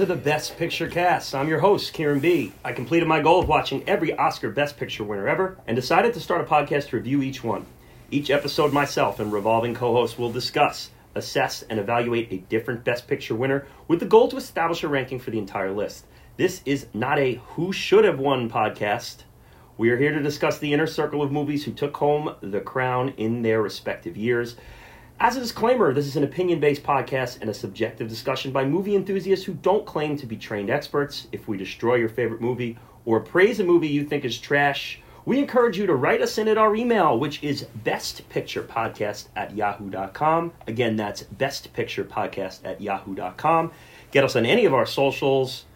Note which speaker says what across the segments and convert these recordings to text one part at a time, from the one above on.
Speaker 1: To the Best Picture cast. I'm your host, Kieran B. I completed my goal of watching every Oscar Best Picture winner ever and decided to start a podcast to review each one. Each episode, myself and revolving co hosts will discuss, assess, and evaluate a different Best Picture winner with the goal to establish a ranking for the entire list. This is not a who should have won podcast. We are here to discuss the inner circle of movies who took home the crown in their respective years. As a disclaimer, this is an opinion based podcast and a subjective discussion by movie enthusiasts who don't claim to be trained experts. If we destroy your favorite movie or praise a movie you think is trash, we encourage you to write us in at our email, which is bestpicturepodcast at yahoo.com. Again, that's bestpicturepodcast at yahoo.com. Get us on any of our socials.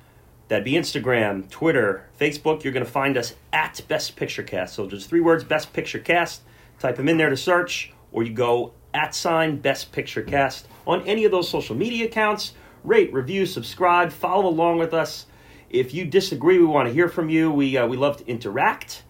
Speaker 1: That'd be Instagram, Twitter, Facebook. You're going to find us at Best Picture Cast. So just three words, Best Picture Cast. Type them in there to search, or you go at sign Best Picture Cast on any of those social media accounts. Rate, review, subscribe, follow along with us. If you disagree, we want to hear from you. We, uh, we love to interact.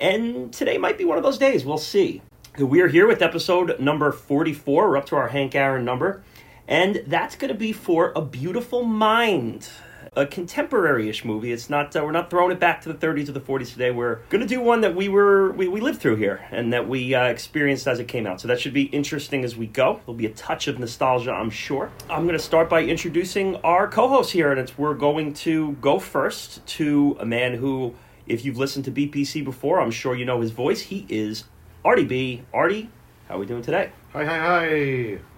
Speaker 1: And today might be one of those days. We'll see. We're here with episode number 44. We're up to our Hank Aaron number. And that's going to be for A Beautiful Mind a contemporary-ish movie. It's not uh, we're not throwing it back to the 30s or the 40s today. We're going to do one that we were we, we lived through here and that we uh, experienced as it came out. So that should be interesting as we go. There'll be a touch of nostalgia, I'm sure. I'm going to start by introducing our co-host here, and it's we're going to go first to a man who, if you've listened to BPC before, I'm sure you know his voice. He is Artie B. Artie, how are we doing today?
Speaker 2: Hi, hi, hi.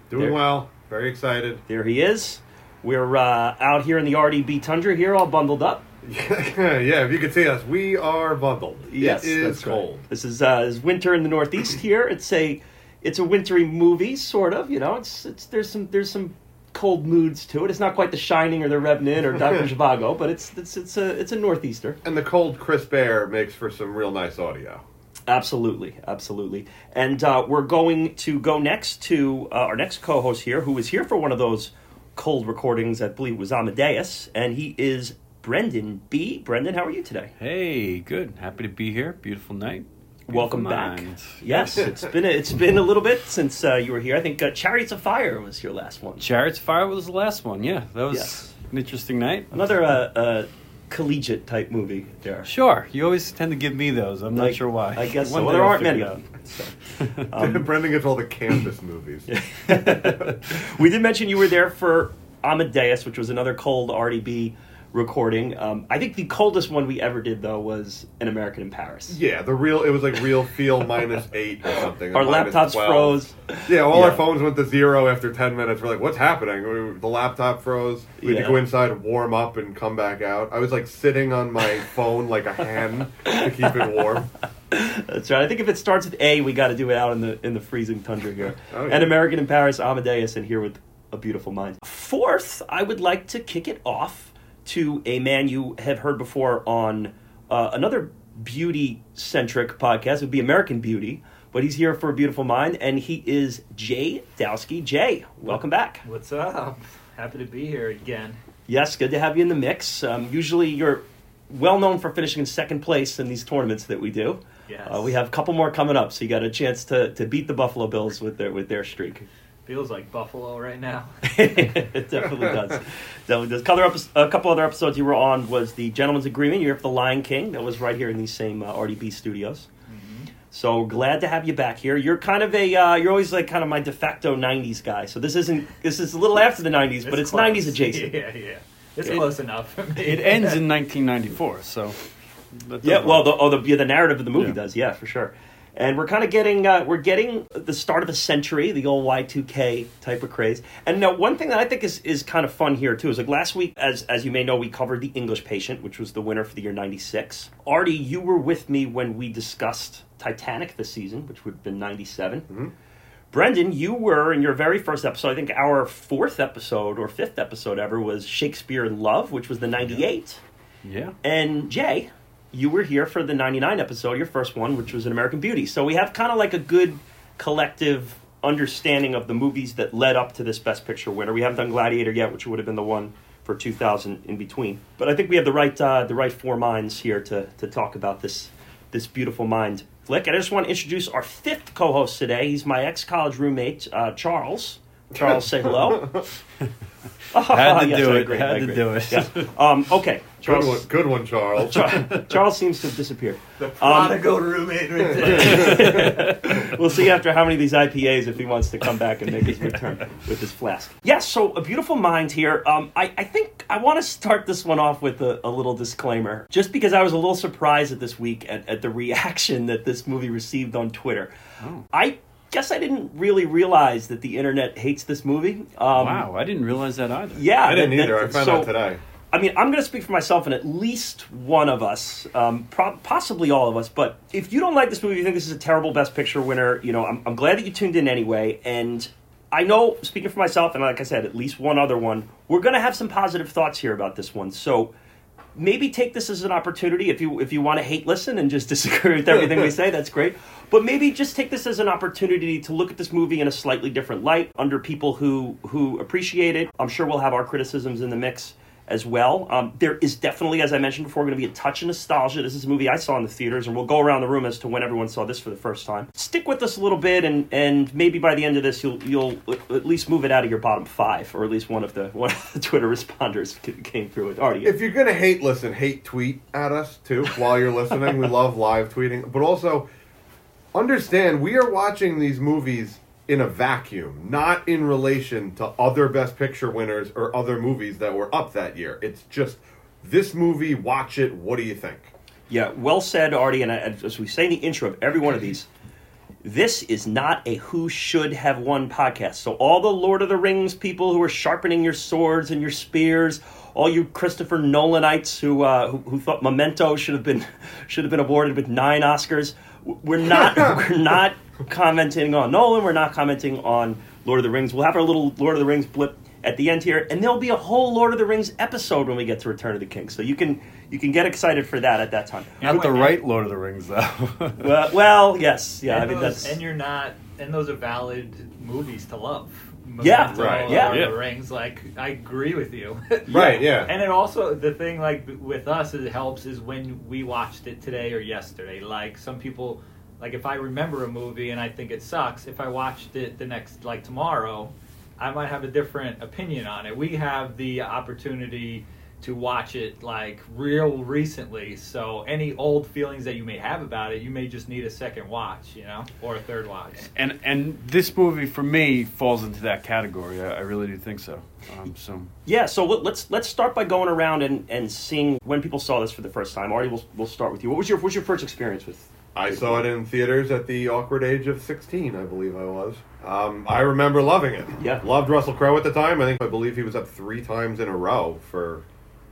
Speaker 2: Doing
Speaker 1: There-
Speaker 2: well. Very excited.
Speaker 1: There he is. We're uh, out here in the RDB tundra here, all bundled up.
Speaker 2: yeah, if you can see us, we are bundled.
Speaker 1: Yes,
Speaker 2: it is
Speaker 1: that's right.
Speaker 2: cold.
Speaker 1: This is uh, is winter in the Northeast here. It's a it's a wintry movie, sort of. You know, it's it's there's some there's some cold moods to it. It's not quite The Shining or The Revenant or Doctor Zhivago, but it's it's it's a it's a northeaster.
Speaker 2: And the cold, crisp air makes for some real nice audio.
Speaker 1: Absolutely, absolutely. And uh, we're going to go next to uh, our next co-host here, who is here for one of those cold recordings. I believe it was Amadeus, and he is Brendan B. Brendan, how are you today?
Speaker 3: Hey, good. Happy to be here. Beautiful night.
Speaker 1: Welcome
Speaker 3: Beautiful
Speaker 1: back. Yes, it's been a, it's been a little bit since uh, you were here. I think uh, Chariots of Fire was your last one.
Speaker 3: Chariots of Fire was the last one. Yeah, that was
Speaker 1: Yes.
Speaker 3: an interesting night.
Speaker 1: Another uh, uh, collegiate type movie there.
Speaker 3: Sure, you always tend to give me those. I'm not sure why.
Speaker 1: I guess so. Well, there aren't many of them. so. Um,
Speaker 2: Brendan gets all the campus movies.
Speaker 1: we did mention you were there for Amadeus, which was another cold RDB recording. Um, I think the coldest one we ever did though was An American in Paris.
Speaker 2: Yeah, the real, it was like real feel minus eight or something.
Speaker 1: Our
Speaker 2: or
Speaker 1: laptops
Speaker 2: 12.
Speaker 1: froze.
Speaker 2: Yeah, all
Speaker 1: Yeah.
Speaker 2: our phones went to zero after 10 minutes. We're like, what's happening? We- The laptop froze. We had to go inside, warm up, and come back out. I was like sitting on my phone like a hen to keep it warm.
Speaker 1: That's right. I think if it starts with A, we got to do it out in the in the freezing tundra here.
Speaker 2: Oh, yeah.
Speaker 1: An American in Paris, Amadeus, and here with a beautiful mind. Fourth, I would like to kick it off to a man you have heard before on uh, another beauty centric podcast. It would be American Beauty, but he's here for a beautiful mind, and he is Jay Dowski. Jay, welcome back.
Speaker 4: What's up? Happy to be here again.
Speaker 1: Yes, good to have you in the mix. Um, usually, you're well known for finishing in second place in these tournaments that we do.
Speaker 4: Yes.
Speaker 1: Uh, we have a couple more coming up, so you got a chance to, to beat the Buffalo Bills with their with their streak.
Speaker 4: Feels like Buffalo right now.
Speaker 1: it definitely does. Definitely does. Couple other, a couple other episodes you were on was the Gentleman's Agreement. You're for the Lion King. That was right here in these same uh, RDB studios. So glad to have you back here. You're kind of a uh, you're always like kind of my de facto '90s guy. So this isn't this is a little after the '90s, but it's
Speaker 4: close.
Speaker 1: '90s adjacent.
Speaker 4: Yeah, yeah. It's
Speaker 3: It-
Speaker 4: close enough.
Speaker 3: It ends in 1994, so.
Speaker 1: Yeah, well, the, oh, the, yeah, the narrative of the movie
Speaker 3: Yeah.
Speaker 1: does, yeah, for sure. And we're kind of getting uh, we're getting the start of a century, the old Y two K type of craze. And now, one thing that I think is, is kind of fun here too is like last week, as as you may know, we covered the English Patient, which was the winner for the year '96. Artie, you were with me when we discussed Titanic this season, which would have been '97. Brendan, you were in your very first episode. I think our fourth episode or fifth episode ever was Shakespeare in Love, which was the '98.
Speaker 3: yeah.
Speaker 1: And Jay, you were here for the 99 episode, your first one, which was An American Beauty. So we have kind of like a good collective understanding of the movies that led up to this Best Picture winner. We haven't done Gladiator yet, which would have been the one for 2000 in between. But I think we have the right uh, the right four minds here to, to talk about this this beautiful mind flick. And I just want to introduce our fifth co-host today. He's my ex-college roommate, uh, Charles, Charles say hello. Oh,
Speaker 3: Had to
Speaker 1: yes,
Speaker 3: do it. Had
Speaker 1: I
Speaker 3: to do it.
Speaker 1: Yeah. Um, okay,
Speaker 2: Good one, good one, Charles.
Speaker 1: Char- Charles seems to have disappeared.
Speaker 4: The
Speaker 1: Um,
Speaker 4: prodigal roommate right there.
Speaker 1: we'll see after how many of these IPAs if he wants to come back and make his return with his flask. Yes, so a beautiful mind here. Um, I, I think I want to start this one off with a, a little disclaimer, just because I was a little surprised at this week at, at the reaction that this movie received on Twitter.
Speaker 3: Oh.
Speaker 1: I guess I didn't really realize that the internet hates this movie. Um,
Speaker 3: wow, I didn't realize that either.
Speaker 1: Yeah,
Speaker 2: I didn't
Speaker 1: that-
Speaker 2: either. I found
Speaker 1: so-
Speaker 2: out today.
Speaker 1: I mean, I'm going to speak for myself and at least one of us, um, pro- possibly all of us. But if you don't like this movie, you think this is a terrible Best Picture winner, you know, I'm, I'm glad that you tuned in anyway. And I know, speaking for myself, and like I said, at least one other one, we're going to have some positive thoughts here about this one. So maybe take this as an opportunity if you if you want to hate listen and just disagree with everything we say that's great but maybe just take this as an opportunity to look at this movie in a slightly different light under people who who appreciate it i'm sure we'll have our criticisms in the mix as well. Um, there is definitely as i mentioned before going to be a touch of nostalgia. This is a movie i saw in the theaters and we'll go around the room as to when everyone saw this for the first time. Stick with us a little bit and and maybe by the end of this you'll you'll at least move it out of your bottom five or at least one of the one of the twitter responders came through it already
Speaker 2: If you're gonna hate listen, hate tweet at us too while you're listening. we love live tweeting, but also understand we are watching these movies in a vacuum, not in relation to other Best Picture winners or other movies that were up that year. It's just this movie. Watch it. What do you think?
Speaker 1: Yeah, well said, Artie. And as we say in the intro of every one of these, this is not a who should have won podcast. So all the Lord of the Rings people who are sharpening your swords and your spears, all you Christopher Nolanites who uh, who, who thought Memento should have been should have been awarded with nine Oscars, we're not we're not commenting on Nolan. We're not commenting on Lord of the Rings. We'll have our little Lord of the Rings blip at the end here, and there'll be a whole Lord of the Rings episode when we get to Return of the King. So you can you can get excited for that at that time.
Speaker 3: Not the right Lord of the Rings, though.
Speaker 1: Well, well, yes, yeah. I
Speaker 4: and,
Speaker 1: mean,
Speaker 4: those,
Speaker 1: that's
Speaker 4: and you're not, and those are valid movies to love.
Speaker 1: Yeah,
Speaker 4: Memento,
Speaker 2: right,
Speaker 1: yeah.
Speaker 4: Lord of
Speaker 3: Yeah.
Speaker 4: the Rings. Like I agree with you.
Speaker 2: Right. Yeah.
Speaker 4: And it also the thing like with us it helps is when we watched it today or yesterday. Like some people, like if I remember a movie and I think it sucks, if I watched it the next like tomorrow, I might have a different opinion on it. We have the opportunity to watch it like real recently, so any old feelings that you may have about it, you may just need a second watch, you know, or a third watch.
Speaker 3: and and this movie for me falls into that category. I, I really do think so. Um, so
Speaker 1: yeah. So let- let's let's start by going around and, and seeing when people saw this for the first time. Artie, we'll we'll start with you. What was your what was your first experience with?
Speaker 2: I saw it in theaters at the awkward age of 16, I believe I was. Um, I remember loving it.
Speaker 1: Yeah.
Speaker 2: Loved Russell Crowe at the time. I think I believe he was up three times in a row for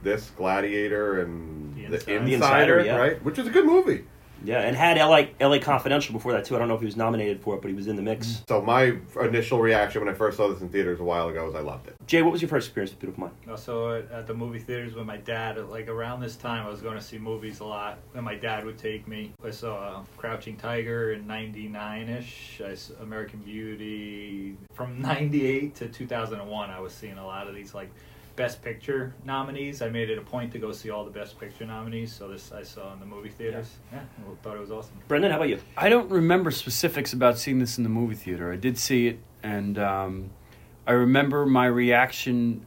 Speaker 2: this Gladiator and
Speaker 4: The. Insider,
Speaker 1: The Insider, yeah.
Speaker 2: right? Which is a good movie.
Speaker 1: Yeah, and had LA LA Confidential before that too. I don't know if he was nominated for it, but he was in the mix.
Speaker 2: So my initial reaction when I first saw this in theaters a while ago was I loved it.
Speaker 1: Jay, what was your first experience with Beautiful Mind?
Speaker 4: Also at, at the movie theaters with my dad, like around this time, I was going to see movies a lot, and my dad would take me. I saw uh, Crouching Tiger in '99ish. I saw American Beauty from '98 to 2001. I was seeing a lot of these like Best Picture nominees. I made it a point to go see all the Best Picture nominees. So this I saw in the movie theaters. Yeah, I thought it was awesome.
Speaker 1: Brendan, how about you?
Speaker 3: I don't remember specifics about seeing this in the movie theater. I did see it, and um, I remember my reaction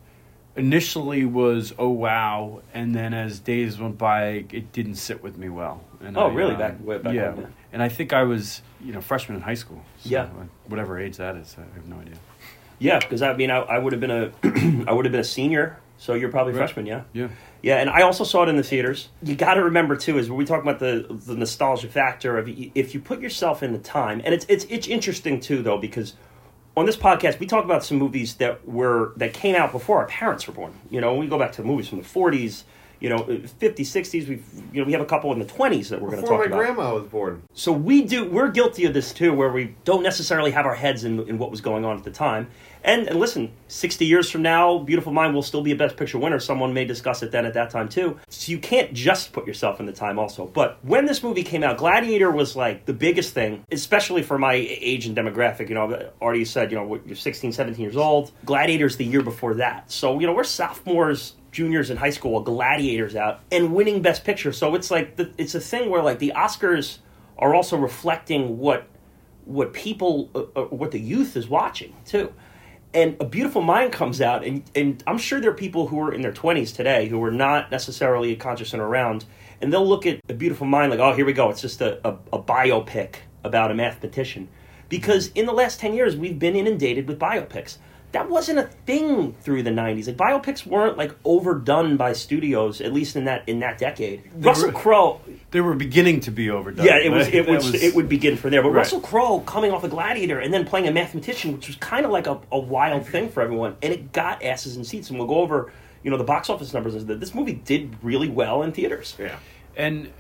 Speaker 3: initially was "Oh wow," and then as days went by, it didn't sit with me well. And
Speaker 1: Oh,
Speaker 3: I,
Speaker 1: really?
Speaker 3: um,
Speaker 1: Back- way back
Speaker 3: yeah.
Speaker 1: when, yeah.
Speaker 3: And I think I was, you know, freshman in high school. So
Speaker 1: Yeah.
Speaker 3: whatever age that is, I have no idea.
Speaker 1: Yeah, because I mean, I, I would have been a I would have been a senior, so you're probably
Speaker 3: Right.
Speaker 1: freshman, yeah.
Speaker 3: Yeah.
Speaker 1: Yeah, and I also saw it in the theaters. You got to remember too is when we talk about the the nostalgia factor of if you put yourself in the time, and it's it's it's interesting too though because on this podcast we talk about some movies that were that came out before our parents were born. You know, we go back to movies from the 40s, you know, 50s, 60s. We've you know we have a couple in the 20s that we're going to talk about.
Speaker 2: Before my grandma was born.
Speaker 1: So we do. We're guilty of this too, where we don't necessarily have our heads in, in what was going on at the time. And, and listen, sixty years from now, Beautiful Mind will still be a Best Picture winner. Someone may discuss it then at that time too. So you can't just put yourself in the time also. But when this movie came out, Gladiator was like the biggest thing, especially for my age and demographic. You know, already said, you know, you're 16, 17 years old. Gladiator's the year before that. So you know, we're sophomores juniors in high school, Gladiators out and winning Best Picture. So it's like the, it's a thing where like the Oscars are also reflecting what what people uh, uh, what the youth is watching too. and A Beautiful Mind comes out, and, and I'm sure there are people who are in their 20s today who are not necessarily conscious and around, and they'll look at A Beautiful Mind like, oh, here we go, it's just a, a, a biopic about a mathematician. Because in the last 10 years, we've been inundated with biopics. That wasn't a thing through the 90s. Like biopics weren't like overdone by studios, at least in that in that decade. Russell Crowe,
Speaker 3: They were beginning to be overdone.
Speaker 1: yeah, it was it
Speaker 3: That
Speaker 1: was, it would begin from there. But
Speaker 3: Right.
Speaker 1: Russell Crowe coming off a Gladiator and then playing a mathematician, which was kind of like a, a wild thing for everyone, and it got asses in seats. And we'll go over, you know, the box office numbers. Is that this movie did really well in theaters.
Speaker 2: Yeah.
Speaker 3: And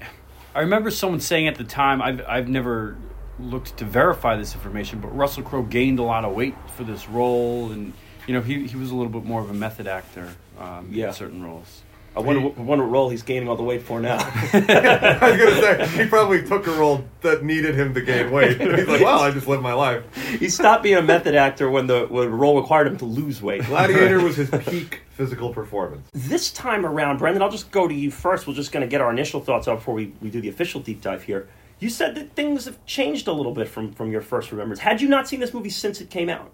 Speaker 3: I remember someone saying at the time, I've, I've never looked to verify this information, but Russell Crowe gained a lot of weight for this role, and you know he, he was a little bit more of a method actor um,
Speaker 1: Yeah.
Speaker 3: in certain roles.
Speaker 1: I wonder, what- wonder what role he's gaining all the weight for now.
Speaker 2: I was gonna say he probably took a role that needed him to gain weight. He's like, well, I just live my life.
Speaker 1: he stopped being a method actor when the, when the role required him to lose weight.
Speaker 2: Gladiator was his peak physical performance.
Speaker 1: This time around, Brendan, I'll just go to you first. We're just going to get our initial thoughts out before we, we do the official deep dive here. You said that things have changed a little bit from, from your first remembrance. Had you not seen this movie since it came out?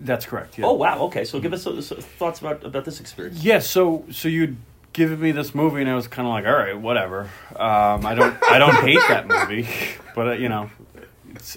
Speaker 3: That's correct. Yeah.
Speaker 1: Oh wow, okay. So give us uh, thoughts about about this experience.
Speaker 3: Yeah, so so you'd given me this movie, and I was kind of like, all right, whatever. Um, I don't I don't hate that movie, but uh, you know,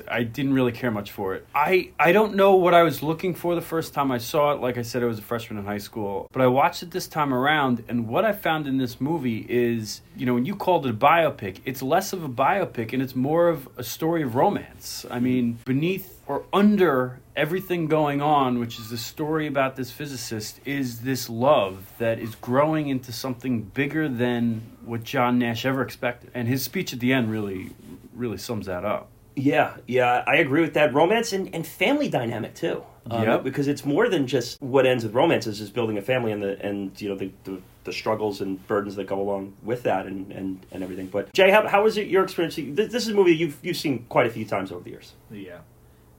Speaker 3: I didn't really care much for it. I I don't know what I was looking for the first time I saw it. Like I said, I was a freshman in high school, but I watched it this time around, and what I found in this movie is, you know, when you called it a biopic, it's less of a biopic and it's more of a story of romance. I mean, beneath or under everything going on, which is the story about this physicist, is this love that is growing into something bigger than what John Nash ever expected. And his speech at the end really, really sums that up.
Speaker 1: Yeah, yeah, I agree with that. Romance and, and family dynamic too. Um,
Speaker 3: Yep.
Speaker 1: Because it's more than just what ends with romance is just building a family and the and you know the, the, the struggles and burdens that go along with that and, and, and everything. But Jay, how, how was it your experience? This, this is a movie you've you've seen quite a few times over the years.
Speaker 4: Yeah.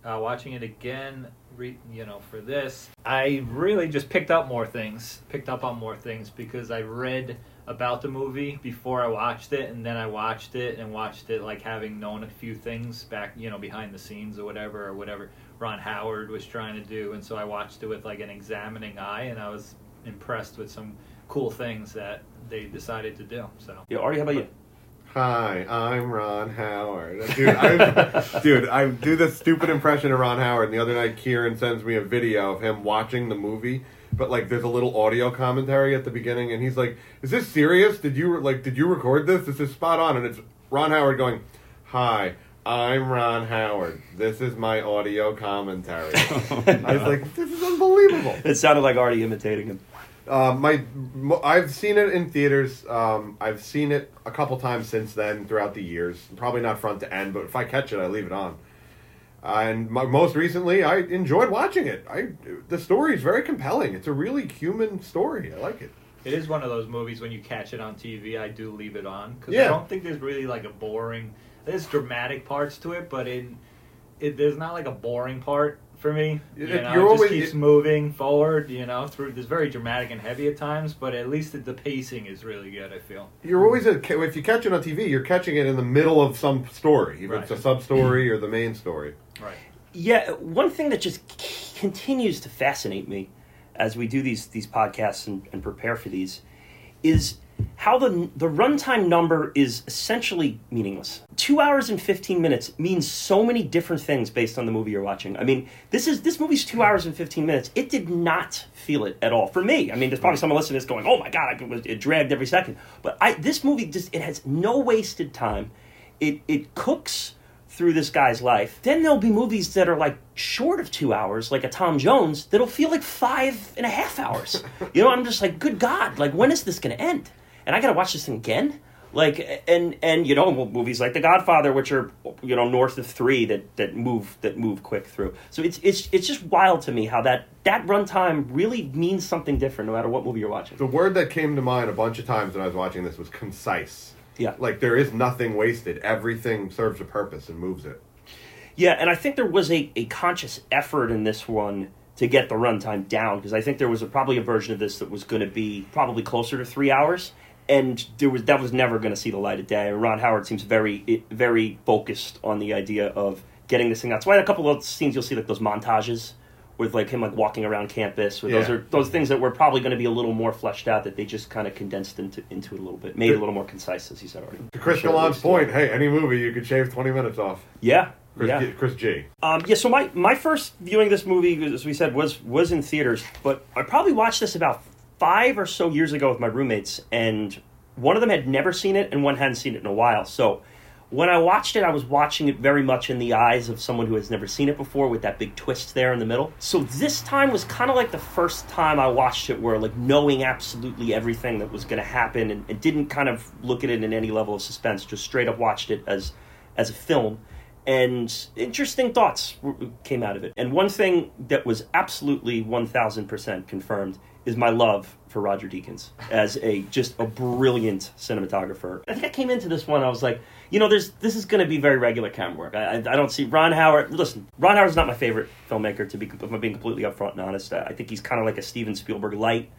Speaker 4: Uh, watching it again, re- you know, for this, I really just picked up more things. Picked up on more things because I read about the movie before I watched it, and then I watched it and watched it like having known a few things back, you know, behind the scenes or whatever, or whatever Ron Howard was trying to do, and so I watched it with like an examining eye, and I was impressed with some cool things that they decided to do. So.
Speaker 1: Yeah, Artie, how about you?
Speaker 2: Hi, I'm Ron Howard. Dude, I, dude, I do this stupid impression of Ron Howard. And the other night, Kieran sends me a video of him watching the movie, but like, there's a little audio commentary at the beginning, and he's like, "Is this serious? Did you like? Did you record this? This is spot on." And it's Ron Howard going, "Hi." I'm Ron Howard. This is my audio commentary. I was like, "This is unbelievable."
Speaker 1: It sounded like Artie imitating him.
Speaker 2: Uh, my, I've seen it in theaters. Um, I've seen it a couple times since then throughout the years. Probably not front to end, but if I catch it, I leave it on. And my, most recently, I enjoyed watching it. I the story is very compelling. It's a really human story. I like it.
Speaker 4: It is one of those movies when you catch it on TV, I do leave it on because I don't think there's really like a boring. There's dramatic parts to it, but in it, there's not like a boring part for me. You
Speaker 2: It-
Speaker 4: know,
Speaker 2: you're
Speaker 4: it just
Speaker 2: always-
Speaker 4: keeps
Speaker 2: it-
Speaker 4: moving forward. You know, through there's very dramatic and heavy at times, but at least the, the pacing is really good. I feel.
Speaker 2: You're always a, if you catch it on TV, you're catching it in the middle of some story, either it's a sub story or the main story.
Speaker 4: Right.
Speaker 1: Yeah, one thing that just c- continues to fascinate me as we do these these podcasts and, and prepare for these is how the the runtime number is essentially meaningless. Two hours and fifteen minutes means so many different things based on the movie you're watching. I mean, this is this movie's two hours and fifteen minutes. It did not feel it at all for me. I mean, there's probably someone listening this going, "Oh my god, it dragged every second. But I this movie just it has no wasted time. It it cooks through this guy's life. Then there'll be movies that are like short of two hours, like a Tom Jones, that'll feel like five and a half hours. you know, I'm just like, good God, like when is this going to end? And I got to watch this thing again. Like and and you know movies like The Godfather, which are you know north of three that that move that move quick through. So it's it's it's just wild to me how that that runtime really means something different no matter what movie you're watching.
Speaker 2: The word that came to mind a bunch of times when I was watching this was concise.
Speaker 1: Yeah.
Speaker 2: Like there is nothing wasted. Everything serves a purpose and moves it.
Speaker 1: Yeah, and I think there was a, a conscious effort in this one to get the runtime down because I think there was a, probably a version of this that was going to be probably closer to three hours, and there was that was never going to see the light of day. Ron Howard seems very very focused on the idea of getting this thing out. That's why in a couple of scenes you'll see like those montages with like him like walking around campus. Or those are those things that were probably going to be a little more fleshed out that they just kind of condensed into into it a little bit, made it a little more concise, as you said already.
Speaker 2: To Chris
Speaker 1: Sure,
Speaker 2: Galan's
Speaker 1: Lucy.
Speaker 2: point, hey, any movie you could shave 20 minutes off.
Speaker 1: Yeah.
Speaker 2: Chris,
Speaker 1: yeah.
Speaker 2: G, Chris G.
Speaker 1: Um, yeah, so my, my first viewing of this movie, as we said, was was in theaters, but I probably watched this about five or so years ago with my roommates, and one of them had never seen it, and one hadn't seen it in a while. So when I watched it, I was watching it very much in the eyes of someone who has never seen it before, with that big twist there in the middle. So this time was kind of like the first time I watched it, where like knowing absolutely everything that was going to happen, and, and didn't kind of look at it in any level of suspense, just straight up watched it as as a film and interesting thoughts came out of it. And one thing that was absolutely 1000% confirmed is my love for Roger Deakins as a just a brilliant cinematographer. I think I came into this one I was like, you know, there's this is going to be very regular camera work. I, I, I don't see Ron Howard. Listen, Ron Howard's not my favorite filmmaker to be if I'm being completely upfront and honest. I, I think he's kind of like a Steven Spielberg light.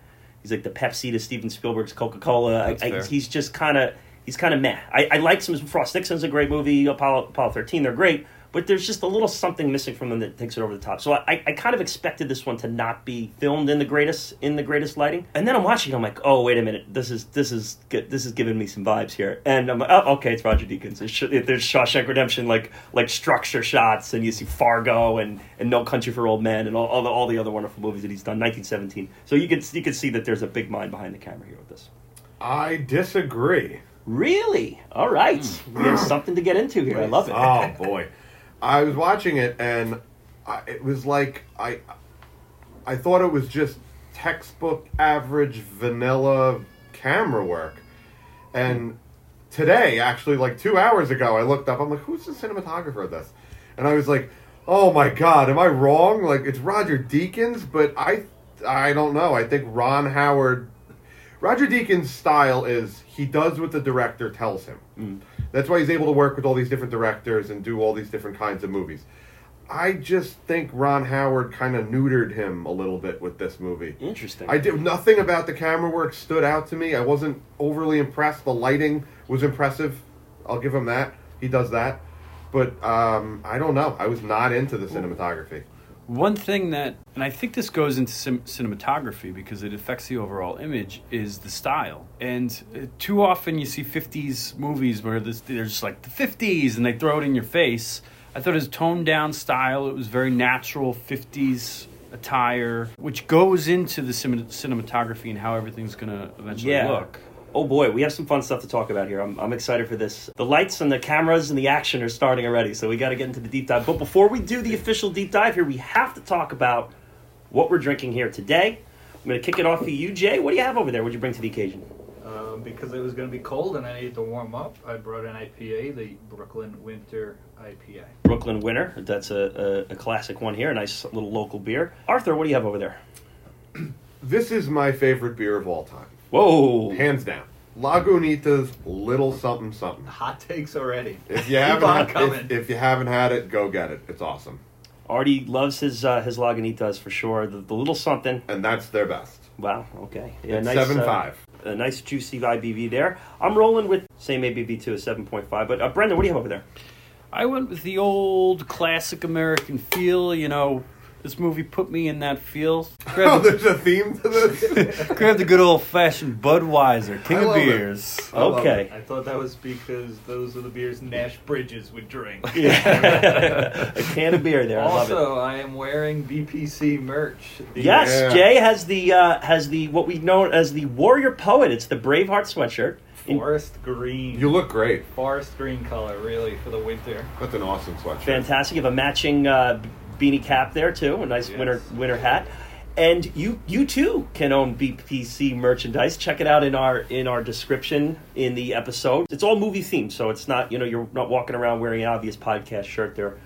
Speaker 1: He's like the Pepsi to Steven Spielberg's Coca Cola. He's just kind of he's kind of meh. I, I like some Frost Nixon's a great movie. Apollo Apollo thirteen, they're great, but there's just a little something missing from them that takes it over the top. So I, I kind of expected this one to not be filmed in the greatest in the greatest lighting. And then I'm watching, it, I'm like, oh wait a minute, this is this is good. This is giving me some vibes here. And I'm like, oh okay, it's Roger Deakins. It's, there's Shawshank Redemption like like structure shots, and you see Fargo and and No Country for Old Men and all all the, all the other wonderful movies that he's done. 1917. So you can you could see that there's a big mind behind the camera here with this.
Speaker 2: I disagree.
Speaker 1: Really? All right. Hmm. We have something to get into here. I love it.
Speaker 2: Oh boy, I was watching it and I, it was like I, I thought it was just textbook average vanilla camera work, and today actually like two hours ago I looked up. I'm like, who's the cinematographer of this? And I was like, oh my god, am I wrong? Like it's Roger Deakins, but I, I don't know. I think Ron Howard. Roger Deakins' style is he does what the director tells him. Mm. That's why he's able to work with all these different directors and do all these different kinds of movies. I just think Ron Howard kind of neutered him a little bit with this movie.
Speaker 1: Interesting.
Speaker 2: I did nothing about the camera work stood out to me. I wasn't overly impressed. The lighting was impressive. I'll give him that. He does that. But um, I don't know. I was not into the cinematography.
Speaker 3: One thing that, and I think this goes into sim- cinematography because it affects the overall image, is the style. And uh, too often you see 50s movies where this, they're just like the 50s and they throw it in your face. I thought it was toned down style. It was very natural 50s attire, which goes into the cin- cinematography and how everything's going to eventually
Speaker 1: yeah.
Speaker 3: look.
Speaker 1: Oh boy, we have some fun stuff to talk about here. I'm, I'm excited for this. The lights and the cameras and the action are starting already, so we got to get into the deep dive. But before we do the official deep dive here, we have to talk about what we're drinking here today. I'm going to kick it off for you, Jay. What do you have over there? What'd you bring to the occasion?
Speaker 4: Um, because it was going to be cold and I needed to warm up, I brought an IPA, the Brooklyn Winter IPA.
Speaker 1: Brooklyn Winter. That's a, a, a classic one here. A nice little local beer. Arthur, what do you have over there?
Speaker 2: This is my favorite beer of all time.
Speaker 1: Whoa.
Speaker 2: Hands down. Lagunitas Little Something Something.
Speaker 4: Hot takes already.
Speaker 2: If you haven't,
Speaker 4: on
Speaker 2: had,
Speaker 4: coming.
Speaker 2: if, if you haven't had it, go get it. It's awesome,
Speaker 1: Artie loves his uh, his Lagunitas for sure. The, the little something.
Speaker 2: and that's their best.
Speaker 1: Wow. Okay. Yeah,
Speaker 2: It's
Speaker 1: nice,
Speaker 2: seven
Speaker 1: uh,
Speaker 2: five.
Speaker 1: A nice juicy ABV there. I'm rolling with same ABV too, a seven point five. But uh, Brendan, what do you have over there?
Speaker 3: I went with the old classic American feel, you know. This movie put me in that feel.
Speaker 2: Oh,
Speaker 3: Grab the,
Speaker 2: there's a theme to this.
Speaker 3: grab the good old fashioned Budweiser, king
Speaker 2: I
Speaker 3: of beers.
Speaker 2: I
Speaker 1: Okay.
Speaker 4: I thought that was because those are the beers Nash Bridges would drink. Yeah.
Speaker 1: a can of beer there. I love it.
Speaker 4: also, I am wearing BPC merch. The-
Speaker 1: Yes,
Speaker 2: Yeah.
Speaker 1: Jay has the uh, has the what we know as the Warrior Poet. It's the Braveheart sweatshirt.
Speaker 4: Forest green.
Speaker 2: You look great.
Speaker 4: Forest green color, really, for the winter.
Speaker 2: That's an awesome sweatshirt.
Speaker 1: fantastic. You have a matching uh, beanie cap there too, a nice
Speaker 4: Yes.
Speaker 1: winter winter hat. And you you too can own BPC merchandise. Check it out in our in our description in the episode. It's all movie themed, so it's not you know you're not walking around wearing an obvious podcast shirt. They're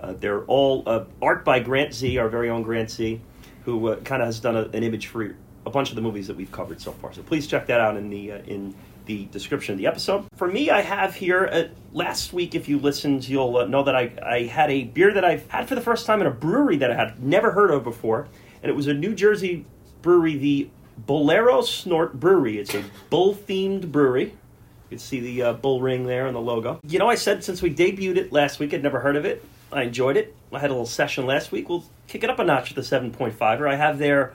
Speaker 1: uh, they're all uh, art by Grant Z, our very own Grant Z, who uh, kind of has done a, an image for a bunch of the movies that we've covered so far. So please check that out in the uh, in the description of the episode. For me, I have here uh, last week. If you listened, you'll uh, know that I I had a beer that I've had for the first time in a brewery that I had never heard of before, and it was a New Jersey brewery, the Bolero Snort Brewery. It's a bull themed brewery. You can see the uh, bull ring there and the logo. You know, I said since we debuted it last week, I'd never heard of it. I enjoyed it. I had a little session last week. We'll kick it up a notch with the 7.5er. I have there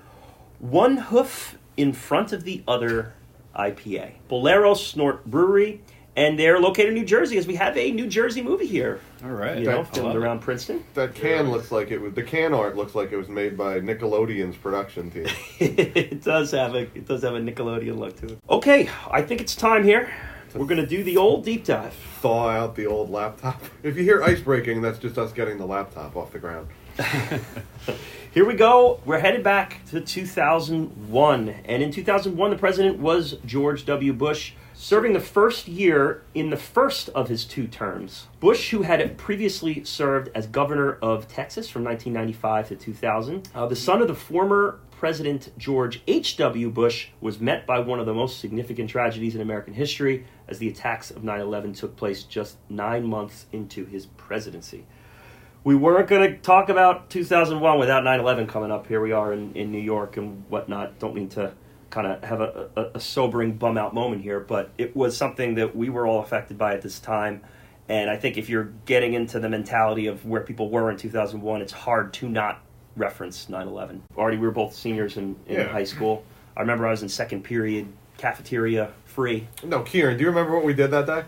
Speaker 1: one hoof in front of the other IPA. Bolero Snort Brewery, and they're located in New Jersey, as we have a New Jersey movie here.
Speaker 3: All right.
Speaker 1: You know,
Speaker 2: I
Speaker 1: filmed
Speaker 3: love it.
Speaker 1: around Princeton.
Speaker 2: That can looks like it was the can art looks like it was made by Nickelodeon's production team.
Speaker 1: it does have a it does have a Nickelodeon look to it. Okay, I think it's time here. We're gonna do the old deep dive.
Speaker 2: Thaw out the old laptop. If you hear ice breaking, that's just us getting the laptop off the ground.
Speaker 1: Here we go. We're headed back to 2001. And in 2001, the president was George W. Bush, serving the first year in the first of his two terms. Bush, who had previously served as governor of Texas from 1995 to 2000, uh, the son of the former President George H.W. Bush, was met by one of the most significant tragedies in American history as the attacks of 9 11 took place just nine months into his presidency we weren't going to talk about 2001 without 9-11 coming up. Here we are in, in new york and whatnot. Don't mean to kind of have a, a, a sobering bum out moment here but it was something that we were all affected by at this time. And i think if you're getting into the mentality of where people were in 2001 it's hard to not reference 9-11 already we were both seniors in, in
Speaker 2: Yeah.
Speaker 1: high school. I remember i was in second period cafeteria free.
Speaker 2: No, Kieran, do you remember what we did that day?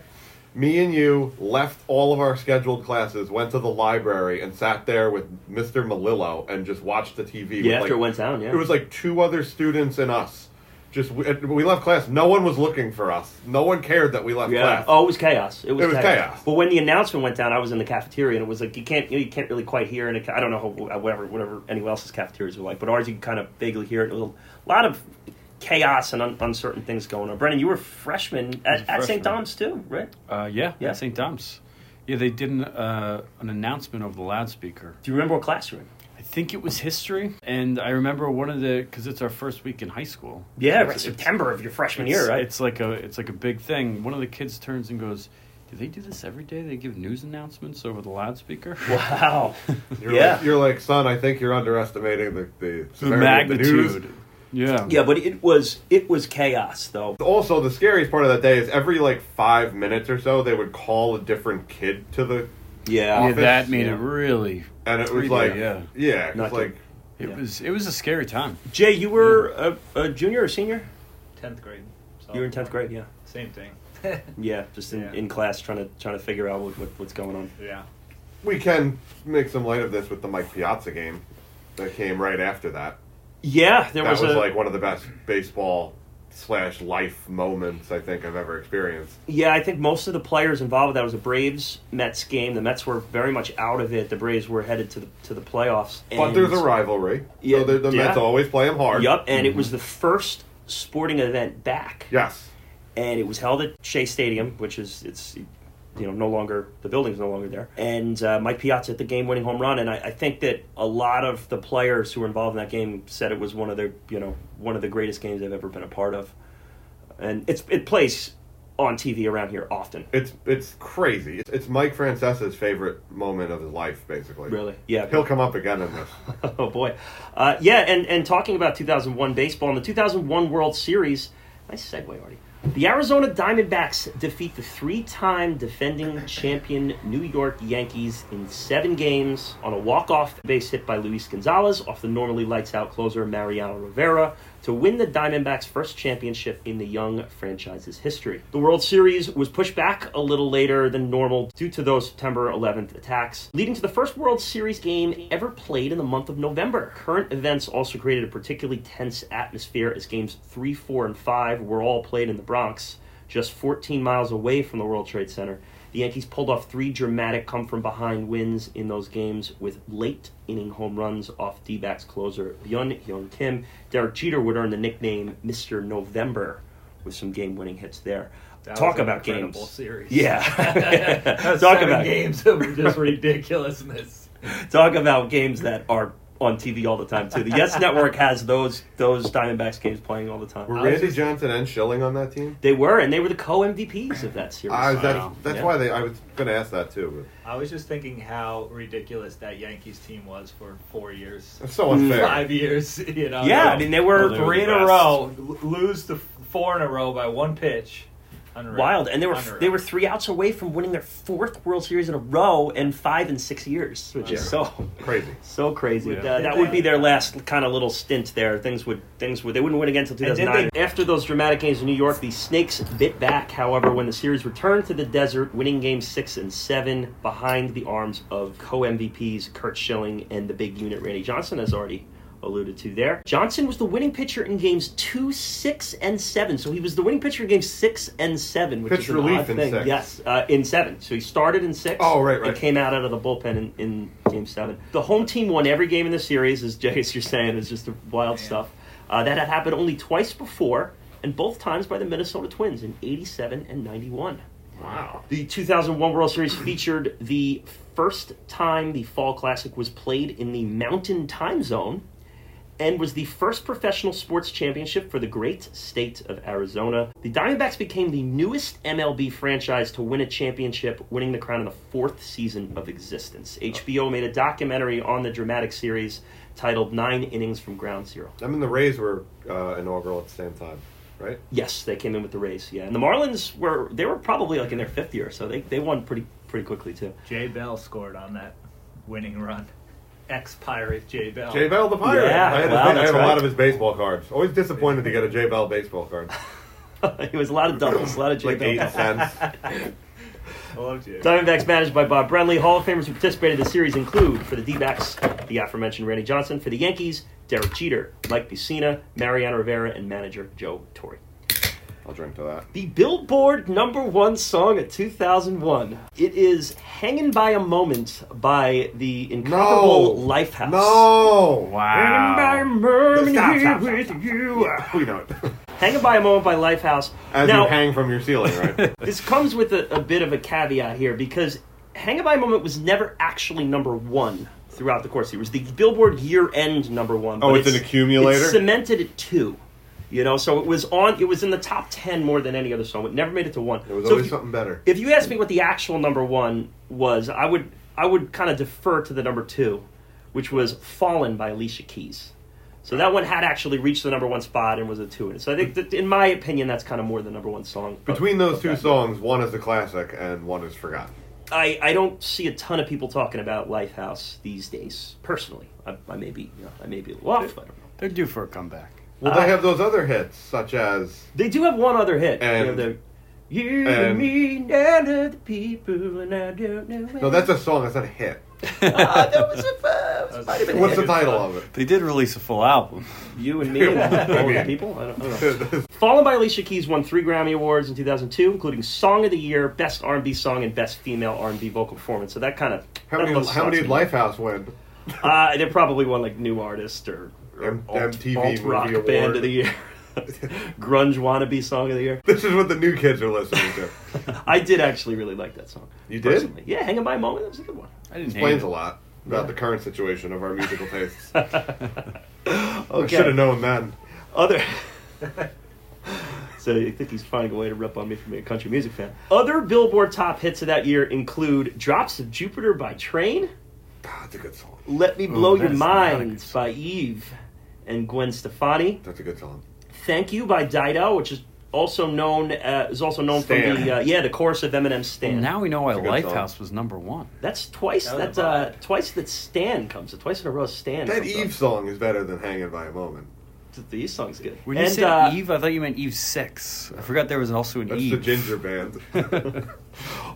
Speaker 2: Me and you left all of our scheduled classes, went to the library, and sat there with Mr. Malillo and just watched the TV.
Speaker 1: yeah after
Speaker 2: like,
Speaker 1: it went down yeah
Speaker 2: It was like two other students and us. Just we, we left class. No one was looking for us. No one cared that we left
Speaker 1: Yeah.
Speaker 2: class.
Speaker 1: Oh, it was chaos. It was,
Speaker 2: It was chaos.
Speaker 1: But when the announcement went down, I was in the cafeteria, and it was like you can't you, know, you can't really quite hear. And I don't know how, whatever whatever anyone else's cafeterias were like, but ours you can kind of vaguely hear it. A little, lot of chaos and un, uncertain things going on. Brendan, you were a freshman
Speaker 3: I was
Speaker 1: at,
Speaker 3: a
Speaker 1: at St.
Speaker 3: freshman.
Speaker 1: Dom's too, right?
Speaker 3: Uh, yeah,
Speaker 1: Yeah.
Speaker 3: at St. Dom's. Yeah, they did an, uh, an announcement over the loudspeaker.
Speaker 1: Do you remember what class you were in?
Speaker 3: I think it was history, and I remember one of the because it's our first week in high school.
Speaker 1: Yeah,
Speaker 3: It's-
Speaker 1: right.
Speaker 3: it's-
Speaker 1: September of your freshman year, right?
Speaker 3: It's like a it's like a big thing. One of the kids turns and goes, "Do they do this every day? They give news announcements over the loudspeaker."
Speaker 1: wow.
Speaker 2: You're
Speaker 1: yeah.
Speaker 2: Like, you're like, son, I think you're underestimating the, the,
Speaker 3: the
Speaker 2: severity of the news."
Speaker 3: magnitude. Yeah.
Speaker 1: yeah, but it was it was chaos though.
Speaker 2: Also, the scariest part of that day is every like five minutes or so, they would call a different kid to the,
Speaker 1: Yeah.
Speaker 3: Yeah, that made
Speaker 1: yeah.
Speaker 3: it really.
Speaker 2: and it was like,
Speaker 3: yeah.
Speaker 2: yeah, it was like,
Speaker 3: It
Speaker 1: Yeah.
Speaker 3: was it was a scary time.
Speaker 1: Jay, you were a, a junior or senior?
Speaker 4: Tenth grade. So
Speaker 1: You were in tenth grade, yeah.
Speaker 4: Same thing.
Speaker 1: Yeah, just in,
Speaker 4: Yeah.
Speaker 1: in class trying to trying to figure out what, what, what's going on.
Speaker 4: yeah.
Speaker 2: we can make some light of this with the Mike Piazza game that came right after that.
Speaker 1: Yeah, there
Speaker 2: that was,
Speaker 1: was, a
Speaker 2: like one of the best baseball slash life moments I think I've ever experienced.
Speaker 1: yeah. I think most of the players involved with that was a Braves Mets game. The Mets were very much out of it. The Braves were headed to the to the playoffs.
Speaker 2: But there's a rivalry.
Speaker 1: Yeah,
Speaker 2: so the, the Mets always play them hard.
Speaker 1: Yup, and it mm-hmm. was the first sporting event back,
Speaker 2: Yes.
Speaker 1: and it was held at Shea Stadium, which is it's you know no longer the building's no longer there. And uh, Mike Piazza hit the game-winning home run, and I, I think that a lot of the players who were involved in that game said it was one of their you know one of the greatest games they've ever been a part of. And it's it plays on TV around here often.
Speaker 2: It's it's crazy. It's, it's Mike Francesa's favorite moment of his life, basically.
Speaker 1: Really, yeah.
Speaker 2: He'll come up again in this.
Speaker 1: oh boy, uh, yeah, and and talking about 2001 baseball and the 2001 World Series, nice segue, Artie. The Arizona Diamondbacks defeat the three-time defending champion New York Yankees in seven games on a walk-off base hit by Luis Gonzalez off the normally lights-out closer Mariano Rivera to win the Diamondbacks' first championship in the young franchise's history. The World Series was pushed back a little later than normal due to those September 11th attacks, leading to the first World Series game ever played in the month of November. Current events also created a particularly tense atmosphere as games 3, 4, and 5 were all played in the Bronx, just 14 miles away from the World Trade Center. The Yankees pulled off three dramatic come from behind wins in those games with late inning home runs off D backs closer Byung-Hyun Kim. Derek Jeter would earn the nickname Mr. November with some game winning hits there.
Speaker 4: That
Speaker 1: Talk about games.
Speaker 4: Series.
Speaker 1: Yeah. Talk about
Speaker 4: games of just ridiculousness.
Speaker 1: Talk about games that are on TV all the time too. The Yes Network has those those Diamondbacks games playing all the time.
Speaker 2: Were Randy
Speaker 4: just-
Speaker 2: Johnson and Schilling on that team?
Speaker 1: They were, and they were the co MVPs of that series.
Speaker 2: Uh, that's
Speaker 3: Wow.
Speaker 2: that's
Speaker 1: Yeah.
Speaker 2: why they. I was going to ask that too.
Speaker 4: I was just thinking how ridiculous that Yankees team was for four years.
Speaker 2: But it's so unfair.
Speaker 4: Five years, you know.
Speaker 1: yeah, I mean they were
Speaker 3: Well, they were
Speaker 4: three
Speaker 3: the
Speaker 4: in a row, lose the four in a row by one pitch, Unreal.
Speaker 1: wild, and they were
Speaker 4: Unreal.
Speaker 1: they were three outs away from winning their fourth World Series in a row in five and six years, which is so
Speaker 2: Crazy.
Speaker 1: so crazy.
Speaker 3: Yeah.
Speaker 1: Uh, that would be their last kind of little stint there. Things would things would they wouldn't win again until
Speaker 4: And did
Speaker 1: 2009. After those dramatic games in New York, the Snakes bit back. However, when the series returned to the desert, winning games six and seven behind the arms of co MVPs Curt Schilling and the big unit Randy Johnson, as already alluded to there. Johnson was the winning pitcher in games two, six, and seven. So he was the winning pitcher in games six and seven, which
Speaker 2: Pitched
Speaker 1: is an
Speaker 2: relief
Speaker 1: odd
Speaker 2: in
Speaker 1: thing.
Speaker 2: six.
Speaker 1: Yes, uh, in seven. So he started in six.
Speaker 2: Oh, right, right.
Speaker 1: And came out out of the bullpen in, in game seven. The home team won every game in the series, as Jace, you're saying, is just wild stuff. Uh, that had happened only twice before, and both times by the Minnesota Twins in 87 and 91.
Speaker 2: Wow.
Speaker 1: The 2001 World Series featured the first time the Fall Classic was played in the Mountain Time Zone and was the first professional sports championship for the great state of Arizona. The Diamondbacks became the newest MLB franchise to win a championship, winning the crown in the fourth season of existence. HBO made a documentary on the dramatic series titled Nine Innings from Ground Zero.
Speaker 2: I mean, the Rays were uh, inaugural at the same time, right?
Speaker 1: Yes, they came in with the Rays, yeah. And the Marlins were they were probably like in their fifth year, so they, they won pretty pretty quickly too.
Speaker 4: Jay Bell scored on that winning run. Ex Pirate Jay Bell.
Speaker 2: Jay Bell, the Pirate.
Speaker 1: Yeah,
Speaker 2: I had,
Speaker 1: wow,
Speaker 2: his, I
Speaker 1: that's
Speaker 2: had a lot of his baseball cards. Always disappointed to get a Jay Bell baseball card.
Speaker 1: it was a lot of doubles, a lot of J
Speaker 2: like eight
Speaker 1: Bell.
Speaker 2: cents.
Speaker 4: I love Jay.
Speaker 1: Diamondbacks managed by Bob Brenly. Hall of Famers who participated in the series include for the D-backs, the aforementioned Randy Johnson. For the Yankees, Derek Jeter, Mike Mussina, Mariano Rivera, and manager Joe Torre.
Speaker 2: I'll drink to that.
Speaker 1: The Billboard number one song of 2001. It is "Hanging by a Moment" by the incredible
Speaker 2: No.
Speaker 1: Lifehouse.
Speaker 2: No!
Speaker 1: Hanging by a
Speaker 3: Wow.
Speaker 1: moment
Speaker 2: Stop,
Speaker 1: here
Speaker 2: stop, stop,
Speaker 1: with
Speaker 2: stop.
Speaker 1: you.
Speaker 2: We know it.
Speaker 1: Hanging by a moment by Lifehouse.
Speaker 2: As
Speaker 1: now,
Speaker 2: you hang from your ceiling, right?
Speaker 1: this comes with a, a bit of a caveat here because Hanging by a Moment was never actually number one throughout the course. It was the Billboard year-end number one.
Speaker 2: Oh,
Speaker 1: but
Speaker 2: it's an accumulator?
Speaker 1: It cemented at two. You know, so it was on. It was in the top ten more than any other song. It never made it to one.
Speaker 2: It was
Speaker 1: so
Speaker 2: always
Speaker 1: if you,
Speaker 2: something better.
Speaker 1: if you ask me what the actual number one was, I would I would kind of defer to the number two, which was "Fallen" by Alicia Keys. So that one had actually reached the number one spot and was a two. So I think, that, in my opinion, that's kind of more the number one song. of-
Speaker 2: Between those
Speaker 1: of
Speaker 2: two
Speaker 1: that.
Speaker 2: songs, one is a classic and one is forgotten.
Speaker 1: I, I don't see a ton of people talking about Lifehouse these days. Personally, I, I may be you know, I may be a little off. I don't know.
Speaker 3: They're due for a comeback.
Speaker 2: Well,
Speaker 1: Uh,
Speaker 2: they have those other hits, such as
Speaker 1: They do have one other hit.
Speaker 2: And-
Speaker 1: you know, the, you
Speaker 2: and-
Speaker 1: and me and other people, and I don't know.
Speaker 2: no, that's a song. That's not a hit.
Speaker 1: Ah, that was a. Uh, might have been a
Speaker 2: What's the title of it?
Speaker 3: They did release a full album.
Speaker 1: You and me and all the people. I don't, I don't know. Fallen by Alicia Keys won three Grammy Awards in 2002, including Song of the Year, Best R&B Song, and Best Female R&B Vocal Performance. So that kind of
Speaker 2: How many? How many did Lifehouse win?
Speaker 1: Uh, they probably won like New Artist or, or
Speaker 2: M-
Speaker 1: alt,
Speaker 2: MTV
Speaker 1: alt rock
Speaker 2: Movie
Speaker 1: Band of the Year, Grunge Wannabe Song of the Year.
Speaker 2: This is what the new kids are listening to.
Speaker 1: I did actually really like that song.
Speaker 2: You did?
Speaker 1: personally. Yeah, Hanging by a Moment. That was a good one.
Speaker 3: I didn't
Speaker 2: Explains a lot about the current situation of our musical tastes. I
Speaker 1: Okay.
Speaker 2: should have known then.
Speaker 1: Other. so I think he's finding a way to rip on me for being a country music fan. Other Billboard top hits of that year include "Drops of Jupiter" by Train,
Speaker 2: Ah, That's a good song.
Speaker 1: "Let Me Blow Your
Speaker 3: that's not a
Speaker 1: Mind" by Eve and Gwen Stefani,
Speaker 2: That's a good song.
Speaker 1: "Thank You" by Dido, which is also known uh, is also known
Speaker 2: Stan.
Speaker 1: from the uh, yeah the chorus of Eminem's "Stan."
Speaker 3: Now we know why
Speaker 2: It's a good
Speaker 3: Lifehouse was number one.
Speaker 1: That's twice
Speaker 4: That
Speaker 1: that uh, twice that Stan comes. Twice in a row, Stan.
Speaker 2: That
Speaker 1: comes up.
Speaker 2: Eve song is better than "Hanging by a Moment."
Speaker 1: The Eve song's good.
Speaker 3: When you
Speaker 1: and
Speaker 3: said
Speaker 1: uh,
Speaker 3: Eve, I thought you meant Eve Six. I forgot there was also an
Speaker 2: That's
Speaker 3: Eve.
Speaker 2: the Ginger Band.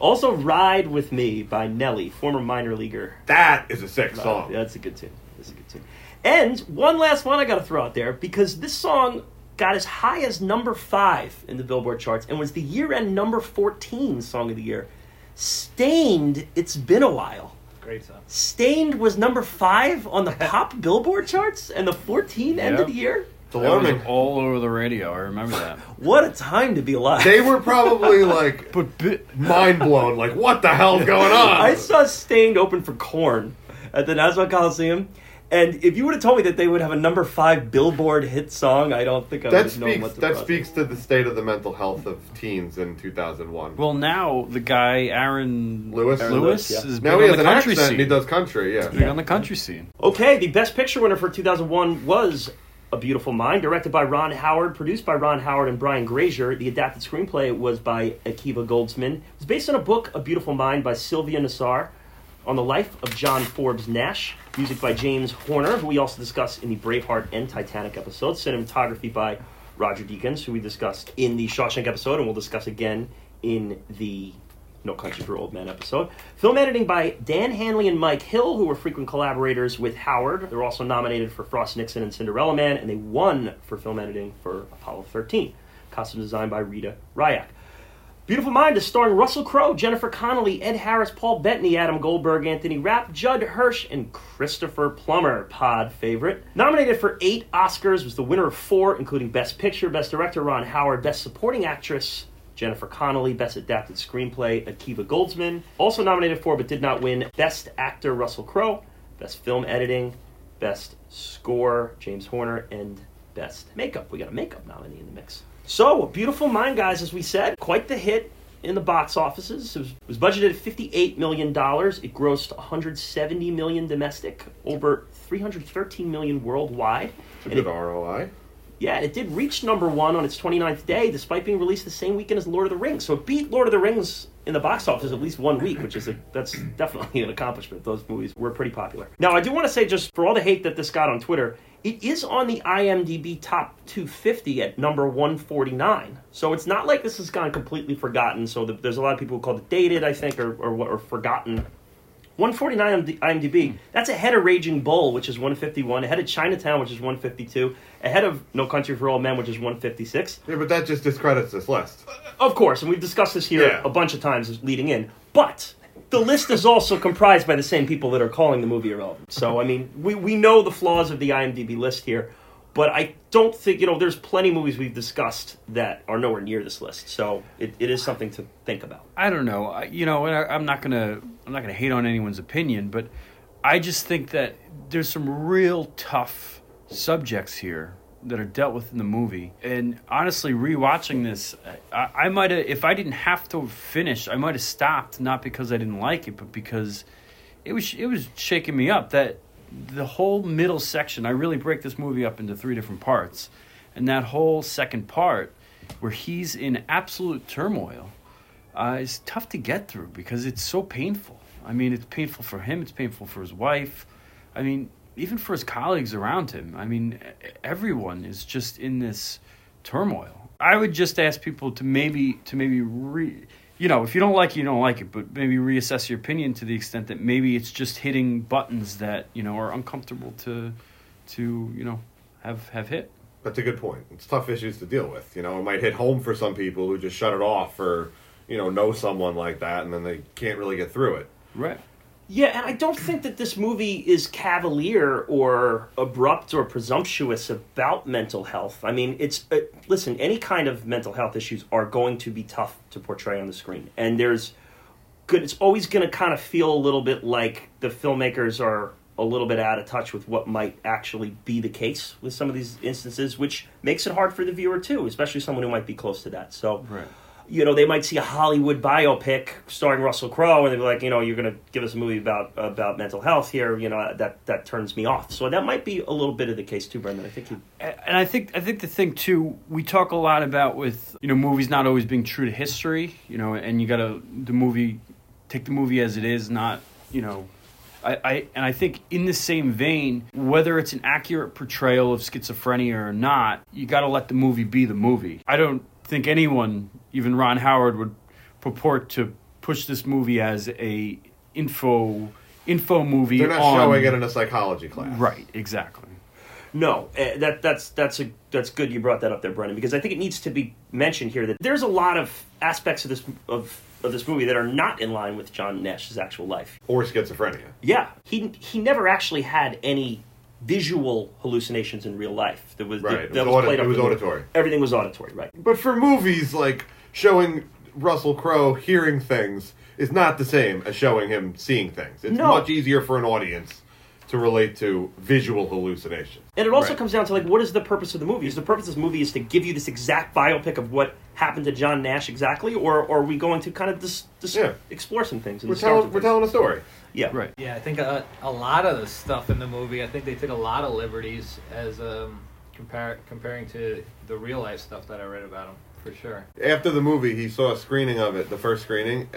Speaker 1: also "Ride with Me" by Nelly, former minor leaguer.
Speaker 2: that is a sick
Speaker 1: Uh,
Speaker 2: song.
Speaker 1: yeah, that's a good tune. That's a good tune. And one last one I got to throw out there because this song got as high as number five in the Billboard charts and was the year-end number fourteen song of the year. Staind. It's been a while.
Speaker 4: Great song.
Speaker 1: Staind was number five on the pop Billboard charts and the 14 end of the year.
Speaker 2: It's
Speaker 3: was
Speaker 2: alarming.
Speaker 3: all over the radio. I remember that.
Speaker 1: What a time to be alive.
Speaker 2: They were probably like
Speaker 3: But bi-
Speaker 2: mind blown. Like, what the hell's going on?
Speaker 1: I saw Staind open for Korn at the Nassau Coliseum. And if you would have told me that they would have a number five Billboard hit song, I don't think I would
Speaker 2: that
Speaker 1: have known
Speaker 2: speaks.
Speaker 1: what to
Speaker 2: That
Speaker 1: process.
Speaker 2: speaks to the state of the mental health of teens in 2001.
Speaker 3: well, now the guy Aaron
Speaker 2: Lewis?
Speaker 1: Aaron
Speaker 3: Lewis
Speaker 1: Lewis, yeah.
Speaker 3: is big
Speaker 2: now he
Speaker 3: on
Speaker 2: has
Speaker 3: the
Speaker 2: an
Speaker 3: country
Speaker 2: accent
Speaker 3: scene.
Speaker 2: and he does country. Yeah.
Speaker 3: Big on the country scene.
Speaker 1: Okay, the best picture winner for 2001 was A Beautiful Mind, directed by Ron Howard, produced by Ron Howard and Brian Grazer. The adapted screenplay was by Akiva Goldsman. It was based on a book, A Beautiful Mind, by Sylvia Nasar, on the life of John Forbes Nash. Music by James Horner, who we also discuss in the Braveheart and Titanic episodes. Cinematography by Roger Deakins, who we discussed in the Shawshank episode, and we'll discuss again in the No Country for Old Men episode. Film editing by Dan Hanley and Mike Hill, who were frequent collaborators with Howard. They were also nominated for Frost Nixon and Cinderella Man, and they won for film editing for Apollo 13. Costume design by Rita Ryack. Beautiful Mind is starring Russell Crowe, Jennifer Connelly, Ed Harris, Paul Bettany, Adam Goldberg, Anthony Rapp, Judd Hirsch, and Christopher Plummer, pod favorite. Nominated for eight Oscars, was the winner of four, including Best Picture, Best Director Ron Howard, Best Supporting Actress Jennifer Connelly, Best Adapted Screenplay Akiva Goldsman. Also nominated for, but did not win, Best Actor Russell Crowe, Best Film Editing, Best Score James Horner, and Best Makeup. We got a makeup nominee in the mix. So, Beautiful Mind, guys, as we said, quite the hit in the box offices. It was, it was budgeted at $58 million. It grossed 170 million domestic, over 313 million worldwide.
Speaker 2: It's a
Speaker 1: And
Speaker 2: good
Speaker 1: it-
Speaker 2: ROI.
Speaker 1: yeah, it did reach number one on its 29th day, despite being released the same weekend as Lord of the Rings. So it beat Lord of the Rings in the box office at least one week, which is a, that's definitely an accomplishment. Those movies were pretty popular. Now, I do want to say, just for all the hate that this got on Twitter, it is on the IMDb top 250 at number 149. So it's not like this has gone completely forgotten. So the, there's a lot of people who call it dated, I think, or, or, or forgotten. 149 on the IMDb. That's ahead of Raging Bull, which is 151. Ahead of Chinatown, which is 152. Ahead of No Country for Old Men, which is 156.
Speaker 2: Yeah, but that just discredits this list.
Speaker 1: Of course, and we've discussed this here
Speaker 2: Yeah.
Speaker 1: a bunch of times leading in. But the list is also comprised by the same people that are calling the movie irrelevant. So, I mean, we, we know the flaws of the IMDb list here, but I don't think, you know, there's plenty of movies we've discussed that are nowhere near this list. So it, it is something to think about.
Speaker 3: I don't know. I- You know, I, I'm not gonna I'm not gonna hate on anyone's opinion, but I just think that there's some real tough subjects here that are dealt with in the movie. And honestly, rewatching this, I, I might have if I didn't have to finish, I might have stopped not because I didn't like it, but because it was it was shaking me up that the whole middle section. I really break this movie up into three different parts, and that whole second part where he's in absolute turmoil uh, is tough to get through because it's so painful. I mean, it's painful for him. It's painful for his wife. I mean, even for his colleagues around him. I mean, everyone is just in this turmoil. I would just ask people to maybe to maybe re, you know, if you don't like it, you don't like it, but maybe reassess your opinion to the extent that maybe it's just hitting buttons that you know are uncomfortable to to you know have have hit.
Speaker 2: That's a good point. It's tough issues to deal with. You know, it might hit home for some people who just shut it off or, you know, know someone like that and then they can't really get through it.
Speaker 3: Right.
Speaker 1: Yeah, and I don't think that this movie is cavalier or abrupt or presumptuous about mental health. I mean, it's uh, listen, any kind of mental health issues are going to be tough to portray on the screen. And there's good it's always going to kind of feel a little bit like the filmmakers are a little bit out of touch with what might actually be the case with some of these instances, which makes it hard for the viewer too, especially someone who might be close to that. So
Speaker 3: Right.
Speaker 1: You know, they might see a Hollywood biopic starring Russell Crowe, and they'd be like, you know, you're going to give us a movie about about mental health here. You know, that that turns me off. So that might be a little bit of the case too, Brendan. I think you.
Speaker 3: and I think I think the thing too, we talk a lot about with you know movies not always being true to history, you know, and you got to the movie take the movie as it is, not you know. I, I and I think in the same vein, whether it's an accurate portrayal of schizophrenia or not, you got to let the movie be the movie. I don't think anyone, even Ron Howard, would purport to push this movie as a info info movie.
Speaker 2: They're not
Speaker 3: on,
Speaker 2: showing it in a psychology class.
Speaker 3: right, exactly.
Speaker 1: No, uh, that that's that's a that's good you brought that up there, Brendan, because I think it needs to be mentioned here that there's a lot of aspects of this of of this movie that are not in line with John Nash's actual life.
Speaker 2: Or schizophrenia.
Speaker 1: Yeah, he he never actually had any visual hallucinations in real life. That was
Speaker 2: Right, it
Speaker 1: that
Speaker 2: was audi-
Speaker 1: played
Speaker 2: it was auditory.
Speaker 1: Everything was auditory, right?
Speaker 2: But for movies, like showing Russell Crowe hearing things is not the same as showing him seeing things. It's
Speaker 1: No.
Speaker 2: much easier for an audience to relate to visual hallucination.
Speaker 1: And it also
Speaker 3: Right.
Speaker 1: comes down to like, what is the purpose of the movie? Is the purpose of this movie is to give you this exact biopic of what happened to John Nash exactly, or, or are we going to kind of dis, dis-
Speaker 2: Yeah.
Speaker 1: explore some things? and
Speaker 2: We're
Speaker 1: discover
Speaker 2: telling, we're
Speaker 1: things?
Speaker 2: telling a story.
Speaker 1: Yeah,
Speaker 3: Right.
Speaker 4: Yeah, I think a, a lot of the stuff in the movie, I think they took a lot of liberties as um, compare comparing to the real life stuff that I read about him for sure.
Speaker 2: After the movie, he saw a screening of it, the first screening.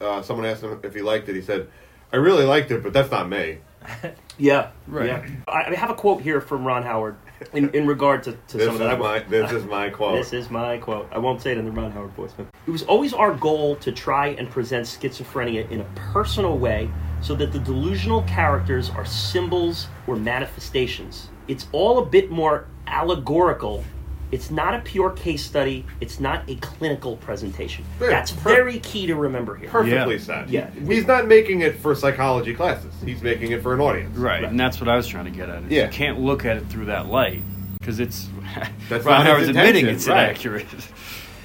Speaker 2: Uh, someone asked him if he liked it. He said, "I really liked it, but that's not me."
Speaker 1: Yeah,
Speaker 3: Right.
Speaker 1: Yeah. I I have a quote here from Ron Howard in, in regard to, to
Speaker 2: This
Speaker 1: some
Speaker 2: is
Speaker 1: of that.
Speaker 2: My this is my quote.
Speaker 1: This is my quote. I won't say it in the Ron Howard voice, but it was always our goal to try and present schizophrenia in a personal way so that the delusional characters are symbols or manifestations. It's all a bit more allegorical. It's not a pure case study. It's not a clinical presentation.
Speaker 2: Yeah,
Speaker 1: That's
Speaker 2: per-
Speaker 1: very key to remember here.
Speaker 2: Perfectly
Speaker 3: Yeah.
Speaker 2: said.
Speaker 1: Yeah.
Speaker 2: He's not making it for psychology classes. He's making it for an audience.
Speaker 3: Right,
Speaker 1: Right.
Speaker 3: and that's what I was trying to get at.
Speaker 2: Yeah.
Speaker 3: You can't look at it through that light because it's
Speaker 2: That's
Speaker 3: Ron
Speaker 2: not his
Speaker 3: Howard's admitting it's
Speaker 2: right.
Speaker 3: inaccurate.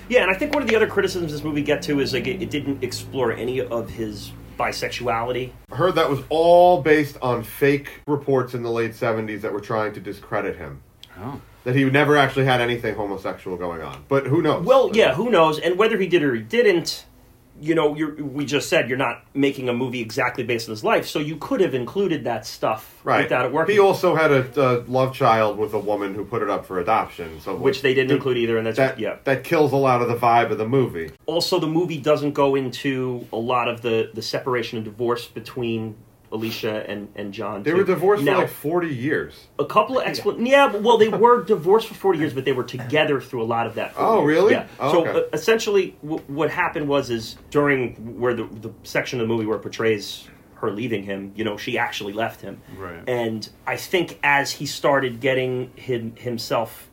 Speaker 1: Yeah, and I think one of the other criticisms this movie get to is like it, it didn't explore any of his bisexuality.
Speaker 2: I heard that was all based on fake reports in the late 70s that were trying to discredit him.
Speaker 3: oh.
Speaker 2: That he never actually had anything homosexual going on. But who knows?
Speaker 1: Well, yeah, who knows? And whether he did or he didn't, you know, you're, we just said you're not making a movie exactly based on his life, so you could have included that stuff
Speaker 2: Right.
Speaker 1: without it working.
Speaker 2: He also had a, a love child with a woman who put it up for adoption. So
Speaker 1: which they didn't
Speaker 2: th-
Speaker 1: include either, and that's
Speaker 2: That,
Speaker 1: yeah.
Speaker 2: that kills a lot of the vibe of the movie.
Speaker 1: Also, the movie doesn't go into a lot of the the separation and divorce between Alicia and and John.
Speaker 2: They
Speaker 1: too.
Speaker 2: were divorced
Speaker 1: Now,
Speaker 2: for like 40 years.
Speaker 1: a couple of expl- yeah, but- well, they were divorced for 40 years, but they were together through a lot of that.
Speaker 2: Oh,
Speaker 1: years.
Speaker 2: really?
Speaker 1: Yeah.
Speaker 2: Oh,
Speaker 1: so
Speaker 2: okay.
Speaker 1: uh, essentially, w- what happened was is during where the the section of the movie where it portrays her leaving him, you know, she actually left him.
Speaker 3: Right.
Speaker 1: And I think as he started getting him, himself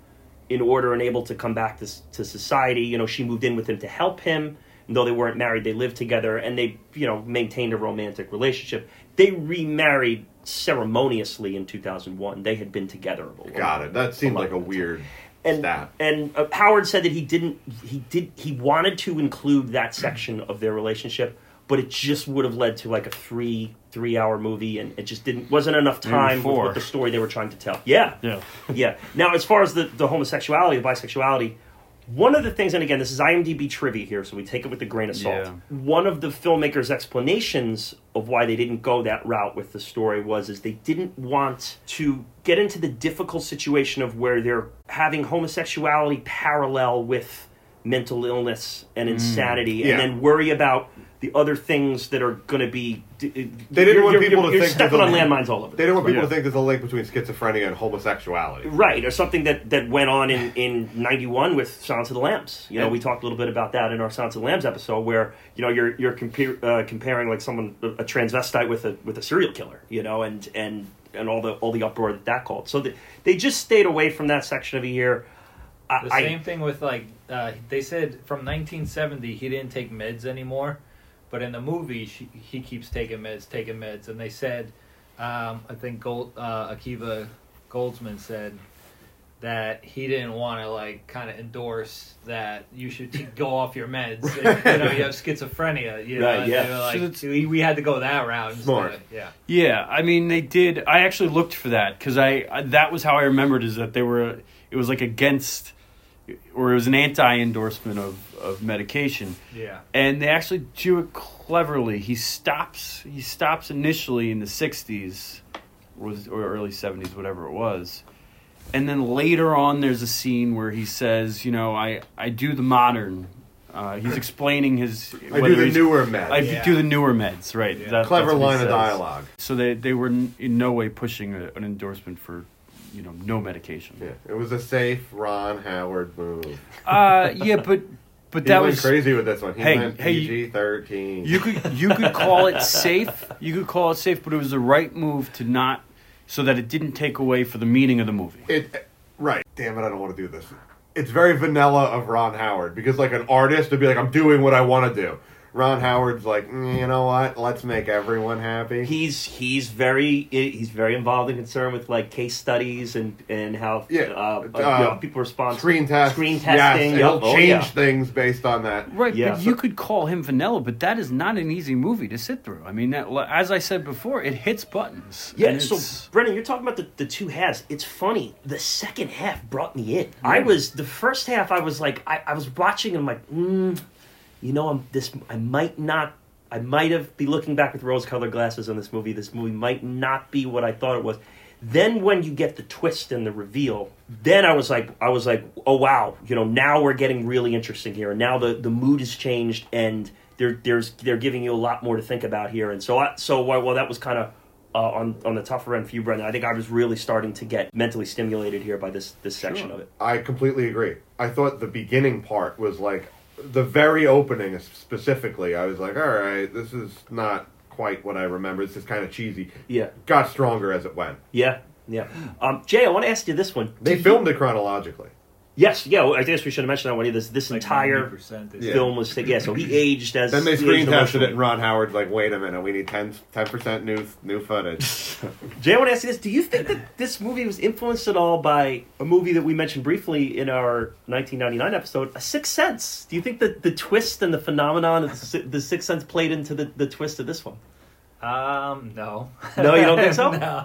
Speaker 1: in order and able to come back to, to society, you know, she moved in with him to help him. And though they weren't married, they lived together and they, you know, maintained a romantic relationship. They remarried ceremoniously in 2001. They had been together. a long-
Speaker 2: Got it. That seemed
Speaker 1: a
Speaker 2: like a weird
Speaker 1: And
Speaker 2: stat.
Speaker 1: and uh, Howard said that he didn't. He did. He wanted to include that section of their relationship, but it just would have led to like a three three hour movie, and it just didn't wasn't enough time with
Speaker 3: four.
Speaker 1: the story they were trying to tell. Yeah,
Speaker 3: Yeah.
Speaker 1: yeah. Now, as far as the, the homosexuality, the bisexuality, one of the things, and again, this is IMDb trivia here, so we take it with a grain of salt.
Speaker 3: Yeah.
Speaker 1: One of the filmmakers' explanations of why they didn't go that route with the story was is they didn't want to get into the difficult situation of where they're having homosexuality parallel with mental illness and insanity,
Speaker 2: Yeah.
Speaker 1: and then worry about the other things that are going to be. They
Speaker 2: They didn't want people to
Speaker 1: you're
Speaker 2: think
Speaker 1: stepping on
Speaker 2: a-
Speaker 1: landmines all over.
Speaker 2: They didn't want people
Speaker 3: Yeah.
Speaker 2: to think there's a link between schizophrenia and homosexuality.
Speaker 1: Right, or something that, that went on in, in 91 with Silence of the Lambs. You know,
Speaker 2: And-
Speaker 1: we talked a little bit about that in our Silence of the Lambs episode where, you know, you're you're compar- uh, comparing like someone a transvestite with a with a serial killer, you know, and and and all the all the uproar that that called. So the, they just stayed away from that section of the year. I,
Speaker 4: The
Speaker 1: I-
Speaker 4: same thing with like uh, they said from 1970 he didn't take meds anymore, but in the movie she, he keeps taking meds, taking meds, and they said um, I think Gold, uh, Akiva Goldsman said that he didn't want to like kind of endorse that you should t- go off your meds. If, you know, you have schizophrenia. You know,
Speaker 1: Right,
Speaker 4: and
Speaker 1: yeah.
Speaker 4: they were
Speaker 3: So
Speaker 4: like, we, we had to go that route. instead
Speaker 2: Smart.
Speaker 4: of- yeah.
Speaker 3: Yeah, I mean they did. I actually looked for that because I, I that was how I remembered is that they were. It was like against, or it was an anti endorsement of of medication,
Speaker 4: Yeah.
Speaker 3: and they actually do it cleverly. He stops. He stops initially in the '60s, or, or early '70s, whatever it was, and then later on there's a scene where he says, you know, I I do the modern. Uh, he's explaining his.
Speaker 2: I do
Speaker 3: whether
Speaker 2: the
Speaker 3: he's-
Speaker 2: newer meds.
Speaker 3: I
Speaker 4: Yeah.
Speaker 3: do the newer meds, right?
Speaker 4: Yeah.
Speaker 3: That-
Speaker 2: Clever
Speaker 3: that's what he
Speaker 2: line of dialogue.
Speaker 3: So they they were in no way pushing a, an endorsement for, you know, no medication.
Speaker 2: Yeah, it was a safe Ron Howard move.
Speaker 3: Uh, yeah, but but
Speaker 2: He
Speaker 3: that
Speaker 2: went
Speaker 3: was
Speaker 2: crazy with this one. He
Speaker 3: Hey,
Speaker 2: went
Speaker 3: hey,
Speaker 2: PG thirteen.
Speaker 3: you could you could call it safe. You could call it safe, but it was the right move to not so that it didn't take away for the meaning of the movie.
Speaker 2: It right. Damn it! I don't want to do this. It's very vanilla of Ron Howard because, like, an artist would be like, "I'm doing what I want to do." Ron Howard's like, "Mm, you know what? Let's make everyone happy.
Speaker 1: he's he's very he's very involved and concerned with like case studies and and how
Speaker 2: Yeah,
Speaker 1: uh, uh,
Speaker 2: uh,
Speaker 1: you know, people respond
Speaker 2: Screen test,
Speaker 1: screen testing
Speaker 2: and
Speaker 1: yep.
Speaker 2: he'll
Speaker 1: Oh,
Speaker 2: change
Speaker 1: yeah.
Speaker 2: things based on that.
Speaker 3: Right,
Speaker 1: Yeah.
Speaker 3: but you could call him vanilla, but that is not an easy movie to sit through. I mean, that, as I said before, it hits buttons.
Speaker 1: Yeah, so
Speaker 3: it's-
Speaker 1: Brendan, you're talking about the, the two halves. It's funny. The second half brought me in. I was the first half. I was like, I, I was watching. and I'm like, mm, you know, I'm this. I might not. I might have be looking back with rose-colored glasses on this movie. This movie might not be what I thought it was. Then when you get the twist and the reveal, then I was like, I was like, oh wow, you know, now we're getting really interesting here. And now the the mood has changed, and they're there's they're giving you a lot more to think about here. And so I so while, while that was kind of uh, on on the tougher end for you, Brendan, I think I was really starting to get mentally stimulated here by this this section of it.
Speaker 2: I completely agree. I thought the beginning part was like the very opening specifically. I was like, all right, this is not quite what I remember. This is kind of cheesy.
Speaker 1: Yeah,
Speaker 2: Got stronger as it went.
Speaker 1: yeah, yeah. Um, Jay, I want to ask you this one.
Speaker 2: They
Speaker 1: Do
Speaker 2: filmed it chronologically.
Speaker 1: Yes, yeah. well, I guess we should have mentioned that one. This this
Speaker 4: Like
Speaker 1: entire
Speaker 4: 90% is-
Speaker 1: film was taken. yeah. So he aged as
Speaker 2: Then they
Speaker 1: he
Speaker 2: screen
Speaker 1: aged
Speaker 2: tested it,
Speaker 1: emotionally.
Speaker 2: and Ron Howard's like, "Wait a minute, we need 10 percent new new footage."
Speaker 1: Jay, I want to ask you this: Do you think that this movie was influenced at all by a movie that we mentioned briefly in our 1999 episode, A Sixth Sense? Do you think that the twist and the phenomenon of the Si- the Sixth Sense played into the, the twist of this one?
Speaker 4: Um, no.
Speaker 1: No, you don't think so?
Speaker 4: no.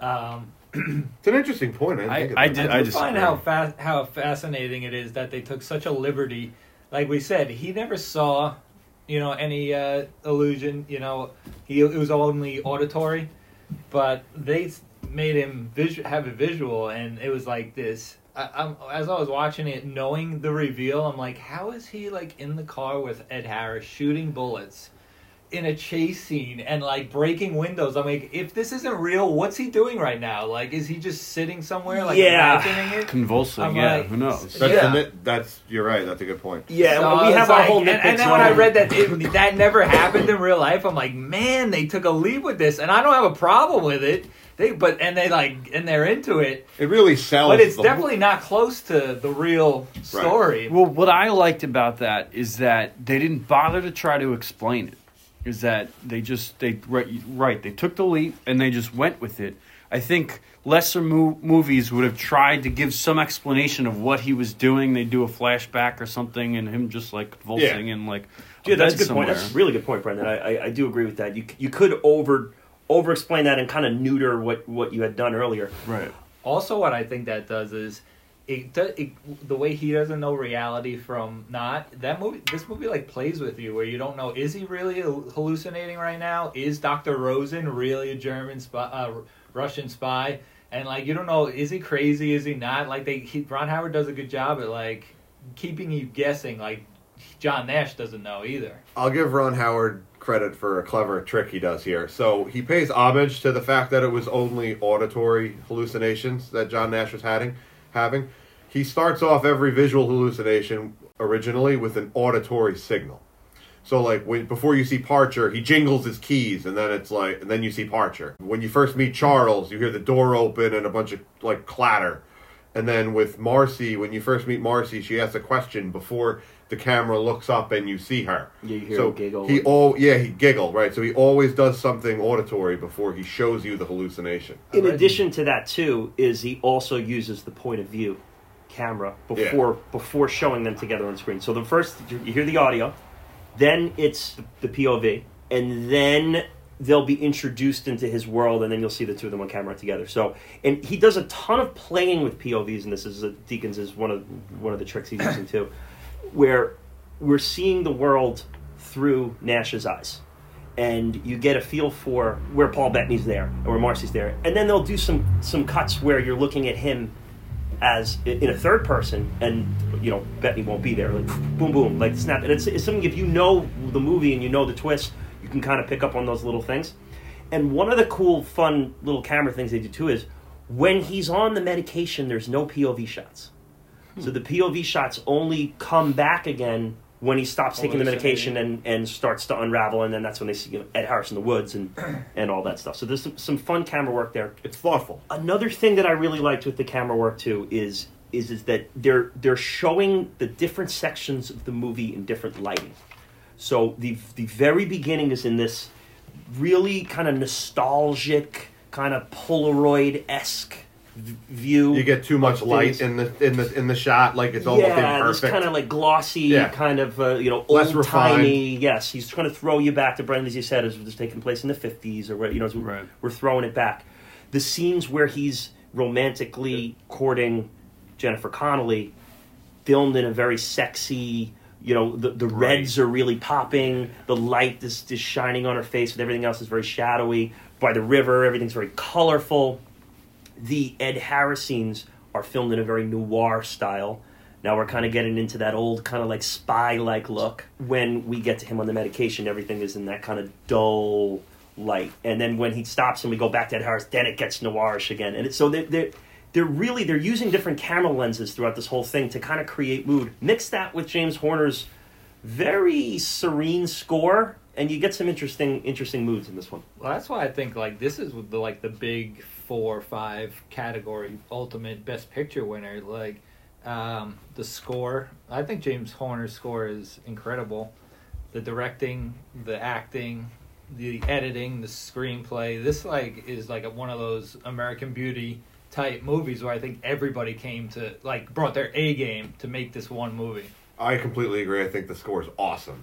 Speaker 4: Um,
Speaker 2: it's an interesting point. I, didn't
Speaker 3: I- I did-
Speaker 4: I,
Speaker 3: I
Speaker 4: do find how fa- how fascinating it is that they took such a liberty. Like we said, he never saw, you know, any uh, illusion. You know, he it was only auditory, but they made him visu- have a visual, and it was like this. I, I'm, as I was watching it, knowing the reveal, I'm like, how is he like in the car with Ed Harris shooting bullets? In a chase scene and like breaking windows. I'm like, if this isn't real, what's he doing right now? Like, is he just sitting somewhere, like
Speaker 1: Yeah.
Speaker 4: imagining it?
Speaker 3: Convulsing,
Speaker 4: I'm
Speaker 3: yeah.
Speaker 4: like-
Speaker 3: who knows?
Speaker 2: That's,
Speaker 4: Yeah.
Speaker 2: the nit- that's you're right. That's a good point.
Speaker 1: Yeah,
Speaker 4: So
Speaker 1: we have
Speaker 4: was
Speaker 1: our
Speaker 4: like-
Speaker 1: whole
Speaker 4: and, and then when I read that it, that never happened in real life, I'm like, man, they took a leap with this, and I don't have a problem with it. They but and they like and they're into it,
Speaker 2: It really sells.
Speaker 4: but it's
Speaker 2: the-
Speaker 4: definitely not close to the real story.
Speaker 3: Well, what I liked about that is that they didn't bother to try to explain it. Is that they just they right, right they took the leap and they just went with it. I think lesser mo- movies would have tried to give some explanation of what he was doing. They do a flashback or something, and him just like convulsing and like
Speaker 1: Yeah, that's a good
Speaker 3: somewhere.
Speaker 1: point. That's a really good point, Brendan. I, I, I do agree with that. You you could over over explain that and kind of neuter what what you had done earlier.
Speaker 3: right.
Speaker 4: Also, what I think that does is it, do- it the way he doesn't know reality from not that movie. This movie like plays with you where you don't know is he really hallucinating right now? Is Doctor Rosen really a German spy, uh, Russian spy? And like you don't know is he crazy? Is he not? Like they he, Ron Howard does a good job at like keeping you guessing. Like John Nash doesn't know either.
Speaker 2: I'll give Ron Howard credit for a clever trick he does here. So he pays homage to the fact that it was only auditory hallucinations that John Nash was having. Having, he starts off every visual hallucination originally with an auditory signal. So like when before you see Parcher, he jingles his keys, and then it's like, and then you see Parcher. When you first meet Charles, you hear the door open and a bunch of like clatter. And then with Marcy, when you first meet Marcy, she asks a question before the camera looks up and you see her.
Speaker 1: Yeah, you hear
Speaker 2: so
Speaker 1: him giggle.
Speaker 2: He all yeah he giggle right. So he always does something auditory before he shows you the hallucination.
Speaker 1: In
Speaker 4: Alright.
Speaker 1: addition to that, too, is he also uses the point of view camera before before showing them together on screen. So the first you you hear the audio, then it's the POV, and then they'll be introduced into his world, and then you'll see the two of them on camera together. So, and he does a ton of playing with POVs, and this is uh, Deakins is one of one of the tricks he's using too, where we're seeing the world through Nash's eyes and you get a feel for where Paul Bettany's there or where Marcy's there, and then they'll do some some cuts where you're looking at him as in a third person, and you know Bettany won't be there. Like boom, boom, like snap. And it's, it's something if you know the movie and you know the twist, you can kind of pick up on those little things. And one of the cool, fun little camera things they do too is when he's on the medication, there's no POV shots. So the POV shots only come back again when he stops taking the medication and, and starts to unravel, and then that's when they see you know, Ed Harris in the woods and and all that stuff. So there's some, some fun camera work there.
Speaker 2: It's thoughtful.
Speaker 1: Another thing that I really liked with the camera work too is is is that they're they're showing the different sections of the movie in different lighting. So the the very beginning is in this really kind of nostalgic, kind of Polaroid esque view.
Speaker 2: You get too much light in the in the in the shot, like it's almost
Speaker 1: yeah, this
Speaker 2: imperfect.
Speaker 1: kind of like glossy,
Speaker 2: Yeah.
Speaker 1: kind of uh, you know
Speaker 2: Less
Speaker 1: old timey. Yes, he's trying to throw you back to Brendan, as you said, as was taking place in the fifties or where you know as we-
Speaker 3: Right.
Speaker 1: we're throwing it back. The scenes where he's romantically courting Jennifer Connelly, filmed in a very sexy. You know the the
Speaker 3: Right.
Speaker 1: reds are really popping. The light is is shining on her face, but everything else is very shadowy. By the river, everything's very colorful The Ed Harris scenes are filmed in a very noir style. Now we're kind of getting into that old kind of like spy like look. When we get to him on the medication, everything is in that kind of dull light. And then when he stops and we go back to Ed Harris, then it gets noirish again. And it, so they're, they're, they're really they're using different camera lenses throughout this whole thing to kind of create mood. Mix that with James Horner's very serene score, and you get some interesting interesting moods in this one.
Speaker 4: Well, that's why I think like this is the like the big four five category ultimate best picture winner. Like um, the score, I think James Horner's score is incredible. The directing, the acting, the editing, the screenplay. This like is like a, one of those American Beauty type movies where I think everybody came to like brought their A game to make this one movie.
Speaker 2: I completely agree. I think the score is awesome.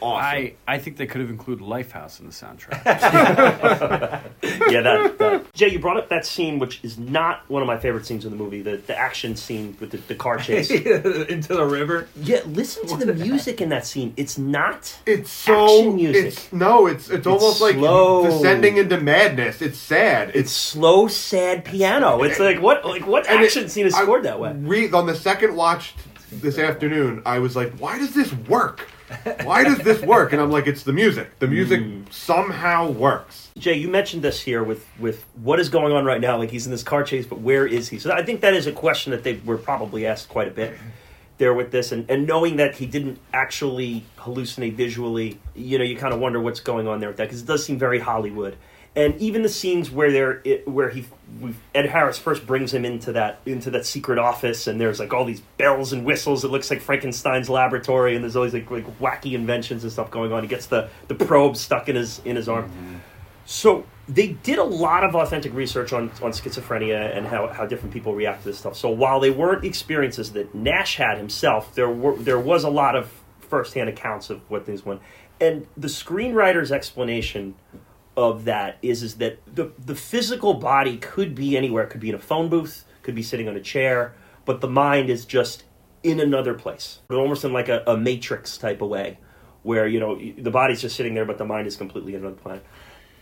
Speaker 2: Awesome.
Speaker 3: I, I think they could have included Lifehouse in the soundtrack.
Speaker 1: yeah, that, that. Jay, you brought up that scene, which is not one of my favorite scenes in the movie. The the action scene with the, the car chase.
Speaker 4: Into the river.
Speaker 1: yeah, listen to the music in that scene. It's not.
Speaker 2: It's so
Speaker 1: Action music.
Speaker 2: It's no, it's it's, almost like descending into madness. It's sad.
Speaker 1: It's slow, sad piano. It's like what like what
Speaker 2: and it-
Speaker 1: action scene is
Speaker 2: I
Speaker 1: scored that way?
Speaker 2: Re, on the second watch this afternoon, I was like, "Why does this work? Why does this work?" And I'm like, "It's the music. The music
Speaker 1: Mm.
Speaker 2: somehow works."
Speaker 1: Jay, you mentioned this here with with what is going on right now. Like he's in this car chase, but where is he? So I think that is a question that they were probably asked quite a bit there with this, and and knowing that he didn't actually hallucinate visually, you know, you kind of wonder what's going on there with that because it does seem very Hollywood. And even the scenes where they're it, where he Ed Harris first brings him into that into that secret office, and there's like all these bells and whistles. It looks like Frankenstein's laboratory, and there's always like, like wacky inventions and stuff going on. He gets the the probe stuck in his in his arm. Mm-hmm. So they did a lot of authentic research on, on schizophrenia and how, how different people react to this stuff. So while they weren't experiences that Nash had himself, there were there was a lot of firsthand accounts of what things went. And the screenwriter's explanation of that is is that the the physical body could be anywhere, It could be in a phone booth, could be sitting on a chair, but the mind is just in another place, almost in like a, a matrix type of way, where you know the body's just sitting there, but the mind is completely in another planet.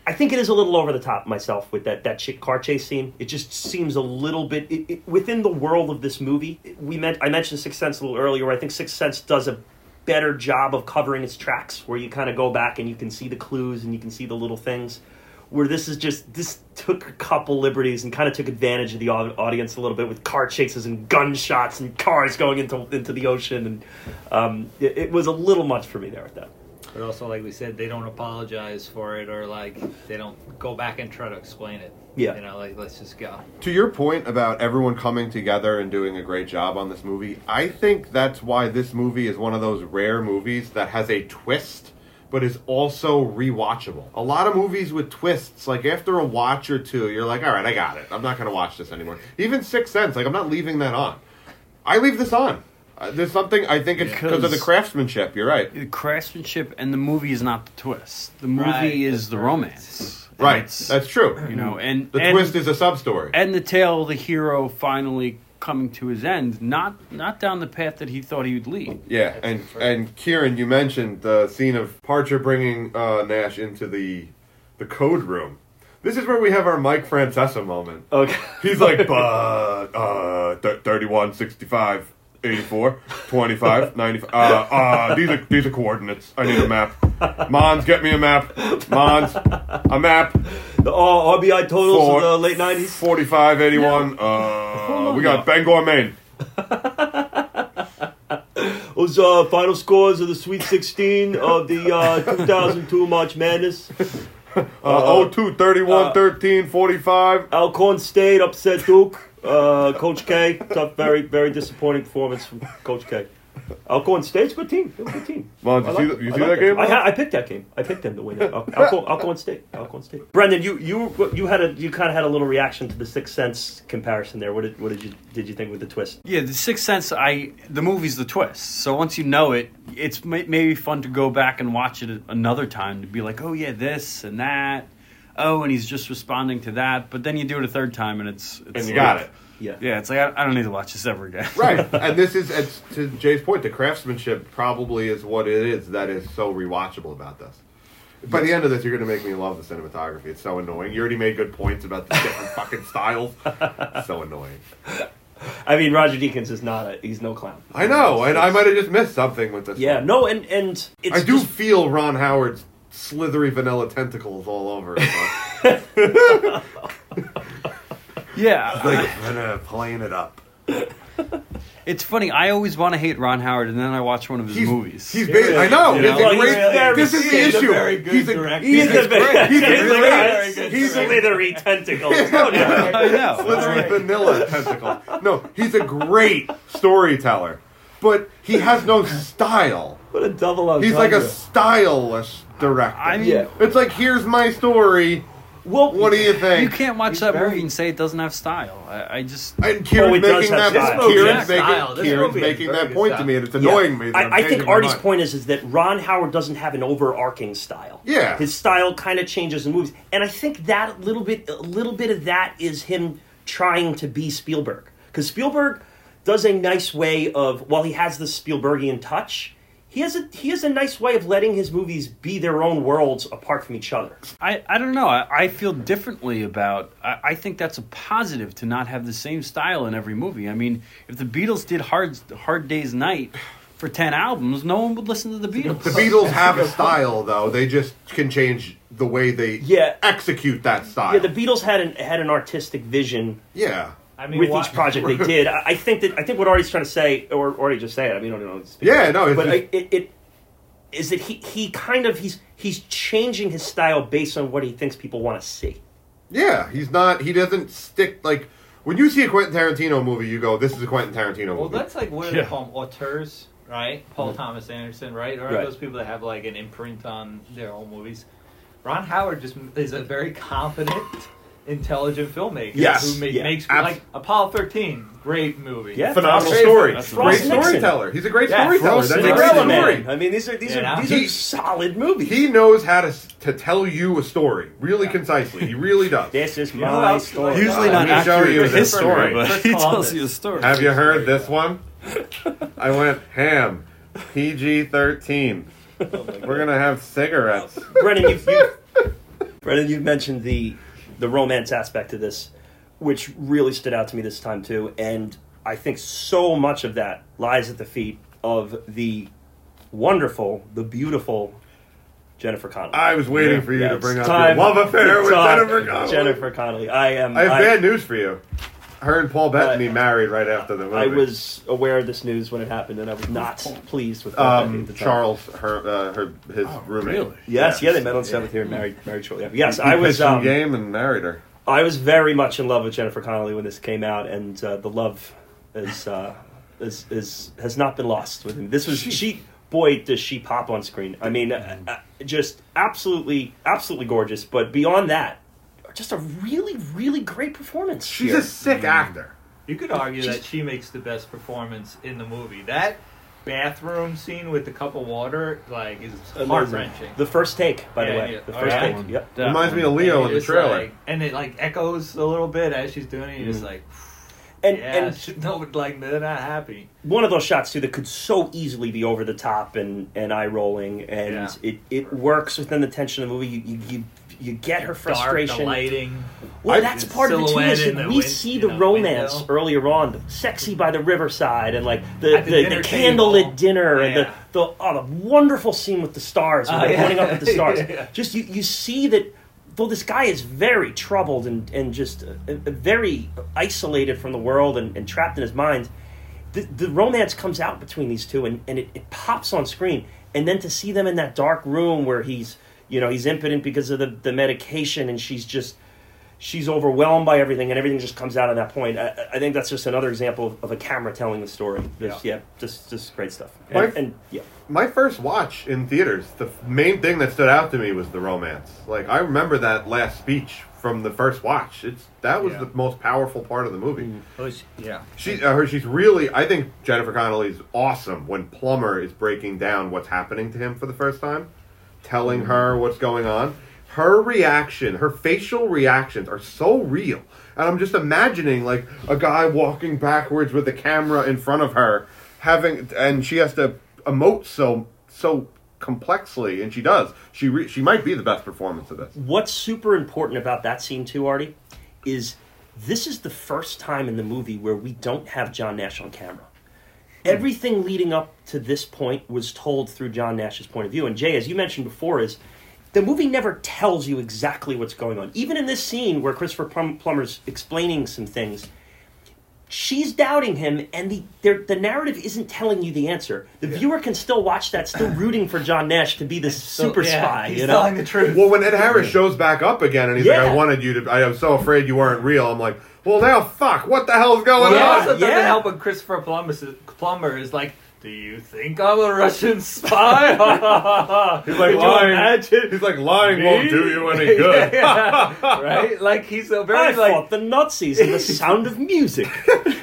Speaker 1: I think it is a little over the top myself with that that car chase scene. It just seems a little bit it, it, within the world of this movie. We meant I mentioned Sixth Sense a little earlier. I think Sixth Sense does a better job of covering its tracks, where you kind of go back and you can see the clues and you can see the little things. Where this is just this took a couple liberties and kind of took advantage of the audience a little bit with car chases and gunshots and cars going into into the ocean and um, it, it was a little much for me there with that.
Speaker 4: But also, like we said, they don't apologize for it or like they don't go back and try to explain it.
Speaker 1: Yeah.
Speaker 4: You know, like let's just go.
Speaker 2: To your point about everyone coming together and doing a great job on this movie, I think that's why this movie is one of those rare movies that has a twist but is also rewatchable. A lot of movies with twists, like after a watch or two, you're like, all right, I got it. I'm not going to watch this anymore. Even Sixth Sense, like I'm not leaving that on. I leave this on. Uh, there's something I think it's because of the craftsmanship. You're right.
Speaker 3: the craftsmanship and the movie is not the twist. The movie
Speaker 4: Right,
Speaker 3: is the romance.
Speaker 2: Right. That's true.
Speaker 3: you know, and
Speaker 2: The
Speaker 3: and,
Speaker 2: twist is a sub story.
Speaker 3: and the tale of the hero finally coming to his end, not not down the path that he thought he would lead.
Speaker 2: Yeah, and and Kieran, you mentioned the scene of Parcher bringing uh, Nash into the the code room. This is where we have our Mike Francesa moment.
Speaker 1: Okay.
Speaker 2: He's like, but uh, th- 31, 65, 84, 25, 95. Uh, uh, these are these are coordinates. I need a map. Mons, get me a map. Mons, a map.
Speaker 1: The uh, RBI totals
Speaker 2: For-
Speaker 1: of the late nineties.
Speaker 2: 45, 81. Uh, we got Bangor, Maine.
Speaker 1: Those uh, final scores of the Sweet Sixteen of the uh, 2002 March Madness.
Speaker 2: Uh, 02, 31, 13, 45.
Speaker 1: Alcorn State upset Duke. Uh, Coach K, tough, very, very disappointing performance from Coach K. Alcorn State's a good team. They're a good team.
Speaker 2: Mons,
Speaker 1: I
Speaker 2: you see,
Speaker 1: like
Speaker 2: that, you
Speaker 1: I
Speaker 2: see
Speaker 1: like
Speaker 2: that game?
Speaker 1: I, ha- I picked that game. I picked them to win it. Al- Alcorn, Alcorn State. Alcorn State. Brendan, you you you had a you kind of had a little reaction to the Sixth Sense comparison there. What did what did you did you think with the twist?
Speaker 3: Yeah, the Sixth Sense. I the movie's the twist. So once you know it, it's may, maybe fun to go back and watch it another time to be like, oh yeah, this and that. Oh, and he's just responding to that. But then you do it a third time, and it's, it's
Speaker 2: and you
Speaker 3: like-
Speaker 2: got it.
Speaker 1: Yeah.
Speaker 3: Yeah, it's like I, I don't need to watch this ever again.
Speaker 2: Right. and this is, it's, to Jay's point, the craftsmanship probably is what it is that is so rewatchable about this. By the end of this, you're going to make me love the cinematography. It's so annoying. You already made good points about the different fucking styles. So annoying.
Speaker 1: I mean, Roger Deakins is not a. He's no clown.
Speaker 2: I know, and I might have just missed something with this.
Speaker 1: Yeah,
Speaker 2: one.
Speaker 1: no, and and it's
Speaker 2: I do
Speaker 1: just-
Speaker 2: feel Ron Howard's slithery vanilla tentacles all over it. but-
Speaker 3: Yeah,
Speaker 2: like, uh, playing it up.
Speaker 3: it's funny. I always want to hate Ron Howard, and then I watch one of his
Speaker 2: He's,
Speaker 3: movies.
Speaker 2: he's ba- I know.
Speaker 3: You
Speaker 2: He's
Speaker 3: know?
Speaker 2: a
Speaker 1: Well, he's
Speaker 2: great.
Speaker 1: very-
Speaker 2: this is the
Speaker 4: he's a
Speaker 2: issue.
Speaker 4: very good
Speaker 2: he's a,
Speaker 4: director.
Speaker 1: He's
Speaker 2: he's
Speaker 1: a very,
Speaker 2: he's a
Speaker 1: he's
Speaker 2: great-
Speaker 1: a
Speaker 4: good
Speaker 1: he's a
Speaker 4: director.
Speaker 1: slithery tentacles.
Speaker 3: I know.
Speaker 2: slithery vanilla tentacle. No, he's a great storyteller, but he has no style.
Speaker 1: What a double entendre.
Speaker 2: He's like a styleless director.
Speaker 3: I mean,
Speaker 1: Yeah.
Speaker 2: it's like here's my story.
Speaker 1: Well.
Speaker 2: What do you think?
Speaker 3: you can't watch
Speaker 4: He's
Speaker 3: that
Speaker 4: very-
Speaker 3: movie and say it doesn't have style. I, I just
Speaker 2: And Kieran's
Speaker 1: Oh, it does
Speaker 2: making
Speaker 1: have
Speaker 2: that.
Speaker 1: style.
Speaker 2: Kieran's
Speaker 4: This movie
Speaker 2: making,
Speaker 4: has style. This
Speaker 2: Kieran's
Speaker 4: movie has
Speaker 2: making
Speaker 4: very
Speaker 2: that
Speaker 4: good
Speaker 2: point to
Speaker 4: style.
Speaker 2: me, and it's
Speaker 1: Yeah.
Speaker 2: annoying me. that I'm
Speaker 1: I, I
Speaker 2: changing
Speaker 1: think
Speaker 2: my
Speaker 1: Artie's
Speaker 2: mind.
Speaker 1: point is is that Ron Howard doesn't have an overarching style.
Speaker 2: Yeah.
Speaker 1: his style kind of changes in movies, and I think that little bit, a little bit of that is him trying to be Spielberg because Spielberg does a nice way of while he has the Spielbergian touch. He has a he has a nice way of letting his movies be their own worlds apart from each other.
Speaker 3: I, I don't know. I, I feel differently about. I, I think that's a positive to not have the same style in every movie. I mean, if the Beatles did Hard Hard Day's Night for ten albums, no one would listen to the Beatles.
Speaker 2: The Beatles have a style, though. They just can change the way they
Speaker 1: Yeah.
Speaker 2: execute that style.
Speaker 1: Yeah, the Beatles had an had an artistic vision
Speaker 2: yeah.
Speaker 4: I mean,
Speaker 1: with
Speaker 4: why-
Speaker 1: each project they did. I, I think that I think what Artie's trying to say, or Artie just say it. I mean, I don't know. speak-
Speaker 2: Yeah, no,
Speaker 1: but I, uh, it, it is that he he kind of he's he's changing his style based on what he thinks people want to see.
Speaker 2: Yeah, he's not. He doesn't stick like when you see a Quentin Tarantino movie, you go, "This is a Quentin Tarantino movie."
Speaker 4: Well, that's like what do
Speaker 3: Yeah.
Speaker 4: they call them? Auteurs, right? Paul mm-hmm. Thomas Anderson, right? Or
Speaker 1: Right.
Speaker 4: those people that have like an imprint on their own movies. Ron Howard just is a very confident, intelligent filmmaker
Speaker 2: Yes.
Speaker 4: who ma-
Speaker 1: Yeah.
Speaker 4: makes
Speaker 2: Abs-
Speaker 4: like Apollo 13, great movie.
Speaker 1: Yeah.
Speaker 2: Phenomenal
Speaker 1: Frost-
Speaker 2: story. Great storyteller. He's a great
Speaker 4: Yeah,
Speaker 2: storyteller.
Speaker 3: Frost
Speaker 2: That's a great story.
Speaker 1: I mean, these are these
Speaker 4: Yeah.
Speaker 1: are these
Speaker 2: He-
Speaker 1: are solid movies.
Speaker 2: He knows how to to tell you a story really concisely. He really does.
Speaker 1: this is
Speaker 4: know
Speaker 1: my
Speaker 4: else-
Speaker 1: story.
Speaker 3: Usually not
Speaker 2: let me show you this
Speaker 3: his story, but he tells you a story.
Speaker 2: Have you heard this one? I went ham. PG thirteen. Oh We're gonna have cigarettes.
Speaker 1: Brendan, you've, you've Brendan, you've mentioned the the romance aspect of this, which really stood out to me this time too, and I think so much of that lies at the feet of the wonderful, the beautiful Jennifer Connelly.
Speaker 2: I was waiting
Speaker 3: Yeah.
Speaker 2: for you
Speaker 1: Yeah,
Speaker 2: to bring up
Speaker 1: time-
Speaker 2: your love affair with Jennifer Connelly.
Speaker 1: Jennifer Connelly. I am.
Speaker 2: I have bad news for you. Her and Paul Bettany
Speaker 1: Uh,
Speaker 2: married right after the movie.
Speaker 1: I was aware of this news when it happened, and I was not pleased with Paul Bettany
Speaker 2: um,
Speaker 1: at the time.
Speaker 2: Charles, her, uh, her, his roommate.
Speaker 3: really?
Speaker 1: Yes,
Speaker 2: Yeah.
Speaker 1: yeah, they met on Seventh here and married, married shortly after. Yes,
Speaker 2: He
Speaker 1: I was.
Speaker 2: pitched
Speaker 1: Um,
Speaker 2: game and married her.
Speaker 1: I was very much in love with Jennifer Connelly when this came out, and uh, the love is, uh, is is has not been lost with him. This was she. Boy, does she pop on screen! I mean, uh, uh, just absolutely, absolutely gorgeous. But beyond that, just a really, really great performance.
Speaker 2: She's
Speaker 1: here.
Speaker 2: a sick actor.
Speaker 4: You could argue
Speaker 1: She's-
Speaker 4: that she makes the best performance in the movie. That bathroom scene with the cup of water, like, is heart wrenching.
Speaker 1: The first take, by the way,
Speaker 4: yeah.
Speaker 1: the
Speaker 4: Oh,
Speaker 1: first
Speaker 4: yeah?
Speaker 1: take. Yep.
Speaker 3: That
Speaker 2: Reminds me of Leo in the trailer.
Speaker 4: like- and it like echoes a little bit as she's doing it. You're just
Speaker 1: Mhm.
Speaker 4: like,
Speaker 1: And
Speaker 4: yeah,
Speaker 1: and
Speaker 4: she- no, like they're not happy.
Speaker 1: one of those shots too that could so easily be over the top and, and eye rolling, and
Speaker 4: Yeah.
Speaker 1: it, it works within the tension of the movie. You you, you, you get her
Speaker 4: Dark,
Speaker 1: frustration.
Speaker 4: the lighting.
Speaker 1: Well,
Speaker 2: I-
Speaker 1: that's part of it too. Is that we
Speaker 4: win-
Speaker 1: see the
Speaker 4: know,
Speaker 1: romance
Speaker 4: window.
Speaker 1: earlier on, the sexy by the riverside, and like the
Speaker 4: the
Speaker 1: the, the, candlelit dinner, and the, the oh the wonderful scene with the stars, when
Speaker 4: Oh, yeah.
Speaker 1: pointing up at the stars.
Speaker 4: Yeah.
Speaker 1: Just you you see that. Though this guy is very troubled and, and just uh, uh, very isolated from the world and, and trapped in his mind, the, the romance comes out between these two and, and it, it pops on screen. And then to see them in that dark room where he's, you know, he's impotent because of the, the medication and she's just, she's overwhelmed by everything and everything just comes out at that point. I, I think that's just another example of, of a camera telling the story. Just, yeah. just, just great stuff. And,
Speaker 2: My-
Speaker 1: and yeah.
Speaker 2: My first watch in theaters, the main thing that stood out to me was the romance. Like I remember that last speech from the first watch. It's that was
Speaker 4: Yeah.
Speaker 2: the most powerful part of the movie.
Speaker 4: yeah.
Speaker 2: She, uh, her, she's really. I think Jennifer Connelly's awesome when Plummer is breaking down what's happening to him for the first time, telling mm-hmm. her what's going on. Her reaction, her facial reactions are so real, and I'm just imagining like a guy walking backwards with the camera in front of her, having, and she has to emote so so complexly, and she does. She re- she might be the best performance of this.
Speaker 1: What's super important about that scene too, Artie, is this is the first time in the movie where we don't have John Nash on camera. Hmm. Everything leading up to this point was told through John Nash's point of view. And Jay, as you mentioned before, is the movie never tells you exactly what's going on. Even in this scene where Christopher Plum- Plummer's explaining some things, she's doubting him, and the the narrative isn't telling you the answer. The viewer can still watch that, still rooting for John Nash to be this super
Speaker 4: yeah,
Speaker 1: spy.
Speaker 4: He's
Speaker 1: you know,
Speaker 4: telling the truth.
Speaker 2: Well, when Ed Harris shows back up again, and he's like, "I wanted you to," I am so afraid you weren't real. I'm like, "Well, now, fuck, what the hell's going
Speaker 4: Well, it
Speaker 1: Yeah,
Speaker 2: on?"
Speaker 4: also doesn't
Speaker 1: yeah.
Speaker 4: help when Christopher Plummer is, Plummer is like, "Do you think I'm a Russian spy?"
Speaker 2: He's like
Speaker 4: Could
Speaker 2: lying. He's like lying
Speaker 4: Me?
Speaker 2: won't do you any good.
Speaker 4: Yeah, right? Like he's a very like
Speaker 1: fought the Nazis in the sound of music.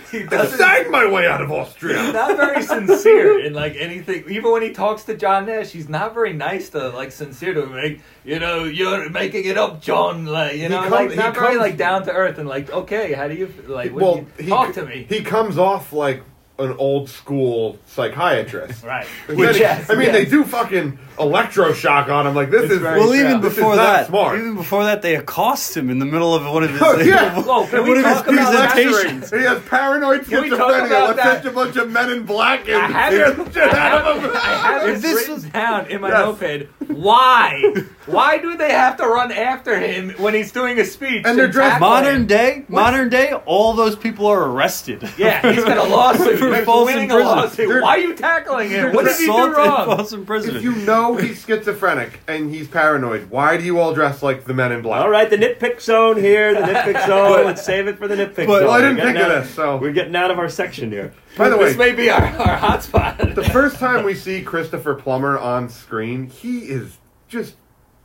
Speaker 4: he
Speaker 2: I sang my way out of
Speaker 4: He's
Speaker 2: Austria.
Speaker 4: not very sincere in like anything. Even when he talks to John Nash, he's not very nice to like sincere to him. Like you know, you're making it up, John. Like you know,
Speaker 2: come-
Speaker 4: like not very
Speaker 2: comes-
Speaker 4: like down to earth and like okay, how do you like?
Speaker 2: Well,
Speaker 4: you,
Speaker 2: he,
Speaker 4: talk to me.
Speaker 2: He comes off like an old school psychiatrist.
Speaker 4: right. Which, yes,
Speaker 2: I mean,
Speaker 4: yes.
Speaker 2: they do fucking electroshock on him. Like this
Speaker 4: It's
Speaker 2: is
Speaker 4: very
Speaker 3: Well,
Speaker 4: true.
Speaker 3: even
Speaker 2: This is
Speaker 3: before
Speaker 2: not
Speaker 3: that,
Speaker 2: smart.
Speaker 3: even before that, they accost him in the middle of one of his,
Speaker 2: Oh, yeah.
Speaker 4: Whoa, can we
Speaker 3: one of his
Speaker 4: about
Speaker 3: presentations.
Speaker 2: He has paranoid
Speaker 4: Can we talk
Speaker 2: schizophrenia.
Speaker 4: about
Speaker 2: Let's
Speaker 4: that?
Speaker 2: a bunch of men in black in
Speaker 4: I have
Speaker 2: to
Speaker 4: it-
Speaker 2: scare the shit out of him.
Speaker 4: I have
Speaker 3: If
Speaker 4: it
Speaker 3: this
Speaker 4: written
Speaker 3: was-
Speaker 4: down in my
Speaker 2: Yes.
Speaker 4: notepad. Why? Why do they have to run after him when he's doing a speech?
Speaker 2: And they're dressed-
Speaker 3: Modern
Speaker 4: him?
Speaker 3: day, modern day, all those people are arrested.
Speaker 4: Yeah, he's got a lawsuit.
Speaker 3: For
Speaker 4: He's
Speaker 3: false
Speaker 4: winning a lawsuit.
Speaker 2: They're-
Speaker 4: Why are you tackling him? What did he do
Speaker 3: Assault and
Speaker 4: wrong?
Speaker 3: false imprisonment.
Speaker 2: If you know he's schizophrenic and he's paranoid, why do you all dress like the men in black?
Speaker 1: All right, the nitpick zone here, the nitpick zone. Let's save it for the nitpick
Speaker 3: But-
Speaker 1: zone.
Speaker 2: Well, I
Speaker 1: We're
Speaker 2: didn't
Speaker 1: getting
Speaker 2: think of
Speaker 1: out-
Speaker 2: this, so-
Speaker 1: we're getting out of our section here.
Speaker 2: By the way, this
Speaker 4: may be our, our hotspot.
Speaker 2: the first time we see Christopher Plummer on screen, he is just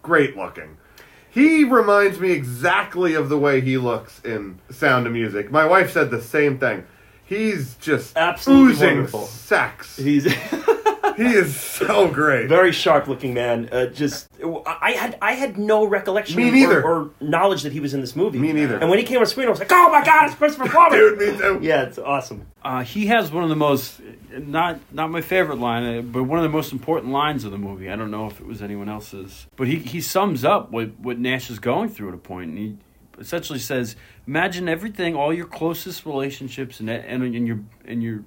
Speaker 2: great looking. He reminds me exactly of the way he looks in Sound of Music. My wife said the same thing. He's just
Speaker 1: Absolutely
Speaker 2: oozing
Speaker 1: wonderful.
Speaker 2: sex.
Speaker 1: He's
Speaker 2: He is so great.
Speaker 1: very sharp looking man. Uh, just I had I had no recollection
Speaker 2: Me
Speaker 1: or-
Speaker 2: neither.
Speaker 1: Or, knowledge that he was in this movie.
Speaker 2: Me neither.
Speaker 1: And when he came on screen, I was like, oh my god, it's Christopher Plummer.
Speaker 2: Dude, me too.
Speaker 1: Yeah, it's awesome.
Speaker 3: Uh, he has one of the most not not my favorite line, uh, but one of the most important lines of the movie. I don't know if it was anyone else's, but he he sums up what what Nash is going through at a point, and he essentially says, "Imagine everything, all your closest relationships, and and in your and your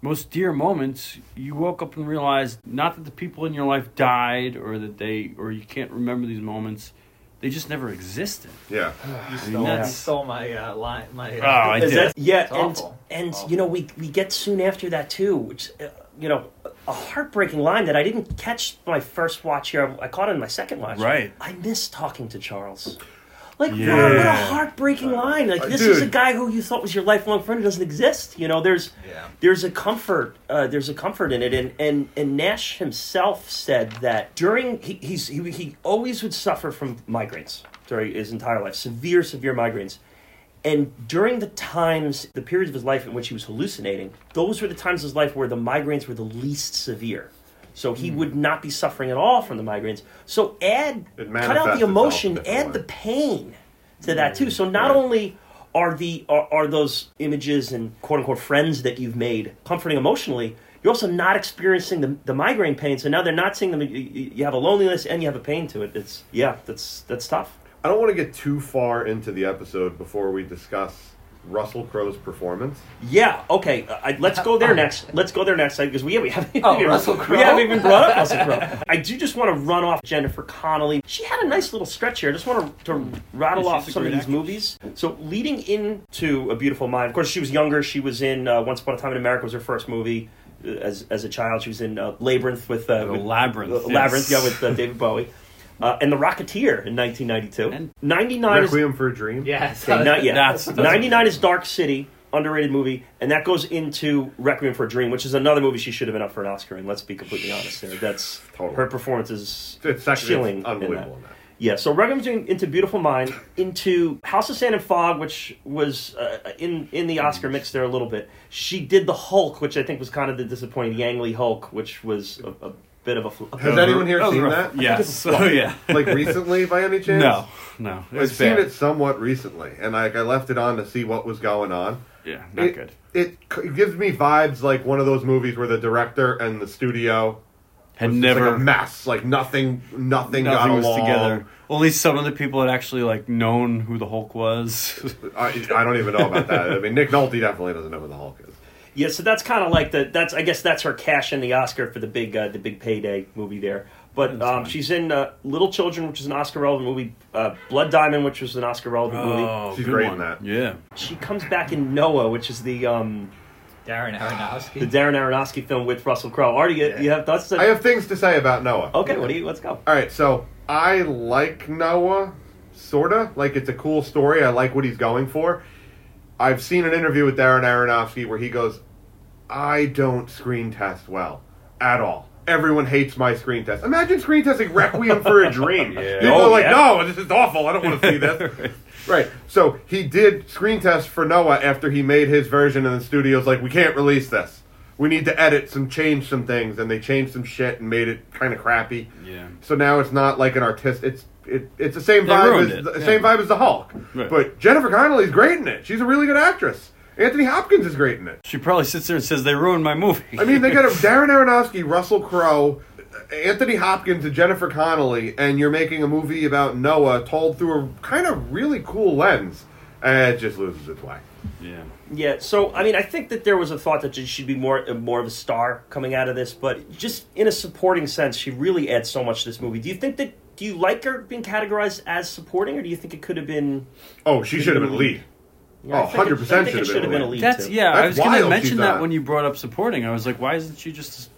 Speaker 3: most dear moments, you woke up and realized not that the people in your life died, or that they or you can't remember these moments." They just never existed.
Speaker 2: Yeah.
Speaker 4: You
Speaker 3: stole-
Speaker 4: stole,
Speaker 3: you
Speaker 4: you
Speaker 3: stole
Speaker 4: stole my uh, line. My,
Speaker 3: Oh, I did.
Speaker 1: that- yeah,
Speaker 4: It's
Speaker 1: and
Speaker 4: awful.
Speaker 1: and
Speaker 4: Awful.
Speaker 1: you know we we get soon after that too, which uh, you know a heartbreaking line that I didn't catch my first watch here. I caught it in my second watch.
Speaker 3: Right.
Speaker 1: I miss talking to Charles. Like
Speaker 3: Yeah.
Speaker 1: wow, what a heartbreaking line! Like
Speaker 2: Uh,
Speaker 1: this is a guy who you thought was your lifelong friend who doesn't exist. You know, there's
Speaker 4: Yeah.
Speaker 1: there's a comfort uh, there's a comfort in it and and and Nash himself said that during he, he's he, he always would suffer from migraines during his entire life severe severe migraines and during the times the periods of his life in which he was hallucinating those were the times of his life where the migraines were the least severe so he hmm. would not be suffering at all from the migraines. So add cut out the emotion add the pain to that too. Hmm. So not
Speaker 2: Right.
Speaker 1: only are the are, are those images and quote unquote friends that you've made comforting emotionally you're also not experiencing the, the migraine pain. So now they're not seeing them. You you have a loneliness and you have a pain to it. It's yeah that's that's tough.
Speaker 2: I don't want to get too far into the episode before we discuss Russell Crowe's performance.
Speaker 1: yeah okay uh, I, let's go there next let's go there next time because we, we haven't
Speaker 4: Oh,
Speaker 1: even,
Speaker 4: Russell
Speaker 1: we haven't even brought up Russell Crowe. I do just want to run off Jennifer Connelly. She had a nice little stretch here I just want to, to rattle
Speaker 3: Yeah,
Speaker 1: off some of
Speaker 3: great
Speaker 1: these movies. So leading into A Beautiful Mind of course she was younger she was in uh, Once Upon a Time in America was her first movie uh, as, as a child. She was in uh, Labyrinth with, uh, with
Speaker 3: Labyrinth,
Speaker 1: uh,
Speaker 3: yes.
Speaker 1: Labyrinth yeah with uh, David Bowie uh, and The Rocketeer in 1992
Speaker 3: And-
Speaker 1: 99 is
Speaker 2: Requiem for a Dream.
Speaker 4: Yes.
Speaker 1: Okay, not yet.
Speaker 3: That's- that's-
Speaker 1: 99 is Dark City, underrated movie, and that goes into Requiem for a Dream, which is another movie she should have been up for an Oscar. And let's be completely honest there, that's
Speaker 2: Totally.
Speaker 1: her performance is
Speaker 2: It's actually
Speaker 1: chilling.
Speaker 2: it's
Speaker 1: in
Speaker 2: unbelievable.
Speaker 1: that.
Speaker 2: in that.
Speaker 1: Yeah, so Requiem for into Beautiful Mind, into House of Sand and Fog, which was uh, in in the Oscar mix there a little bit. She did the Hulk, which I think was kind of the disappointing Ang Lee Hulk, which was a, a bit of a. fl-
Speaker 2: Has anyone here seen
Speaker 3: rough.
Speaker 2: that?
Speaker 3: Yes. So oh, yeah.
Speaker 2: Like recently, by any chance?
Speaker 3: no, no. It
Speaker 2: I've
Speaker 3: was
Speaker 2: seen
Speaker 3: bad.
Speaker 2: it somewhat recently, and like I left it on to see what was going on.
Speaker 3: Yeah, not
Speaker 2: it,
Speaker 3: good.
Speaker 2: It, c- gives me vibes like one of those movies where the director and the studio
Speaker 3: Had
Speaker 2: was just
Speaker 3: never
Speaker 2: like a mess. Like nothing, nothing, got
Speaker 3: nothing was
Speaker 2: along.
Speaker 3: together. Only some of the people had actually like known who the Hulk was.
Speaker 2: I, I don't even know about that. I mean, Nick Nolte definitely doesn't know who the Hulk is.
Speaker 1: Yeah, so that's kind of like the that's I guess that's her cash in the Oscar for the big uh, the big payday movie there. But um, she's in uh, Little Children, which is an Oscar relevant movie. Uh, Blood Diamond, which was an Oscar relevant movie.
Speaker 3: Oh,
Speaker 2: She's
Speaker 3: good
Speaker 2: great
Speaker 3: one.
Speaker 2: in that.
Speaker 3: Yeah.
Speaker 1: She comes back in Noah, which is the um,
Speaker 4: Darren Aronofsky.
Speaker 1: the Darren Aronofsky film with Russell Crowe. Artie, you, you have thoughts?
Speaker 2: I have things to say about Noah.
Speaker 1: okay, what do you? Let's go.
Speaker 2: All right, so I like Noah, sorta. Like it's a cool story. I like what he's going for. I've seen an interview with Darren Aronofsky where he goes, "I don't screen test well at all. Everyone hates my screen test. Imagine screen testing Requiem for a Dream.
Speaker 3: Yeah.
Speaker 2: People
Speaker 1: Oh,
Speaker 2: are like,
Speaker 1: yeah.
Speaker 2: no, this is awful. I don't want to see this." Right. So he did screen test for Noah after he made his version, and the studio's like, we can't release this. We need to edit some, change some things, and they changed some shit and made it kind of crappy.
Speaker 3: Yeah.
Speaker 2: So now it's not like an artist. It's it, it's the same
Speaker 3: They
Speaker 2: vibe
Speaker 3: ruined
Speaker 2: as
Speaker 3: it,
Speaker 2: the
Speaker 3: yeah.
Speaker 2: same vibe as the Hulk.
Speaker 3: Right.
Speaker 2: But Jennifer Connelly's great in it. She's a really good actress. Anthony Hopkins is great in it.
Speaker 3: She probably sits there and says they ruined my movie.
Speaker 2: I mean, they got a Darren Aronofsky, Russell Crowe, Anthony Hopkins, and Jennifer Connelly, and you're making a movie about Noah told through a kind of really cool lens. And it just loses its way.
Speaker 3: yeah.
Speaker 1: Yeah, so I mean, I think that there was a thought that she should be more uh, more of a star coming out of this, but just in a supporting sense, she really adds so much to this movie. Do you think that? Do you like her being categorized as supporting, or do you think it could have been?
Speaker 2: Oh, she should have been lead.
Speaker 1: Yeah,
Speaker 2: Oh,
Speaker 1: I think it-
Speaker 2: 100%
Speaker 1: I think it
Speaker 2: should
Speaker 1: should
Speaker 2: have
Speaker 1: have
Speaker 2: been
Speaker 1: been a
Speaker 2: a
Speaker 1: lead.
Speaker 3: That's
Speaker 1: too.
Speaker 3: yeah. I was going to mention that when you brought up supporting. I was like, why isn't she just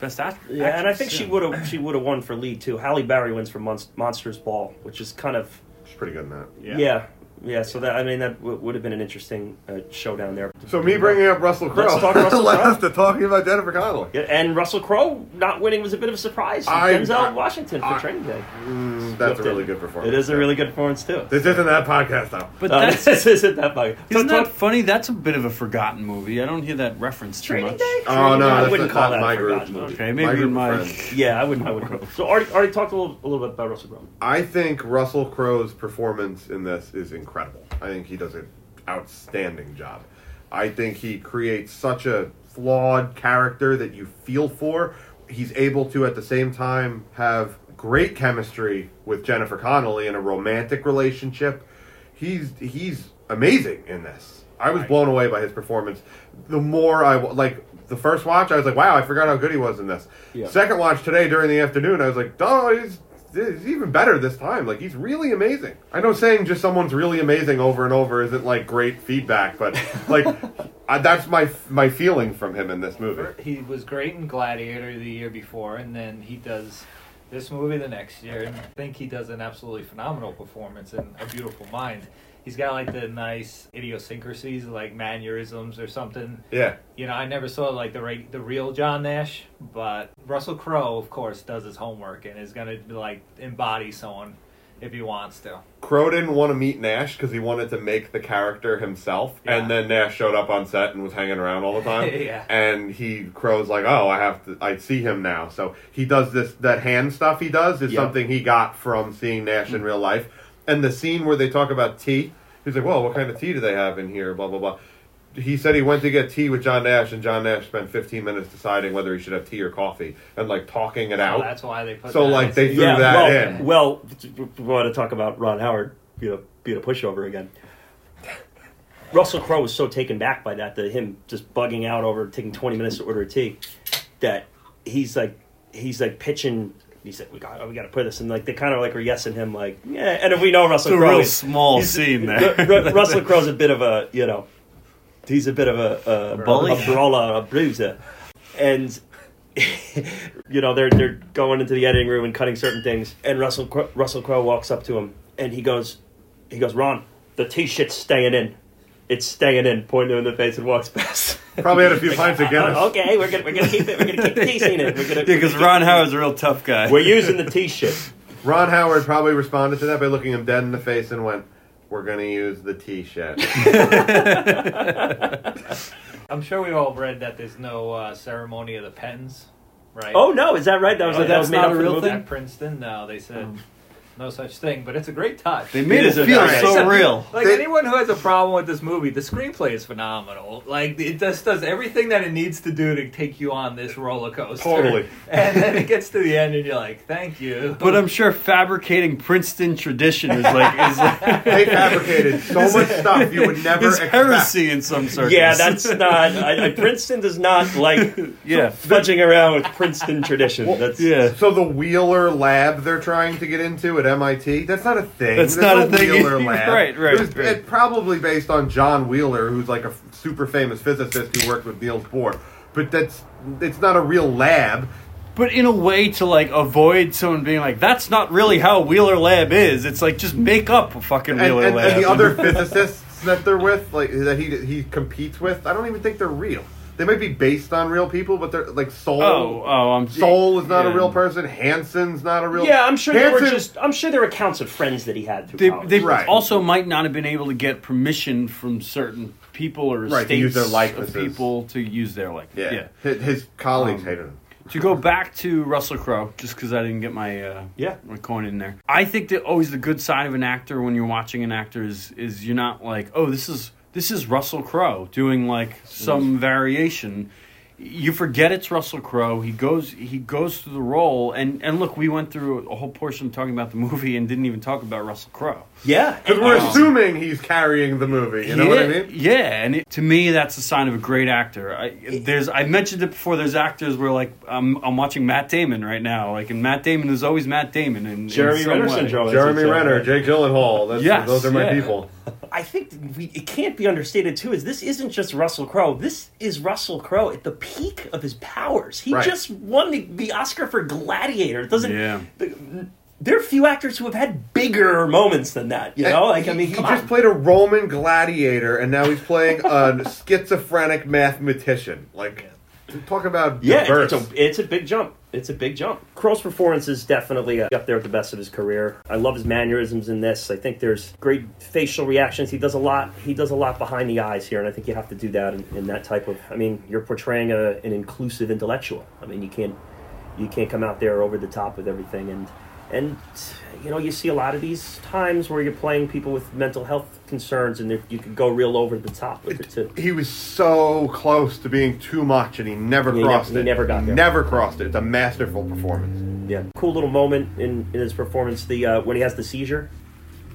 Speaker 3: best actress?
Speaker 1: Yeah, and I think she would have she would have won for lead too. Halle Berry wins for Monst- Monsters Ball, which is kind of
Speaker 2: She's pretty good in that.
Speaker 1: yeah. yeah, Yeah, so that I mean that w- would have been an interesting uh, showdown there.
Speaker 2: So me bringing up Russell Crowe
Speaker 1: Let's talk Russell Crowe.
Speaker 2: us to talking about Jennifer Connelly.
Speaker 1: Yeah, and Russell Crowe not winning was a bit of a surprise.
Speaker 2: I-
Speaker 1: Denzel
Speaker 2: I-
Speaker 1: Washington for
Speaker 2: I-
Speaker 1: Training Day.
Speaker 2: Mm, that's a really good performance.
Speaker 1: It is a really good performance too.
Speaker 2: This isn't that podcast though.
Speaker 3: But
Speaker 1: Uh,
Speaker 3: that's
Speaker 1: this isn't that bug. So
Speaker 3: isn't that funny? That's a bit of a forgotten movie. I don't hear that reference too
Speaker 1: Training
Speaker 3: much.
Speaker 1: Day?
Speaker 2: Oh no,
Speaker 1: I
Speaker 2: that's
Speaker 1: wouldn't
Speaker 2: not,
Speaker 1: call
Speaker 2: not
Speaker 1: that
Speaker 2: my
Speaker 1: a
Speaker 2: group.
Speaker 1: forgotten movie.
Speaker 3: Okay, maybe
Speaker 2: my group
Speaker 3: in my-
Speaker 2: of friends.
Speaker 1: Yeah, I wouldn't. I wouldn't. So already, already talked a little, a little bit about Russell Crowe.
Speaker 2: I think Russell Crowe's performance in this is incredible. I think he does an outstanding job. I think he creates such a flawed character that you feel for. He's able to, at the same time, have great chemistry with Jennifer Connelly in a romantic relationship. He's he's amazing in this. I was blown away by his performance. The more I like the first watch, I was like, "Wow, I forgot how good he was in this."
Speaker 1: Yeah.
Speaker 2: Second watch today during the afternoon, I was like, "Oh, he's, he's even better this time. Like he's really amazing." I know saying just someone's really amazing over and over isn't like great feedback, but like I, that's my my feeling from him in this movie.
Speaker 4: He was great in Gladiator the year before, and then he does this movie the next year, and I think he does an absolutely phenomenal performance in A Beautiful Mind. He's got like the nice idiosyncrasies, like mannerisms or something.
Speaker 2: Yeah,
Speaker 4: You know, I never saw like the re- the real John Nash, but Russell Crowe, of course, does his homework and is gonna like embody someone if he wants to.
Speaker 2: Crowe didn't want to meet Nash because he wanted to make the character himself,
Speaker 4: Yeah.
Speaker 2: and then Nash showed up on set and was hanging around all the time.
Speaker 4: Yeah.
Speaker 2: And he Crowe's like, "Oh, I have to. I see him now." So he does this. That hand stuff he does is
Speaker 1: Yeah.
Speaker 2: something he got from seeing Nash in mm. real life. And the scene where they talk about tea, he's like, "Well, what kind of tea do they have in here?" Blah blah blah. He said he went to get tea with John Nash, and John Nash spent 15 minutes deciding whether he should have tea or coffee, and like talking it
Speaker 4: So
Speaker 2: out.
Speaker 4: that's why they put.
Speaker 2: So,
Speaker 4: that
Speaker 2: like, they threw
Speaker 1: yeah,
Speaker 2: that
Speaker 1: well,
Speaker 2: in.
Speaker 1: well, we want to talk about Ron Howard being a, being a pushover again. Russell Crowe was so taken back by that, that him just bugging out over taking 20 minutes to order a tea, that he's like, he's like pitching. He said, "We got, we got to put this," and like they kind of like are yesing him, like, yeah. And if we know Russell
Speaker 3: It's a
Speaker 1: Crowe,
Speaker 3: real small scene there.
Speaker 1: Ru- Ru- Russell Crowe's a bit of a, you know, he's a bit of a, a
Speaker 3: Bully?
Speaker 1: a brawler, a bruiser, and you know they're they're going into the editing room and cutting certain things, and Russell Russell Crowe walks up to him and he goes, he goes, Ron, the T shit's staying in, it's staying in, pointing him in the face and walks past.
Speaker 2: Probably had a few pints of Guinness.
Speaker 1: Okay, we're gonna we're gonna keep it, we're gonna keep teasing it, we're gonna
Speaker 3: Yeah, because Ron
Speaker 1: keep-
Speaker 3: Howard's a real tough guy.
Speaker 1: we're using the T shit.
Speaker 2: Ron Howard probably responded to that by looking him dead in the face and went, "We're gonna use the T-shirt."
Speaker 4: I'm sure we all read that there's no uh, ceremony of the pens, right?
Speaker 1: Oh no, is that right? That was
Speaker 3: Oh,
Speaker 1: that was
Speaker 3: that's
Speaker 1: made
Speaker 3: not
Speaker 1: up
Speaker 3: a
Speaker 1: for the
Speaker 3: real
Speaker 1: movie?
Speaker 3: thing?
Speaker 4: At Princeton, no, they said no such thing, but it's a great touch.
Speaker 3: They made
Speaker 1: It
Speaker 3: it,
Speaker 1: is a
Speaker 3: feel
Speaker 1: nice-
Speaker 3: so real.
Speaker 4: Like
Speaker 2: They-
Speaker 4: anyone who has a problem with this movie, the screenplay is phenomenal. Like it just does everything that it needs to do to take you on this roller coaster.
Speaker 2: Totally.
Speaker 4: And then it gets to the end, and you're like, "Thank you."
Speaker 3: But I'm sure fabricating Princeton tradition is like is like
Speaker 2: They fabricated so much stuff you would never
Speaker 3: is
Speaker 2: expect.
Speaker 3: heresy in some circles.
Speaker 1: Yeah, that's not. I, I, Princeton does not like
Speaker 3: yeah.
Speaker 1: fudging around with Princeton tradition. That's
Speaker 3: Yeah.
Speaker 2: So the Wheeler lab they're trying to get into at MIT, that's not a thing.
Speaker 3: That's
Speaker 2: There's
Speaker 3: not
Speaker 2: no
Speaker 3: a thing.
Speaker 2: Wheeler lab.
Speaker 3: Right, right,
Speaker 2: It was
Speaker 3: right.
Speaker 2: it probably based on John Wheeler, who's like a f- super famous physicist who worked with Niels Bohr. But that's it's not a real lab.
Speaker 3: But in a way to like avoid someone being like, that's not really how Wheeler Lab is. It's like just make up a fucking
Speaker 2: And,
Speaker 3: Wheeler
Speaker 2: and,
Speaker 3: Lab.
Speaker 2: and the other physicists that they're with, like that he he competes with, I don't even think they're real. They might be based on real people, but they're like Sol.
Speaker 3: oh, oh, I'm
Speaker 2: Sol is not
Speaker 3: yeah.
Speaker 2: a real person. Hansen's not a real.
Speaker 1: yeah. I'm sure there were just. I'm sure there were accounts of friends that he had through
Speaker 3: They,
Speaker 1: college.
Speaker 3: they
Speaker 2: Right.
Speaker 3: also might not have been able to get permission from certain people or
Speaker 2: Right, to
Speaker 3: states
Speaker 2: use their
Speaker 3: of people to use their like.
Speaker 2: Yeah,
Speaker 3: yeah.
Speaker 2: His, his colleagues
Speaker 3: Um,
Speaker 2: hated him.
Speaker 3: To go back to Russell Crowe, just because I didn't get my uh,
Speaker 1: Yeah.
Speaker 3: my coin in there. I think that always the good side of an actor when you're watching an actor is is you're not like, oh, this is this is Russell Crowe doing like some mm. variation. You forget it's Russell Crowe. He goes he goes through the role, and and look, we went through a whole portion talking about the movie and didn't even talk about Russell Crowe.
Speaker 1: Yeah,
Speaker 2: Because we're
Speaker 3: Um,
Speaker 2: assuming he's carrying the movie. You know
Speaker 3: yeah,
Speaker 2: what I mean?
Speaker 3: Yeah, and it, to me, that's a sign of a great actor. I, there's, I mentioned it before. There's actors where like I'm, I'm watching Matt Damon right now. Like, and Matt Damon is always Matt Damon. and
Speaker 1: Jeremy
Speaker 3: in
Speaker 1: Renner
Speaker 3: way.
Speaker 1: syndrome.
Speaker 2: Jeremy
Speaker 1: That's
Speaker 2: Renner, Jake Gyllenhaal. That's,
Speaker 3: Yes,
Speaker 2: those are my
Speaker 3: yeah.
Speaker 2: people.
Speaker 1: I think we, it can't be understated too. Is this isn't just Russell Crowe? This is Russell Crowe at the peak of his powers. He
Speaker 2: Right.
Speaker 1: just won the, the Oscar for Gladiator. It doesn't.
Speaker 3: Yeah.
Speaker 1: the- there are few actors who have had bigger moments than that. You know, like I
Speaker 2: he,
Speaker 1: mean,
Speaker 2: he just
Speaker 1: on.
Speaker 2: played a Roman gladiator, and now he's playing a schizophrenic mathematician. Like, talk about
Speaker 1: Yeah,
Speaker 2: diverse.
Speaker 1: it's a, it's a big jump. It's a big jump. Crowe's performance is definitely up there at the best of his career. I love his mannerisms in this. I think there's great facial reactions. He does a lot. He does a lot behind the eyes here, and I think you have to do that in, in that type of. I mean, you're portraying a, an inclusive intellectual. I mean, you can't you can't come out there over the top with everything, and and you know you see a lot of these times where you're playing people with mental health concerns, and you could go real over the top with it too.
Speaker 2: he was so close to being too much, and he never
Speaker 1: He
Speaker 2: crossed
Speaker 1: never-
Speaker 2: it.
Speaker 1: he never got there.
Speaker 2: Never crossed it. It's a masterful performance.
Speaker 1: Yeah, cool little moment in, in his performance. The uh, when he has the seizure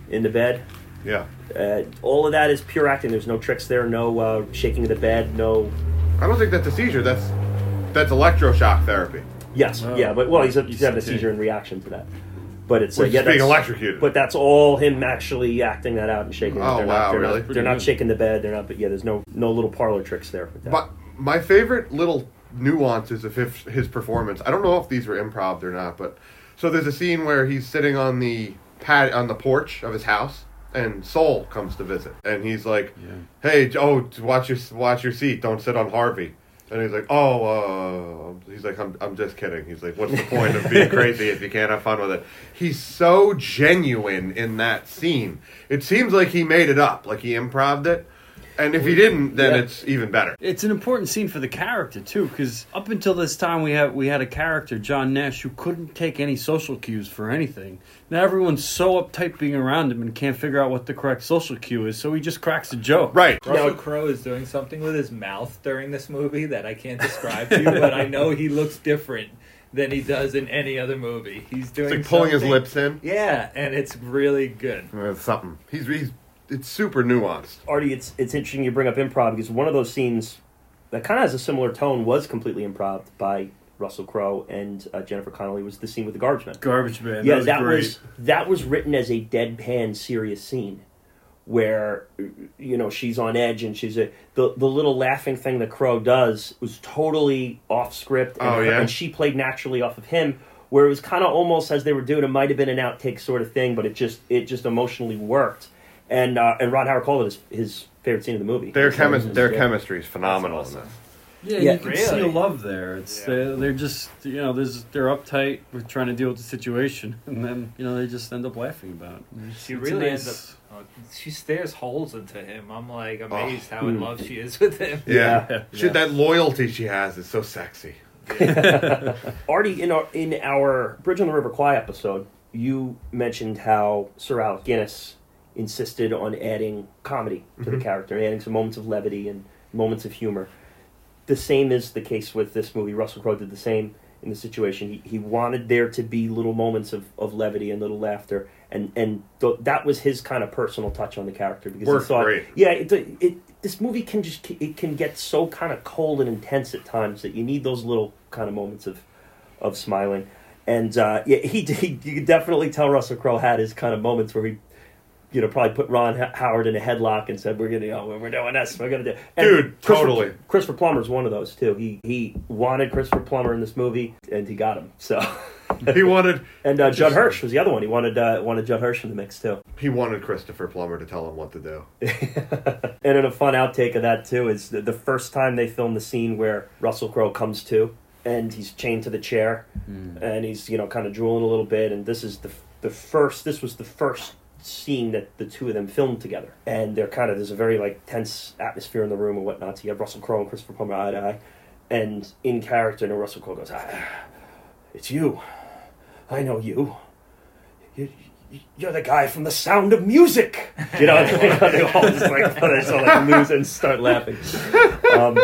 Speaker 1: in the bed.
Speaker 2: Yeah.
Speaker 1: Uh, all of that is pure acting. There's no tricks there. No uh, shaking of the bed. No.
Speaker 2: I don't think that's a seizure. That's that's electroshock therapy.
Speaker 1: Yes.
Speaker 3: Oh.
Speaker 1: yeah. But well, he's, he's having a seizure in reaction to that. But it's uh,
Speaker 2: Which
Speaker 1: yeah,
Speaker 2: being
Speaker 1: that's-
Speaker 2: electrocuted.
Speaker 1: But that's all him actually acting that out and shaking. it.
Speaker 2: Oh,
Speaker 1: they're
Speaker 2: wow,
Speaker 1: not, they're
Speaker 2: really?
Speaker 1: Not, they're not
Speaker 3: good.
Speaker 1: shaking the bed. They're not. But yeah, there's no no little parlor tricks there. With that.
Speaker 2: But my favorite little nuances of his, his performance. I don't know if these were improv or not, but so there's a scene where he's sitting on the pad on the porch of his house, and Sol comes to visit, and he's like,
Speaker 3: Yeah.
Speaker 2: "Hey, oh, watch your watch your seat. Don't sit on Harvey." And he's like, "Oh, uh," he's like, I'm, "I'm just kidding." He's like, "What's the point of being crazy if you can't have fun with it?" He's so genuine in that scene. It seems like he made it up, like he improved it. And if he didn't, then
Speaker 1: Yeah.
Speaker 2: it's even better.
Speaker 3: It's an important scene for the character too, because up until this time we had we had a character, John Nash, who couldn't take any social cues for anything. Now everyone's so uptight being around him and can't figure out what the correct social cue is, so he just cracks a joke.
Speaker 2: Right.
Speaker 4: Russell
Speaker 1: Now-
Speaker 4: Crowe is doing something with his mouth during this movie that I can't describe to you, but I know he looks different than he does in any other movie. He's doing
Speaker 2: It's like pulling his lips in.
Speaker 4: Yeah, and it's really good.
Speaker 2: Or something. He's he's it's super nuanced.
Speaker 1: Artie, it's it's interesting you bring up improv because one of those scenes that kind of has a similar tone was completely improv by Russell Crowe and uh, Jennifer Connelly was the scene with the garbage man.
Speaker 3: Garbage man.
Speaker 1: yeah,
Speaker 3: that was
Speaker 1: that
Speaker 3: great.
Speaker 1: was that was written as a deadpan serious scene where you know she's on edge and she's a the the little laughing thing that Crowe does was totally off script and,
Speaker 2: Oh, yeah?
Speaker 1: and she played naturally off of him where it was kind of almost as they were doing it might have been an outtake sort of thing but it just it just emotionally worked and uh, and Ron Howard called it his, his favorite scene of the movie
Speaker 2: Their
Speaker 1: So,
Speaker 2: chemis- their
Speaker 1: yeah.
Speaker 2: chemistry is phenomenal
Speaker 4: That's
Speaker 2: in
Speaker 4: awesome.
Speaker 2: this.
Speaker 3: Yeah,
Speaker 1: Yeah.
Speaker 3: you can see
Speaker 4: Really?
Speaker 3: a love there. It's
Speaker 4: Yeah.
Speaker 3: they're, they're just you know there's they're uptight with trying to deal with the situation, and then you know they just end up laughing about. it.
Speaker 4: She
Speaker 3: it's
Speaker 4: really
Speaker 3: nice-
Speaker 4: ends up. Oh, she stares holes into him. I'm like amazed how
Speaker 1: Mm.
Speaker 4: in love she is with him.
Speaker 2: Yeah.
Speaker 3: Yeah.
Speaker 2: She, That loyalty she has is so sexy.
Speaker 1: Artie, in our in our Bridge on the River Kwai episode, you mentioned how Sir Alec Guinness insisted on adding comedy to the character, adding some moments of levity and moments of humor. The same is the case with this movie. Russell Crowe did the same in the situation. He, he wanted there to be little moments of, of levity and little laughter, and and th- that was his kind of personal touch on the character because
Speaker 2: Worked
Speaker 1: he thought,
Speaker 2: great.
Speaker 1: yeah, it, it this movie can just it can get so kind of cold and intense at times that you need those little kind of moments of of smiling. And uh, yeah, he, he you could definitely tell Russell Crowe had his kind of moments where he, you know, probably put Ron H- Howard in a headlock and said, "We're gonna, you know, we're doing this, we're gonna do." And
Speaker 2: Dude,
Speaker 1: Christopher-
Speaker 2: totally.
Speaker 1: Christopher Plummer's one of those too. He he wanted Christopher Plummer in this movie, and he got him. So,
Speaker 2: He wanted
Speaker 1: and uh, Judd Hirsch was the other one. He wanted uh, wanted Judd Hirsch in the mix too.
Speaker 2: he wanted Christopher Plummer to tell him what to do.
Speaker 1: And in a fun outtake of that too is the, the first time they filmed the scene where Russell Crowe comes to and he's chained to the chair and he's you know kind of drooling a little bit and this is the the first this was the first scene that the two of them filmed together and they're kind of there's a very like tense atmosphere in the room and whatnot. So you have Russell Crowe and Christopher Plummer eye to eye, and in character, and Russell Crowe goes, ah, "It's you, I know you." you you're the guy from the Sound of Music, you know. they all just like they all like lose and start laughing. Um,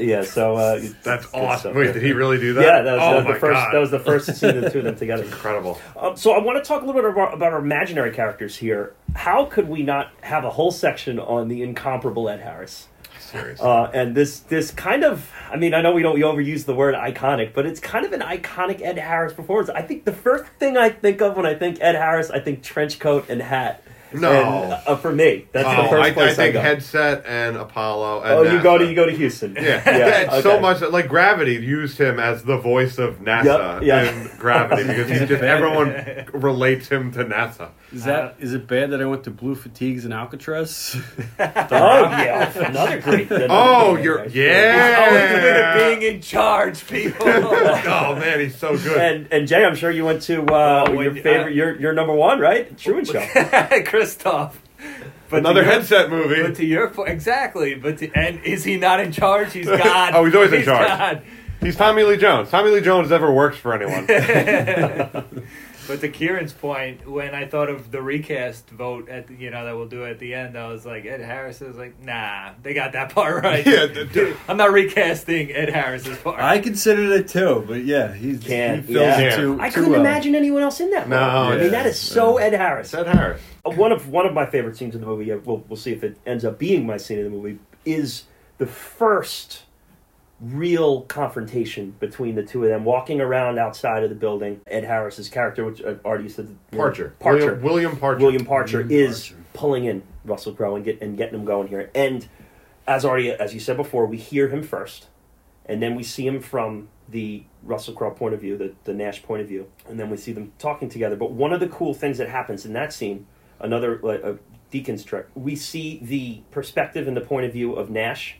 Speaker 1: yeah, so uh,
Speaker 2: That's awesome. Wait, did he really do that?
Speaker 1: Yeah, that was,
Speaker 2: oh
Speaker 1: that was the first.
Speaker 2: god,
Speaker 1: That was the first scene of the two of them together.
Speaker 2: incredible.
Speaker 1: Um, so I want to talk a little bit about, about our imaginary characters here. How could we not have a whole section on the incomparable Ed Harris?
Speaker 2: Seriously.
Speaker 1: Uh, and this this kind of I mean I know we don't we overuse the word iconic, but it's kind of an iconic Ed Harris performance. I think the first thing I think of when I think Ed Harris, I think trench coat and hat.
Speaker 2: No.
Speaker 1: And, uh, for me, that's the
Speaker 2: oh,
Speaker 1: first
Speaker 2: I, I
Speaker 1: place I,
Speaker 2: think
Speaker 1: go.
Speaker 2: headset and Apollo. And
Speaker 1: oh, you go to you go to Houston.
Speaker 2: Yeah,
Speaker 1: yeah.
Speaker 2: so
Speaker 1: okay.
Speaker 2: much like Gravity used him as the voice of NASA
Speaker 1: Yep, yeah.
Speaker 2: in Gravity because he's just everyone relates him to NASA.
Speaker 3: Is that is it bad that I went to Blue Fatigues in Alcatraz?
Speaker 1: Oh yeah, another great. another
Speaker 2: Oh,
Speaker 1: great
Speaker 2: you're
Speaker 1: Ed Harris.
Speaker 2: yeah.
Speaker 4: being in charge, people.
Speaker 2: oh man, he's so good.
Speaker 1: And and Jay, I'm sure you went to uh,
Speaker 4: Oh,
Speaker 1: your
Speaker 4: you-
Speaker 1: favorite,
Speaker 4: uh,
Speaker 1: your your number one, right? Truman Show.
Speaker 4: Christof. But
Speaker 2: Another
Speaker 4: your-
Speaker 2: headset movie.
Speaker 4: But to your point, exactly. But to, and is he not in charge? He's God.
Speaker 2: Oh, he's always in charge.
Speaker 4: God.
Speaker 2: He's Tommy Lee Jones. Tommy Lee Jones never works for anyone.
Speaker 4: But to Kieran's point, when I thought of the recast vote at the, you know that we'll do at the end, I was like Ed Harris is like, nah, they got that part right.
Speaker 2: Yeah, the- the-
Speaker 4: I'm not recasting Ed Harris's part.
Speaker 3: I considered it too, but yeah, he's
Speaker 1: Can't,
Speaker 3: he fills
Speaker 1: yeah.
Speaker 3: it too.
Speaker 1: I
Speaker 3: too
Speaker 1: couldn't
Speaker 3: well.
Speaker 1: imagine anyone else in that.
Speaker 2: No,
Speaker 1: role. I mean that is so Ed Harris.
Speaker 2: Ed Harris.
Speaker 1: Uh, one of one of my favorite scenes in the movie. We'll we'll see if it ends up being my scene in the movie. Is the first real confrontation between the two of them walking around outside of the building. Ed Harris's character, which uh, already said
Speaker 2: Parcher.
Speaker 1: Parcher,
Speaker 2: William, William Parcher.
Speaker 1: William Parcher
Speaker 3: William
Speaker 1: is
Speaker 3: Parcher.
Speaker 1: pulling in Russell Crowe and get and getting him going here. And as already as you said before, we hear him first, and then we see him from the Russell Crowe point of view, the the Nash point of view, and then we see them talking together. But one of the cool things that happens in that scene, another like a Deakins trick, we see the perspective and the point of view of Nash.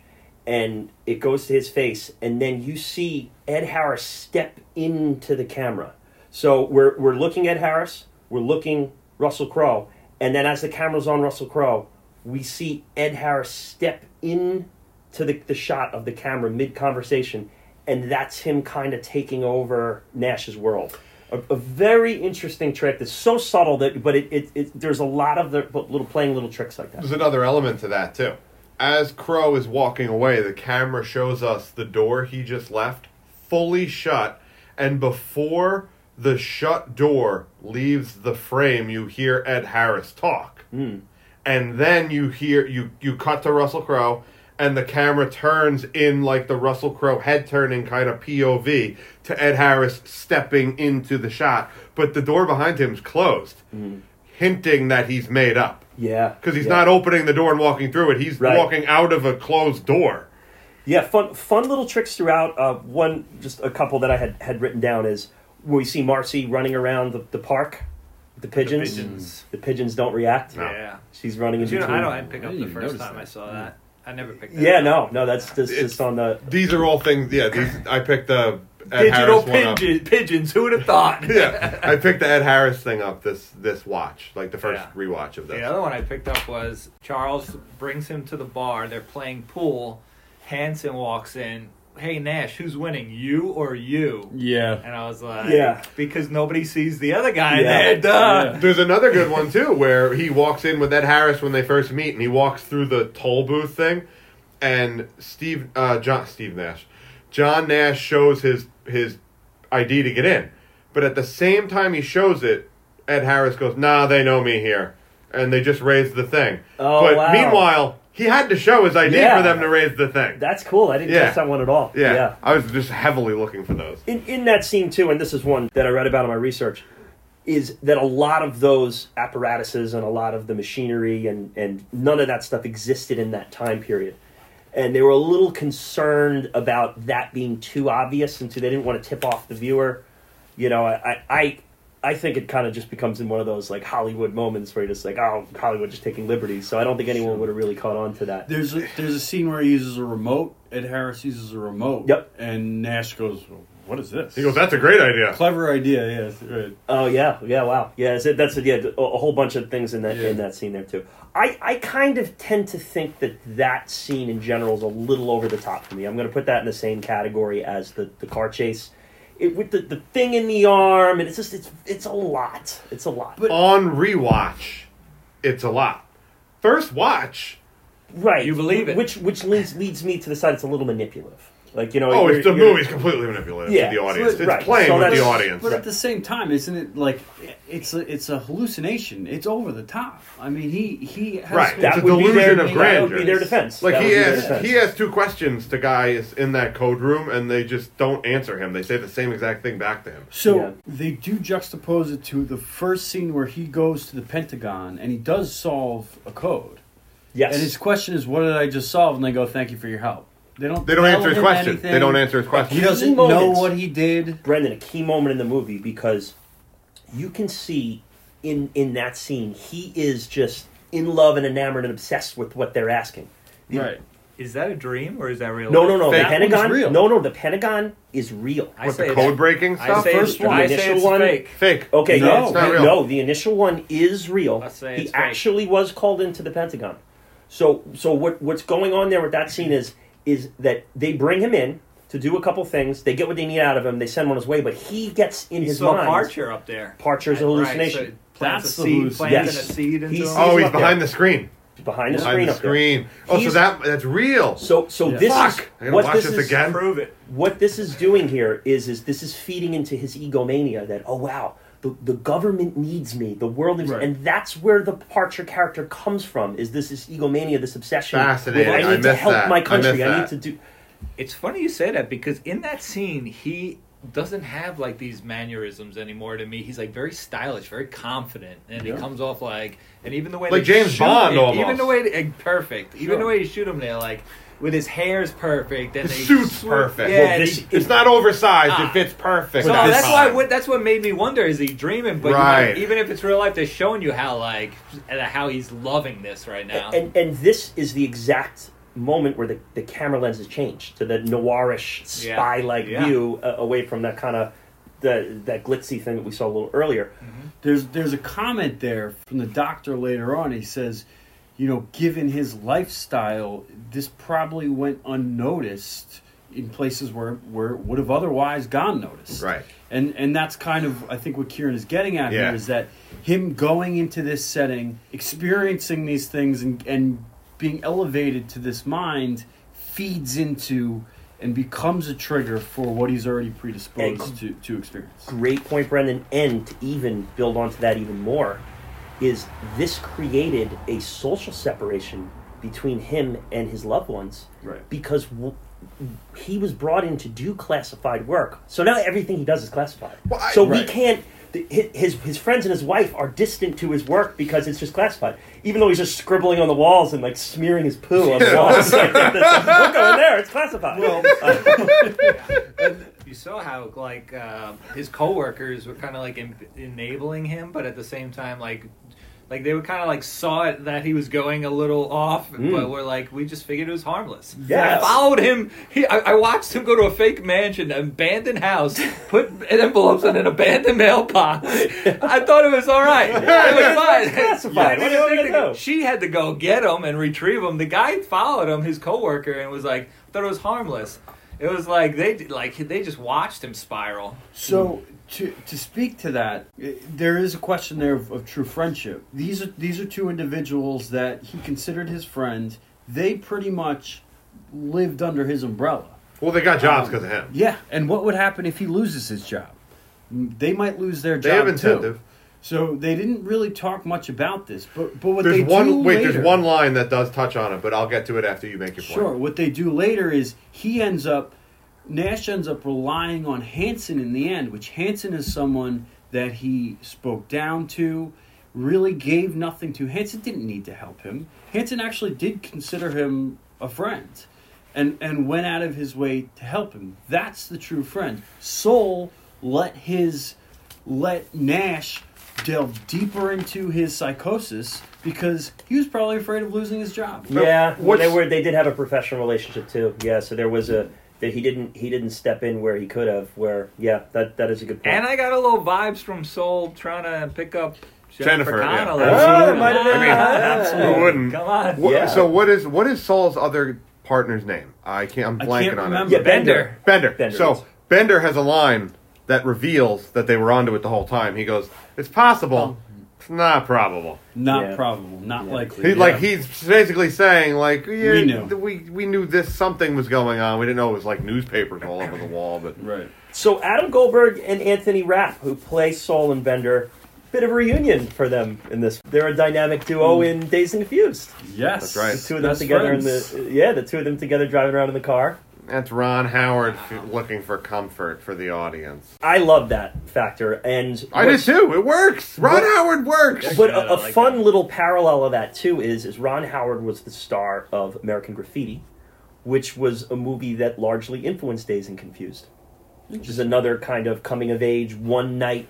Speaker 1: And it goes to his face, and then you see Ed Harris step into the camera. So we're we're looking at Harris, we're looking Russell Crowe, and then as the camera's on Russell Crowe, we see Ed Harris step in to the, the shot of the camera mid conversation, and that's him kind of taking over Nash's world. A, a very interesting trick that's so subtle that, but it, it, it there's a lot of the little playing little tricks like that.
Speaker 2: There's another element to that too. As Crowe is walking away, the camera shows us the door he just left fully shut, and before the shut door leaves the frame, you hear Ed Harris talk,
Speaker 1: Hmm.
Speaker 2: and then you hear you you cut to Russell Crowe, and the camera turns in like the Russell Crowe head turning kind of POV to Ed Harris stepping into the shot, but the door behind him's closed, hinting that he's made up
Speaker 1: Yeah,
Speaker 2: because he's
Speaker 1: yeah.
Speaker 2: not opening the door and walking through it. He's
Speaker 1: Right.
Speaker 2: walking out of a closed door.
Speaker 1: Yeah, fun fun little tricks throughout. Uh, one, just a couple that I had, had written down is when we see Marcy running around the, the park with the pigeons.
Speaker 4: pigeons.
Speaker 1: The pigeons don't react.
Speaker 2: No.
Speaker 4: Yeah.
Speaker 1: She's running in
Speaker 4: But you know,
Speaker 1: between.
Speaker 4: I don't. I didn't pick up
Speaker 3: didn't
Speaker 4: the first time
Speaker 3: that.
Speaker 4: I saw that. I never picked that.
Speaker 1: Yeah,
Speaker 4: up.
Speaker 1: no, no, that's just, just on the.
Speaker 2: These are all things. Yeah, these I picked the Ed
Speaker 4: Digital
Speaker 2: Harris one up.
Speaker 4: pigeon, pigeons. Who would have thought?
Speaker 2: Yeah, I picked the Ed Harris thing up this this watch, like the first
Speaker 4: Yeah.
Speaker 2: rewatch of this.
Speaker 4: The other one I picked up was Charles brings him to the bar. They're playing pool. Hansen walks in, "Hey Nash, who's winning, you or you?"
Speaker 3: Yeah.
Speaker 4: And I was like,
Speaker 1: Yeah.
Speaker 4: because nobody sees the other guy
Speaker 1: Yeah.
Speaker 4: there. Duh.
Speaker 3: Yeah.
Speaker 2: There's another good one too, where he walks in with Ed Harris when they first meet, and he walks through the toll booth thing, and Steve, uh, John, Steve Nash, John Nash shows his his ID to get in, but at the same time he shows it, Ed Harris goes, "Nah, they know me here," and they just raised the thing.
Speaker 1: Oh,
Speaker 2: but
Speaker 1: wow.
Speaker 2: meanwhile, he had to show his ID
Speaker 1: Yeah.
Speaker 2: for them to raise the thing.
Speaker 1: That's cool. I didn't
Speaker 2: Yeah.
Speaker 1: catch that one at all.
Speaker 2: yeah. I was just heavily looking for those.
Speaker 1: in, in that scene too, and this is one that I read about in my research, is that a lot of those apparatuses and a lot of the machinery and, and none of that stuff existed in that time period. And they were a little concerned about that being too obvious, and so they didn't want to tip off the viewer. You know, I I, I think it kind of just becomes in one of those like Hollywood moments where you're just like, oh, Hollywood just taking liberties. So I don't think anyone would have really caught on to that.
Speaker 3: There's a, there's a scene where he uses a remote. Ed Harris uses a remote.
Speaker 1: Yep.
Speaker 3: And Nash goes, well, "What is this?"
Speaker 2: He goes, "That's a great idea."
Speaker 3: "Clever idea." Yes. Right.
Speaker 1: Oh yeah, yeah, wow, yeah. So that's yeah, a, a whole bunch of things in that
Speaker 3: Yeah.
Speaker 1: in that scene there too. I I kind of tend to think that that scene in general is a little over the top for me. I'm going to put that in the same category as the the car chase. It, with the, the thing in the arm, and it's just it's it's a lot. It's a lot.
Speaker 3: But-
Speaker 2: On rewatch, it's a lot. First watch,
Speaker 1: right,
Speaker 4: You believe it.
Speaker 1: which which leads leads me to the side it's a little manipulative. Like you know,
Speaker 2: Oh,
Speaker 1: you're-
Speaker 2: it's the movie's completely manipulative
Speaker 1: Yeah,
Speaker 2: to the audience.
Speaker 1: so-
Speaker 2: It's
Speaker 1: right,
Speaker 2: playing
Speaker 1: so
Speaker 2: with the audience.
Speaker 3: But at the same time, isn't it like it's a it's a hallucination? It's over the top. I mean, he he has
Speaker 2: Right, it's
Speaker 1: That
Speaker 2: a
Speaker 1: would be their
Speaker 2: delusion of
Speaker 1: that would be their defense.
Speaker 2: like
Speaker 1: That
Speaker 2: he
Speaker 1: would
Speaker 2: has he has two questions to guys in that code room, and they just don't answer him. They say the same exact thing back to him.
Speaker 3: So
Speaker 1: Yeah.
Speaker 3: they do juxtapose it to the first scene where he goes to the Pentagon and he does solve a code.
Speaker 1: yes,
Speaker 3: And his question is, "What did I just solve?" And they go, "Thank you for your help." They don't.
Speaker 2: They don't answer his question.
Speaker 3: anything.
Speaker 2: They don't answer his question.
Speaker 3: He doesn't
Speaker 1: Key
Speaker 3: know what he did.
Speaker 1: Brendan, a key moment in the movie because you can see in in that scene he is just in love and enamored and obsessed with what they're asking. The-
Speaker 3: Right.
Speaker 4: Is that a dream or is that real?
Speaker 1: No, no, no.
Speaker 2: Fake
Speaker 1: The
Speaker 2: one's
Speaker 1: Pentagon.
Speaker 3: real.
Speaker 1: No, no. The Pentagon is real.
Speaker 4: I
Speaker 2: What
Speaker 4: say
Speaker 2: the code breaking
Speaker 4: I
Speaker 2: stuff?
Speaker 4: say
Speaker 3: First one.
Speaker 4: I
Speaker 1: The
Speaker 4: say
Speaker 1: initial
Speaker 4: it's
Speaker 1: one-
Speaker 4: fake.
Speaker 2: Fake.
Speaker 1: Okay,
Speaker 3: No,
Speaker 1: yeah,
Speaker 3: it's
Speaker 2: not real.
Speaker 1: no. The initial one is real.
Speaker 4: Let's say
Speaker 1: he
Speaker 4: it's fake.
Speaker 1: actually was called into the Pentagon. So, so what what's going on there with that scene is is that they bring him in to do a couple things. They get what they need out of him. They send him on his way, but he gets in
Speaker 4: He
Speaker 1: his
Speaker 4: saw
Speaker 1: mind.
Speaker 4: Parcher up there.
Speaker 1: Parcher's a
Speaker 4: Right,
Speaker 1: hallucination.
Speaker 4: so plants
Speaker 3: That's
Speaker 4: a
Speaker 3: the
Speaker 4: seed,
Speaker 3: hallucination.
Speaker 1: Yes.
Speaker 4: a seed into
Speaker 1: He's-
Speaker 4: him.
Speaker 2: Oh, he's
Speaker 1: up there.
Speaker 2: behind the screen.
Speaker 1: behind the
Speaker 2: Behind
Speaker 1: screen.
Speaker 2: the screen. Oh, so that that's real.
Speaker 1: So, so
Speaker 3: Yeah.
Speaker 1: this
Speaker 2: Fuck.
Speaker 1: is
Speaker 2: I gotta
Speaker 1: what
Speaker 2: watch
Speaker 1: this
Speaker 2: this
Speaker 1: is.
Speaker 2: again.
Speaker 4: Prove it.
Speaker 1: What this is doing here is is this is feeding into his egomania that oh wow the, the government needs me the world needs
Speaker 3: Right.
Speaker 1: me and that's where the Parcher character comes from is this this egomania this obsession
Speaker 2: Fascinating.
Speaker 1: with I
Speaker 2: I
Speaker 1: need to
Speaker 2: missed
Speaker 1: help
Speaker 2: that.
Speaker 1: my
Speaker 2: I
Speaker 1: country
Speaker 2: missed
Speaker 1: I, need
Speaker 2: that.
Speaker 1: to do
Speaker 4: It's funny you say that because in that scene he doesn't have like these mannerisms anymore to me. He's like very stylish, very confident, and
Speaker 3: Yeah.
Speaker 4: he comes off like and even the way
Speaker 2: Like
Speaker 4: they
Speaker 2: James
Speaker 4: shoot
Speaker 2: Bond
Speaker 4: him,
Speaker 2: almost.
Speaker 4: Even the way they, eh, perfect. Even
Speaker 3: Sure.
Speaker 4: the way you shoot him there, like with his hair's perfect and
Speaker 2: His
Speaker 4: they
Speaker 2: suit's
Speaker 4: swoop-
Speaker 2: perfect.
Speaker 4: Yeah,
Speaker 1: Well, this-
Speaker 4: he-
Speaker 2: It's not oversized.
Speaker 4: Ah.
Speaker 2: It fits perfect.
Speaker 4: so that's
Speaker 1: this-
Speaker 4: why what, that's what made me wonder: is he dreaming? But
Speaker 2: Right.
Speaker 4: might- even if it's real life, they're showing you how like how he's loving this right now.
Speaker 1: and and this is the exact moment where the, the camera lens has changed to the noirish spy like
Speaker 4: Yeah.
Speaker 1: view uh, away from that kind of the that glitzy thing that we saw a little earlier
Speaker 3: There's there's a comment there from the doctor later on. He says, you know, given his lifestyle, this probably went unnoticed in places where where it would have otherwise gone noticed.
Speaker 2: Right.
Speaker 3: And and that's kind of I think what Kieran is getting at
Speaker 2: Yeah.
Speaker 3: here is that him going into this setting, experiencing these things, and and being elevated to this mind feeds into and becomes a trigger for what he's already predisposed
Speaker 1: And-
Speaker 3: to, to experience.
Speaker 1: great point, Brendan. And to even build onto that even more, is this created a social separation between him and his loved ones.
Speaker 3: Right.
Speaker 1: Because w- he was brought in to do classified work. So now everything he does is classified.
Speaker 2: Well, I-
Speaker 1: so we can't. His his friends and his wife are distant to his work because it's just classified. Even though he's just scribbling on the walls and like smearing his poo on the walls. Like, Don't go in there. It's classified.
Speaker 4: you saw how like uh, his coworkers were kind of like en- enabling him, but at the same time, like like they were kind of like saw it that he was going a little off,
Speaker 1: Mm.
Speaker 4: but we're like we just figured it was harmless.
Speaker 1: Yeah,
Speaker 4: I followed him. He, I, I watched him go to a fake mansion, an abandoned house, put envelopes in an abandoned mailbox. I thought it was all right. It was fine.
Speaker 1: classified.
Speaker 4: I
Speaker 1: What
Speaker 4: didn't
Speaker 1: are you
Speaker 4: think
Speaker 1: gonna
Speaker 4: that-
Speaker 1: do?
Speaker 4: She had to go get him and retrieve him. The guy followed him, his coworker, and was like, thought it was harmless. It was like they like they just watched him spiral.
Speaker 3: So to to speak to that, eh, there is a question there of, of true friendship. These are these are two individuals that he considered his friend. They pretty much lived under his umbrella.
Speaker 2: Well, they got jobs um, because of him.
Speaker 3: Yeah, and what would happen if he loses his job? They might lose their
Speaker 2: They
Speaker 3: job
Speaker 2: have incentive.
Speaker 3: too. So they didn't really talk much about this, but but what
Speaker 2: There's
Speaker 3: they
Speaker 2: one
Speaker 3: do
Speaker 2: wait.
Speaker 3: later,
Speaker 2: There's one line that does touch on it, but I'll get to it after you make your point.
Speaker 3: Sure. What they do later is he ends up, Nash ends up relying on Hansen in the end, which Hansen is someone that he spoke down to, really gave nothing to. Hansen didn't need to help him. Hansen actually did consider him a friend, and and went out of his way to help him. That's the true friend. Sol let his let Nash delve deeper into his psychosis because he was probably afraid of losing his job.
Speaker 1: Yeah,
Speaker 2: what's-
Speaker 1: they were. They did have a professional relationship too. Yeah, so there was a that he didn't he didn't step in where he could have. Where yeah, that that is a good point.
Speaker 4: And I got a little vibes from Sol trying to pick up Jennifer,
Speaker 2: Jennifer, yeah.
Speaker 4: Connelly.
Speaker 1: Oh, it might have been.
Speaker 2: I mean,
Speaker 1: Absolutely.
Speaker 2: Who wouldn't?
Speaker 4: Come on.
Speaker 2: What-
Speaker 1: Yeah.
Speaker 2: So what is what is Sol's other partner's name? I can't. I'm
Speaker 3: I
Speaker 2: blanking
Speaker 3: can't
Speaker 2: on
Speaker 3: remember.
Speaker 1: Yeah. Bender.
Speaker 2: Bender.
Speaker 1: Bender
Speaker 2: so. Bender has a line that reveals that they were onto it the whole time. He goes, "It's possible, it's not probable."
Speaker 3: Not
Speaker 1: Yeah.
Speaker 3: probable, not
Speaker 1: Yeah.
Speaker 3: likely.
Speaker 2: He,
Speaker 3: yeah.
Speaker 2: Like he's basically saying, like, yeah,
Speaker 3: We knew.
Speaker 2: we we knew this something was going on. We didn't know it was like newspapers all over the wall, but
Speaker 3: right.
Speaker 1: So Adam Goldberg and Anthony Rapp, who play Sol and Bender, bit of a reunion for them in this. They're a dynamic duo hmm. in Dazed and Confused.
Speaker 3: Yes,
Speaker 2: That's right.
Speaker 1: The two of them
Speaker 3: Best
Speaker 1: together
Speaker 3: friends.
Speaker 1: in the yeah, the two of them together driving around in the car.
Speaker 2: That's Ron Howard f- looking for comfort for the audience.
Speaker 1: I love that factor, and
Speaker 2: I did
Speaker 1: what's-
Speaker 2: too. It works. Ron
Speaker 1: What-
Speaker 2: Howard works.
Speaker 1: But
Speaker 4: Yeah,
Speaker 1: a, a
Speaker 4: I like
Speaker 1: fun
Speaker 4: that.
Speaker 1: little parallel of that too is is Ron Howard was the star of American Graffiti, which was a movie that largely influenced Dazed and Confused, which is another kind of coming of age one night,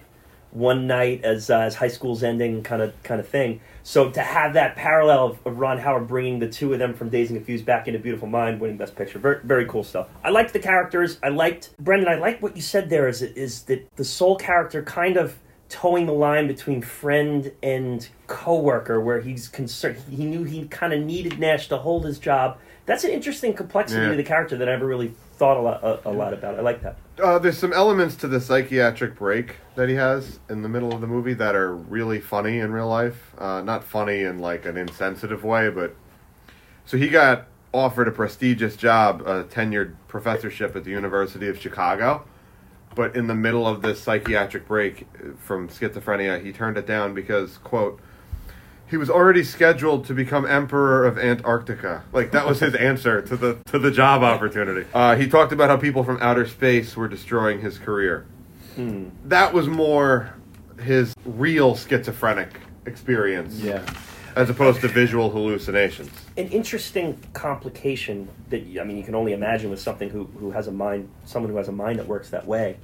Speaker 1: one night as uh, as high school's ending kind of kind of thing. So to have that parallel of, of Ron Howard bringing the two of them from Dazed and Confused back into Beautiful Mind, winning Best Picture, very very cool stuff. I liked the characters. I liked Brendan. I like what you said there. Is is that the Sol character kind of toeing the line between friend and coworker, where he's concerned. He knew he kind of needed Nash to hold his job. That's an interesting complexity
Speaker 2: Yeah.
Speaker 1: to the character that I never really thought a lot, a, a lot about. I like that.
Speaker 2: Uh, there's some elements to the psychiatric break that he has in the middle of the movie that are really funny in real life. Uh, not funny in like an insensitive way, but so he got offered a prestigious job, a tenured professorship at the University of Chicago. But in the middle of this psychiatric break uh, from schizophrenia, he turned it down because, quote, he was already scheduled to become emperor of Antarctica. Like that was his answer to the to the job opportunity. Uh, he talked about how people from outer space were destroying his career. That was more his real schizophrenic experience,
Speaker 3: Yeah.
Speaker 2: as opposed to visual hallucinations.
Speaker 1: An interesting complication that I mean you can only imagine with something who, who has a mind, someone who has a mind that works that way,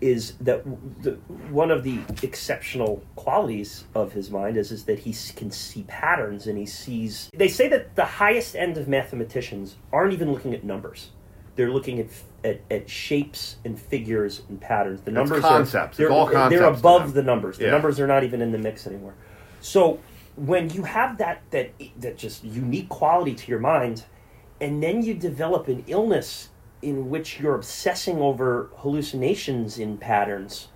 Speaker 1: is that the, one of the exceptional qualities of his mind is is that he can see patterns and he sees. They say that the highest end of mathematicians aren't even looking at numbers; they're looking at at, at shapes and figures and patterns. The numbers
Speaker 2: concepts.
Speaker 1: Are,
Speaker 2: It's
Speaker 1: they're,
Speaker 2: all concepts
Speaker 1: They're above the numbers. The
Speaker 2: Yeah.
Speaker 1: numbers are not even in the mix anymore. So when you have that that that just unique quality to your mind, and then you develop an illness in which you're obsessing over hallucinations in patterns.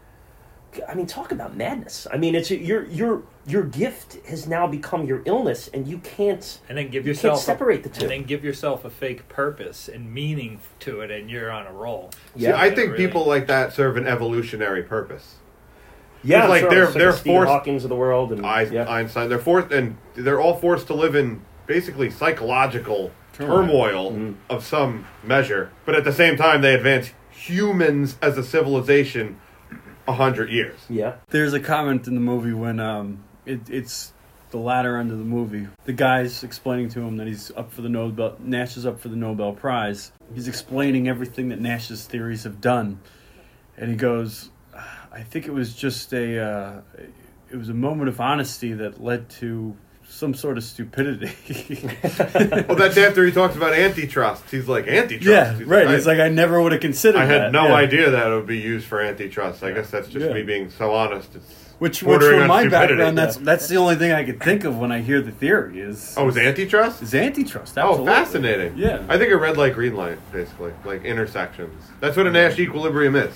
Speaker 1: I mean, talk about madness. I mean, it's your your your gift has now become your illness, and you can't.
Speaker 4: and then give yourself
Speaker 1: can't separate the two.
Speaker 4: and then give yourself a fake purpose and meaning to it, and you're on a roll.
Speaker 2: See, I think
Speaker 4: really.
Speaker 2: people like that serve an evolutionary purpose.
Speaker 1: Yeah,
Speaker 2: It's like
Speaker 1: sure.
Speaker 2: they're-
Speaker 1: It's
Speaker 2: they're
Speaker 1: the Stephen
Speaker 2: forced-
Speaker 1: Hawking's of the world, and
Speaker 2: I,
Speaker 1: yeah.
Speaker 2: Einstein. They're forced, and they're all forced to live in basically psychological turmoil
Speaker 1: Mm-hmm.
Speaker 2: of some measure. But at the same time, they advance humans as a civilization a hundred years.
Speaker 1: yeah.
Speaker 3: There's a comment in the movie when um, it, it's the latter end of the movie. The guy's explaining to him that he's up for the Nobel. Nash is up for the Nobel Prize. He's explaining everything that Nash's theories have done, and he goes, "I think it was just a, uh, it was a moment of honesty that led to." Some sort of stupidity.
Speaker 2: Well, that's after he talks about antitrust. He's like antitrust.
Speaker 3: yeah,
Speaker 2: He's
Speaker 3: right.
Speaker 2: I,
Speaker 3: It's like I never would have considered.
Speaker 2: I had
Speaker 3: that.
Speaker 2: no
Speaker 3: Yeah.
Speaker 2: idea that it would be used for antitrust. I guess that's just
Speaker 3: Yeah.
Speaker 2: me being so honest. It's
Speaker 3: Which, which
Speaker 2: bordering
Speaker 3: from
Speaker 2: on
Speaker 3: my
Speaker 2: stupidity.
Speaker 3: background, that's that's the only thing I could think of when I hear the theory is
Speaker 2: Oh, is antitrust?
Speaker 3: is antitrust.
Speaker 2: Oh,
Speaker 3: Absolutely.
Speaker 2: fascinating.
Speaker 3: Yeah.
Speaker 2: I think a red light, green light, basically, like intersections. That's what a mm-hmm. Nash equilibrium is.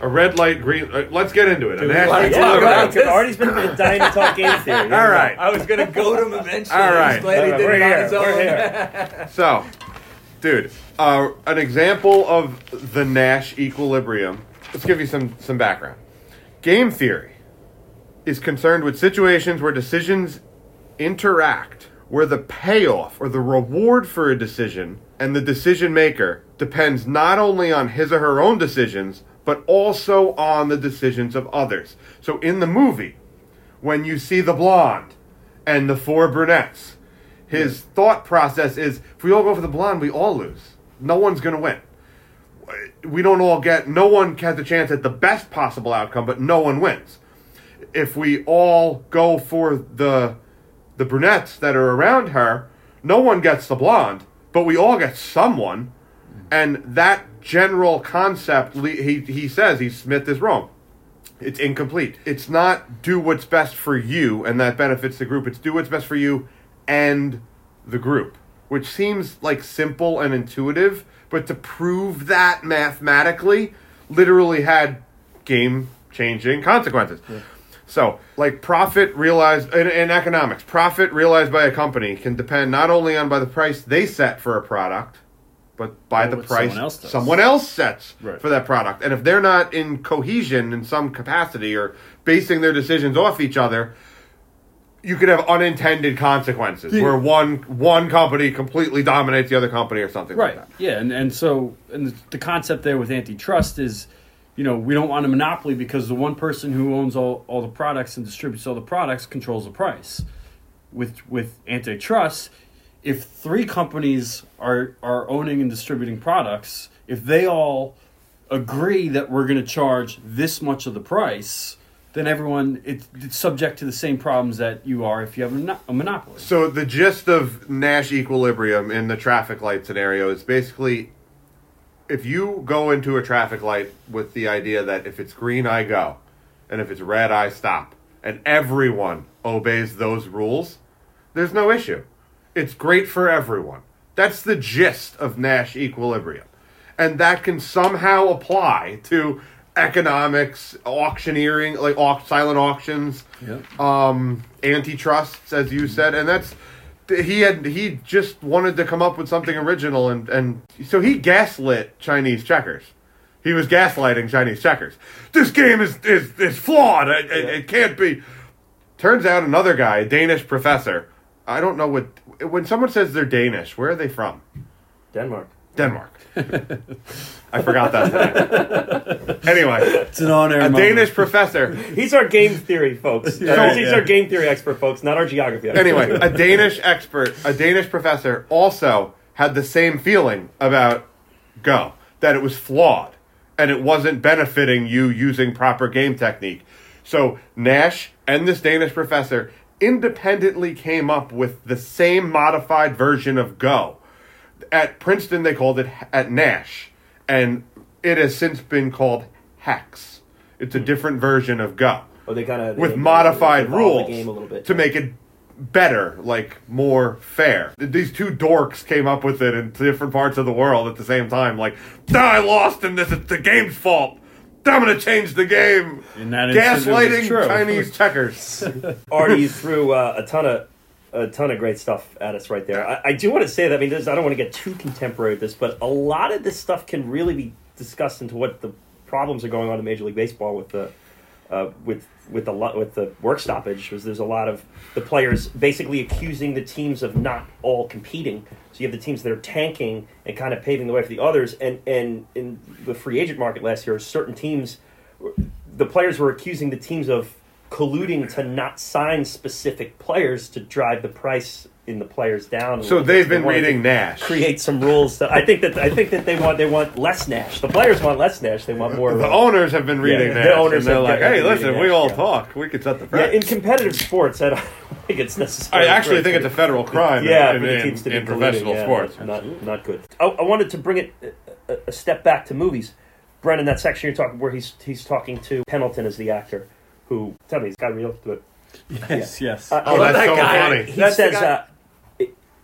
Speaker 2: A red light, green. Uh, let's get into it. A
Speaker 4: Do we
Speaker 2: Nash
Speaker 4: wanna
Speaker 1: Yeah,
Speaker 4: talk
Speaker 2: equilibrium.
Speaker 4: about
Speaker 1: okay. Artie's been dying to talk game theory.
Speaker 2: All right.
Speaker 4: I was gonna go to him eventually.
Speaker 2: All right.
Speaker 4: He's glad he
Speaker 1: All right,
Speaker 4: did
Speaker 1: we're
Speaker 4: it on
Speaker 1: here,
Speaker 4: his
Speaker 1: we're here.
Speaker 2: So, dude, uh, an example of the Nash equilibrium. Let's give you some some background. Game theory is concerned with situations where decisions interact, where the payoff or the reward for a decision and the decision maker depends not only on his or her own decisions, but also on the decisions of others. So, in the movie, when you see the blonde and the four brunettes, his thought process is if we all go for the blonde, we all lose. No one's going to win. We don't all get, no one has a chance at the best possible outcome, but no one wins. If we all go for the the brunettes that are around her, no one gets the blonde, but we all get someone. And that general concept, he, he says, he Smith is wrong. It's incomplete. It's not do what's best for you and that benefits the group. It's do what's best for you and the group, which seems like simple and intuitive, but to prove that mathematically literally had game changing consequences. So, like profit realized in, in economics, profit realized by a company can depend not only on by the price they set for a product, but by the price
Speaker 3: someone else
Speaker 2: someone else sets
Speaker 3: Right.
Speaker 2: for that product. And if they're not in cohesion in some capacity or basing their decisions off each other, you could have unintended consequences
Speaker 3: Yeah.
Speaker 2: where one one company completely dominates the other company or something
Speaker 3: Right.
Speaker 2: like that.
Speaker 3: Yeah, and and so and the, the concept there with antitrust is, you know, we don't want a monopoly because the one person who owns all, all the products and distributes all the products controls the price. With with antitrust, if three companies are are owning and distributing products, if they all agree that we're going to charge this much of the price, then everyone it's, it's subject to the same problems that you are if you have a, a monopoly.
Speaker 2: So the gist of Nash equilibrium in the traffic light scenario is basically if you go into a traffic light with the idea that if it's green I go and if it's red I stop and everyone obeys those rules, there's no issue. It's great for everyone. That's the gist of Nash equilibrium. And that can somehow apply to economics, auctioneering, like au- silent auctions,
Speaker 3: Yep.
Speaker 2: um, antitrusts, as you said, and that's he had he just wanted to come up with something original, and and so he gaslit Chinese checkers. He was gaslighting Chinese checkers. This game is is, is flawed. It, it, it can't be. Turns out another guy, a Danish professor. I don't know what when someone says they're Danish. Where are they from?
Speaker 1: Denmark.
Speaker 2: Denmark. I forgot that. Today. anyway,
Speaker 3: It's an honor.
Speaker 2: a Danish professor
Speaker 1: He's our game theory, folks.
Speaker 3: Yeah,
Speaker 1: He's
Speaker 3: yeah.
Speaker 1: our game theory expert, folks, not our geography expert.
Speaker 2: anyway, a Danish expert, a Danish professor, also had the same feeling about Go that it was flawed and it wasn't benefiting you using proper game technique. So Nash and this Danish professor independently came up with the same modified version of Go. At Princeton, they called it at Nash, and it has since been called Hex. It's a hmm. different version of Go
Speaker 1: Oh, they kind of
Speaker 2: with modified rules
Speaker 1: game a little bit
Speaker 2: to make it better, like more fair. These two dorks came up with it in different parts of the world at the same time. Like, "Nah, I lost in this. It's the game's fault. I'm gonna change the game.
Speaker 3: In that instance, it was
Speaker 2: Gaslighting
Speaker 3: true.
Speaker 2: Chinese checkers.
Speaker 1: Artie you threw uh, a ton of a ton of great stuff at us right there. I, I do want to say that I mean, this, I don't want to get too contemporary with this, but a lot of this stuff can really be discussed into what the problems are going on in Major League Baseball with the uh, with with the lo- with the work stoppage. Was there's a lot of the players basically accusing the teams of not all competing. So you have the teams that are tanking and kind of paving the way for the others. And and in the free agent market last year, certain teams the players were accusing the teams of colluding to not sign specific players to drive the price in the players down.
Speaker 2: So they've been
Speaker 1: They wanted
Speaker 2: reading Nash.
Speaker 1: Create some rules. To, I think that I think that they want they want less Nash. The players want less Nash. They want more.
Speaker 2: The owners have been reading
Speaker 1: Yeah, the owners
Speaker 2: and they're
Speaker 1: have
Speaker 2: like, "Hey,
Speaker 1: reading
Speaker 2: listen, we
Speaker 1: Nash,
Speaker 2: all
Speaker 1: yeah.
Speaker 2: talk. We could set the
Speaker 1: yeah, in competitive sports, I don't think it's necessary.
Speaker 2: I actually think it's a federal crime.
Speaker 1: yeah,
Speaker 2: in,
Speaker 1: for the
Speaker 2: in,
Speaker 1: to be
Speaker 2: in professional
Speaker 1: yeah,
Speaker 2: sports.
Speaker 1: Not not good. I, I wanted to bring it a, a- a step back to movies. Brendan, that section you're talking where he's he's talking to Pendleton as the actor. who tell me he's got real to it.
Speaker 3: Yes, yes.
Speaker 1: Uh,
Speaker 2: Oh, that's
Speaker 4: that
Speaker 2: so
Speaker 4: guy.
Speaker 2: funny.
Speaker 1: he
Speaker 4: That's
Speaker 1: says,
Speaker 4: guy-
Speaker 1: uh,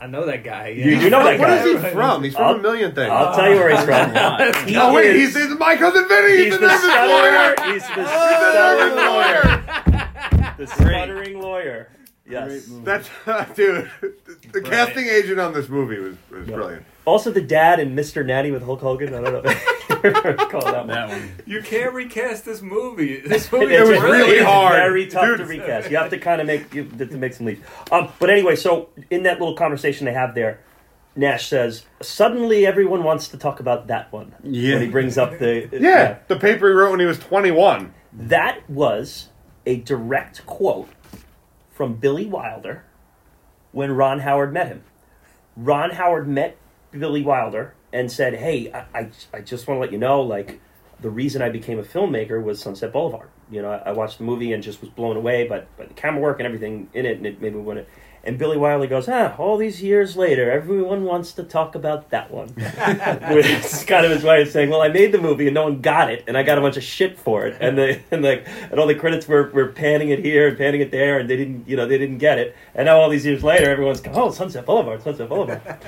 Speaker 4: I know that guy.
Speaker 1: You- you know that guy.
Speaker 2: is he from? He's from
Speaker 1: I'll-
Speaker 2: a million things.
Speaker 1: I'll tell you where he's from.
Speaker 3: Let's
Speaker 1: He
Speaker 2: oh wait,
Speaker 1: is-
Speaker 2: he's, he's my cousin Vinny. He's,
Speaker 1: He's
Speaker 2: the
Speaker 1: the
Speaker 2: nervous lawyer.
Speaker 1: He's the
Speaker 2: He's
Speaker 1: stuttering lawyer.
Speaker 2: lawyer.
Speaker 1: The stuttering lawyer. Yes.
Speaker 3: Great movie.
Speaker 2: That's dude. The casting agent on this movie was, was
Speaker 1: Yeah.
Speaker 2: brilliant.
Speaker 1: Also, the dad and Mr. Nanny with Hulk Hogan. I don't know. Call that one.
Speaker 3: that one.
Speaker 4: You can't recast this movie. This movie
Speaker 1: It's
Speaker 2: was really hard.
Speaker 1: Very tough to recast. You have to kind of make you, to make some leaps. Um, but anyway, so in that little conversation they have there, Nash says, "Suddenly, everyone wants to talk about that one."
Speaker 3: Yeah.
Speaker 1: When he brings up the
Speaker 2: Yeah, the paper he wrote when he was 21.
Speaker 1: That was a direct quote from Billy Wilder when Ron Howard met him. Ron Howard met Billy Wilder and said, "Hey, I, I, I just want to let you know, like, the reason I became a filmmaker was Sunset Boulevard. You know, I, I watched the movie and just was blown away by, by the camera work and everything in it, and it made me want to." And Billy Wilder goes, "Ah, all these years later, everyone wants to talk about that one." Which is kind of his way of saying, "Well, I made the movie and no one got it, and I got a bunch of shit for it, and the and like and all the critics were, were panning it here and panning it there, and they didn't, you know, they didn't get it. And now all these years later, everyone's going, oh, Sunset Boulevard, Sunset Boulevard.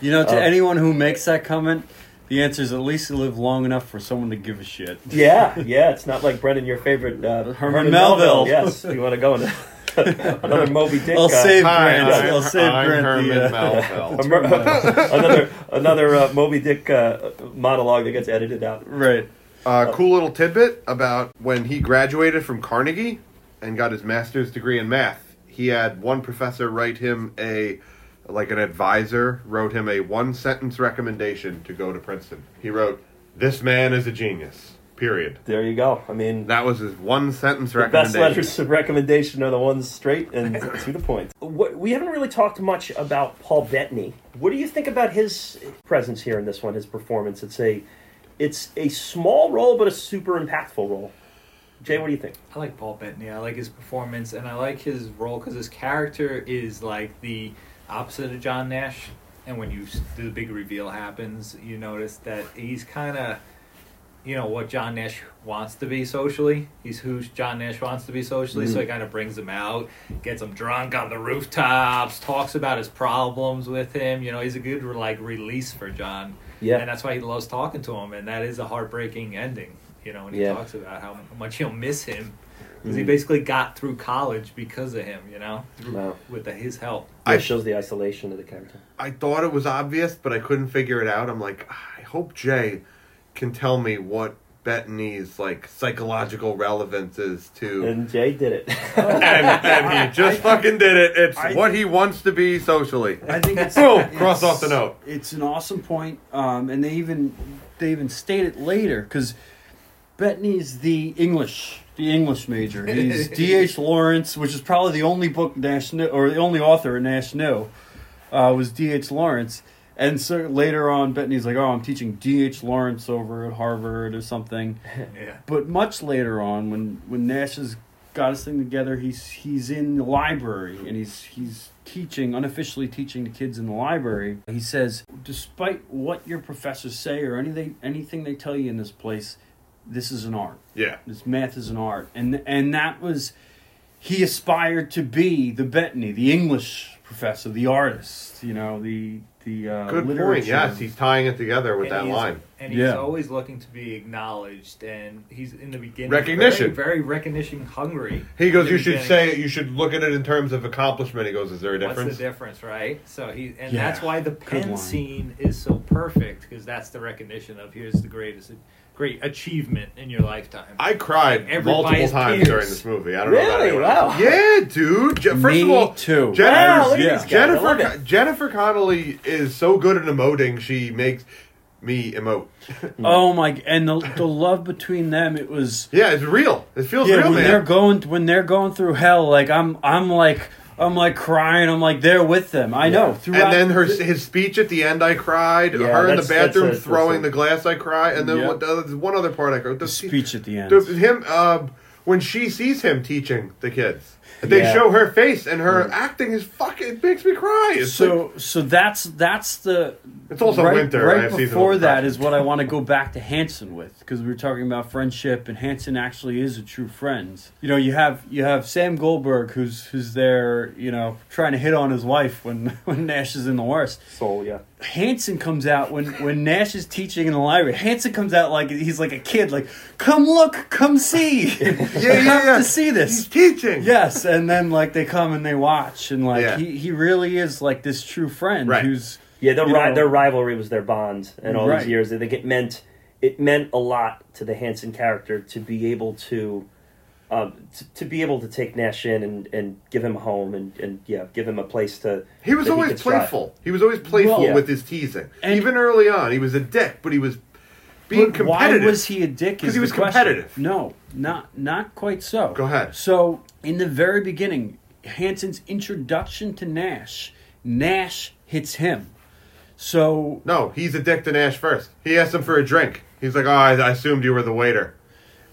Speaker 3: You know, to
Speaker 1: Uh,
Speaker 3: anyone who makes that comment, the answer is at least live long enough for someone to give a shit.
Speaker 1: yeah, yeah. It's not like Brendan, your favorite uh,
Speaker 3: Herman Melville.
Speaker 1: Yes, you want to go into another Moby Dick.
Speaker 3: I'll
Speaker 1: uh,
Speaker 3: save
Speaker 2: Hi,
Speaker 3: Grant.
Speaker 2: I'm,
Speaker 3: I'll save
Speaker 2: I'm
Speaker 3: Grant
Speaker 2: Herman
Speaker 3: the, uh,
Speaker 2: Melville.
Speaker 1: another another uh, Moby Dick uh, monologue that gets edited out.
Speaker 3: Right.
Speaker 2: Uh, cool little tidbit about when he graduated from Carnegie and got his master's degree in math. He had one professor write him a, like an advisor, wrote him a one sentence recommendation to go to Princeton. He wrote, "This man is a genius." Period.
Speaker 1: There you go. I mean,
Speaker 2: That was his one sentence
Speaker 1: the best
Speaker 2: recommendation.
Speaker 1: letters of recommendation are the ones straight and to the point. What, we haven't really talked much about Paul Bettany. What do you think about his presence here in this one? His performance? It's a, it's a small role, but a super impactful role. Jay, what do you think?
Speaker 4: I like Paul Bettany. I like his performance, and I like his role because his character is like the opposite of John Nash. And when you the big reveal happens, you notice that he's kind of, you know, what John Nash wants to be socially. He's who John Nash wants to be socially. So he kind of brings him out, gets him drunk on the rooftops, talks about his problems with him. You know, he's a good like release for John.
Speaker 1: Yeah.
Speaker 4: And that's why he loves talking to him, and that is a heartbreaking ending. You know, when he
Speaker 1: Yeah.
Speaker 4: talks about how much he'll miss him because he
Speaker 1: Mhm.
Speaker 4: basically got through college because of him. You know, through,
Speaker 1: Wow.
Speaker 4: with the, his help.
Speaker 2: I-
Speaker 1: it shows the isolation of the character.
Speaker 2: I thought it was obvious, but I couldn't figure it out. I'm like, "Ah, I hope Jay can tell me what Bettany's like psychological relevance is to.
Speaker 1: And Jay did it.
Speaker 2: and, and he just fucking did it. It's
Speaker 3: I-
Speaker 2: what he wants to be socially.
Speaker 3: I think it's
Speaker 2: Boom!
Speaker 3: it's-
Speaker 2: Cross off the note.
Speaker 3: It's an awesome point, um, and they even they even state it later because Bettany's the English the English major. He's D. H. Lawrence, which is probably the only book Nash knew, or the only author Nash knew, uh, was D. H. Lawrence. And so later on, Bettany's like, "Oh, I'm teaching D. H. Lawrence over at Harvard or something."
Speaker 4: Yeah.
Speaker 3: But much later on, when when Nash has got his thing together, he's he's in the library and he's he's teaching unofficially teaching the kids in the library. He says, despite what your professors say or anything anything they tell you in this place, this is an art.
Speaker 2: Yeah.
Speaker 3: This math is an art, and and that was he aspired to be the Bettany, the English professor, the artist. You know, the the uh,
Speaker 2: Good point. Yes, he's tying it together with
Speaker 4: And
Speaker 2: that
Speaker 4: he's-
Speaker 2: line.
Speaker 4: And he's
Speaker 3: Yeah.
Speaker 4: always looking to be acknowledged, and he's in the beginning
Speaker 2: Recognition.
Speaker 4: very, very recognition hungry.
Speaker 2: He goes,
Speaker 4: In the
Speaker 2: "You should say, you should look at it in terms of accomplishment." He goes, "Is there a difference?"
Speaker 4: What's the difference, right? So he, and
Speaker 3: Yeah,
Speaker 4: that's why the pen scene is so perfect because that's the recognition of here's the greatest, great achievement in your lifetime.
Speaker 2: I cried
Speaker 4: Everybody
Speaker 2: multiple times
Speaker 4: peers.
Speaker 2: during this movie. I don't know about
Speaker 1: Really?
Speaker 2: anyone
Speaker 1: Wow.
Speaker 2: else. Yeah, dude. Je- First
Speaker 3: Me
Speaker 2: of all,
Speaker 3: too.
Speaker 2: Jennifer,
Speaker 1: Wow, look at
Speaker 3: yeah.
Speaker 1: these guys. I love
Speaker 2: Jennifer,
Speaker 1: it.
Speaker 2: Jennifer Connelly is so good at emoting. She makes me emote.
Speaker 3: Oh my! And the the love between them, it was.
Speaker 2: Yeah, it's real. It feels
Speaker 3: yeah,
Speaker 2: real,
Speaker 3: when
Speaker 2: man.
Speaker 3: they're going when they're going through hell, like I'm I'm like I'm like crying. I'm like there with them. I know. Throughout
Speaker 2: and then her his speech at the end, I cried.
Speaker 1: Yeah,
Speaker 2: her in the
Speaker 1: that's
Speaker 2: bathroom
Speaker 1: that's
Speaker 2: throwing the glass, I cried. And then
Speaker 3: Yeah.
Speaker 2: what, uh, there's one other part I cried. The,
Speaker 3: the speech at the end.
Speaker 2: the- him uh, when she sees him teaching the kids, They
Speaker 1: Yeah.
Speaker 2: show her face, and her acting is fucking. It makes me cry. It's
Speaker 3: so so that's that's the
Speaker 2: It's also
Speaker 3: right,
Speaker 2: winter.
Speaker 3: Right before that is what i want to go back to hansen with because we were talking about friendship and hansen actually is a true friend you know you have you have sam goldberg who's who's there you know trying to hit on his wife when when nash is in the worst
Speaker 1: Sol, yeah.
Speaker 3: Hansen comes out when when Nash is teaching in the library. Hansen comes out like he's like a kid, like "Come look, come see,
Speaker 2: yeah,
Speaker 3: you
Speaker 2: yeah,
Speaker 3: have
Speaker 2: yeah.
Speaker 3: to see
Speaker 2: He's
Speaker 3: this."
Speaker 2: teaching.
Speaker 3: Yes, and then like they come and they watch, and like
Speaker 2: Yeah.
Speaker 3: he, he really is like this true friend
Speaker 2: Right.
Speaker 3: who's
Speaker 1: Yeah, their,
Speaker 3: You
Speaker 1: ri-
Speaker 3: know-
Speaker 1: their rivalry was their bond, and all
Speaker 3: Right.
Speaker 1: these years, I think it meant it meant a lot to the Hansen character to be able to, um, to, to be able to take Nash in and, and give him a home and, and yeah, give him a place to.
Speaker 2: He was always
Speaker 1: could strive.
Speaker 2: playful. He was always playful
Speaker 3: Well,
Speaker 1: yeah.
Speaker 2: with his teasing.
Speaker 3: And-
Speaker 2: Even early on, he was a dick, but he was being
Speaker 3: But why
Speaker 2: competitive.
Speaker 3: was he a dick?
Speaker 2: 'Cause
Speaker 3: is
Speaker 2: he was
Speaker 3: the question.
Speaker 2: competitive.
Speaker 3: No, not not quite so.
Speaker 2: Go ahead.
Speaker 3: So in the very beginning, Hansen's introduction to Nash, Nash hits him. So
Speaker 2: No, he's a dick to Nash first. He asked him for a drink. He's like, "Oh, I, I assumed you were the waiter."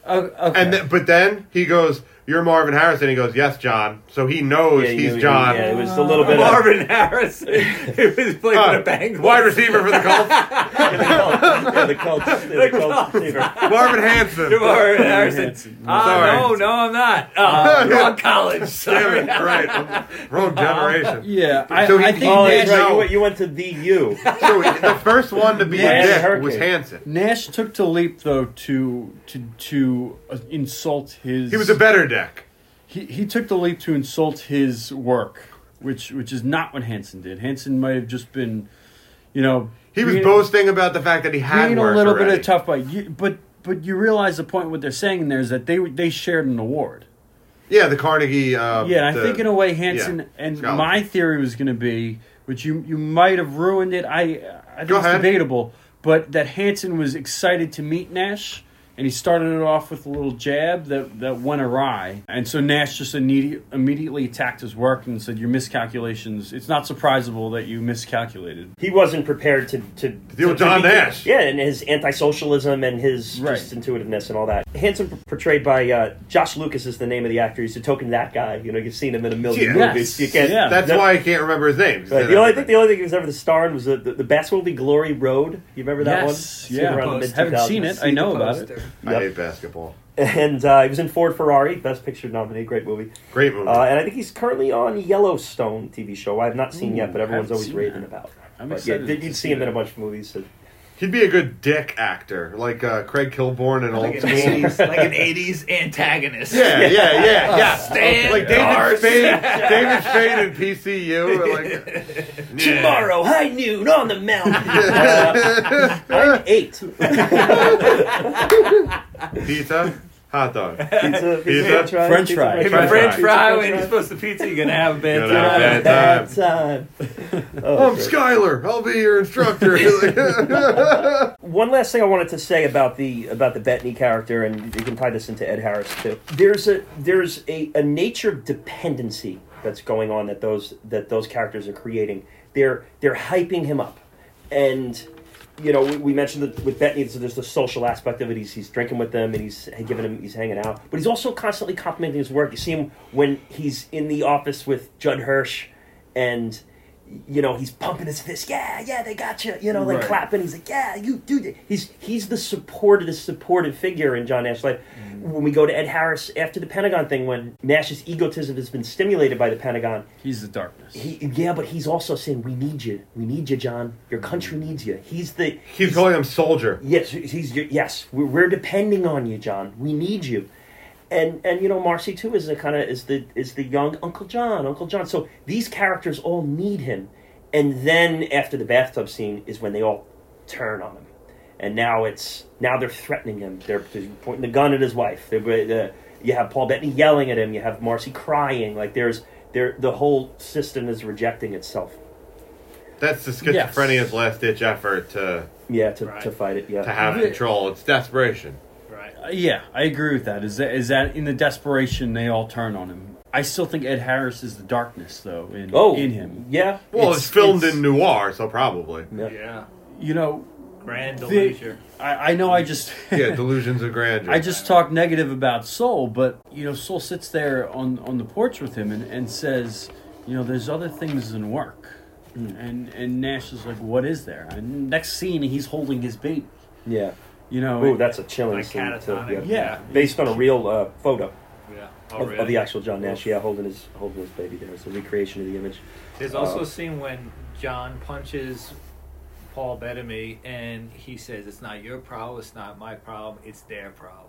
Speaker 3: Uh, okay.
Speaker 2: And th- but then he goes, "You're Marvin Harrison." He goes, "Yes, John." So he knows
Speaker 1: Yeah, he
Speaker 2: he's
Speaker 1: knew-
Speaker 2: John.
Speaker 1: Yeah, it was a little bit of
Speaker 4: Marvin Harrison, who was playing
Speaker 2: Uh,
Speaker 4: for the Bengals.
Speaker 2: wide receiver for the Colts,
Speaker 1: yeah, the Colts, yeah, the Colts, yeah, the Colts receiver.
Speaker 2: Marvin Hansen.
Speaker 4: Marvin Harrison.
Speaker 3: Hansen.
Speaker 4: Ah, no, no, I'm not. Uh, wrong college.
Speaker 2: Damn
Speaker 4: Sorry.
Speaker 2: it! Right, wrong generation.
Speaker 3: yeah, I,
Speaker 2: So he-
Speaker 3: I think
Speaker 1: Oh,
Speaker 3: Nash,
Speaker 1: that's right. You went, you went to the U.
Speaker 2: So the first one to be
Speaker 3: Yeah,
Speaker 2: a dick
Speaker 1: Hurricane.
Speaker 2: was Hansen.
Speaker 3: Nash took the leap though to to to uh, insult his.
Speaker 2: He was a better dick.
Speaker 3: he, he took the leap to insult his work, which which is not what Hansen did. Hansen might have just been, you know,
Speaker 2: He was
Speaker 3: being-
Speaker 2: boasting about the fact that he had
Speaker 3: a little bit
Speaker 2: already.
Speaker 3: of tough bite. You, but but you realize the point. What they're saying there is that they they shared an award.
Speaker 2: Yeah, the Carnegie. Uh,
Speaker 3: Yeah, and I
Speaker 2: the-
Speaker 3: think in a way Hansen
Speaker 2: yeah,
Speaker 3: and my theory was going to be, which you you might have ruined it. I I think
Speaker 2: Go
Speaker 3: it's
Speaker 2: ahead.
Speaker 3: debatable, but that Hansen was excited to meet Nash. And he started it off with a little jab that, that went awry. And so Nash just immediate, immediately attacked his work and said, Your miscalculations, it's not surprisable that you miscalculated.
Speaker 1: He wasn't prepared to to,
Speaker 2: deal with
Speaker 1: to
Speaker 2: John
Speaker 1: be-
Speaker 2: Nash.
Speaker 1: Yeah, and his anti-socialism and his
Speaker 3: Right.
Speaker 1: just intuitiveness and all that. Hansen p- portrayed by uh, Josh Lucas is the name of the actor. He's a token that guy. You know, you've seen him in a million
Speaker 2: Yeah.
Speaker 1: movies.
Speaker 3: Yes.
Speaker 1: You can't.
Speaker 3: Yeah.
Speaker 2: That's
Speaker 1: that-
Speaker 2: why I can't remember his name.
Speaker 1: Right. The only thing, the only thing he was ever the star in was the, the, the basketball movie Glory Road. You remember that
Speaker 3: Yes,
Speaker 1: one?
Speaker 3: yeah.
Speaker 1: around the mid
Speaker 3: Haven't seen it. I know about it.
Speaker 2: I
Speaker 1: Yep.
Speaker 2: hate basketball.
Speaker 1: And uh, he was in Ford Ferrari, Best Picture nominee, great movie.
Speaker 2: Great movie.
Speaker 1: Uh, and I think he's currently on Yellowstone TV show. I have not seen
Speaker 3: Ooh,
Speaker 1: yet, but everyone's always raving
Speaker 3: that.
Speaker 1: about.
Speaker 3: I'm
Speaker 1: But yeah,
Speaker 3: excited
Speaker 1: you'd see
Speaker 3: see
Speaker 1: him in a bunch of movies. So.
Speaker 2: He'd be a good dick actor, like uh, Craig Kilborn in Old
Speaker 4: Like an,
Speaker 2: School.
Speaker 4: 80s, like an 80s antagonist.
Speaker 2: Yeah, yeah, yeah, yeah.
Speaker 4: Stan
Speaker 2: like David
Speaker 4: Dars.
Speaker 2: Spade, David Spade in PCU. Like,
Speaker 1: Tomorrow, high noon on the mountain. Uh, I'm eight.
Speaker 2: pizza, hot dog.
Speaker 1: Pizza,
Speaker 2: Pizza?
Speaker 3: French fry.
Speaker 4: If
Speaker 2: French
Speaker 4: a French
Speaker 2: fry.
Speaker 4: fry when you're supposed to pizza, you're gonna have a bad
Speaker 2: Gonna have
Speaker 4: time.
Speaker 2: a bad
Speaker 1: Bad time. Oh,
Speaker 2: I'm
Speaker 1: great.
Speaker 2: Skyler. I'll be your instructor.
Speaker 1: One last thing I wanted to say about the about the Bettany character, and you can tie this into Ed Harris too. There's a there's a, a nature of dependency that's going on that those that those characters are creating. They're they're hyping him up, and you know we, we mentioned that with Bettany, so there's the social aspect of it. He's he's drinking with them and he's giving him he's hanging out, but he's also constantly complimenting his work. You see him when he's in the office with Judd Hirsch, and you know, he's pumping his fist. Yeah, yeah, they got you. You know, like
Speaker 3: Right.
Speaker 1: clapping. He's like, yeah, you do. that." He's he's the supported, the supportive figure in John Nash's life. Mm-hmm. When we go to Ed Harris after the Pentagon thing, when Nash's egotism has been stimulated by the Pentagon,
Speaker 3: He's the darkness.
Speaker 1: he yeah, but he's also saying, "We need you. We need you, John. Your country needs you." He's the
Speaker 2: He's calling him soldier.
Speaker 1: Yes, he's yes. We're, we're depending on you, John. We need you, and and you know Marcy too is the kind of is the is the young Uncle John, Uncle John. So these characters all need him, and then after the bathtub scene is when they all turn on him, and now it's now they're threatening him. They're, they're pointing the gun at his wife. They're, uh, you have Paul Bettany yelling at him. You have Marcy crying. Like there's there the whole system is rejecting itself.
Speaker 2: That's the
Speaker 3: Yes.
Speaker 2: schizophrenia's last ditch effort to
Speaker 1: Yeah, to,
Speaker 4: Right.
Speaker 1: to fight it. Yeah,
Speaker 2: to have
Speaker 3: Yeah.
Speaker 2: control. It's desperation.
Speaker 4: Right.
Speaker 3: Uh, yeah, I agree with that. Is that is that in the desperation they all turn on him? I still think Ed Harris is the darkness though in
Speaker 1: oh
Speaker 3: in him.
Speaker 1: Yeah,
Speaker 2: Well,
Speaker 3: It's-
Speaker 2: it's, filmed
Speaker 3: it's-
Speaker 2: in noir, so probably.
Speaker 1: yeah.
Speaker 4: Yeah.
Speaker 3: You know,
Speaker 4: Grand
Speaker 3: The-
Speaker 4: delusion.
Speaker 3: I, I know I just
Speaker 2: Yeah, delusions of grandeur.
Speaker 3: I just talk negative about Sol, but you know, Sol sits there on on the porch with him and, and says, you know, there's other things than work. And and Nash is like, what is there? And next scene, he's holding his baby.
Speaker 1: Yeah.
Speaker 3: You know,
Speaker 1: Ooh, that's a chilling
Speaker 4: Like
Speaker 1: scene. too. Yeah.
Speaker 3: yeah.
Speaker 1: Based on a real uh, photo
Speaker 4: Yeah.
Speaker 1: of, of the actual John Nash. Yeah, holding his holding his baby there. It's a recreation of the image.
Speaker 4: There's also
Speaker 1: Uh,
Speaker 4: a scene when John punches Paul Bettany and he says, It's not your problem, it's not my problem, it's their problem.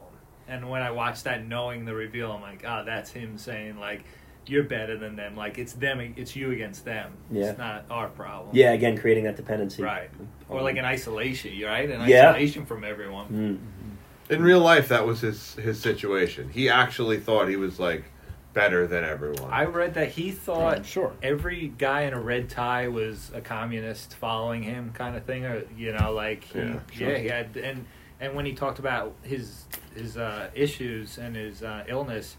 Speaker 4: And when I watch that knowing the reveal, I'm like, oh, that's him saying, like, you're better than them. Like, it's them, it's you against them.
Speaker 1: Yeah.
Speaker 4: It's not our problem.
Speaker 1: Yeah, again, creating that dependency.
Speaker 4: Right. Or like an isolation, you right? An
Speaker 1: Yeah.
Speaker 4: isolation from everyone.
Speaker 1: Mm.
Speaker 2: in real life, that was his his situation. He actually thought he was like better than everyone.
Speaker 4: I read that he thought
Speaker 3: I'm sure.
Speaker 4: every guy in a red tie was a communist following him kind of thing or you know like he,
Speaker 2: Yeah,
Speaker 4: yeah, he had and and when he talked about his his uh, issues and his uh, illness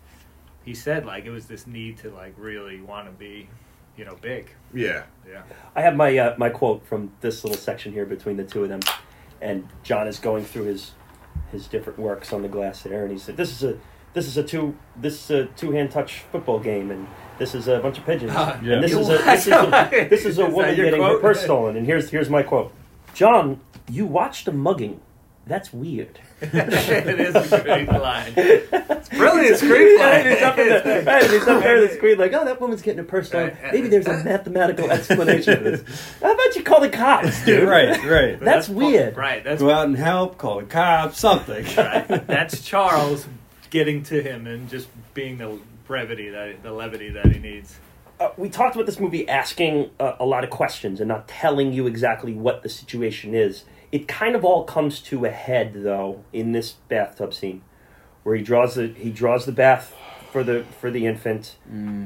Speaker 4: he said like it was this need to like really want to be you know big
Speaker 2: yeah.
Speaker 4: yeah
Speaker 1: I have my uh, my quote from this little section here between the two of them, and John is going through his his different works on the glass there, and he said, "This is a this is a two this is a two hand touch football game, and this is a bunch of pigeons,
Speaker 4: Ah,
Speaker 3: Yeah.
Speaker 1: and this is a this is a, this is a
Speaker 4: Is
Speaker 1: woman
Speaker 4: your
Speaker 1: getting her purse stolen." And here's here's my quote: "John, you watched a mugging. That's weird."
Speaker 4: it is a great line it's brilliant screenplay
Speaker 1: And he's up in the, right, and he's up there on the screen like, oh, that woman's getting a purse stolen. Maybe there's a mathematical explanation for this. How about you call the cops, dude?
Speaker 3: right, right.
Speaker 1: That's weird.
Speaker 4: right that's
Speaker 3: Go out and help, call the cops, something.
Speaker 4: right. that's Charles getting to him and just being the brevity that the levity that he needs
Speaker 1: Uh, we talked about this movie asking uh, a lot of questions and not telling you exactly what the situation is. It kind of all comes to a head, though, in this bathtub scene, where he draws the he draws the bath for the for the infant.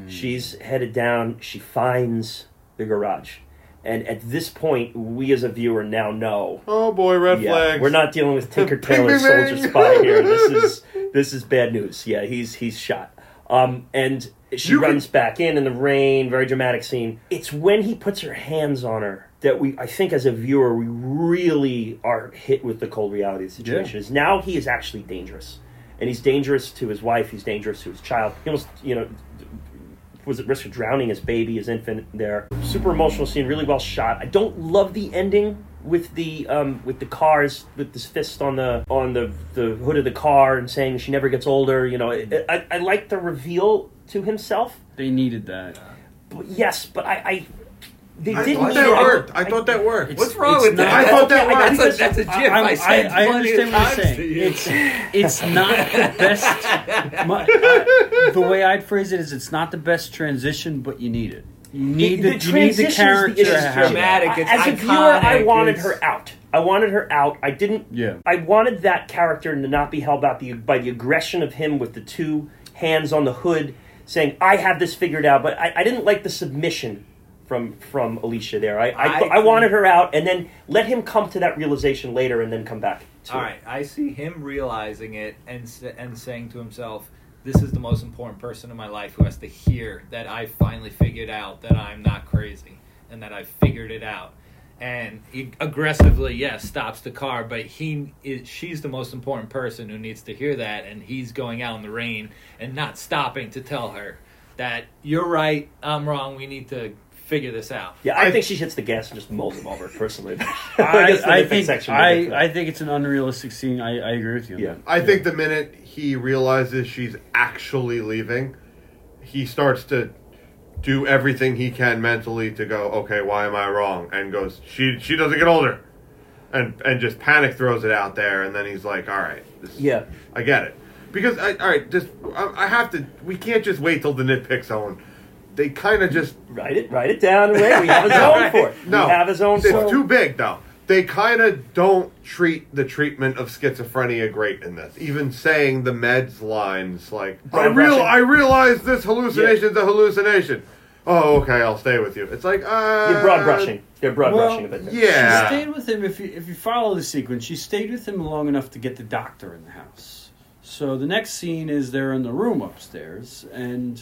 Speaker 1: She's headed down. She finds the garage, and at this point, we as a viewer now know
Speaker 2: Oh boy, red
Speaker 1: yeah,
Speaker 2: flags.
Speaker 1: We're not dealing with Tinker Tailor Soldier. Spy here. This is this is bad news. Yeah, he's he's shot. Um, and she
Speaker 2: You
Speaker 1: runs back in in the rain. Very dramatic scene. It's when he puts her hands on her that we, I think, as a viewer, we really are hit with the cold reality of the situation. Is now he is actually dangerous, and he's dangerous to his wife. He's dangerous to his child. He almost, you know, was at risk of drowning his baby, his infant there. Super emotional scene, really well shot. I don't love the ending with the um, with the cars with this fist on the on the, the hood of the car and saying she never gets older. You know, I, I, I like the reveal to himself.
Speaker 3: They needed that.
Speaker 1: But yes, but I, I they
Speaker 2: I
Speaker 1: didn't
Speaker 2: thought that
Speaker 1: it. I-
Speaker 2: I thought that worked.
Speaker 3: It's-
Speaker 4: What's wrong
Speaker 3: it's
Speaker 4: with
Speaker 3: not-
Speaker 4: that?
Speaker 2: I thought that
Speaker 1: I- I
Speaker 2: worked.
Speaker 4: That's a, that's a gif.
Speaker 3: I'm-
Speaker 4: I,
Speaker 3: I,
Speaker 4: said
Speaker 3: I
Speaker 4: plenty
Speaker 3: understand
Speaker 4: of
Speaker 3: what you're
Speaker 4: times
Speaker 3: saying.
Speaker 4: you.
Speaker 3: It's it's not the best. My, I, the way I'd phrase it is, it's not the best transition, but you need it. You need the, you need the
Speaker 1: transition is
Speaker 3: character
Speaker 1: issue.
Speaker 3: to have
Speaker 4: dramatic. It's
Speaker 1: As a viewer, I
Speaker 4: iconic,
Speaker 1: wanted
Speaker 4: it's-
Speaker 1: her out. I wanted her out. I didn't.
Speaker 3: Yeah.
Speaker 1: I wanted that character to not be held back by the, by the aggression of him with the two hands on the hood, saying, "I have this figured out." But I, I didn't like the submission from from Alicia there. I I,
Speaker 4: I
Speaker 1: I, wanted her out, and then let him come to that realization later, and then come back. To
Speaker 4: All
Speaker 1: it.
Speaker 4: right, I see him realizing it and and saying to himself, "This is the most important person in my life who has to hear that I finally figured out that I'm not crazy and that I figured it out." And he aggressively, yes, stops the car, but he is, she's the most important person who needs to hear that, and he's going out in the rain and not stopping to tell her that you're right, I'm wrong, we need to figure this out.
Speaker 1: Yeah, I,
Speaker 2: I-
Speaker 1: think she hits the gas and just mulls him over. Personally,
Speaker 3: I,
Speaker 1: guess the
Speaker 3: I think
Speaker 1: section we'll get to
Speaker 3: I. I think it's an unrealistic scene. I, I agree with you.
Speaker 1: Yeah.
Speaker 3: that.
Speaker 2: I think the minute he realizes she's actually leaving, he starts to do everything he can mentally to go, okay, why am I wrong? And goes, she she doesn't get older, and and just panic throws it out there, and then he's like, all right, this,
Speaker 1: yeah.
Speaker 2: I get it, because I, all right, just I, I have to. We can't just wait till the nitpick zone. They kind of just
Speaker 1: Write it, write it down. And wait, we have a zone for it.
Speaker 2: no,
Speaker 1: we have a zone
Speaker 2: it's
Speaker 1: for it.
Speaker 2: too big though. They kind of don't treat the treatment of schizophrenia great in this. Even saying the meds lines like, "I real,
Speaker 1: brushing.
Speaker 2: I realize this hallucination's a hallucination." Oh, okay, I'll stay with you. It's like, uh,
Speaker 1: You're broad brushing. You're broad
Speaker 3: Well,
Speaker 1: brushing a bit. there.
Speaker 2: Yeah.
Speaker 3: She stayed with him. If you if you follow the sequence, she stayed with him long enough to get the doctor in the house. So the next scene is they're in the room upstairs, and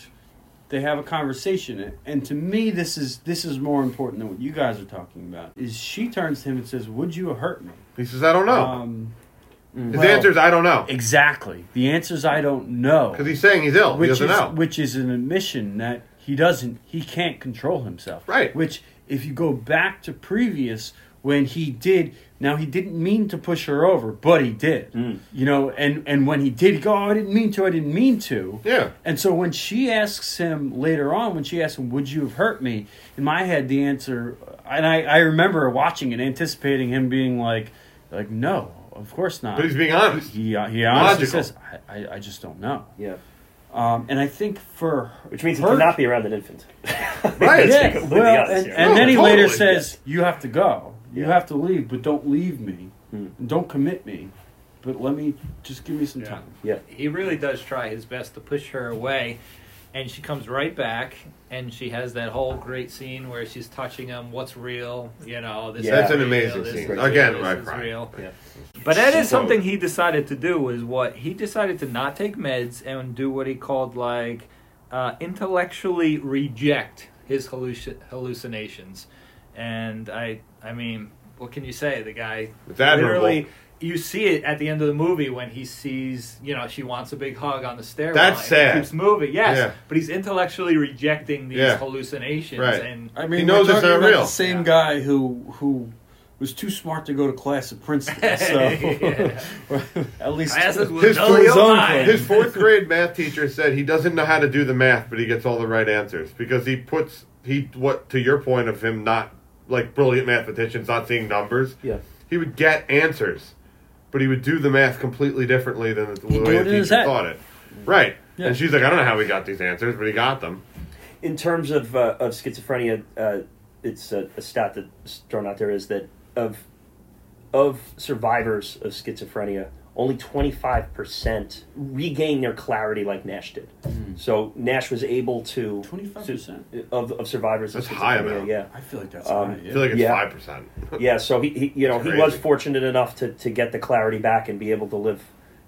Speaker 3: they have a conversation, and to me, this is this is more important than what you guys are talking about. Is she turns to him and says, "Would you have hurt me?"
Speaker 2: He says, "I don't know."
Speaker 3: Um,
Speaker 2: His
Speaker 3: well,
Speaker 2: answer is, "I don't know,"
Speaker 3: exactly. The answer is, "I don't know,"
Speaker 2: because he's saying he's ill. He doesn't
Speaker 3: is
Speaker 2: know.
Speaker 3: which is an admission that he doesn't he can't control himself.
Speaker 2: Right.
Speaker 3: Which, if you go back to previous when he did. Now he didn't mean to push her over, but he did.
Speaker 1: Mm.
Speaker 3: You know, and and when he did go, oh, I didn't mean to. I didn't mean to.
Speaker 2: yeah,
Speaker 3: And so when she asks him later on, when she asks him, "Would you have hurt me?" In my head, the answer, and I, I remember watching it, anticipating him being like, like, "No, of course not."
Speaker 2: but he's being honest.
Speaker 3: he he honestly
Speaker 2: Logical.
Speaker 3: says, I, I, "I just don't know."
Speaker 1: Yeah.
Speaker 3: Um, and I think for
Speaker 1: Which means he
Speaker 3: her-
Speaker 1: cannot be around an infant.
Speaker 2: Right.
Speaker 1: Let's
Speaker 3: yeah, well,
Speaker 1: honest
Speaker 3: and, and
Speaker 2: No,
Speaker 3: then he
Speaker 2: totally,
Speaker 3: later says,
Speaker 1: yes.
Speaker 3: "You have to go. You have to leave, but don't leave me. And Don't commit me. But let me just give me some
Speaker 4: Yeah.
Speaker 3: time."
Speaker 1: yeah.
Speaker 4: he really does try his best to push her away and she comes right back and she has that whole great scene where she's touching him what's real you know this
Speaker 1: Yeah.
Speaker 4: is
Speaker 1: That's an
Speaker 4: real,
Speaker 2: amazing
Speaker 4: this
Speaker 2: scene.
Speaker 4: is real,
Speaker 2: Again,
Speaker 4: this is real.
Speaker 1: Yeah.
Speaker 4: but that is something he decided to do is what he decided to not take meds and do what he called like uh, intellectually reject his halluci- hallucinations and i i mean what can you say the guy
Speaker 2: It's admirable.
Speaker 4: literally you see it at the end of the movie when he sees, you know, she wants a big hug on the stairwell.
Speaker 2: That's
Speaker 4: and
Speaker 2: sad.
Speaker 4: He keeps moving, yes,
Speaker 2: Yeah.
Speaker 4: but he's intellectually rejecting these
Speaker 2: Yeah.
Speaker 4: hallucinations,
Speaker 2: Right.
Speaker 4: and
Speaker 3: I mean,
Speaker 2: He knows
Speaker 3: we're
Speaker 2: it's
Speaker 3: talking
Speaker 2: not
Speaker 3: about
Speaker 2: real.
Speaker 3: The same
Speaker 4: Yeah.
Speaker 3: guy who who was too smart to go to class at Princeton. So at least
Speaker 4: Classes will
Speaker 2: His
Speaker 4: dull
Speaker 2: fourth-
Speaker 3: his own
Speaker 4: mind.
Speaker 2: His fourth grade math teacher said he doesn't know how to do the math, but he gets all the right answers because he puts he what to your point of him not like brilliant mathematicians not seeing numbers. He would get answers, but he would do the math completely differently than the
Speaker 3: He'd
Speaker 2: way the
Speaker 3: it in his
Speaker 2: teacher thought it. Right.
Speaker 3: Yeah.
Speaker 2: And she's like, I don't know how he got these answers, but he got them.
Speaker 1: in terms of uh, of schizophrenia, uh, it's a, a stat that's thrown out there is that of of survivors of schizophrenia, only twenty five percent regain their clarity like Nash did. So Nash was able to
Speaker 3: 25%?
Speaker 1: to- of of survivors
Speaker 2: That's
Speaker 1: of
Speaker 2: high
Speaker 1: schizophrenia.
Speaker 2: amount.
Speaker 1: Yeah,
Speaker 3: I feel like that's
Speaker 1: Um,
Speaker 3: high.
Speaker 2: I feel like it's
Speaker 1: Yeah.
Speaker 2: five percent.
Speaker 1: yeah. So he, he you know he was fortunate enough to, to get the clarity back and be able to live,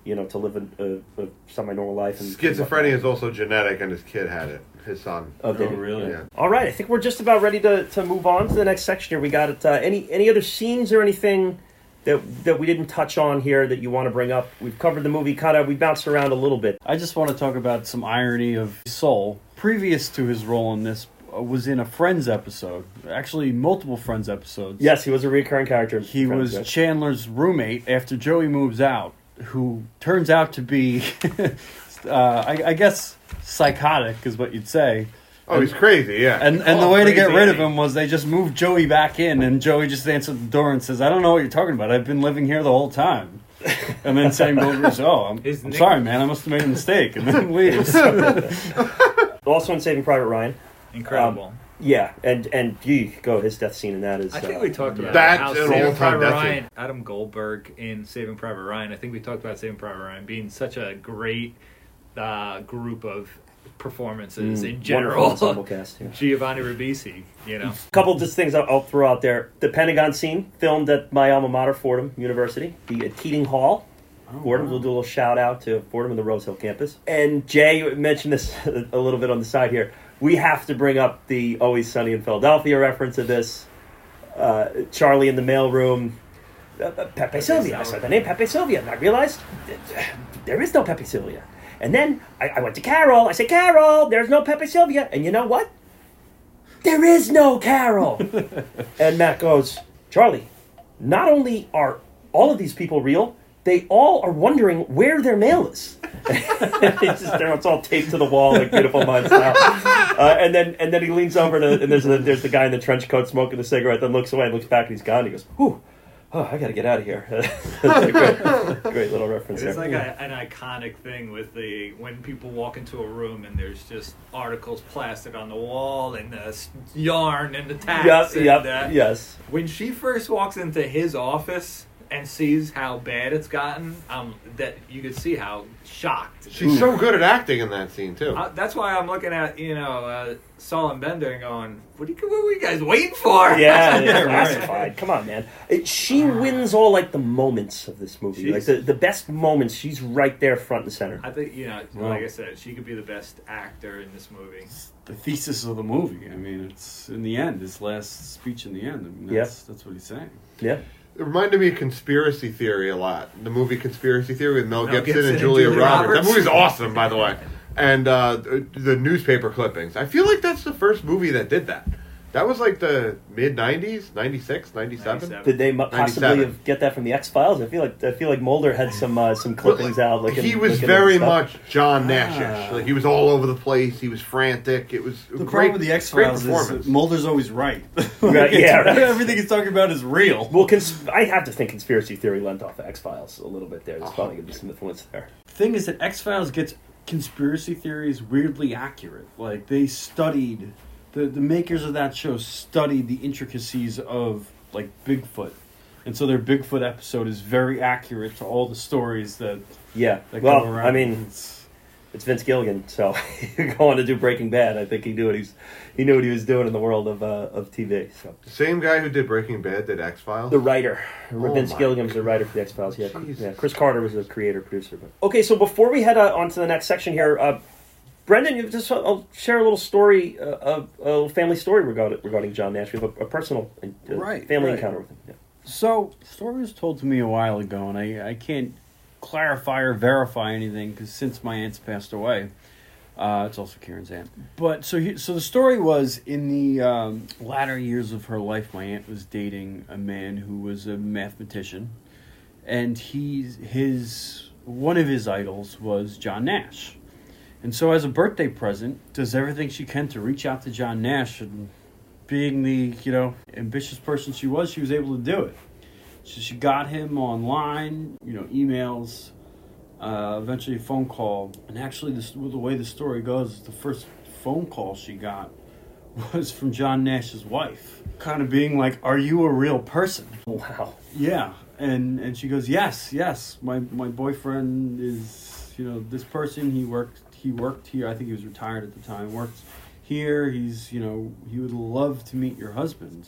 Speaker 1: you know, to live a, a, a semi normal life. And
Speaker 2: Schizophrenia is also genetic, and his kid had it. His son.
Speaker 1: Oh,
Speaker 3: Oh, really?
Speaker 2: Yeah.
Speaker 1: All right, I think we're just about ready to, to move on to the next section here. We got it. Uh, any any other scenes or anything that that we didn't touch on here that you want to bring up? We've covered the movie. Kind of we bounced around a little bit.
Speaker 3: I just want to talk about some irony of Sol. Previous to his role in this, uh, was in a Friends episode. Actually, multiple Friends episodes.
Speaker 1: Yes, he was a recurring character.
Speaker 3: He
Speaker 1: Friends,
Speaker 3: was
Speaker 1: yes.
Speaker 3: Chandler's roommate after Joey moves out, who turns out to be, uh, I, I guess, psychotic is what you'd say.
Speaker 2: Oh, he's crazy. Yeah.
Speaker 3: And and the
Speaker 4: Oh,
Speaker 3: way to get
Speaker 4: crazy
Speaker 3: rid of him was they just moved Joey back in, and Joey just answered the door and says, "I don't know what you're talking about. I've been living here the whole time." And then Sam Goldberg says, "Oh, I'm,
Speaker 4: His
Speaker 3: I'm
Speaker 4: nick-
Speaker 3: sorry, man. I must have made a mistake," and then leaves.
Speaker 1: also in Saving Private Ryan.
Speaker 4: incredible.
Speaker 1: Yeah, and and you go his death scene in that is.
Speaker 4: I think
Speaker 1: uh,
Speaker 4: we talked about
Speaker 2: That's
Speaker 4: how
Speaker 2: an
Speaker 4: Saving
Speaker 2: all-time
Speaker 4: Private
Speaker 2: death
Speaker 4: Ryan, Adam Goldberg in Saving Private Ryan. I think we talked about Saving Private Ryan being such a great uh, group of performances
Speaker 1: mm,
Speaker 4: in
Speaker 1: wonderful
Speaker 4: general.
Speaker 1: ensemble cast. Yeah.
Speaker 4: Giovanni Ribisi, you know.
Speaker 1: A couple just things I'll, I'll throw out there. The Pentagon scene filmed at my alma mater, Fordham University, the at Keating Hall. Fordham, we'll do a little shout out to Fordham and the Rose Hill campus. And Jay mentioned this a little bit on the side here. We have to bring up the Always Sunny in Philadelphia reference of this. Uh, Charlie in the mailroom. Uh, uh, Pepe Sylvia. I saw the name Pepe Sylvia, and I realized uh, there is no Pepe Sylvia. And then I, I went to Carol. I said, Carol, there's no Pepe Sylvia. And you know what? There is no Carol. and Matt goes, Charlie, not only are all of these people real, they all are wondering where their mail is. it's just there, it's all taped to the wall like beautiful minds style. Uh, and then and then he leans over to, and there's the, there's the guy in the trench coat smoking the cigarette. Then looks away and looks back and he's gone. He goes, "Whew, oh, I got to get out of here." That's a great, great little reference
Speaker 4: It's
Speaker 1: there.
Speaker 4: like a, an iconic thing with the when people walk into a room and there's just articles plastered on the wall and the yarn and the tags.
Speaker 1: Yep,
Speaker 4: and,
Speaker 1: yep,
Speaker 4: uh,
Speaker 1: yes.
Speaker 4: When she first walks into his office and sees how bad it's gotten, um, that you could see how shocked.
Speaker 2: She's so good at acting in that scene too.
Speaker 4: Uh, that's why I'm looking at you know uh, Sol and Bender and going, "What, are you, what were you guys waiting for?"
Speaker 1: Yeah,
Speaker 3: Yeah,
Speaker 1: classified. Come on, man. It, she wins all like the moments of this movie. Like the, the best moments, she's right there, front and center.
Speaker 4: I think you know,
Speaker 3: Wow.
Speaker 4: like I said, she could be the best actor in this movie.
Speaker 3: the thesis of the movie. I mean, it's in the end, his last speech in the end. I mean, that's, that's what he's saying.
Speaker 1: Yeah.
Speaker 2: It reminded me of Conspiracy Theory a lot. The movie Conspiracy Theory with Mel,
Speaker 4: Mel
Speaker 2: Gibson,
Speaker 4: Gibson
Speaker 2: and Julia,
Speaker 4: Julia
Speaker 2: Roberts.
Speaker 4: Roberts.
Speaker 2: That movie's awesome, by the way. And uh, the newspaper clippings. I feel like that's the first movie that did that. That was like the mid '90s, '96, '97.
Speaker 4: 97.
Speaker 1: Did they mu- possibly
Speaker 2: 97.
Speaker 1: have get that from the X Files? I feel like I feel like Mulder had some uh, some clippings out. Looking,
Speaker 2: he was very much John Nashish.
Speaker 3: Ah.
Speaker 2: Like he was all over the place. He was frantic. It was
Speaker 3: The
Speaker 2: great,
Speaker 3: problem with the X
Speaker 2: great
Speaker 3: Files is
Speaker 2: performance.
Speaker 3: Mulder's always right.
Speaker 1: Right, yeah, right.
Speaker 3: Everything he's talking about is real.
Speaker 1: Well, cons- I have to think conspiracy theory lent off the X Files a little bit there. There's
Speaker 2: A
Speaker 1: probably gonna be some influence there.
Speaker 3: thing is that X Files gets conspiracy theories weirdly accurate. Like they studied the the makers of that show studied the intricacies of like Bigfoot. And so their Bigfoot episode is very accurate to all the stories that,
Speaker 1: Yeah.
Speaker 3: that
Speaker 1: well,
Speaker 3: go around.
Speaker 1: I mean,
Speaker 3: It's-
Speaker 1: it's Vince Gilligan, so he's going to do Breaking Bad. I think he knew what he's he knew what he was doing in the world of uh, of TV. So
Speaker 2: same guy who did Breaking Bad did X Files.
Speaker 1: the writer,
Speaker 2: Oh
Speaker 1: Vince Gilligan was the writer for the X Files. Yeah,
Speaker 2: Jesus.
Speaker 1: yeah. Chris Carter was the creator producer. But okay, so before we head uh, on to the next section here, uh, Brendan, you just uh, share a little story, uh, of a little family story regarding regarding John Nash. We have a, a personal uh,
Speaker 3: Right,
Speaker 1: family
Speaker 3: right.
Speaker 1: encounter with him. Yeah.
Speaker 3: So, story was told to me a while ago, and I, I can't clarify or verify anything because since my aunt's passed away, uh, it's also Karen's aunt. But so, he, so the story was in the um, latter years of her life, my aunt was dating a man who was a mathematician, and he's his one of his idols was John Nash. And so, as a birthday present, does everything she can to reach out to John Nash and being the you know ambitious person she was, she was able to do it. So she got him online, you know, emails, uh, eventually a phone call, and actually, this, the way the story goes, the first phone call she got was from John Nash's wife, kind of being like, "Are you a real person?"
Speaker 1: Wow.
Speaker 3: Yeah, and and she goes, "Yes, yes, my my boyfriend is you know this person. He worked he worked here. I think he was retired at the time. Worked here. He's you know he would love to meet your husband."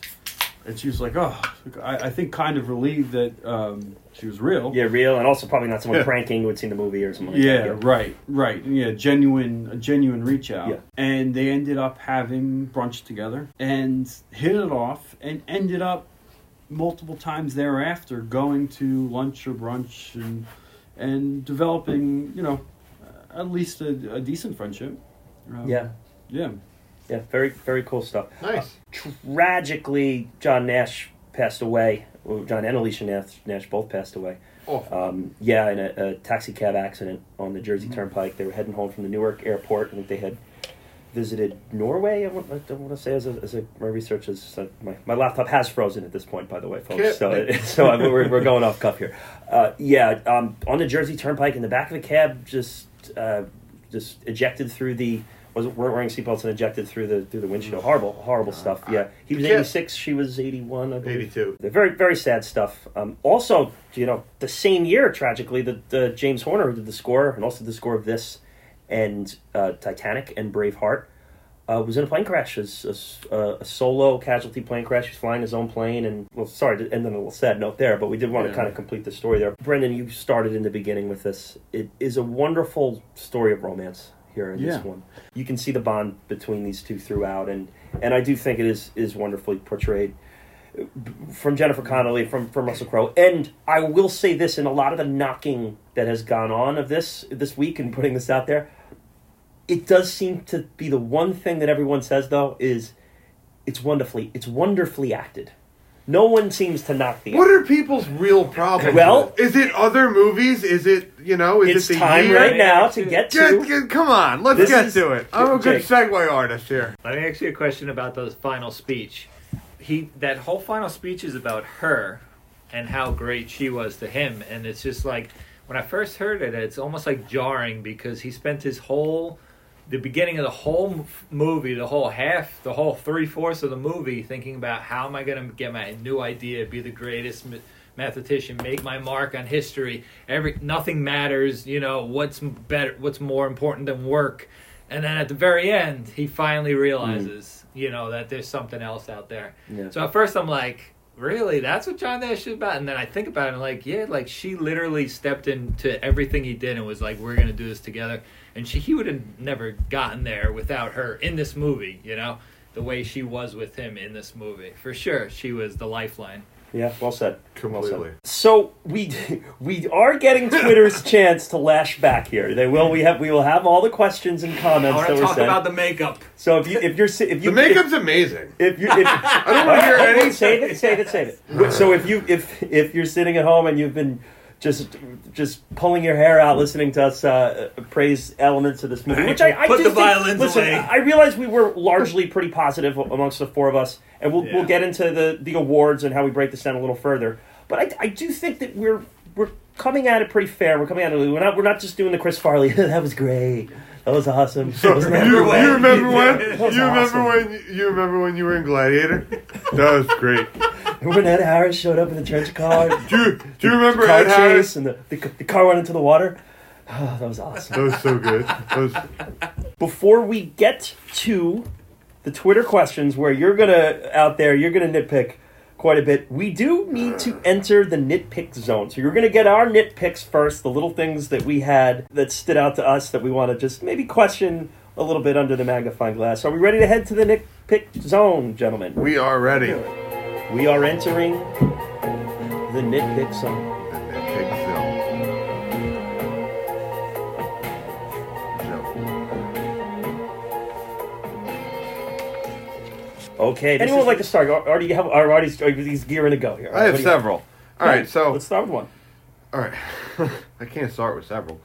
Speaker 3: And she was like, "Oh, I, I think kind of relieved that um, she was real."
Speaker 1: Yeah, real, and also probably not someone
Speaker 2: Yeah.
Speaker 1: pranking who had seen the movie or something. Like
Speaker 3: Yeah,
Speaker 1: that.
Speaker 3: right, right. Yeah, genuine, a genuine reach out.
Speaker 1: Yeah.
Speaker 3: And they ended up having brunch together and hit it off, and ended up multiple times thereafter going to lunch or brunch and and developing, you know, at least a, a decent friendship. Um,
Speaker 1: Yeah,
Speaker 3: yeah.
Speaker 1: yeah, very, very cool stuff.
Speaker 2: Nice.
Speaker 1: Tragically, John Nash passed away. Well, John and Alicia Nash, Nash both passed away.
Speaker 2: Oh,
Speaker 1: Um, yeah, in a, a taxi cab accident on the Jersey Turnpike. They were heading home from the Newark airport. I think they had visited Norway. I want, I don't want to say as a, as a my research is uh, my, my laptop has frozen at this point. By the way, folks.
Speaker 2: Yeah.
Speaker 1: So it, so I, we're, we're going off cuff here. Uh, yeah, um, on the Jersey Turnpike in the back of a cab, just uh, just ejected through the. Wasn't weren't wearing seatbelts and ejected through the through the windshield. Horrible, horrible stuff. Yeah, he was eighty six. She was eighty one. I believe.
Speaker 2: 82.
Speaker 1: They're very, very sad stuff. Um, also, you know, the same year, tragically, the, the James Horner who did the score and also the score of this and uh, Titanic and Braveheart uh, was in a plane crash. As a, s- uh, a solo casualty plane crash. He was flying his own plane, and well, sorry to end on a little sad note there, but we did want to kind of complete the story there. Brendan, you started in the beginning with this. It is a wonderful story of romance here in
Speaker 3: Yeah.
Speaker 1: this one. You can see the bond between these two throughout, and and I do think it is is wonderfully portrayed from Jennifer Connelly, from from Russell Crowe, and I will say this: in a lot of the knocking that has gone on of this this week and putting this out there, it does seem to be the one thing that everyone says though is it's wonderfully it's wonderfully acted. No one seems to knock the.
Speaker 2: What are people's real problems?
Speaker 1: Well-
Speaker 2: with it? is it other movies? Is it you know? Is
Speaker 1: it's
Speaker 2: it the
Speaker 1: time
Speaker 2: year?
Speaker 1: right now to get
Speaker 2: Get-
Speaker 1: to.
Speaker 2: get- come on, let's
Speaker 1: This
Speaker 2: get
Speaker 1: is-
Speaker 2: to it. I'm a good
Speaker 1: Jake.
Speaker 2: segue artist here.
Speaker 4: Let me ask you a question about the final speech. He that whole final speech is about her and how great she was to him, and it's just like when I first heard it, it's almost like jarring because he spent his whole the beginning of the whole movie, the whole half, the whole three fourths of the movie, thinking about how am I going to get my new idea, be the greatest mathematician, make my mark on history. Every nothing matters. You know what's better, what's more important than work. And then at the very end, he finally realizes, mm. you know, that there's something else out there.
Speaker 1: Yeah.
Speaker 4: So at first, I'm like, really? That's what John Nash is about? And then I think about it, and like, yeah, like she literally stepped into everything he did and was like, we're gonna do this together. And she, he would have never gotten there without her in this movie. You know, the way she was with him in this movie, for sure, she was the lifeline.
Speaker 1: Yeah, well said. Well said.
Speaker 2: Completely.
Speaker 1: So we we are getting Twitter's chance to lash back here. They will. We have we will have all the questions and
Speaker 4: I
Speaker 1: comments
Speaker 4: want
Speaker 1: that
Speaker 4: to
Speaker 1: were
Speaker 4: talk
Speaker 1: sent.
Speaker 4: about the makeup.
Speaker 1: so if you if you're if you
Speaker 2: The makeup's amazing.
Speaker 1: if you if,
Speaker 2: I don't want to hear any.
Speaker 1: save it save it save it. So if you if if you're sitting at home and you've been just just pulling your hair out listening to us uh, praise elements of this movie, which I, I
Speaker 4: Put the
Speaker 1: think-
Speaker 4: violins
Speaker 1: listen,
Speaker 4: away.
Speaker 1: I realize we were largely pretty positive amongst the four of us, and we'll
Speaker 4: Yeah.
Speaker 1: we'll get into the the awards and how we break this down a little further. But I, I do think that we're we're coming at it pretty fair. We're coming at it. We're not we're not just doing the Chris Farley. that was great. That was awesome. That was
Speaker 2: You,
Speaker 1: never
Speaker 2: you remember when? You remember
Speaker 1: awesome.
Speaker 2: when? You remember when you were in Gladiator? That was great.
Speaker 1: when Ed Harris showed up in the trench car.
Speaker 2: Do you, do you remember
Speaker 1: car
Speaker 2: Ed Harris?
Speaker 1: and the, the, the car went into the water. Oh, that was awesome.
Speaker 2: That was so good. Was,
Speaker 1: Before we get to the Twitter questions, where you're gonna out there, you're gonna nitpick quite a bit. We do need to enter the nitpick zone. So you're gonna get our nitpicks first, the little things that we had that stood out to us that we want to just maybe question a little bit under the magnifying glass. Are we ready to head to the nitpick zone, gentlemen?
Speaker 2: we are ready.
Speaker 1: We are entering the nitpick zone. Okay. Anyone would like to start? Ar- Artie, you have Ar- Artie's, Artie's gearing to go here.
Speaker 2: I have
Speaker 1: What do you-
Speaker 2: several. All right, so
Speaker 1: let's start with one.
Speaker 2: all right, I can't start with several.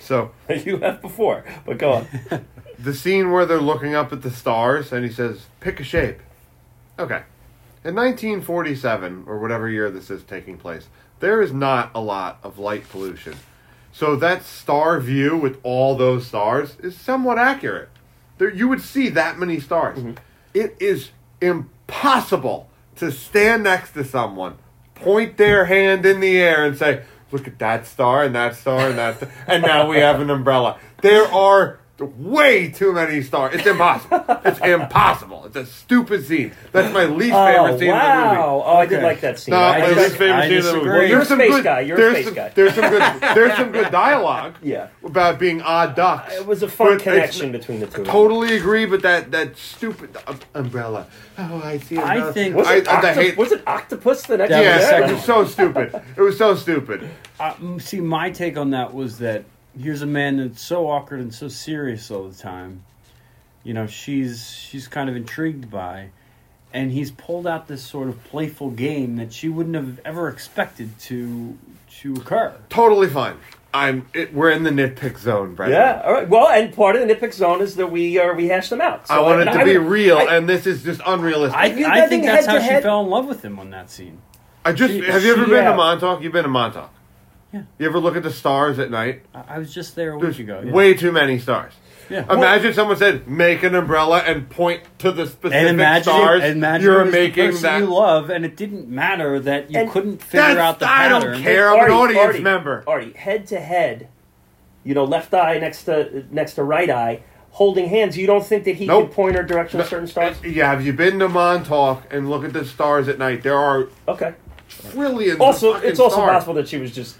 Speaker 2: So
Speaker 1: You have before, but go on.
Speaker 2: the scene where they're looking up at the stars and he says, "Pick a shape." Okay. In 1947 or whatever year this is taking place, there is not a lot of light pollution. So that star view with all those stars is somewhat accurate. There you would see that many stars. Mm-hmm. It is impossible to stand next to someone, point their hand in the air and say, "Look at that star and that star and that star, and now we have an umbrella." There are way too many stars. It's impossible. it's impossible. It's a stupid scene. That's my least
Speaker 1: Oh
Speaker 2: favorite scene in the movie.
Speaker 1: wow! Oh, I did like that scene.
Speaker 2: No,
Speaker 1: I
Speaker 2: my
Speaker 1: just-
Speaker 2: least favorite
Speaker 3: I
Speaker 2: scene in the movie.
Speaker 3: disagree.
Speaker 1: You're a space
Speaker 2: good,
Speaker 1: guy. You're a
Speaker 2: there's
Speaker 1: space
Speaker 2: some,
Speaker 1: guy.
Speaker 2: There's some good. There's some good dialogue.
Speaker 1: Yeah.
Speaker 2: About being odd ducks.
Speaker 1: It was a fun
Speaker 2: But
Speaker 1: connection between the two. of.
Speaker 2: Totally agree, but that that stupid uh, umbrella. Oh, I see.
Speaker 3: I
Speaker 2: umbrella.
Speaker 3: think-
Speaker 1: Was
Speaker 2: I,
Speaker 1: it,
Speaker 2: I,
Speaker 1: octo-
Speaker 2: hate.
Speaker 1: was it octopus the next
Speaker 3: That was
Speaker 2: Yes, it was so stupid. It was so stupid.
Speaker 3: Uh, see, my take on that was that here's a man that's so awkward and so serious all the time. You know, she's she's kind of intrigued by, and he's pulled out this sort of playful game that she wouldn't have ever expected to to occur.
Speaker 2: Totally fine. I'm. It, we're in the nitpick zone, Brett.
Speaker 1: Yeah. All right. Well, and part of the nitpick zone is that we are we hash them out. So
Speaker 2: I want it
Speaker 1: and
Speaker 2: to be
Speaker 1: would-
Speaker 2: real,
Speaker 1: I-
Speaker 2: and this is just unrealistic.
Speaker 3: I,
Speaker 2: I,
Speaker 3: I think that's how
Speaker 1: to
Speaker 3: she
Speaker 1: head?
Speaker 3: fell in love with him on that scene.
Speaker 2: I just.
Speaker 3: she-
Speaker 2: have you ever
Speaker 1: she,
Speaker 2: been
Speaker 1: uh,
Speaker 2: to Montauk? You've been to Montauk.
Speaker 3: Yeah.
Speaker 2: You ever look at the stars at night?
Speaker 3: I, I was just there a
Speaker 2: There's
Speaker 3: week ago. yeah.
Speaker 2: way too many stars.
Speaker 3: Yeah.
Speaker 2: Imagine someone said, "Make an umbrella and point to the specific
Speaker 3: and imagine,
Speaker 2: stars."
Speaker 3: imagine
Speaker 2: you're
Speaker 3: it was the
Speaker 2: making
Speaker 3: person
Speaker 2: that.
Speaker 3: you love, and it didn't matter that you
Speaker 1: And
Speaker 3: couldn't figure out the
Speaker 2: I don't care. I'm an audience member.
Speaker 1: Artie, head to head, you know, left eye next to next to right eye, holding hands. You don't think that he
Speaker 2: Nope.
Speaker 1: could point her direction of certain stars?
Speaker 2: Uh, yeah, have you been to Montauk and look at the stars at night? There are
Speaker 1: Okay.
Speaker 2: trillions.
Speaker 1: Also,
Speaker 2: of fucking
Speaker 1: it's also
Speaker 2: stars.
Speaker 1: possible that she was just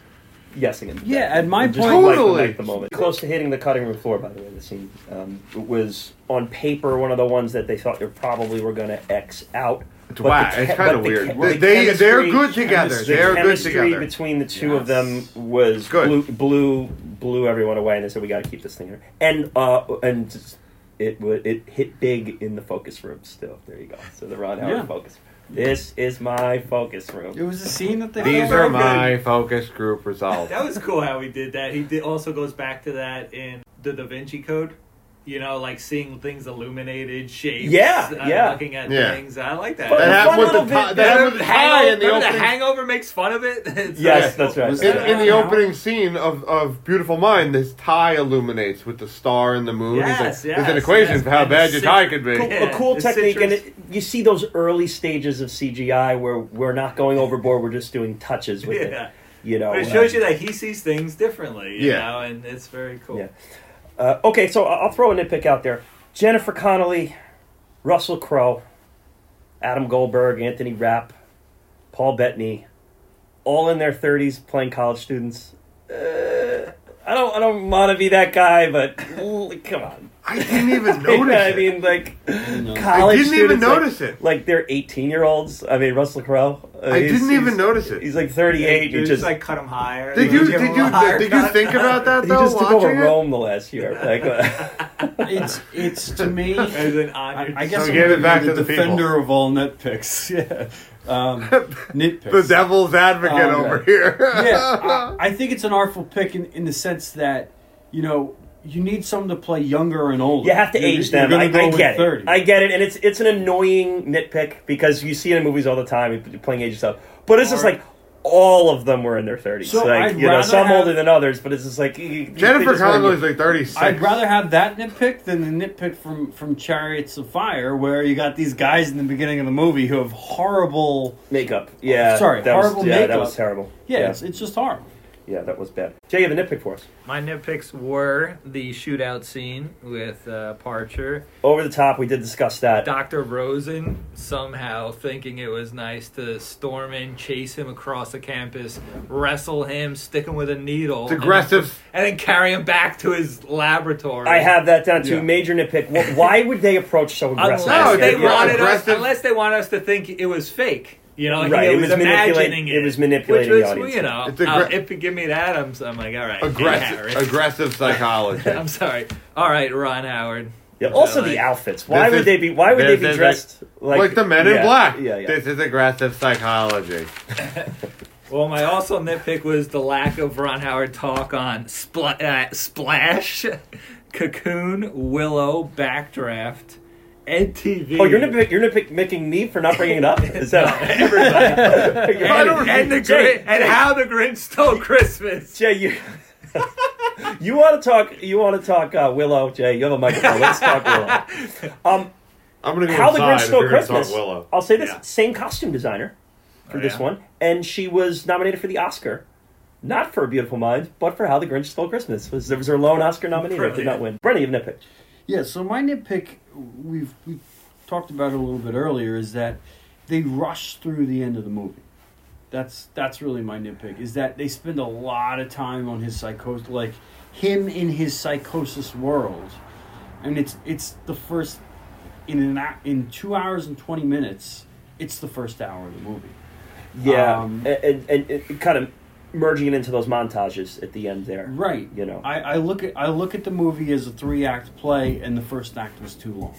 Speaker 1: guessing it.
Speaker 3: Yeah, at my point-
Speaker 2: Totally.
Speaker 1: night, the moment. Close to hitting the cutting room floor, by the way. The scene um, was on paper one of the ones that they thought they probably were going to X out.
Speaker 2: It's
Speaker 1: But the
Speaker 2: whack.
Speaker 1: che-
Speaker 2: It's kind of
Speaker 1: the
Speaker 2: weird.
Speaker 1: che-
Speaker 2: They,
Speaker 1: the
Speaker 2: they they're good together.
Speaker 3: chemistry-
Speaker 2: They're good
Speaker 1: chemistry
Speaker 2: together.
Speaker 1: between the two of them was
Speaker 2: Good.
Speaker 1: blew blew blew everyone away, and they said we got to keep this thing here. And uh, and it wa it hit big in the focus room. Still, there you go. So the Ron Howard
Speaker 3: Yeah.
Speaker 1: focus. This is my focus room.
Speaker 3: It was a scene that they
Speaker 2: These are
Speaker 3: very
Speaker 2: my focus group results.
Speaker 4: That was cool how he did that. He did, also goes back to that in the Da Vinci Code You know, like seeing things illuminated, shapes.
Speaker 1: Yeah,
Speaker 4: uh,
Speaker 1: yeah.
Speaker 4: Looking at
Speaker 2: Yeah.
Speaker 4: things. I like that.
Speaker 1: But
Speaker 2: That
Speaker 1: the
Speaker 2: happened with the
Speaker 1: little
Speaker 2: tie.
Speaker 1: bit-
Speaker 2: That happened with the tie in the
Speaker 4: Remember the. Hangover makes fun of it. It's
Speaker 1: Yes,
Speaker 4: like-
Speaker 1: that's right.
Speaker 2: In,
Speaker 3: that-
Speaker 2: in the opening scene of, of Beautiful Mind, this tie illuminates with the star and the moon. He's like,
Speaker 4: Yes,
Speaker 2: There's an equation
Speaker 4: yes.
Speaker 2: for how
Speaker 4: And
Speaker 2: bad your
Speaker 4: cit-
Speaker 2: tie could be.
Speaker 1: cool,
Speaker 4: Yeah,
Speaker 1: a cool
Speaker 4: the
Speaker 1: technique, and it, you see those early stages of CGI where we're not going overboard; we're just doing touches with
Speaker 4: Yeah.
Speaker 1: it. You know,
Speaker 4: But it shows you that he sees things differently, you
Speaker 2: Yeah.
Speaker 4: know, and it's very cool.
Speaker 1: Yeah. Uh, okay, so I- I'll throw a nitpick out there: Jennifer Connelly, Russell Crowe, Adam Goldberg, Anthony Rapp, Paul Bettany, all in their thirties playing college students. Uh, I don't, I don't want to be that guy, but come on.
Speaker 2: I didn't even notice
Speaker 1: I
Speaker 2: it.
Speaker 1: mean, like
Speaker 3: know.
Speaker 1: college
Speaker 2: I didn't even
Speaker 1: students, like-
Speaker 2: notice it.
Speaker 1: Like they're eighteen-year-olds. I mean, Russell Crowe. Uh,
Speaker 2: I
Speaker 1: he's-
Speaker 2: didn't even notice it.
Speaker 1: He's like thirty-eight.
Speaker 4: You
Speaker 1: and
Speaker 4: just,
Speaker 1: just
Speaker 4: like cut him higher.
Speaker 2: Did
Speaker 4: Like,
Speaker 2: you did you
Speaker 4: a higher
Speaker 2: did you think about that though?
Speaker 1: he
Speaker 2: though?
Speaker 1: just took over
Speaker 2: watching it?
Speaker 1: Rome the last year. Like, uh,
Speaker 3: It's it's to me.
Speaker 4: As an
Speaker 3: I,
Speaker 4: honor.
Speaker 3: I guess
Speaker 2: So
Speaker 3: I'm
Speaker 2: give it back
Speaker 3: be
Speaker 2: to
Speaker 3: the
Speaker 2: the people.
Speaker 3: defender of all nitpicks. Yeah, um, nitpicks.
Speaker 2: The devil's advocate
Speaker 3: Um,
Speaker 2: over here.
Speaker 3: yeah, I, I think it's an artful pick in, in the sense that you know you need someone to play younger and older.
Speaker 1: You have to
Speaker 3: You're-
Speaker 1: age
Speaker 3: you're
Speaker 1: them. I,
Speaker 3: go
Speaker 1: I
Speaker 3: with
Speaker 1: get
Speaker 3: 30.
Speaker 1: it. I get it, and it's it's an annoying nitpick because you see it in movies all the time, playing age stuff. But it's just like all of them were in their thirties.
Speaker 3: So
Speaker 1: like
Speaker 3: I'd
Speaker 1: you know, some
Speaker 3: have-
Speaker 1: older than others, but it's just like you- you-
Speaker 2: Jennifer
Speaker 1: they just weren't-
Speaker 2: Connelly's like thirty six.
Speaker 3: I'd rather have that nitpick than the nitpick from from Chariots of Fire, where you got these guys in the beginning of the movie who have horrible.
Speaker 1: makeup. Yeah,
Speaker 3: Sorry,
Speaker 1: that was,
Speaker 3: horrible
Speaker 1: yeah, that was terrible.
Speaker 3: Yeah,
Speaker 1: yeah,
Speaker 3: It's, it's just horrible.
Speaker 1: Yeah, that was bad. Jay, you have a nitpick for us.
Speaker 4: My nitpicks were the shootout scene with uh, Parcher,
Speaker 1: Over the top. We did discuss that.
Speaker 4: Dr. Rosen somehow thinking it was nice to storm in, chase him across the campus, wrestle him, stick him with a needle.
Speaker 2: It's aggressive.
Speaker 4: And, and then carry him back to his laboratory.
Speaker 1: I have that down to
Speaker 3: Yeah.
Speaker 1: major nitpick. Why would they approach so aggressive?
Speaker 4: Unless
Speaker 2: No,
Speaker 4: they
Speaker 2: yeah, yeah,
Speaker 4: wanted us, unless they want us to think it was fake. You know,
Speaker 1: Right,
Speaker 4: he
Speaker 1: it
Speaker 4: was,
Speaker 1: was
Speaker 4: imagining it.
Speaker 1: it was manipulating
Speaker 4: which
Speaker 1: the
Speaker 4: was,
Speaker 1: audience.
Speaker 4: You know,
Speaker 2: It's aggra-
Speaker 4: uh, if you give me the Adams, I'm like, all right,
Speaker 2: aggressive
Speaker 4: Harris.
Speaker 2: aggressive psychology.
Speaker 4: I'm sorry. All right, Ron Howard.
Speaker 1: Yeah, also
Speaker 4: Like-
Speaker 1: the outfits. Why would
Speaker 2: is-
Speaker 1: they be? Why would they be
Speaker 2: is
Speaker 1: dressed like,
Speaker 2: like, the men in
Speaker 1: yeah,
Speaker 2: black.
Speaker 1: Yeah, yeah.
Speaker 2: This is aggressive psychology.
Speaker 4: Well, my also nitpick was the lack of Ron Howard talk on Spla- uh, Splash, Cocoon, Willow, Backdraft, Ed TV.
Speaker 1: Oh, you're nitpick, you're nitpicking me for not bringing it up. Is that
Speaker 4: everybody.
Speaker 1: You're-
Speaker 4: and, and the
Speaker 1: Jay,
Speaker 4: Grin- and how the Grinch stole Christmas.
Speaker 1: Jay, you you want to talk? You want to talk uh, Willow? Jay, you have a microphone. Let's talk Willow. Um,
Speaker 2: I'm gonna go
Speaker 1: how the Grinch Stole
Speaker 2: you're gonna talk
Speaker 1: Christmas.
Speaker 2: Willow.
Speaker 1: I'll say this:
Speaker 4: Yeah.
Speaker 1: same costume designer for
Speaker 4: Oh,
Speaker 1: this
Speaker 4: yeah?
Speaker 1: one, and she was nominated for the Oscar. Not for A Beautiful Mind, but for How the Grinch Stole Christmas. Was, there was her lone Oscar nominee that did not win. Brendan, you have nitpick.
Speaker 3: Yeah, so my nitpick, we've we talked about it a little bit earlier, is that they rush through the end of the movie. That's that's really my nitpick. Is that they spend a lot of time on his psychosis, like him in his psychosis world, and it's it's the first in an in two hours and twenty minutes. It's the first hour of the movie.
Speaker 1: Yeah,
Speaker 3: Um,
Speaker 1: and, and, and kind of merging it into those montages at the end there.
Speaker 3: Right.
Speaker 1: You know.
Speaker 3: I, I look at I look at the movie as a three act play, and the first act was too long.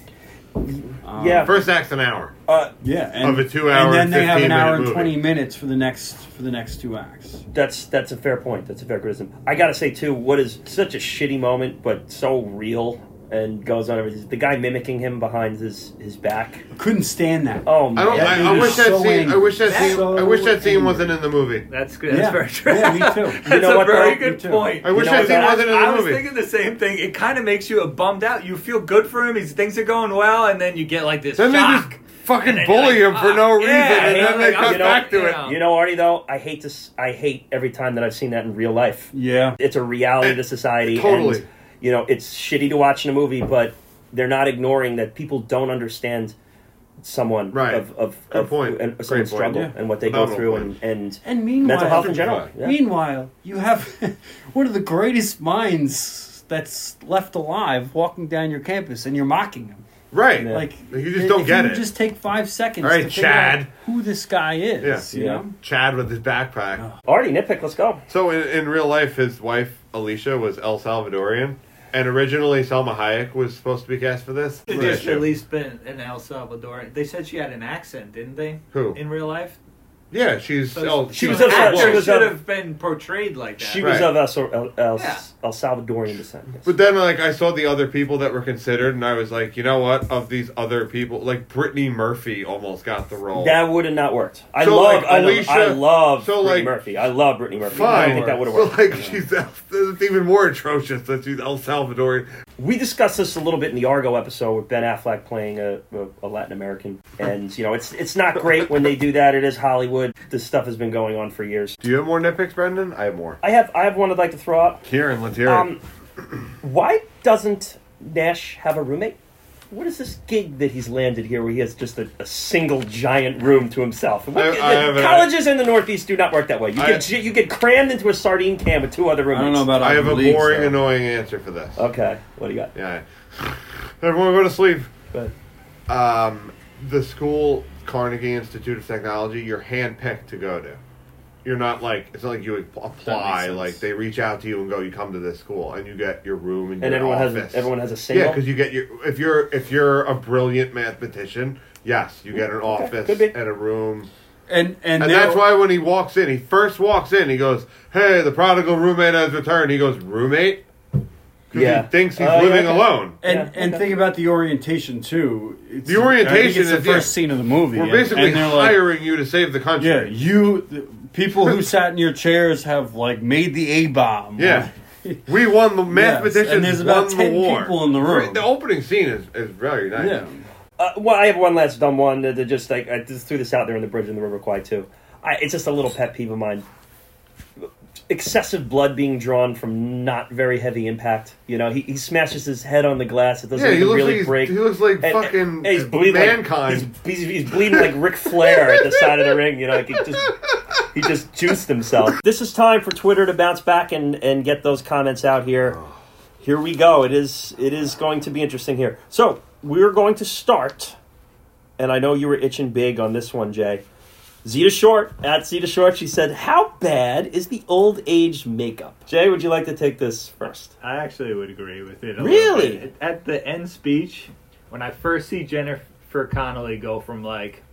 Speaker 3: Um,
Speaker 1: Yeah.
Speaker 2: First act's an hour.
Speaker 1: Uh,
Speaker 3: Yeah, and,
Speaker 2: Of a two-hour,
Speaker 3: and then they have an
Speaker 2: 15-minute
Speaker 3: hour and
Speaker 2: movie.
Speaker 3: twenty minutes for the next for the next two acts.
Speaker 1: That's that's a fair point. That's a fair criticism. I gotta say too, what is such a shitty moment, but so real and goes on everything. The guy mimicking him behind his his back.
Speaker 3: Couldn't stand that.
Speaker 1: Oh man,
Speaker 2: I don't.
Speaker 3: That
Speaker 2: I, I wish that
Speaker 3: so
Speaker 2: scene. I wish that
Speaker 4: That's
Speaker 2: scene.
Speaker 3: so
Speaker 2: I wish that scene
Speaker 3: angry.
Speaker 2: wasn't in the movie.
Speaker 4: That's good. That's
Speaker 3: Yeah.
Speaker 4: very true.
Speaker 3: Yeah, me too.
Speaker 4: That's
Speaker 1: You know
Speaker 4: a
Speaker 1: what,
Speaker 4: very
Speaker 1: though?
Speaker 4: good point.
Speaker 2: I wish
Speaker 1: know
Speaker 2: that scene wasn't in the movie.
Speaker 4: I was thinking the same thing. It kind of makes you bummed out. You feel good for him. His things are going well, and then you get like this
Speaker 2: then they
Speaker 4: shock.
Speaker 2: just fucking
Speaker 4: And then you're
Speaker 2: bully
Speaker 4: like,
Speaker 2: him for no
Speaker 4: "Ah,
Speaker 2: reason,
Speaker 4: yeah,"
Speaker 2: and
Speaker 4: and
Speaker 2: then
Speaker 4: I'm
Speaker 2: they
Speaker 4: like,
Speaker 2: cut
Speaker 1: you know,
Speaker 2: back to
Speaker 4: you
Speaker 2: it.
Speaker 1: You know, Artie though, I hate this. I hate every time that I've seen that in real life.
Speaker 3: Yeah,
Speaker 1: It's a reality to society.
Speaker 2: Totally.
Speaker 1: And, you know, it's shitty to watch in a movie, but they're not ignoring that people don't understand someone
Speaker 2: Right.
Speaker 1: of of,
Speaker 2: Good
Speaker 1: of
Speaker 2: point.
Speaker 1: and
Speaker 2: Great
Speaker 1: someone's
Speaker 2: point.
Speaker 1: struggle
Speaker 3: Yeah.
Speaker 1: and what they
Speaker 2: Phenomenal
Speaker 1: go through
Speaker 2: point.
Speaker 1: and, and
Speaker 3: and meanwhile,
Speaker 1: mental health in general. Yeah.
Speaker 3: meanwhile, you have one of the greatest minds that's left alive walking down your campus, and you're mocking him.
Speaker 2: Right.
Speaker 1: Yeah.
Speaker 3: Like
Speaker 2: You just don't
Speaker 3: if
Speaker 2: get
Speaker 3: you
Speaker 2: it.
Speaker 3: Just take five seconds.
Speaker 2: All right,
Speaker 3: to figure
Speaker 2: Chad.
Speaker 3: out who this guy is.
Speaker 2: Yeah.
Speaker 3: You
Speaker 1: Yeah.
Speaker 3: know.
Speaker 2: Chad with his backpack.
Speaker 1: Artie, nitpick, let's go.
Speaker 2: So in, in real life, his wife Alicia was El Salvadorian, and originally Salma Hayek was supposed to be cast for this.
Speaker 4: They
Speaker 2: For
Speaker 4: just
Speaker 2: this
Speaker 4: at least been in El Salvador. They said she had an accent, didn't they?
Speaker 2: Who?
Speaker 4: In real life?
Speaker 2: Yeah, she's. Oh,
Speaker 1: she
Speaker 4: She
Speaker 1: was
Speaker 4: was
Speaker 1: of-
Speaker 4: actor
Speaker 1: she was
Speaker 4: should
Speaker 1: of-
Speaker 4: have been portrayed like that.
Speaker 1: She was
Speaker 2: Right.
Speaker 1: of El, El, El,
Speaker 4: Yeah.
Speaker 1: El Salvadorian descent. yes.
Speaker 2: But then, like, I saw the other people that were considered, and I was like, you know what? Of these other people, like Brittany Murphy almost got the role.
Speaker 1: That would have not worked. I
Speaker 2: So,
Speaker 1: love,
Speaker 2: like,
Speaker 1: I love,
Speaker 2: Alicia-
Speaker 1: I love
Speaker 2: so,
Speaker 1: Brittany
Speaker 2: like,
Speaker 1: Murphy. I love Brittany Murphy. I
Speaker 2: Fine.
Speaker 1: don't think that would have
Speaker 2: So,
Speaker 1: worked.
Speaker 2: like, she's it's even more atrocious that she's El Salvadorian.
Speaker 1: We discussed this a little bit in the Argo episode with Ben Affleck playing a, a, a Latin American, and you know it's it's not great when they do that. It is Hollywood. This stuff has been going on for years.
Speaker 2: Do you have more nitpicks, Brendan? I have more.
Speaker 1: I have I have one I'd like to throw out.
Speaker 2: Kieran, let's hear it.
Speaker 1: Um, why doesn't Nash have a roommate? What is this gig that he's landed here where he has just a, a single giant room to himself? What-
Speaker 2: I- I have a-
Speaker 1: colleges in the Northeast do not work that way. You
Speaker 2: I-
Speaker 1: get you get crammed into a sardine can with two other rooms.
Speaker 3: I
Speaker 1: roommates.
Speaker 3: don't know about.
Speaker 2: I have a
Speaker 3: Ivy Leagues,
Speaker 2: boring,
Speaker 3: though.
Speaker 2: annoying answer for this.
Speaker 1: Okay, what do you got?
Speaker 2: Yeah. Everyone go to sleep.
Speaker 1: Go ahead.
Speaker 2: Um, the school, Carnegie Institute of Technology, you're handpicked to go to. You're not like it's not like you apply. Like they reach out to you and go, you come to this school, and you get your room and,
Speaker 1: And
Speaker 2: your
Speaker 1: everyone
Speaker 2: office.
Speaker 1: has everyone has a single.
Speaker 2: Yeah, because you get your if you're if you're a brilliant mathematician, yes, you get an office and a room.
Speaker 3: and and,
Speaker 2: And
Speaker 3: there-
Speaker 2: that's why when he walks in, he first walks in, he goes, "Hey, the prodigal roommate has returned." He goes, "Roommate," because
Speaker 1: Yeah.
Speaker 2: he thinks he's
Speaker 1: oh, yeah,
Speaker 2: living
Speaker 1: okay.
Speaker 2: alone.
Speaker 3: And
Speaker 1: Yeah,
Speaker 3: and think about the orientation too. It's,
Speaker 2: The orientation
Speaker 3: I think it's the
Speaker 2: is- yeah.
Speaker 3: first scene of the movie.
Speaker 2: We're
Speaker 3: and-
Speaker 2: basically
Speaker 3: and they're like,
Speaker 2: hiring you to save the country.
Speaker 3: yeah, you the people who sat in your chairs have like made the A bomb.
Speaker 2: Yeah. We won the mathematicians
Speaker 3: and there's about
Speaker 2: won
Speaker 3: 10
Speaker 2: the war.
Speaker 3: people in the room.
Speaker 2: The opening scene is, is very nice.
Speaker 3: yeah.
Speaker 1: Uh, well, I have one last dumb one that that just like I just threw this out there in the bridge in the River Kwai too. I, it's just a little pet peeve of mine. Excessive blood being drawn from not very heavy impact. You know, he, he smashes his head on the glass. It doesn't
Speaker 2: Yeah,
Speaker 1: even really
Speaker 2: like
Speaker 1: break.
Speaker 2: he looks like
Speaker 1: And-
Speaker 2: fucking
Speaker 1: and he's bleeding
Speaker 2: mankind.
Speaker 1: Like, he's, he's, he's bleeding like Ric Flair at the side of the ring. You know, like he just he just juiced himself. This is time for Twitter to bounce back and and get those comments out here. Here we go. It is it is going to be interesting here. So we're going to start, and I know you were itching big on this one, Jay. Zeta Short at Zeta Short. She said, "How bad is the old age makeup?" Jay, would you like to take this first?
Speaker 4: I actually would agree with it.
Speaker 1: Really?
Speaker 4: At the end speech, when I first see Jennifer Connelly go from like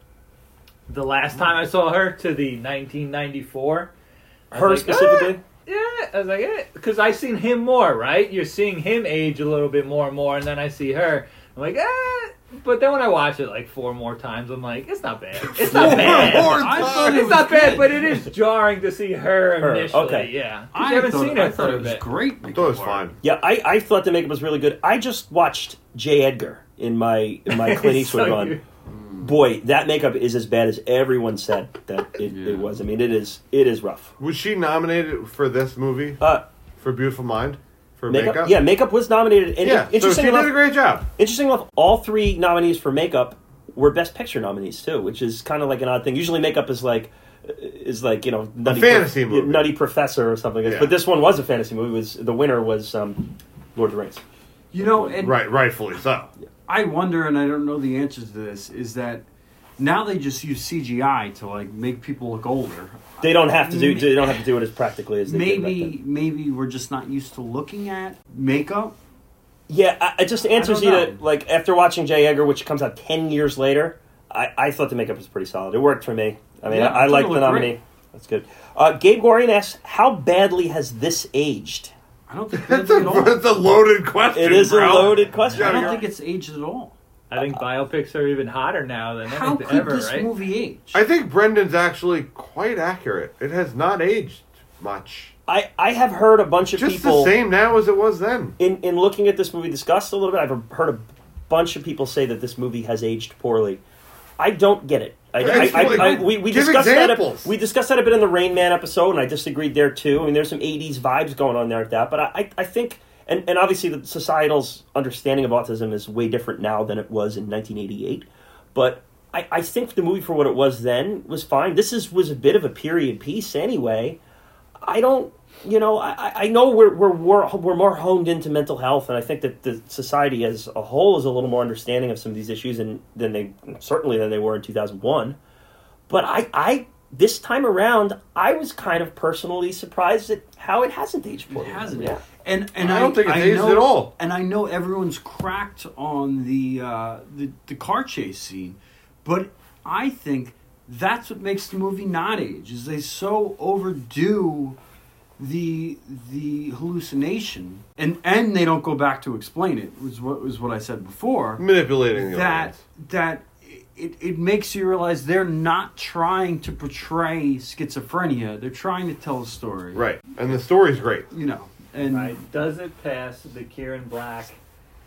Speaker 4: the last time I saw her to the 1994,
Speaker 1: Her
Speaker 4: like,
Speaker 1: specifically.
Speaker 4: "Ah." Yeah, I was like, eh, because I've seen him more, right? You're seeing him age a little bit more and more, and then I see her. I'm like, ah. But then when I watch it like four more times, I'm like, it's not bad. It's not bad.
Speaker 2: more
Speaker 3: I
Speaker 2: times.
Speaker 3: thought it
Speaker 4: It's
Speaker 3: was
Speaker 4: not bad, but it is jarring to see her,
Speaker 1: Her,
Speaker 4: initially.
Speaker 1: okay.
Speaker 4: Yeah, 'Cause
Speaker 3: I
Speaker 4: you haven't
Speaker 3: thought,
Speaker 4: seen her
Speaker 3: I
Speaker 4: for
Speaker 3: thought
Speaker 4: a
Speaker 3: it was
Speaker 4: bit.
Speaker 3: great.
Speaker 2: I thought it was fine.
Speaker 1: Yeah, I, I thought the makeup was really good. I just watched J. Edgar in my in my Clint Eastwood
Speaker 4: So
Speaker 1: run.
Speaker 4: you-
Speaker 1: Boy, that makeup is as bad as everyone said that it,
Speaker 3: Yeah.
Speaker 1: it was. I mean, it is it is rough.
Speaker 2: Was she nominated for this movie
Speaker 1: Uh,
Speaker 2: for Beautiful Mind for
Speaker 1: makeup,
Speaker 2: makeup?
Speaker 1: yeah, makeup was nominated. And
Speaker 2: yeah. So she
Speaker 1: interesting
Speaker 2: did a great job.
Speaker 1: interesting enough, all three nominees for makeup were Best Picture nominees too, which is kind of like an odd thing. Usually, makeup is like is like you know nutty
Speaker 2: fantasy
Speaker 1: Prof-
Speaker 2: movie.
Speaker 1: nutty professor or something.
Speaker 2: Yeah.
Speaker 1: But this one was a fantasy movie. It Was the winner was um, Lord of the Rings?
Speaker 3: You know, and
Speaker 2: Right, rightfully so.
Speaker 3: I wonder, and I don't know the answer to this, is that now they just use CGI to like make people look older.
Speaker 1: They don't have to do they don't have to do it as practically as they did.
Speaker 3: Maybe, maybe we're just not used to looking at makeup.
Speaker 1: Yeah, I, it just answers you
Speaker 3: don't
Speaker 1: to like after watching J. Edgar, which comes out ten years later. I, I thought the makeup was pretty solid. It worked for me. I mean,
Speaker 3: Yeah,
Speaker 1: I, I
Speaker 3: I
Speaker 1: like the nominee.
Speaker 3: great.
Speaker 1: That's good. Uh, Gabe Gorian asks, "How badly has this aged?"
Speaker 3: I don't think
Speaker 2: That's a,
Speaker 3: at all.
Speaker 2: that's a loaded question.
Speaker 1: It is a loaded question.
Speaker 3: I don't think it's aged at all.
Speaker 4: I think uh, biopics are even hotter now than
Speaker 3: How
Speaker 4: anything
Speaker 3: could
Speaker 4: ever,
Speaker 3: this
Speaker 4: right?
Speaker 3: movie age?
Speaker 2: I think Brendan's actually quite accurate. It has not aged much.
Speaker 1: I, I have heard a bunch of
Speaker 2: Just
Speaker 1: people
Speaker 2: the same now as it was then.
Speaker 1: in in looking at this movie discussed a little bit. I've heard a bunch of people say that this movie has aged poorly. I don't get it. I, I, I, I, we, we
Speaker 2: Give
Speaker 1: discussed that. A, we discussed that a bit in the Rain Man episode, and I disagreed there too. I mean, there's some '80s vibes going on there at that, but I, I, I think, and, and obviously, the societal's understanding of autism is way different now than it was in 1988. But I, I think the movie for what it was then was fine. This is was a bit of a period piece anyway. I don't, you know, I, I know we're, we're, we're, we're more honed into mental health, and I think that the society as a whole is a little more understanding of some of these issues and, than they, certainly than they were in 2001. But I, I, this time around, I was kind of personally surprised at how it hasn't aged
Speaker 3: It
Speaker 1: poorly.
Speaker 3: hasn't.
Speaker 1: Yeah.
Speaker 3: And and
Speaker 2: I don't think it's aged
Speaker 3: know,
Speaker 2: at all.
Speaker 3: And I know everyone's cracked on the uh, the the car chase scene, but I think that's what makes the movie not age. Is they so overdo the the hallucination, and and they don't go back to explain it. Was what was what I said before.
Speaker 2: Manipulating the
Speaker 3: That that it, it makes you realize they're not trying to portray schizophrenia. They're trying to tell a story.
Speaker 2: Right. And the story's great.
Speaker 3: You know. And
Speaker 4: Right? Does it pass the Kieran Black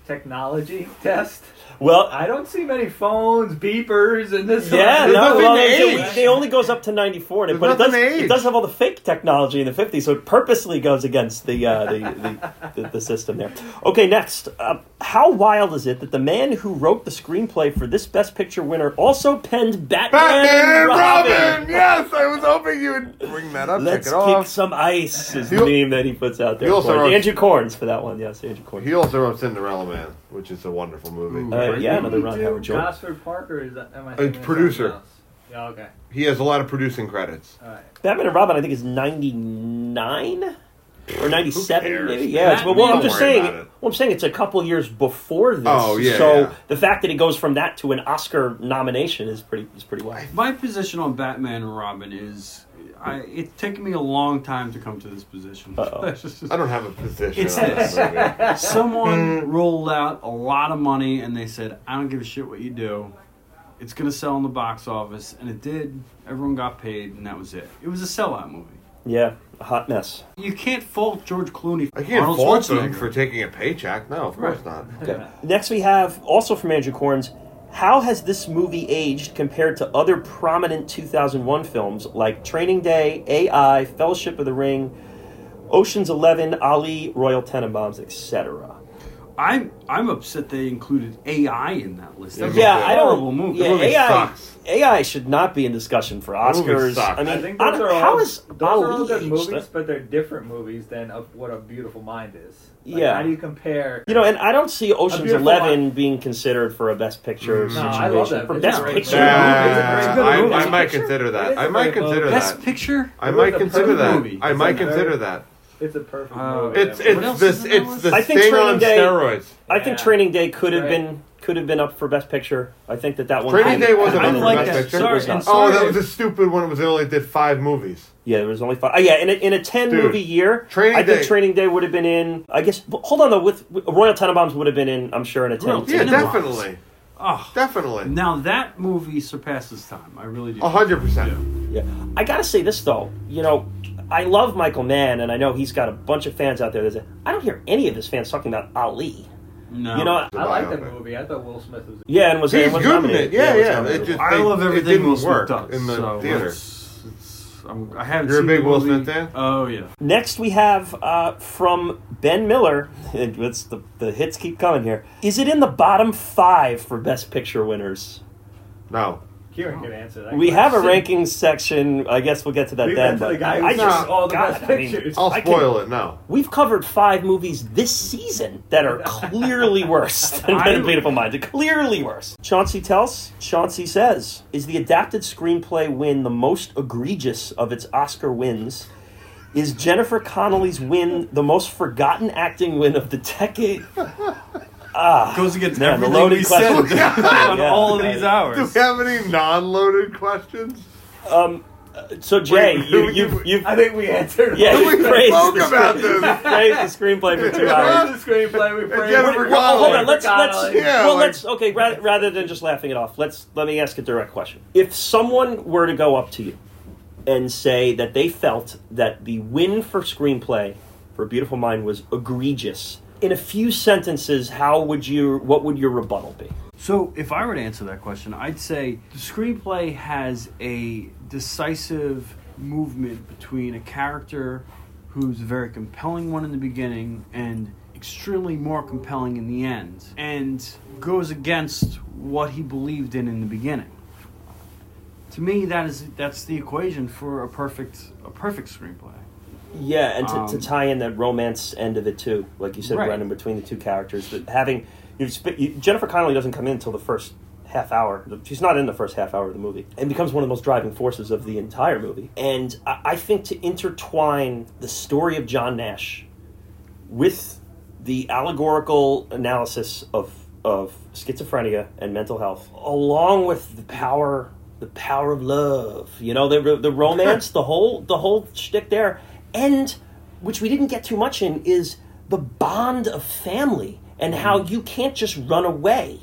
Speaker 4: technology test?
Speaker 1: Well,
Speaker 4: I don't see many phones, beepers, and this.
Speaker 1: Yeah,
Speaker 2: There's
Speaker 1: no,
Speaker 2: nothing
Speaker 1: well,
Speaker 2: to
Speaker 1: it,
Speaker 2: age.
Speaker 1: it only goes up to 94 it, but it does, it does have all the fake technology in the 50s, so it purposely goes against the, uh, the, the, the, the system there. Okay, next. Uh, how wild is it that the man who wrote the screenplay for this Best Picture winner also penned Batman,
Speaker 2: Batman
Speaker 1: and
Speaker 2: and
Speaker 1: Robin?
Speaker 2: Robin! Yes, I was hoping you would bring that up.
Speaker 1: Let's
Speaker 2: Check it
Speaker 1: kick
Speaker 2: off.
Speaker 1: some ice is the
Speaker 2: He al-
Speaker 1: meme that he puts out there.
Speaker 2: he also wrote-
Speaker 1: Andrew Corns for that one, yes, Andrew Corns.
Speaker 2: He also wrote Cinderella Man, which is a wonderful movie.
Speaker 1: Uh, yeah,
Speaker 4: Did
Speaker 1: another
Speaker 4: he
Speaker 1: Ron
Speaker 4: do
Speaker 1: Howard joint.
Speaker 4: Gosford Parker is that? Am I thinking of
Speaker 2: producer.
Speaker 4: something else? Yeah. Okay.
Speaker 2: He has a lot of producing credits.
Speaker 4: All right.
Speaker 1: Batman and Robin, I think, is 99 or 97,
Speaker 2: cares?
Speaker 1: maybe. Yeah, it's, well,
Speaker 3: Batman-
Speaker 1: I'm
Speaker 2: Don't
Speaker 1: just
Speaker 2: worry
Speaker 1: saying.
Speaker 2: about it.
Speaker 1: Well, I'm saying it's a couple years before this.
Speaker 2: Oh, yeah,
Speaker 1: So
Speaker 2: yeah.
Speaker 1: the fact that it goes from that to an Oscar nomination is pretty is pretty wild.
Speaker 3: my position on Batman and Robin is, I, it's taken me a long time to come to this position. Just-
Speaker 2: I don't have a position
Speaker 3: It's
Speaker 2: on this.
Speaker 3: Someone hmm. rolled out a lot of money and they said, I don't give a shit what you do. It's going to sell in the box office. And it did. Everyone got paid, and that was it. It was a sellout movie.
Speaker 1: Yeah, a hot mess.
Speaker 3: You can't fault George Clooney.
Speaker 2: I can't
Speaker 3: Arnold
Speaker 2: fault him for taking a paycheck. No, of course not.
Speaker 1: Okay. Next, we have also from Andrew Corns. How has this movie aged compared to other prominent 2001 films like Training Day, AI, Fellowship of the Ring, Ocean's Eleven, Ali, Royal Tenenbaums, etc.?
Speaker 3: I'm I'm upset they included AI in that list. That was
Speaker 1: Yeah, I don't.
Speaker 3: horrible movie.
Speaker 1: Yeah,
Speaker 2: movie
Speaker 1: AI.
Speaker 2: sucks.
Speaker 1: AI should not be in discussion for Oscars.
Speaker 2: sucks.
Speaker 1: I mean,
Speaker 4: I think
Speaker 1: I
Speaker 4: those
Speaker 1: don't-
Speaker 4: are all,
Speaker 1: how is
Speaker 4: those are all good
Speaker 1: aged?
Speaker 4: movies, but they're different movies than of what a Beautiful Mind is. Like,
Speaker 1: Yeah.
Speaker 4: How do you compare?
Speaker 1: You know, and I don't see Ocean's Eleven
Speaker 4: Mind.
Speaker 1: being considered for a Best Picture
Speaker 2: Mm.
Speaker 4: No,
Speaker 1: situation.
Speaker 4: I love that.
Speaker 1: For Best
Speaker 4: a
Speaker 1: Picture,
Speaker 4: movie.
Speaker 1: movie.
Speaker 4: It's a great
Speaker 2: I. I might
Speaker 4: Picture?
Speaker 2: consider
Speaker 4: It
Speaker 2: that.
Speaker 4: is
Speaker 2: I
Speaker 4: a
Speaker 2: might consider
Speaker 4: movie.
Speaker 3: Best
Speaker 2: that.
Speaker 3: picture.
Speaker 2: I might consider that. I might consider that.
Speaker 4: It's a perfect
Speaker 3: Uh,
Speaker 4: movie.
Speaker 2: It's
Speaker 3: What
Speaker 2: it's
Speaker 3: else
Speaker 2: this
Speaker 3: is in that
Speaker 2: it's
Speaker 3: list?
Speaker 2: the
Speaker 1: I think
Speaker 2: thing
Speaker 1: Training
Speaker 2: on
Speaker 1: Day-
Speaker 2: steroids.
Speaker 1: I think
Speaker 4: Yeah.
Speaker 1: Training Day could have
Speaker 4: Right.
Speaker 1: been could have been up for Best Picture. I think that that one.
Speaker 2: Training Day wasn't
Speaker 3: I
Speaker 2: up for
Speaker 3: like
Speaker 2: Best
Speaker 3: that.
Speaker 2: Picture.
Speaker 3: Sorry,
Speaker 1: It was not.
Speaker 3: and
Speaker 2: Oh,
Speaker 3: sorry.
Speaker 2: that was a stupid one. It was they only did five movies.
Speaker 1: Yeah, there was only five. Uh, yeah, in a, in a ten
Speaker 2: Dude,
Speaker 1: movie year,
Speaker 2: Training
Speaker 1: I think
Speaker 2: Day-
Speaker 1: Training Day would have been in. I guess. but Hold on though, with, with Royal Tenenbaums would have been in. I'm sure in a ten.
Speaker 3: Royal
Speaker 2: Yeah,
Speaker 3: Tenenbaums.
Speaker 2: definitely,
Speaker 3: Oh,
Speaker 2: definitely,
Speaker 3: now that movie surpasses time. I really do.
Speaker 2: a hundred percent.
Speaker 1: Yeah, I gotta say this though. You know, I love Michael Mann, and I know he's got a bunch of fans out there that say I don't hear any of his fans talking about Ali.
Speaker 3: No.
Speaker 1: You know,
Speaker 4: I like that
Speaker 2: biopic.
Speaker 4: movie. I thought Will Smith was.
Speaker 1: yeah, and was
Speaker 2: He's
Speaker 1: and was
Speaker 2: good in it. Yeah,
Speaker 1: was
Speaker 2: yeah. It just
Speaker 3: I
Speaker 2: they-
Speaker 3: love
Speaker 2: it
Speaker 3: everything
Speaker 2: didn't
Speaker 3: Will Smith
Speaker 2: work
Speaker 3: does.
Speaker 2: in the
Speaker 3: so
Speaker 2: theater.
Speaker 3: It's, it's, I'm, I haven't
Speaker 2: You're a big Will. Smith fan?
Speaker 3: Oh yeah.
Speaker 1: Next, we have uh, from Ben Miller. It's the the hits keep coming here. Is it in the bottom five for Best Picture winners?
Speaker 2: No,
Speaker 4: Kieran could answer that.
Speaker 1: We have a
Speaker 4: question.
Speaker 1: rankings section. I guess we'll get to that
Speaker 4: We've
Speaker 1: then.
Speaker 4: been to the
Speaker 1: But
Speaker 4: guy who
Speaker 1: I just
Speaker 4: all the
Speaker 1: God,
Speaker 4: best
Speaker 1: I mean,
Speaker 4: pictures.
Speaker 2: I'll
Speaker 1: I can-
Speaker 2: spoil it. No,
Speaker 1: We've covered five movies this season that are clearly worse than
Speaker 3: I-
Speaker 1: Men of Beautiful Mind. Clearly worse. Chauncey tells, Chauncey says, is the adapted screenplay win the most egregious of its Oscar wins? Is Jennifer Connelly's win the most forgotten acting win of the decade? Ah,
Speaker 3: Goes against
Speaker 1: Man, the loaded
Speaker 3: we said
Speaker 1: question.
Speaker 3: on
Speaker 1: Yeah.
Speaker 3: all of these hours.
Speaker 2: do
Speaker 3: hours.
Speaker 2: we have any non-loaded questions?
Speaker 1: um, so Jay,
Speaker 2: Wait,
Speaker 1: you,
Speaker 2: wait,
Speaker 1: you've,
Speaker 2: wait.
Speaker 1: you've
Speaker 4: I think we answered.
Speaker 1: yeah,
Speaker 2: We
Speaker 1: you praised
Speaker 2: spoke
Speaker 1: the,
Speaker 2: about this.
Speaker 1: praised the screenplay for two hours.
Speaker 4: the screenplay. We praised.
Speaker 2: Jennifer
Speaker 1: Well, hold on.
Speaker 2: Connelly.
Speaker 1: Let's let's
Speaker 2: Yeah,
Speaker 1: well
Speaker 2: like-
Speaker 1: let's okay. Rather, rather than just laughing it off, let's let me ask a direct question. If someone were to go up to you and say that they felt that the win for screenplay for Beautiful Mind was egregious, in a few sentences, how would you? What would your rebuttal be?
Speaker 3: So, if I were to answer that question, I'd say the screenplay has a decisive movement between a character who's a very compelling one in the beginning and extremely more compelling in the end, and goes against what he believed in in the beginning. To me, that is that's the equation for a perfect a perfect screenplay.
Speaker 1: Yeah, and to,
Speaker 3: Um,
Speaker 1: to tie in that romance end of it too, like you said,
Speaker 3: Right.
Speaker 1: running between the two characters, that having you, Jennifer Connelly doesn't come in until the first half hour. She's not in the first half hour of the movie, and becomes one of the most driving forces of the entire movie. And I, I think to intertwine the story of John Nash with the allegorical analysis of of schizophrenia and mental health, along with the power the power of love. You know, the the romance, the whole the whole shtick there, and which we didn't get too much in is the bond of family and mm-hmm. how you can't just run away,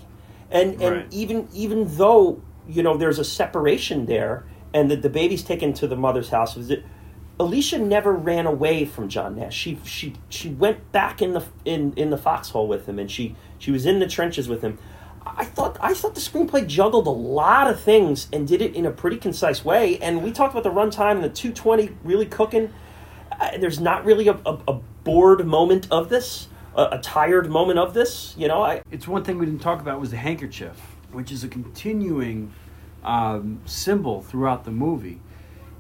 Speaker 1: and and
Speaker 3: Right.
Speaker 1: even even though you know there's a separation there, and that the baby's taken to the mother's house. Was it? Alicia never ran away from John Nash. She she she went back in the in in the foxhole with him, and she she was in the trenches with him. I thought I thought the screenplay juggled a lot of things and did it in a pretty concise way. And we talked about the runtime and the 220 really cooking. There's not really a, a, a bored moment of this, a, a tired moment of this. You know, I
Speaker 3: It's one thing we didn't talk about was the handkerchief, which is a continuing um, symbol throughout the movie,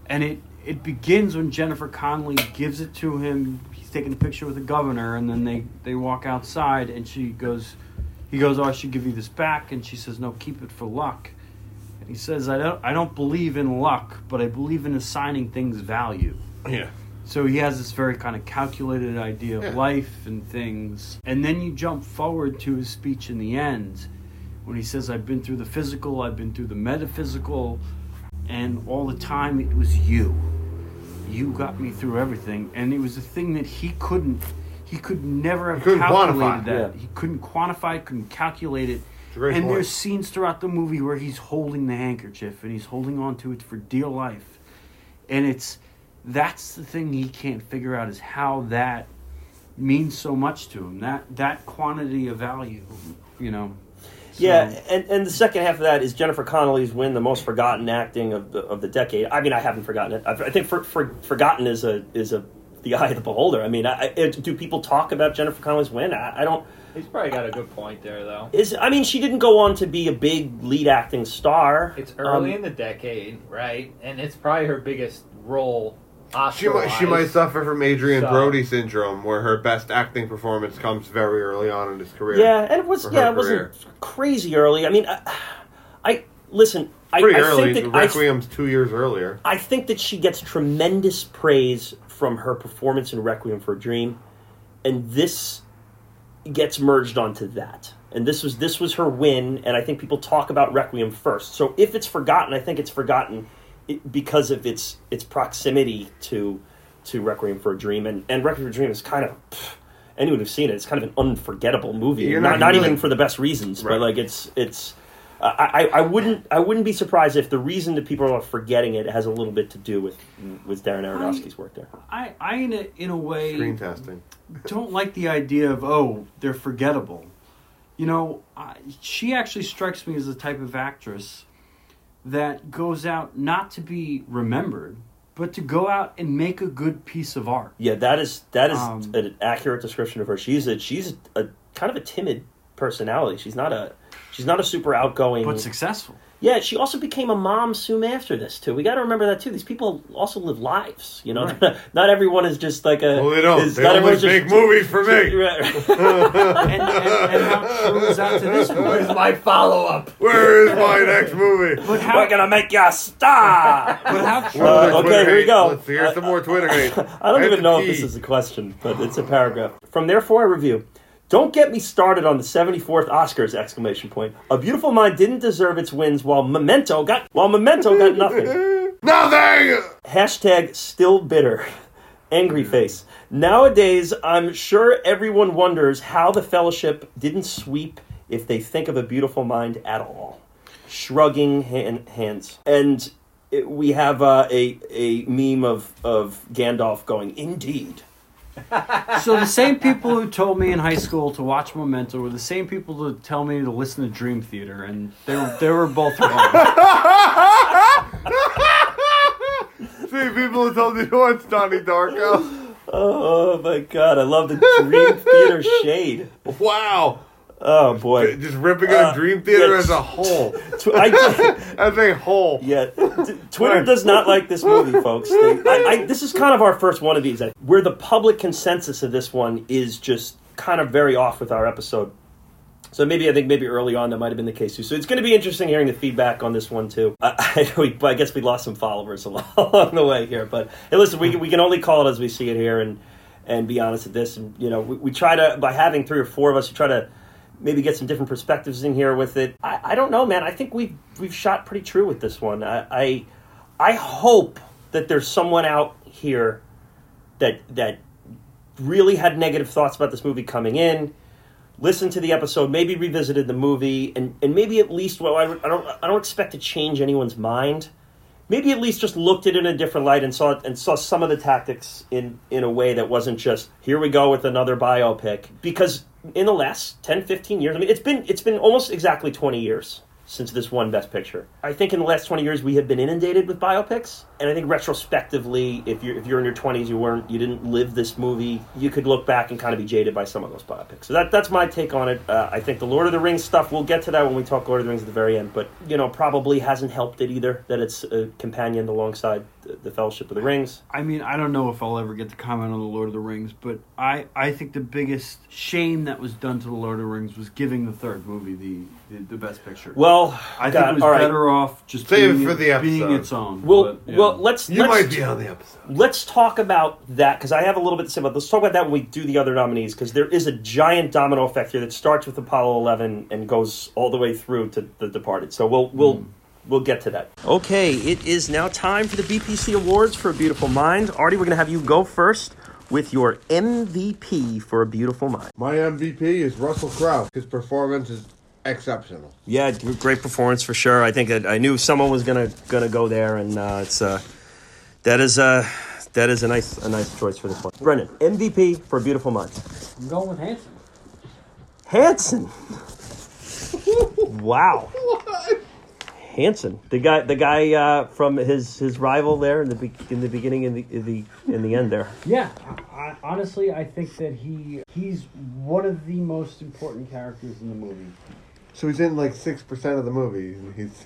Speaker 3: and it it begins when Jennifer Connelly gives it to him. He's taking a picture with the governor, and then they they walk outside, and she goes, he goes, "Oh, I should give you this back," and she says, "No, keep it for luck." And he says, "I don't I don't believe in luck, but I believe in assigning things value."
Speaker 2: Yeah.
Speaker 3: So he has this very kind of calculated idea of
Speaker 2: Yeah.
Speaker 3: life and things. And then you jump forward to his speech in the end when he says, I've been through the physical, I've been through the metaphysical, and all the time it was you. You got me through everything. And it was a thing that he couldn't, he could never have calculated
Speaker 2: quantify.
Speaker 3: that.
Speaker 1: Yeah.
Speaker 3: He couldn't quantify it, couldn't calculate it.
Speaker 2: It's a great
Speaker 3: and
Speaker 2: point.
Speaker 3: there's scenes throughout the movie where he's holding the handkerchief and he's holding on to it for dear life. And it's that's the thing he can't figure out is how that means so much to him. That that quantity of value, you know. So-
Speaker 1: Yeah, and, and the second half of that is Jennifer Connelly's win, the most forgotten acting of the of the decade. I mean, I haven't forgotten it. I, I think for, for, forgotten is a is a the eye of the beholder. I mean, I, I- do people talk about Jennifer Connelly's win? I, I don't.
Speaker 4: He's probably got a good point there, though.
Speaker 1: Is I mean, she didn't go on to be a big lead acting star.
Speaker 4: It's early
Speaker 1: Um,
Speaker 4: in the decade, right? And it's probably her biggest role.
Speaker 2: She might, she might suffer from Adrien
Speaker 4: So-
Speaker 2: Brody syndrome, where her best acting performance comes very early on in his career.
Speaker 1: Yeah, and it was yeah, it wasn't crazy early. I mean, I, I listen. I,
Speaker 2: pretty
Speaker 1: I
Speaker 2: early.
Speaker 1: think that I,
Speaker 2: Requiem's two years earlier.
Speaker 1: I think that she gets tremendous praise from her performance in Requiem for a Dream, and this gets merged onto that. And this was this was her win, and I think people talk about Requiem first. So if it's forgotten, I think it's forgotten it- because of its its proximity to to Requiem for a Dream, and and Requiem for a Dream is kind of. pff, Anyone who's seen it, it's kind of an unforgettable movie.
Speaker 2: You're
Speaker 1: not,
Speaker 2: not
Speaker 1: not
Speaker 2: really-
Speaker 1: even for the best reasons,
Speaker 2: Right.
Speaker 1: but like it's it's. I, I, I wouldn't I wouldn't be surprised if the reason that people are forgetting it has a little bit to do with with Darren Aronofsky's work there.
Speaker 3: I, I in a, in a way
Speaker 2: Screen testing.
Speaker 3: don't like the idea of oh they're forgettable. You know, I, she actually strikes me as the type of actress that goes out not to be remembered, but to go out and make a good piece of art.
Speaker 1: Yeah, that is that is
Speaker 3: Um,
Speaker 1: an accurate description of her. She's a she's a, kind of a timid personality. She's not a she's not a super outgoing.
Speaker 3: But successful.
Speaker 1: Yeah, she also became a mom soon after this too. We got to remember that too. These people also live lives. You know,
Speaker 3: Right.
Speaker 1: not everyone is just like a.
Speaker 2: Well, they don't.
Speaker 1: is-
Speaker 2: They
Speaker 1: not
Speaker 2: only
Speaker 1: everyone's just-
Speaker 2: movies for me.
Speaker 1: Right.
Speaker 3: And, and, and how true is that to this
Speaker 4: Where's
Speaker 3: movie?
Speaker 4: my follow up?
Speaker 2: Where is my next movie?
Speaker 3: But how,
Speaker 1: We're gonna make you a star.
Speaker 3: but how true
Speaker 1: Uh,
Speaker 2: Twitter
Speaker 1: okay, here we go.
Speaker 2: Let's hear some more Twitter hate.
Speaker 1: I don't
Speaker 2: have
Speaker 1: even know if this is a question, but it's a paragraph. From therefore I review. Don't get me started on the 74th Oscars! Exclamation point. A Beautiful Mind didn't deserve its wins, while Memento got while Memento got nothing.
Speaker 2: Nothing.
Speaker 1: Hashtag still bitter. Angry face. Nowadays, I'm sure everyone wonders how the Fellowship didn't sweep if they think of a beautiful mind at all. Shrugging hand, hands. And it, we have uh, a, a meme of, of Gandalf going, Indeed.
Speaker 3: So the same people who told me in high school to watch Memento were the same people who tell me to listen to Dream Theater, and they were, they were both wrong.
Speaker 2: See, people who told me to watch Donnie Darko.
Speaker 1: Oh my god, I love the Dream Theater shade.
Speaker 2: Wow.
Speaker 1: Oh boy.
Speaker 2: Just ripping
Speaker 1: Uh,
Speaker 2: on Dream Theater
Speaker 1: yeah.
Speaker 2: as a whole.
Speaker 1: Tw- I,
Speaker 2: As a whole.
Speaker 1: Yeah, t- Twitter does not like this movie, folks. They, I, I, this is kind of our first one of these, where the public consensus of this one is just kind of very off with our episode. So maybe I think maybe early on that might have been the case too. So it's going to be interesting hearing the feedback on this one too. I, I, we, I guess we lost some followers along, along the way here, but hey, listen, we we can only call it as we see it here, and and be honest with this. And you know, we, we try to by having three or four of us, we try to maybe get some different perspectives in here with it. I, I don't know, man. I think we've we've shot pretty true with this one. I, I I hope that there's someone out here that that really had negative thoughts about this movie coming in listened to the episode, maybe revisited the movie, and, and maybe at least, well, I, I don't I don't expect to change anyone's mind. Maybe at least just looked at it in a different light and saw and saw some of the tactics in in a way that wasn't just here we go with another biopic. Because in the last 10, 15 years, I mean, it's been it's been almost exactly twenty years since this one Best Picture. I think in the last 20 years we have been inundated with biopics, and I think retrospectively, if you're if you're in your 20s, you weren't you didn't live this movie, you could look back and kind of be jaded by some of those biopics. So that that's my take on it. Uh, I think the Lord of the Rings stuff. We'll get to that when we talk Lord of the Rings at the very end, but you know probably hasn't helped it either that it's a companion alongside the, the Fellowship of the Rings.
Speaker 3: I mean, I don't know if I'll ever get to comment on the Lord of the Rings, but I, I think the biggest shame that was done to the Lord of the Rings was giving the third movie the the, the best picture.
Speaker 1: Well,
Speaker 3: I
Speaker 1: God,
Speaker 3: think it was
Speaker 1: all right.
Speaker 3: better off just
Speaker 2: Save it
Speaker 3: being,
Speaker 2: for the
Speaker 3: being
Speaker 2: episode.
Speaker 3: its own.
Speaker 1: Well,
Speaker 3: but, yeah.
Speaker 1: well, let's
Speaker 2: You
Speaker 1: let's,
Speaker 2: might be on the episode.
Speaker 1: Let's talk about that because I have a little bit to say about. Let's talk about that when we do the other nominees because there is a giant domino effect here that starts with Apollo 11 and goes all the way through to The Departed. So we'll we'll hmm. we'll get to that. Okay, it is now time for the BPC Awards for A Beautiful Mind. Artie, we're gonna have you go first with your MVP for A Beautiful Mind.
Speaker 2: My MVP is Russell Crowe. His performance is exceptional.
Speaker 1: Yeah, great performance for sure. I think I, I knew someone was gonna gonna go there, and uh, it's uh, that is uh, that is a nice a nice choice for this one. Brendan, MVP for A Beautiful Mind.
Speaker 5: I'm going with Hansen.
Speaker 1: Hansen. wow. Hansen, the guy, the guy uh, from his, his rival there in the be- in the beginning and the in the in the end there.
Speaker 5: Yeah, I, I, honestly, I think that he he's one of the most important characters in the movie.
Speaker 2: So he's in like six percent of the movie. and He's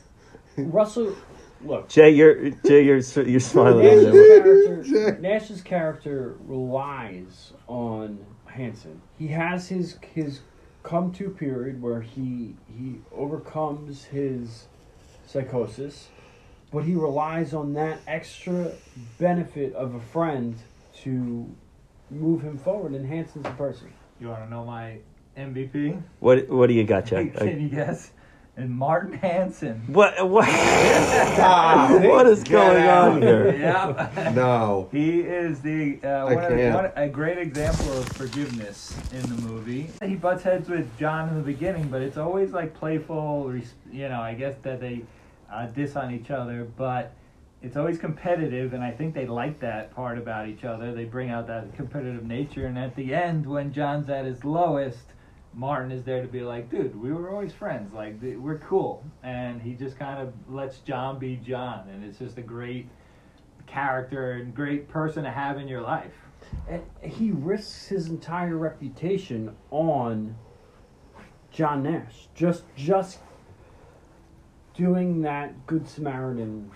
Speaker 5: Russell, look,
Speaker 1: Jay, you're Jay, you're you're smiling. over
Speaker 5: Nash's character, Nash's character relies on Hansen. He has his his come to period where he he overcomes his psychosis, but he relies on that extra benefit of a friend to move him forward. And Hansen's a person.
Speaker 4: You want to know my MVP?
Speaker 1: What what do you got, Jay?
Speaker 4: Can you guess? And Martin Hansen.
Speaker 1: What what
Speaker 2: Stop.
Speaker 1: what is going on here?
Speaker 4: yeah.
Speaker 2: no.
Speaker 4: He is the uh,
Speaker 2: I
Speaker 4: one of,
Speaker 2: can't.
Speaker 4: one, a great example of forgiveness in the movie. He butts heads with John in the beginning, but it's always like playful. res- You know, I guess that they uh, diss on each other, but it's always competitive, and I think they like that part about each other. They bring out that competitive nature, and at the end, when John's at his lowest. Martin is there to be like, dude, we were always friends. Like, th- we're cool. And he just kind of lets John be John. And it's just a great character and great person to have in your life.
Speaker 5: And he risks his entire reputation on John Nash. Just just doing that good Samaritan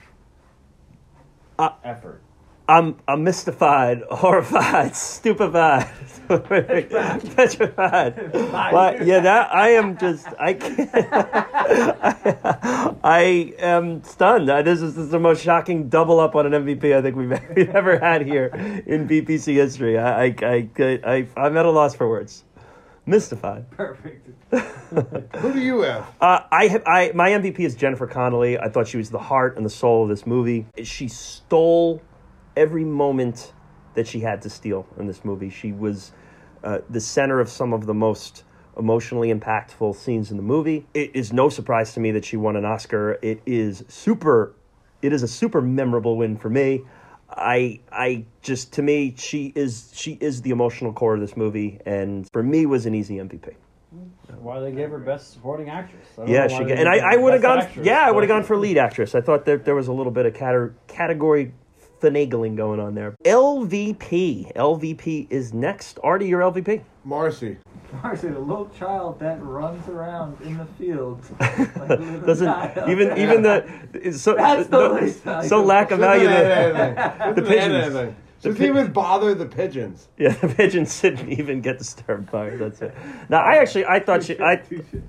Speaker 1: Uh,
Speaker 5: effort.
Speaker 1: I'm I'm mystified, horrified, stupefied, petrified. But yeah, that I am just I can't. I, am stunned. This is, this is the most shocking double up on an MVP I think we've, we've ever had here in BPC history. I I, I, I I'm at a loss for words. Mystified.
Speaker 4: Perfect.
Speaker 2: Who do you have?
Speaker 1: Uh, I have I my MVP is Jennifer Connelly. I thought she was the heart and the soul of this movie. She stole every moment that she had to steal in this movie. She was uh, the center of some of the most emotionally impactful scenes in the movie. It is no surprise to me that she won an Oscar. It is super. It is a super memorable win for me. I I just to me she is she is the emotional core of this movie, and for me was an easy MVP.
Speaker 5: Why they gave her best supporting actress?
Speaker 1: Yeah, she and I, I would have gone.
Speaker 5: Actress,
Speaker 1: yeah, I would have gone for lead actress. I thought there there was a little bit of category finagling going on there. LVP, LVP is next. Artie, your LVP.
Speaker 2: Marcy.
Speaker 4: Marcy, the little child that runs around in the field. Like
Speaker 1: Doesn't
Speaker 4: child.
Speaker 1: even even the so
Speaker 4: That's the
Speaker 1: no-
Speaker 4: least valuable.
Speaker 1: so lack of value. The, the pigeons. The
Speaker 2: Doesn't even bother the pigeons.
Speaker 1: yeah, the pigeons didn't even get disturbed by it. That's it. Now, I actually I thought she I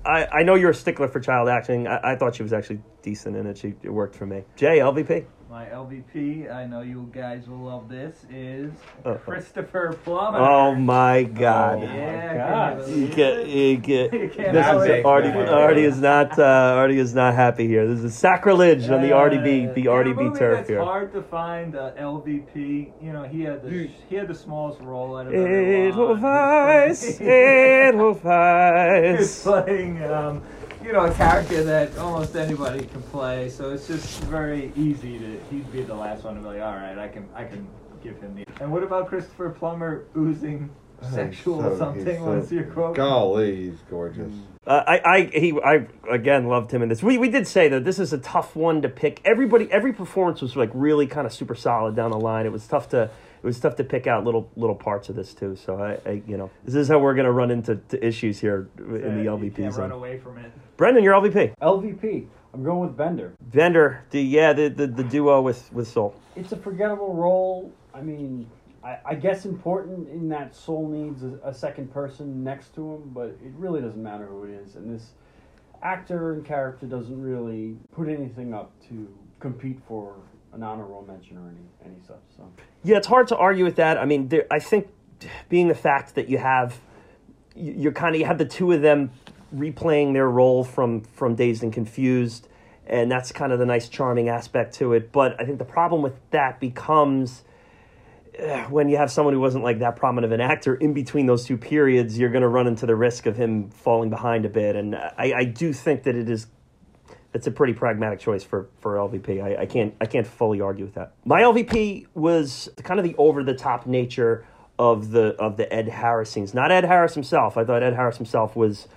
Speaker 1: I, I know you're a stickler for child acting. I, I thought she was actually decent in it. She it worked for me. Jay, LVP.
Speaker 4: My LVP, I know you guys will love this, is
Speaker 1: Uh-oh.
Speaker 4: Christopher Plummer.
Speaker 1: Oh my God.
Speaker 4: Yeah,
Speaker 3: God.
Speaker 4: can you
Speaker 1: You
Speaker 4: believe
Speaker 1: you get,
Speaker 4: You can't
Speaker 1: this is. Artie. Artie is not. Uh, Artie is not happy here. This is sacrilege on the
Speaker 4: Uh,
Speaker 1: RDB, the
Speaker 4: in a
Speaker 1: RDB turf
Speaker 4: that's
Speaker 1: here.
Speaker 4: hard to find uh, LVP. You know, he had the he had the smallest role out of
Speaker 1: Edelweiss,
Speaker 4: everyone. He was
Speaker 1: Edelweiss.
Speaker 4: playing, um, you know, a character that almost anybody can play. So it's just very easy to he'd be the last one to be like, all right, I can I can give him the. And what about Christopher Plummer oozing sexual
Speaker 2: So-
Speaker 4: something?
Speaker 2: he's so-
Speaker 4: What's your quote?
Speaker 2: Golly, he's gorgeous.
Speaker 1: Uh, I, I, he, I again loved him in this. We, we did say that this is a tough one to pick. Everybody, every performance was like really kind of super solid down the line. It was tough to, it was tough to pick out little little parts of this too. So I, I you know, this is how we're gonna run into to issues here in the
Speaker 4: You
Speaker 1: LVP
Speaker 4: can't run
Speaker 1: zone.
Speaker 4: away from it.
Speaker 1: Brendan, your LVP.
Speaker 3: LVP. I'm going with Bender.
Speaker 1: Bender. the yeah, the, the, the duo with with Sol.
Speaker 3: It's a forgettable role. I mean, I, I guess important in that Sol needs a, a second person next to him, but it really doesn't matter who it is. And this actor and character doesn't really put anything up to compete for an honorable mention or any any such. So
Speaker 1: Yeah, it's hard to argue with that. I mean, there, I think being the fact that you have you- you're kind of you have the two of them replaying their role from from Dazed and Confused, and that's kind of the nice charming aspect to it. But I think the problem with that becomes eh, when you have someone who wasn't like that prominent of an actor in between those two periods, you're going to run into the risk of him falling behind a bit. And I, I do think that it is it's a pretty pragmatic choice for for LVP. I, I can't I can't fully argue with that. My LVP was kind of the over the top nature of the of the Ed Harris scenes. Not Ed Harris himself. I thought Ed Harris himself was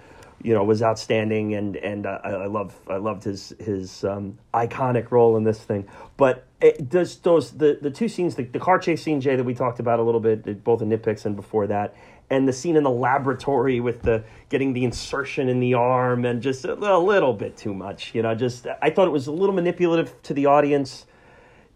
Speaker 1: you know was outstanding and and I, I love I loved his his um, iconic role in this thing. But it does those the the two scenes the, the car chase scene Jay that we talked about a little bit both in nitpicks and before that and the scene in the laboratory with the getting the insertion in the arm and just a little, bit too much you know just i thought it was a little manipulative to the audience.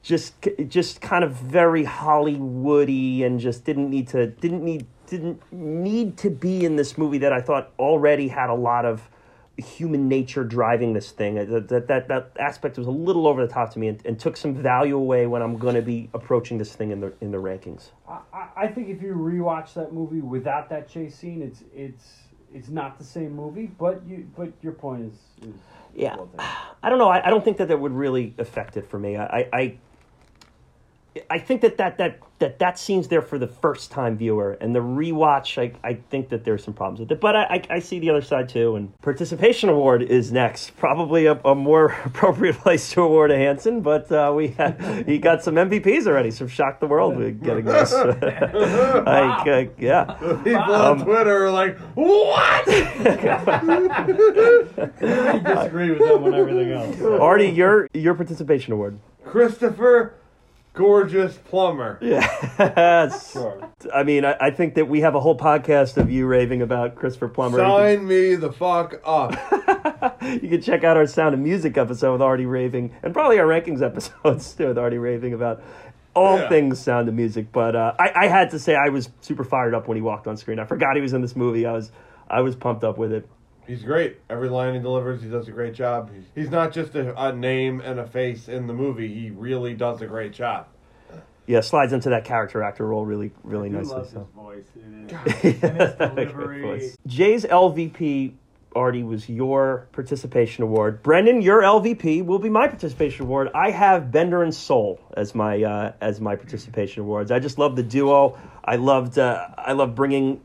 Speaker 1: Just just kind of very hollywoody and just didn't need to didn't need didn't need to be in this movie that i thought already had a lot of human nature driving this thing uh, that that that, that aspect was a little over the top to me and, and took some value away when i'm going to be approaching this thing in the in the rankings
Speaker 3: I, I, I think if you rewatch that movie without that chase scene, it's it's it's not the same movie. But you but your point is, is
Speaker 1: Yeah.
Speaker 3: well.
Speaker 1: I don't know. I, I don't think that that would really affect it for me. I, I, I think that that, that that that scene's there for the first time viewer, and the rewatch. I, I think that there's some problems with it, but I, I, I see the other side too. And participation award is next, probably a, a more appropriate place to award a Hansen. But uh, we had, he got some MVPs already, so shocked the world with getting this. I, uh, yeah.
Speaker 2: People
Speaker 1: Um,
Speaker 2: on Twitter are like, "What?"
Speaker 3: I disagree with them on everything else.
Speaker 1: Artie, your your participation award.
Speaker 2: Christopher, gorgeous Plummer.
Speaker 1: Yes.
Speaker 3: Sure.
Speaker 1: I mean, I, I think that we have a whole podcast of you raving about Christopher Plummer.
Speaker 2: Sign me the fuck up.
Speaker 1: You can check out our Sound of Music episode with Artie raving, and probably our rankings episodes too with Artie raving about all
Speaker 2: Yeah.
Speaker 1: things Sound of Music. But uh, I, I had to say, I was super fired up when he walked on screen. I forgot he was in this movie. I was, I was pumped up with it.
Speaker 2: He's great. Every line he delivers, he does a great job. He's, he's not just a, a name and a face in the movie. He really does a great job.
Speaker 1: Yeah, slides into that character actor role really, really
Speaker 4: I do
Speaker 1: nicely.
Speaker 4: love
Speaker 1: so.
Speaker 4: his voice. It is. and his delivery.
Speaker 1: voice. Jay's LVP, Artie, was your participation award. Brendan, your LVP will be my participation award. I have Bender and Sol as my uh, as my participation awards. I just love the duo. I loved uh, I love bringing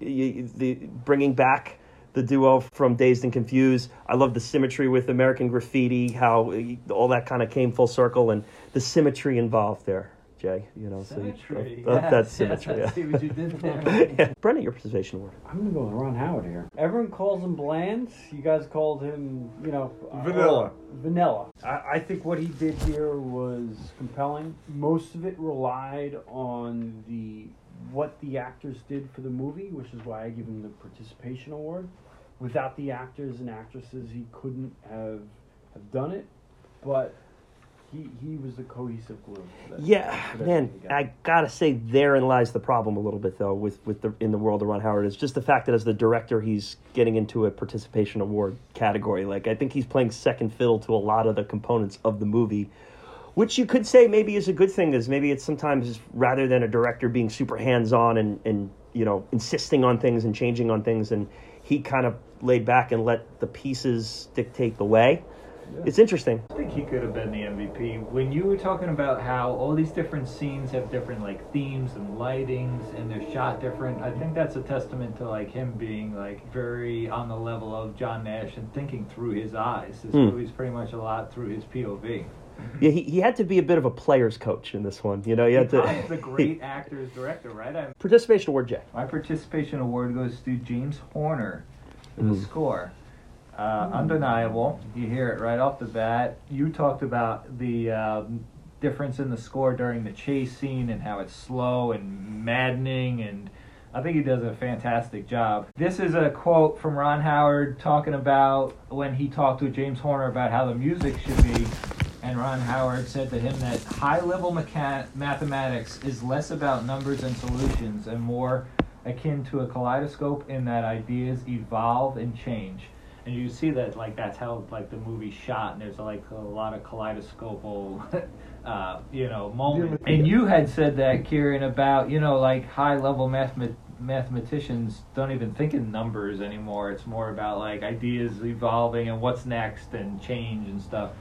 Speaker 1: the bringing back the duo from Dazed and Confused. I love the symmetry with American Graffiti, how uh, all that kind of came full circle, and the symmetry involved there. Jay, you know,
Speaker 4: Symmetry.
Speaker 1: so love, love that
Speaker 4: Yes,
Speaker 1: symmetry.
Speaker 4: yes, I see what you did there.
Speaker 1: yeah. Brendan, your participation award.
Speaker 3: I'm gonna go with Ron Howard here. Everyone calls him bland. You guys called him, you know, uh,
Speaker 2: Vanilla.
Speaker 3: vanilla. I, I think what he did here was compelling. Most of it relied on the what the actors did for the movie, which is why I give him the participation award. Without the actors and actresses, he couldn't have have done it. But he he was the cohesive glue. that-
Speaker 1: Yeah,
Speaker 3: that
Speaker 1: man. I gotta say, therein lies the problem a little bit, though, with with the in the world of Ron Howard is just the fact that as the director, he's getting into a participation award category. Like, I think he's playing second fiddle to a lot of the components of the movie, which you could say maybe is a good thing. Is maybe it's sometimes rather than a director being super hands on and and you know insisting on things and changing on things, and he kind of laid back and let the pieces dictate the way. It's interesting.
Speaker 4: I think he could have been the MVP. When you were talking about how all these different scenes have different like themes and lightings and they're shot different, I think that's a testament to like him being like very on the level of John Nash and thinking through his eyes. This
Speaker 1: Hmm.
Speaker 4: movie's pretty much a lot through his POV.
Speaker 1: Yeah, he, he had to be a bit of a player's coach in this one. You know, you had
Speaker 4: He's
Speaker 1: to
Speaker 4: a great actor's director, right? I,
Speaker 1: participation award, Jay.
Speaker 4: my participation award goes to James Horner for the
Speaker 1: Mm.
Speaker 4: score. Uh, undeniable. You hear it right off the bat. You talked about the um, difference in the score during the chase scene and how it's slow and maddening, and I think he does a fantastic job. This is a quote from Ron Howard talking about when he talked to James Horner about how the music should be. And Ron Howard said to him that high level mecha- mathematics is less about numbers and solutions and more akin to a kaleidoscope in that ideas evolve and change. And you see that like that's how like the movie shot, and there's like a lot of kaleidoscopal, uh, you know, moments. And you had said that, Kieran, about you know like high level mathemat- mathematicians don't even think in numbers anymore. It's more about like ideas evolving and what's next and change and stuff.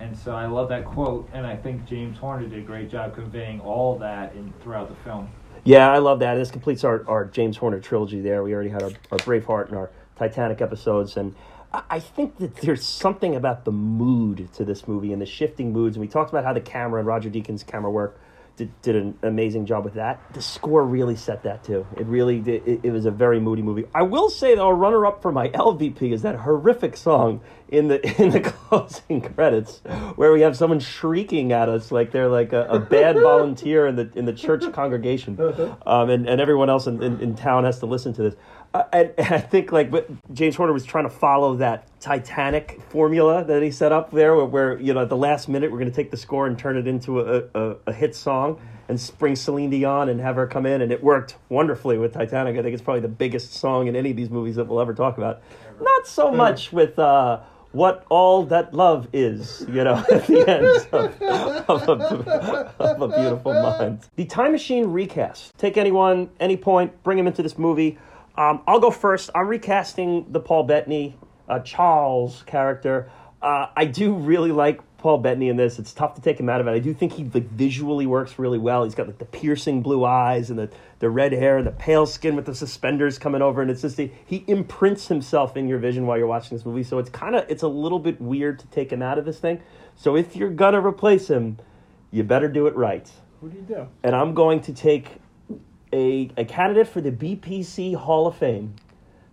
Speaker 4: And so I love that quote, and I think James Horner did a great job conveying all that in throughout the film.
Speaker 1: Yeah, I love that. This completes our, our James Horner trilogy there. We already had our, our Braveheart and our Titanic episodes. And I, I think that there's something about the mood to this movie and the shifting moods. And we talked about how the camera and Roger Deakins' camera work did, did an amazing job with that. The score really set that too. It really did. It, it was a very moody movie. I will say, though, a runner up for my LVP is that horrific song in the in the closing credits where we have someone shrieking at us like they're like a, a bad volunteer in the in the church congregation, um, and and everyone else in, in, in town has to listen to this. Uh, and, and I think like James Horner was trying to follow that Titanic formula that he set up there, where, where you know at the last minute we're going to take the score and turn it into a, a, a hit song and bring Celine Dion and have her come in, and it worked wonderfully with Titanic. I think it's probably the biggest song in any of these movies that we'll ever talk about. Not so much with. Uh, what all that love is, you know, at the end of, of, a, of a beautiful mind. The Time Machine recast. Take anyone, any point, bring them into this movie. Um, I'll go first. I'm recasting the Paul Bettany, uh, Charles character. Uh, I do really like Paul Bettany in this. It's tough to take him out of it. I do think he like visually works really well. He's got like the piercing blue eyes and the, the red hair and the pale skin with the suspenders coming over, and it's just he, he imprints himself in your vision while you're watching this movie. So it's kind of it's a little bit weird to take him out of this thing. So if you're gonna replace him, you better do it right.
Speaker 5: Who do you do?
Speaker 1: And I'm going to take a a candidate for the BPC Hall of Fame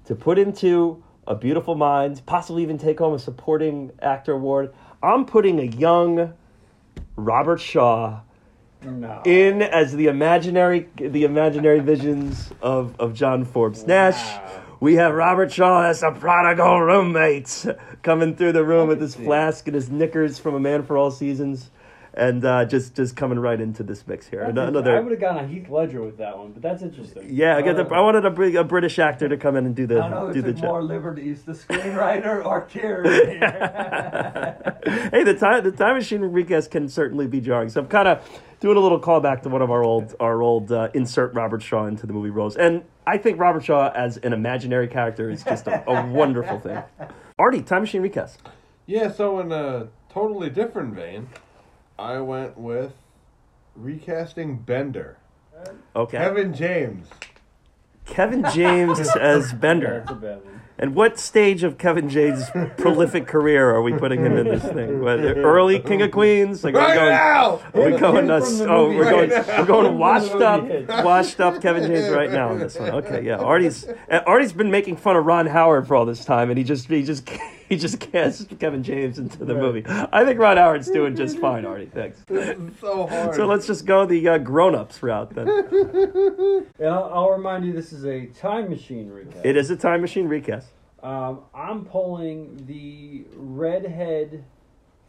Speaker 1: to put into A Beautiful Mind, possibly even take home a supporting actor award. I'm putting a young Robert Shaw
Speaker 5: No.
Speaker 1: in as the imaginary the imaginary visions of, of John Forbes Nash.
Speaker 5: Wow.
Speaker 1: We have Robert Shaw as a prodigal roommate coming through the room with his
Speaker 5: it.
Speaker 1: flask and his knickers from A Man for All Seasons, and uh, just just coming right into this mix here.
Speaker 5: That's
Speaker 1: Ano-
Speaker 5: I would have gone on Heath Ledger with that one, but that's interesting.
Speaker 1: yeah, I, get the, I wanted a, a British actor to come in and do the
Speaker 4: I don't know
Speaker 1: do
Speaker 4: if
Speaker 1: the
Speaker 4: it's more
Speaker 1: job.
Speaker 4: liberties, the screenwriter or Kieran.
Speaker 1: hey, the time the time machine recast can certainly be jarring. So I'm kind of doing a little callback to one of our old our old uh, insert Robert Shaw into the movie roles, and I think Robert Shaw as an imaginary character is just a, a wonderful thing. Artie, time machine recast.
Speaker 2: Yeah, so in a totally different vein, I went with recasting Bender.
Speaker 1: Okay,
Speaker 2: Kevin James.
Speaker 1: Kevin James as Bender.
Speaker 5: that's a bad one.
Speaker 1: And what stage of Kevin James' prolific career are we putting him in this thing? What, early King of Queens? Like, are we
Speaker 2: Right
Speaker 1: going-
Speaker 2: now!
Speaker 1: Are we going
Speaker 5: Him
Speaker 1: us? Oh,
Speaker 5: movie
Speaker 1: we're going.
Speaker 2: right now.
Speaker 1: We're going washed up, washed up Kevin James right now in this one. Okay, yeah. Artie's uh, Artie's been making fun of Ron Howard for all this time, and he just he just he just cast Kevin James into the movie. I think Ron Howard's doing just fine. Artie, thanks.
Speaker 2: So hard.
Speaker 1: So let's just go the uh, grown-ups route then.
Speaker 5: And I'll, I'll remind you, this is a time machine recast.
Speaker 1: It is a time machine recast.
Speaker 5: Um, I'm pulling the redhead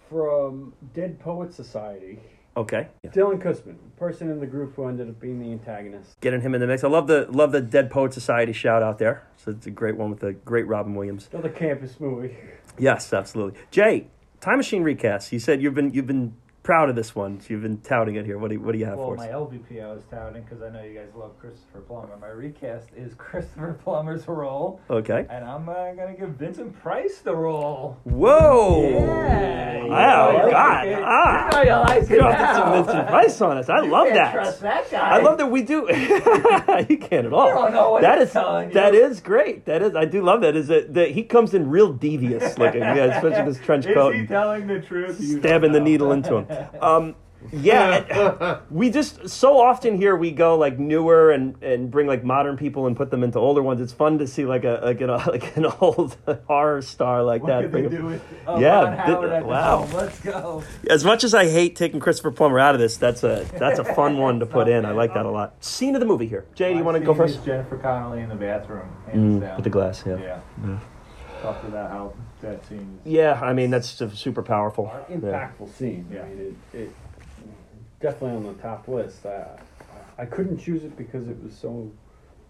Speaker 5: from Dead Poet Society.
Speaker 1: Okay,
Speaker 5: Dylan Kussman, person in the group who ended up being the antagonist.
Speaker 1: getting him in the mix. I love the love the Dead Poet Society shout out there. So it's a great one with the great Robin Williams.
Speaker 5: Another campus movie.
Speaker 1: Yes, absolutely. Jay, time machine recast. You said you've been you've been proud of this one. You've been touting it here. What do you, what do you have
Speaker 4: Well,
Speaker 1: for
Speaker 4: my
Speaker 1: us?
Speaker 4: LVP I was touting because I know you guys love Christopher Plummer. My recast is Christopher Plummer's role,
Speaker 1: Okay.
Speaker 4: and I'm uh, gonna give Vincent Price the role.
Speaker 1: Whoa.
Speaker 4: Yeah.
Speaker 1: Wow.
Speaker 4: You
Speaker 1: God.
Speaker 4: like it.
Speaker 1: Ah.
Speaker 4: You know you like it
Speaker 1: You some
Speaker 4: now.
Speaker 1: Vincent Price on us. I
Speaker 4: You
Speaker 1: love
Speaker 4: can't
Speaker 1: that.
Speaker 4: Trust that guy.
Speaker 1: I love that we do. you can't at all.
Speaker 4: You don't know what
Speaker 1: that
Speaker 4: he's
Speaker 1: is
Speaker 4: telling you.
Speaker 1: that is great. That is I do love that. Is that, that he comes in real devious looking, yeah, especially with his trench
Speaker 4: Is
Speaker 1: coat.
Speaker 4: he telling the truth?
Speaker 1: Stabbing the needle into him. Um, yeah, we just so often here we go like newer and and bring like modern people and put them into older ones. It's fun to see like a like, you know, like an old horror star like
Speaker 4: What
Speaker 1: that.
Speaker 4: could they do with uh,
Speaker 1: Yeah,
Speaker 4: Howard
Speaker 1: th- wow.
Speaker 4: helm? Let's go.
Speaker 1: As much as I hate taking Christopher Plummer out of this, that's a that's a fun one to put in. I like that a lot. Scene of the movie here. Jay, do you want to go first?
Speaker 4: Jennifer Connelly in the bathroom,
Speaker 1: Mm, with the glass, yeah.
Speaker 4: Yeah.
Speaker 1: Yeah.
Speaker 4: Talk about how that scene is.
Speaker 1: Yeah, I mean that's just super powerful. Yeah.
Speaker 5: impactful scene.
Speaker 4: Yeah.
Speaker 5: I mean, it, it definitely on the top list. I, I couldn't choose it because it was so.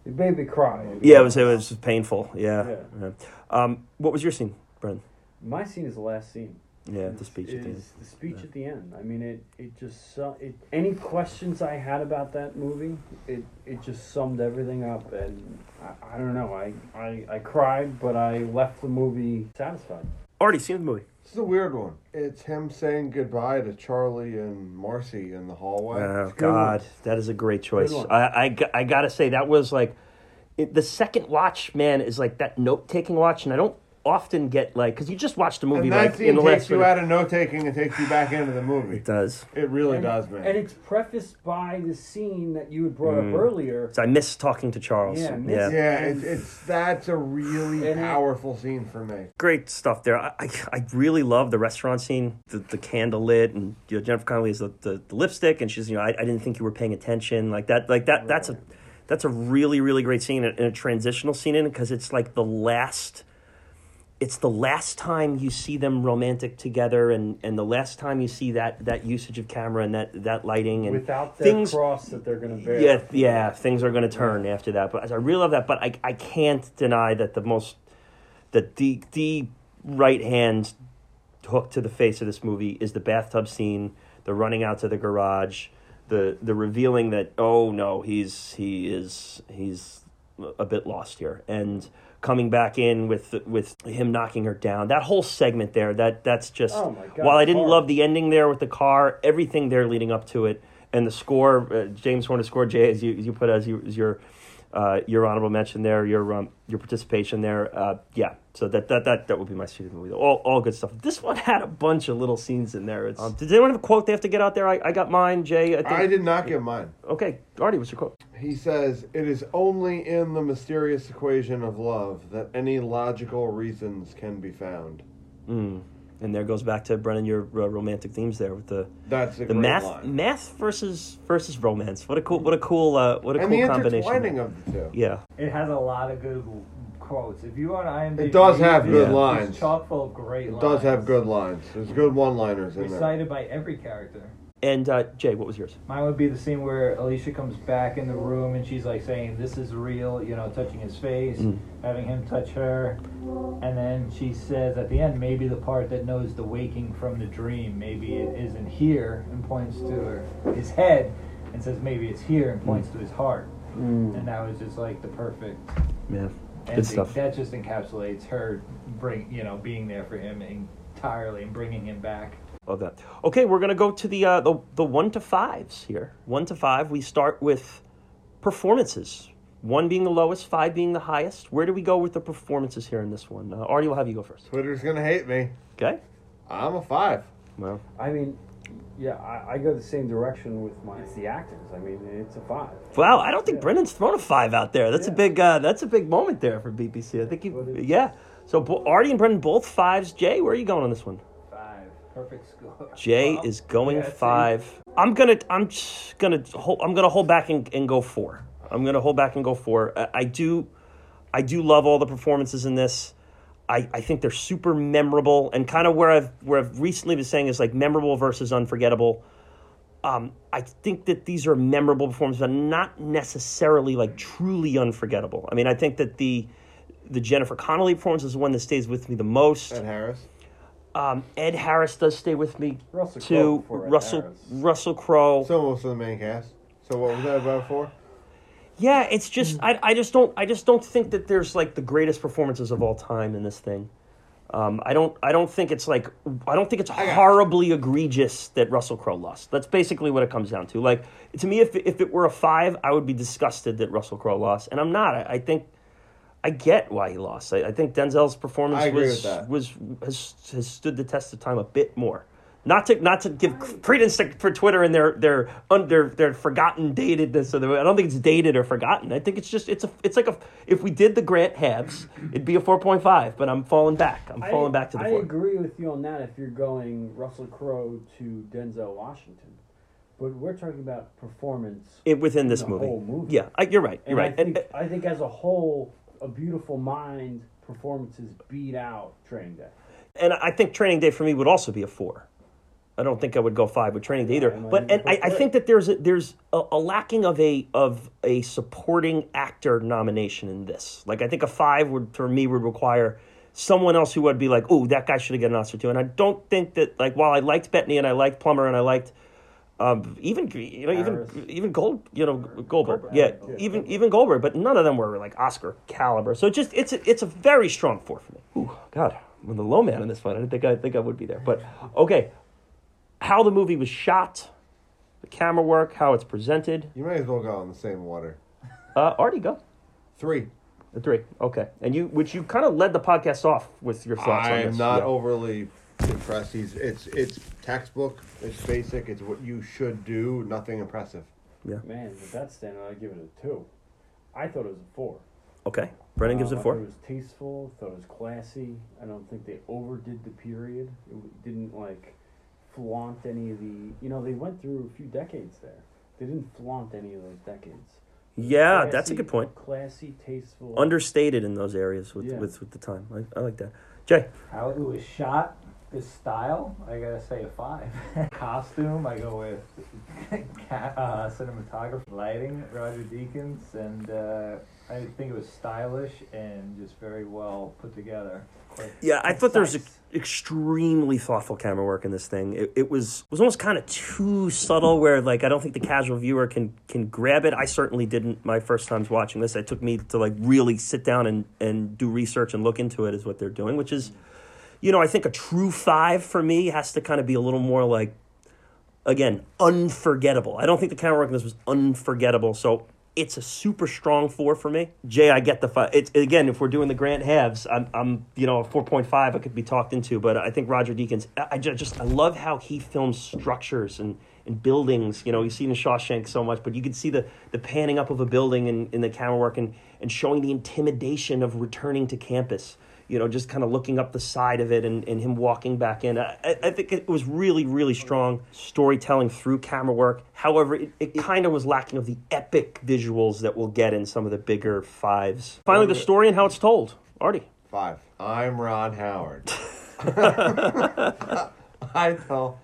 Speaker 5: It made me cry.
Speaker 1: Yeah, it was it was painful. Yeah.
Speaker 5: Yeah.
Speaker 1: yeah. Um, what was your scene, Brendan?
Speaker 5: My scene is the last scene.
Speaker 1: Yeah, the speech at the end.
Speaker 5: the speech at the end. I mean, it it just su- it. Any questions I had about that movie, it it just summed everything up, and I, I don't know. I, I I cried, but I left the movie satisfied.
Speaker 1: Already seen the movie.
Speaker 2: This is a weird one. It's him saying goodbye to Charlie and Marcy in the hallway.
Speaker 1: Oh God,
Speaker 5: one.
Speaker 1: that is a great choice.
Speaker 5: I,
Speaker 1: I I, I, g- I gotta say that was like it, the second watch. Man, is like that note taking watch, and I don't often get like because you just watched the movie
Speaker 2: and that
Speaker 1: like in the
Speaker 2: takes
Speaker 1: last
Speaker 2: you
Speaker 1: minute.
Speaker 2: out of note taking and takes you back into the movie.
Speaker 1: It does.
Speaker 2: It really
Speaker 5: and,
Speaker 2: does, man.
Speaker 5: And it's prefaced by the scene that you had brought
Speaker 1: Mm.
Speaker 5: up earlier.
Speaker 1: So I miss talking to Charles.
Speaker 5: Yeah, miss
Speaker 1: yeah.
Speaker 2: yeah, it's, it's that's a really
Speaker 5: And it-
Speaker 2: powerful scene for me.
Speaker 1: great stuff there. I, I, I really love the restaurant scene, the, the candle lit, and you know, Jennifer Connelly is the, the, the lipstick, and she's you know I, I didn't think you were paying attention like that like that that's a that's a really really great scene and a transitional scene in it because it's like the last it's the last time you see them romantic together and, and the last time you see that, that usage of camera and that, that lighting and
Speaker 5: Without the
Speaker 1: things
Speaker 5: cross that they're going to bear.
Speaker 1: yeah, yeah, things are going to turn after that. But I really love that. But I, I can't deny that the most, that the the right hand hook to the face of this movie is the bathtub scene, the running out to the garage, the the revealing that oh no, he's he is he's a bit lost here, and coming back in with with him knocking her down. That whole segment there, that that's just.
Speaker 5: Oh my God,
Speaker 1: while I didn't
Speaker 5: hard.
Speaker 1: love the ending there with the car, everything there leading up to it, and the score, uh, James Horner score, Jay, as you as you put as, you, as your uh, your honorable mention there, your um, your participation there, uh, yeah. So that that that that would be my student movie. All all good stuff. This one had a bunch of little scenes in there. It's, um, did anyone have a quote they have to get out there? I, I got mine, Jay. I think.
Speaker 2: I did not get mine.
Speaker 1: Okay, Artie, what's your quote?
Speaker 2: He says, It is only in the mysterious equation of love that any logical reasons can be found.
Speaker 1: Mm. And there goes back to Brendan your uh, romantic themes there with the
Speaker 2: That's a
Speaker 1: the
Speaker 2: great
Speaker 1: math
Speaker 2: line.
Speaker 1: math versus versus romance. What a cool what a cool uh, what a
Speaker 2: and
Speaker 1: cool
Speaker 2: the
Speaker 1: combination.
Speaker 2: of the two.
Speaker 1: Yeah.
Speaker 4: It has a lot of good quotes. If you on IMDb,
Speaker 2: It does have
Speaker 1: good
Speaker 4: it's
Speaker 2: lines.
Speaker 4: chock full of great
Speaker 2: It
Speaker 4: lines.
Speaker 2: does have good lines. There's good one liners in there.
Speaker 4: Recited by every character.
Speaker 1: And uh, Jay, what was yours?
Speaker 4: Mine would be the scene where Alicia comes back in the room and she's like saying, "This is real," you know, touching his face,
Speaker 1: Mm.
Speaker 4: having him touch her, and then she says at the end, maybe the part that knows the waking from the dream, maybe it isn't here, and points to her, his head, and says maybe it's here, and points to his heart, and that was just like the perfect
Speaker 1: Yeah.
Speaker 4: ending.
Speaker 1: stuff.
Speaker 4: That just encapsulates her bring, you know, being there for him entirely and bringing him back.
Speaker 1: Love that. Okay, we're gonna go to the uh, the the one to fives here. One to five. We start with performances. One being the lowest, five being the highest. Where do we go with the performances here in this one? Uh, Artie, will have you go first.
Speaker 2: Twitter's gonna hate me.
Speaker 1: Okay.
Speaker 2: I'm a five.
Speaker 1: Well,
Speaker 5: I mean, yeah, I, I go the same direction with my it's the actors. I mean, it's a five.
Speaker 1: wow. I don't think Brendan's thrown a five out there. That's a big. Uh, that's a big moment there for BBC. I think he. Yeah. So Artie and Brendan both fives. Jay, where are you going on this one?
Speaker 4: Five, perfect score.
Speaker 1: Jay
Speaker 4: Well,
Speaker 1: is going
Speaker 4: yeah, see,
Speaker 1: five. I'm gonna. I'm just gonna. Hold, I'm gonna hold back and, and go four. I'm gonna hold back and go four. I, I do. I do love all the performances in this. I, I think they're super memorable and kind of where I've where I've recently been saying is like memorable versus unforgettable. Um, I think that these are memorable performances, but not necessarily like truly unforgettable. I mean, I think that the the Jennifer Connelly performance is the one that stays with me the most.
Speaker 2: Ed Harris.
Speaker 1: Um, Ed Harris does stay with me
Speaker 3: Russell
Speaker 1: too.
Speaker 3: before Ed
Speaker 1: Russell
Speaker 3: Harris.
Speaker 1: Russell Crowe.
Speaker 2: So most of the main cast. So what was that about for?
Speaker 1: Yeah, it's just I, I just don't I just don't think that there's like the greatest performances of all time in this thing. Um, I don't I don't think it's like I don't think it's horribly egregious that Russell Crowe lost. That's basically what it comes down to. Like to me, if if it were a five, I would be disgusted that Russell Crowe lost, and I'm not. I, I think I get why he lost. I, I think Denzel's performance
Speaker 2: I
Speaker 1: was was has, has stood the test of time a bit more. Not to not to give credence to, for Twitter and their their un, their their forgotten datedness. Of the, I don't think it's dated or forgotten. I think it's just it's a it's like a if we did the Grant halves, it'd be a four point five. But I'm falling back. I'm falling
Speaker 3: I,
Speaker 1: back to the
Speaker 3: I
Speaker 1: four.
Speaker 3: agree with you on that if you're going Russell Crowe to Denzel Washington. But we're talking about performance
Speaker 1: It, within this
Speaker 3: the
Speaker 1: movie.
Speaker 3: whole movie.
Speaker 1: Yeah, I, you're right. You're
Speaker 3: And
Speaker 1: right.
Speaker 3: I think,
Speaker 1: And-
Speaker 3: I think as a whole, a beautiful mind performances beat out Training Day.
Speaker 1: and I think Training Day for me would also be a four. I don't think I would go five with Training Day either.
Speaker 3: Mean,
Speaker 1: But and I, I think that there's a, there's a, a lacking of a of a supporting actor nomination in this. Like I think a five would for me would require someone else who would be like, oh, that guy should have gotten an Oscar too. And I don't think that like while I liked Bettany and I liked Plummer and I liked um, even you know
Speaker 3: Harris.
Speaker 1: even even Gold you know Goldberg,
Speaker 3: Goldberg.
Speaker 1: yeah,
Speaker 3: Yeah.
Speaker 1: even even Goldberg, but none of them were like Oscar caliber. So just it's a, it's a very strong four for me. Ooh, God, I'm the low man in this one. I didn't think I think I would be there, but okay. How the movie was shot, the camera work, how it's presented.
Speaker 2: You might as well go in the same water.
Speaker 1: Uh, Artie, go
Speaker 2: Three.
Speaker 1: the three. Okay, and you which you kind of led the podcast off with your thoughts on
Speaker 2: I'm
Speaker 1: this.
Speaker 2: not
Speaker 1: Yeah.
Speaker 2: overly impressed. He's it's it's textbook. It's basic. It's what you should do. Nothing impressive. Yeah.
Speaker 3: Man, with that standard, I'd give it a two. I thought it was a four.
Speaker 1: Okay, Brendan gives
Speaker 3: Um,
Speaker 1: it
Speaker 3: I
Speaker 1: four.
Speaker 3: thought it was tasteful. Thought it was classy. I don't think they overdid the period. It didn't like flaunt any of the. You know, they went through a few decades there. They didn't flaunt any of those decades.
Speaker 1: Yeah, that's a good point.
Speaker 3: Classy, tasteful.
Speaker 1: Understated in those areas with
Speaker 3: Yeah.
Speaker 1: with, with the time. I, I like that. Jay,
Speaker 4: How it was shot, the style, I gotta say a five. Costume, I go with uh, cinematography, lighting, Roger Deakins, and uh, I think it was stylish and just very well put together. Quite
Speaker 1: Yeah, I thought there was
Speaker 4: concise.
Speaker 1: extremely thoughtful camera work in this thing. It, it was was almost kind of too subtle, where like I don't think the casual viewer can can grab it. I certainly didn't. My first times watching this, it took me to like really sit down and and do research and look into it. Is what they're doing, which is, you know, I think a true five for me has to kind of be a little more like, again, unforgettable. I don't think the camera work in this was unforgettable. So. It's a super strong four for me. Jay, I get the five. It's again, if we're doing the Grant halves, I'm, I'm, you know, a four point five. I could be talked into, but I think Roger Deakins. I, I just, I love how he films structures and, and buildings. You know, you see in Shawshank so much, but you can see the the panning up of a building in, in the camera work and and showing the intimidation of returning to campus. You know, just kind of looking up the side of it and, and him walking back in. I, I- I think it was really, really strong storytelling through camera work. However, it, it kind of was lacking of the epic visuals that we'll get in some of the bigger fives. Finally, the story and how it's told. Artie.
Speaker 2: Five. I'm Ron Howard. I tell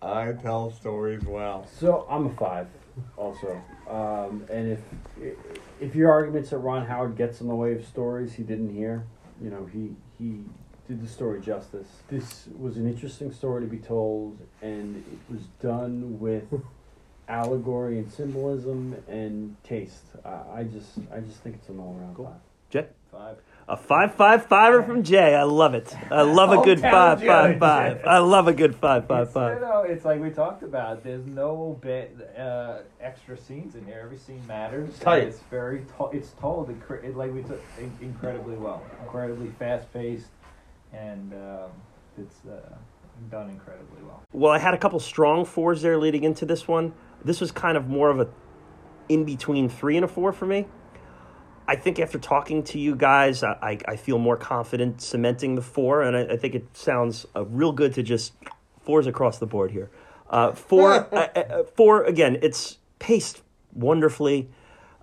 Speaker 2: I tell stories well.
Speaker 3: So I'm a five, also. Um, and if if your arguments that Ron Howard gets in the way of stories he didn't hear, you know, he he did the story justice. This was an interesting story to be told, and it was done with allegory and symbolism and taste. Uh, I just I just think it's an all around five.
Speaker 1: Jay?
Speaker 4: five.
Speaker 1: A five five fiver from Jay. I love it. I love a good
Speaker 4: Hometown
Speaker 1: five five
Speaker 4: judge.
Speaker 1: five. I love a good five five
Speaker 4: It's. You know, it's like we talked about. There's no bit uh, extra scenes in here. Every scene matters.
Speaker 1: Tight.
Speaker 4: It's very. To- it's told incre- it, like we took in- incredibly well. Incredibly fast paced, and um, it's uh, done incredibly well.
Speaker 1: Well, I had a couple strong fours there leading into this one. This was kind of more of a in between three and a four for me. I think after talking to you guys, I, I, feel more confident cementing the four, and I, I think it sounds uh, real good to just fours across the board here. Uh, four, uh, uh, four again. It's paced wonderfully.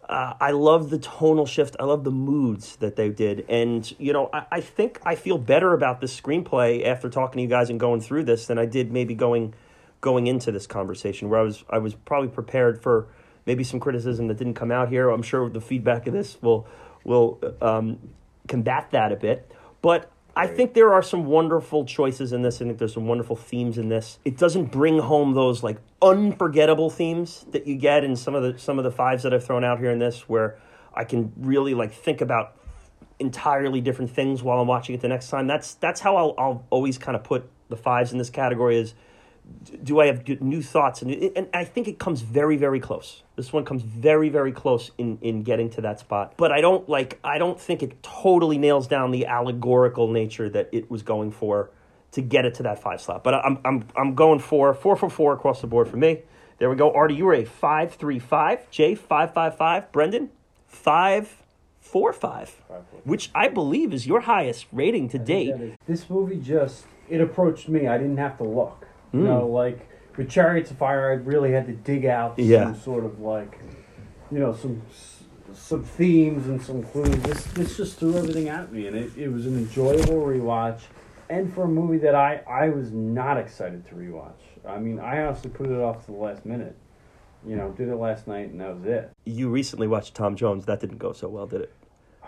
Speaker 1: Uh, I love the tonal shift. I love the moods that they did, and you know, I, I think I feel better about this screenplay after talking to you guys and going through this than I did maybe going going into this conversation, where I was I was probably prepared for maybe some criticism that didn't come out here. I'm sure the feedback of this will will um, combat that a bit, but I think there are some wonderful choices in this. I think there's some wonderful themes in this. It doesn't bring home those like unforgettable themes that you get in some of the some of the fives that I've thrown out here in this, where I can really like think about entirely different things while I'm watching it the next time. That's that's how I'll, I'll always kind of put the fives in this category. Is do I have new thoughts? And, and I think it comes very, very close. This one comes very, very close in, in getting to that spot. But I don't like. I don't think it totally nails down the allegorical nature that it was going for to get it to that five slot. But I'm I'm I'm going for four for four across the board for me. There we go. Artie, you were a five three five. Jay five five five. Brendan five four five, which I believe is your highest rating to date.
Speaker 5: This movie just it approached me. I didn't have to look. You
Speaker 1: Mm.
Speaker 5: know, like with Chariots of Fire, I really had to dig out
Speaker 1: Yeah.
Speaker 5: some sort of like, you know, some some themes and some clues. This this just threw everything at me, and it, it was an enjoyable rewatch. And for a movie that I I was not excited to rewatch. I mean, I honestly put it off to the last minute. You know, did it last night, and that was it.
Speaker 1: You recently watched Tom Jones. That didn't go so well, did it?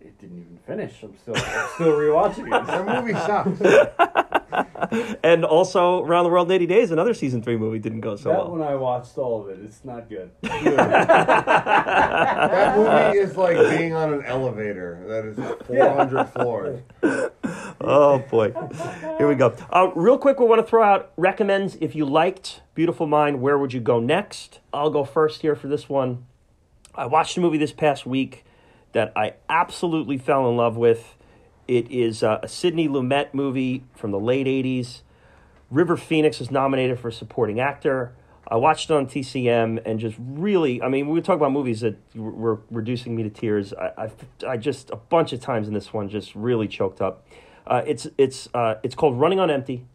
Speaker 5: It didn't even finish. I'm still I'm still rewatching it.
Speaker 2: That movie sucks.
Speaker 1: And also, Around the World in 80 Days, another season three movie, didn't go so
Speaker 5: that
Speaker 1: well.
Speaker 5: one I watched all of it. It's not good.
Speaker 2: that movie is like being on an elevator that is 400 floors.
Speaker 1: Oh boy, here we go. Uh, real quick, we want to throw out recommends. If you liked Beautiful Mind, where would you go next? I'll go first here for this one. I watched a movie this past week that I absolutely fell in love with. It is uh, a Sidney Lumet movie from the late '80s. River Phoenix is nominated for supporting actor. I watched it on TCM and just really, I mean, we talking about movies that were reducing me to tears. I, I, I just a bunch of times in this one just really choked up. Uh, it's it's uh, it's called Running on Empty.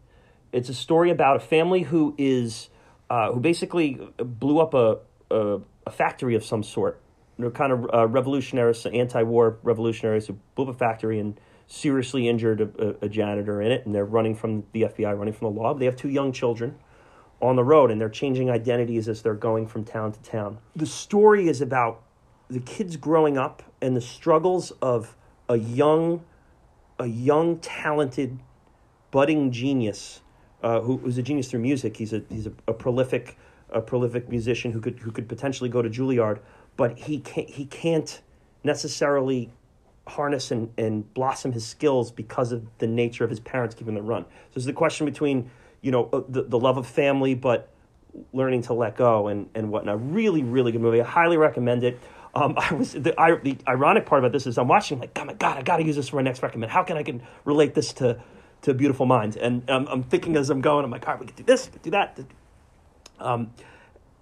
Speaker 1: It's a story about a family who is uh, who basically blew up a, a a factory of some sort. They're kind of uh, revolutionaries, anti-war revolutionaries who blew up a factory and seriously injured a, a, janitor in it, and they're running from the FBI, running from the law. They have two young children on the road, and they're changing identities as they're going from town to town. The story is about the kids growing up and the struggles of a young, a young, talented, budding genius uh, who, who's a genius through music. He's a he's a, a prolific, a prolific musician who could who could potentially go to Juilliard, but he can't he can't necessarily harness and, and blossom his skills because of the nature of his parents keeping the run. So there's the question between, you know, uh, the, the love of family, but learning to let go and, and whatnot. Really, really good movie. I highly recommend it. Um, I was the, I, the ironic part about this is I'm watching like, oh my god, I got to use this for my next recommend. How can I can relate this to to Beautiful Minds? And um, I'm thinking as I'm going, I'm like, all right, we could do this, we could do that. Um,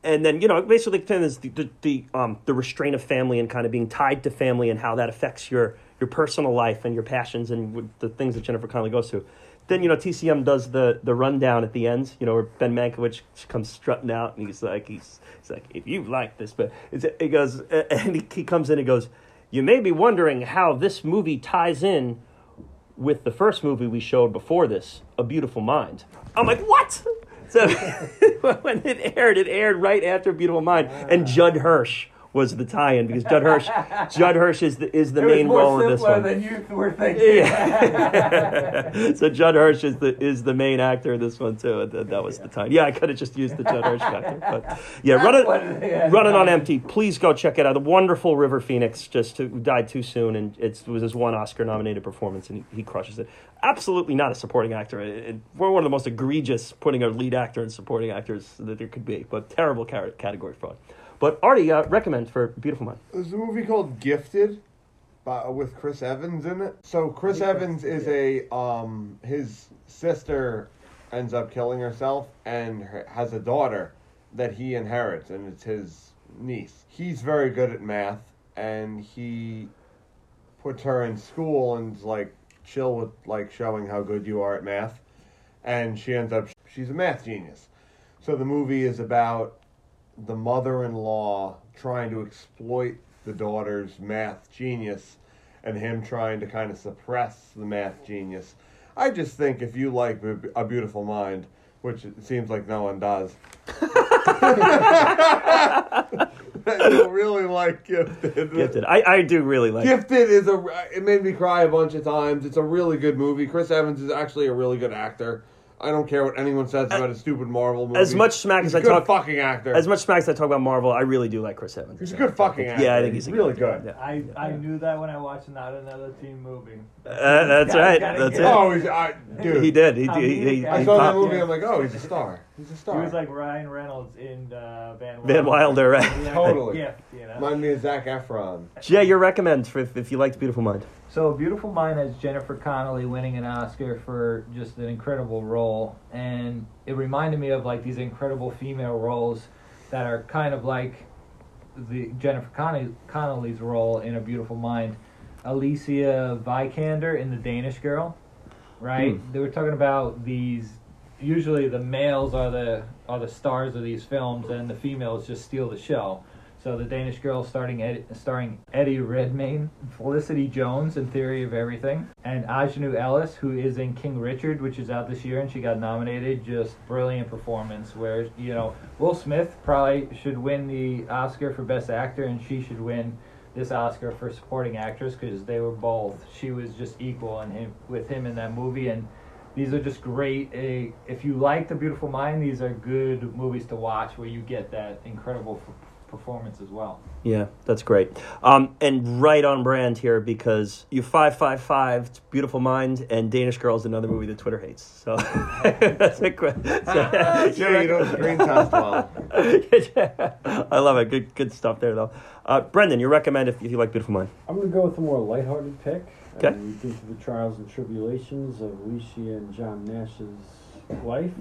Speaker 1: and then you know basically of is the the, the, um, the restraint of family and kind of being tied to family and how that affects your your personal life and your passions and the things that Jennifer Connelly goes through. Then you know TCM does the the rundown at the end. You know where Ben Mankiewicz comes strutting out and he's like he's he's like if you like this, but he goes and he, he comes in and goes. You may be wondering how this movie ties in with the first movie we showed before this, A Beautiful Mind. I'm like, what? So when it aired, it aired right after Beautiful Mind, and ah. Judd Hirsch was the tie-in because Judd Hirsch, Judd Hirsch is the is the main role in this one.
Speaker 5: than you were thinking.
Speaker 1: Yeah. so Judd Hirsch is the is the main actor in this one too. That, that was the time. Yeah, I could have just used the Judd Hirsch factor, but yeah, running running on empty. Please go check it out. The wonderful River Phoenix just who died too soon, and it's, it was his one Oscar nominated performance, and he, he crushes it. Absolutely not a supporting actor. It, it- we're one of the most egregious putting a lead actor and supporting actors that there could be, but terrible car- category fraud. But Artie, uh, recommend for Beautiful Mind.
Speaker 2: There's a movie called Gifted by, with Chris Evans in it. So Chris Evans is a um his sister ends up killing herself and her, has a daughter that he inherits and it's his niece. He's very good at math and he puts her in school and like chill with like showing how good you are at math and she ends up she's a math genius. So the movie is about the mother-in-law trying to exploit the daughter's math genius and him trying to kind of suppress the math genius. I just think if you like A Beautiful Mind, which it seems like no one does, don't really like Gifted.
Speaker 1: Gifted. I, I do really like.
Speaker 2: Gifted is a. It made me cry a bunch of times. It's a really good movie. Chris Evans is actually a really good actor. I don't care what anyone says about a stupid Marvel movie.
Speaker 1: As much smack
Speaker 2: he's
Speaker 1: as
Speaker 2: a
Speaker 1: I
Speaker 2: good
Speaker 1: talk-
Speaker 2: fucking actor.
Speaker 1: As much smack as I talk about Marvel, I really do like Chris Evans.
Speaker 2: he's a good fucking actor.
Speaker 1: Yeah, I think he's a
Speaker 2: really
Speaker 1: good-
Speaker 2: good.
Speaker 1: yeah.
Speaker 4: I, I knew that when I watched not another team movie.
Speaker 1: Uh, that's
Speaker 4: Gotta-
Speaker 1: right.
Speaker 4: gotta
Speaker 1: That's
Speaker 4: get
Speaker 1: it.
Speaker 2: Oh, he's, I, dude.
Speaker 1: He did. He,
Speaker 4: I
Speaker 1: he, he, he
Speaker 2: I saw that
Speaker 1: popped-
Speaker 2: movie.
Speaker 4: Yeah.
Speaker 2: I'm like, oh, he's a star. He's a star.
Speaker 4: He was like Ryan Reynolds in uh, Van Wilder.
Speaker 1: Van Wilder, right?
Speaker 4: Yeah,
Speaker 2: Totally.
Speaker 4: Gift, you know?
Speaker 2: Remind me of Zac Efron.
Speaker 1: Yeah, your recommend for if, if you liked Beautiful Mind.
Speaker 4: So, Beautiful Mind has Jennifer Connelly winning an Oscar for just an incredible role, and it reminded me of like these incredible female roles that are kind of like the Jennifer Connelly, Connelly's role in A Beautiful Mind. Alicia Vikander in The Danish Girl, right? They were talking about these. Usually, the males are the are the stars of these films, and the females just steal the show. So the Danish Girl starting starring Eddie Redmayne, Felicity Jones in Theory of Everything, and Aunjanue Ellis, who is in King Richard, which is out this year, and she got nominated. Just brilliant performance. Where you know Will Smith probably should win the Oscar for Best Actor, and she should win this Oscar for Supporting Actress because they were both. She was just equal in him with him in that movie, and these are just great. eh, if you like The Beautiful Mind, these are good movies to watch where you get that incredible f- performance as well.
Speaker 1: Yeah, that's great. Um, and right on brand here because you five five five, Beautiful Mind, and Danish Girl is another movie that Twitter hates. So that's a quick. So,
Speaker 2: Yeah, you don't screen test well.
Speaker 1: I love it. Good good stuff there though. Uh, Brendan, you recommend if, if you like Beautiful Mind.
Speaker 5: I'm going to go with a more lighthearted pick.
Speaker 1: Okay.
Speaker 5: And we think of the trials and tribulations of Alicia and John Nash's life.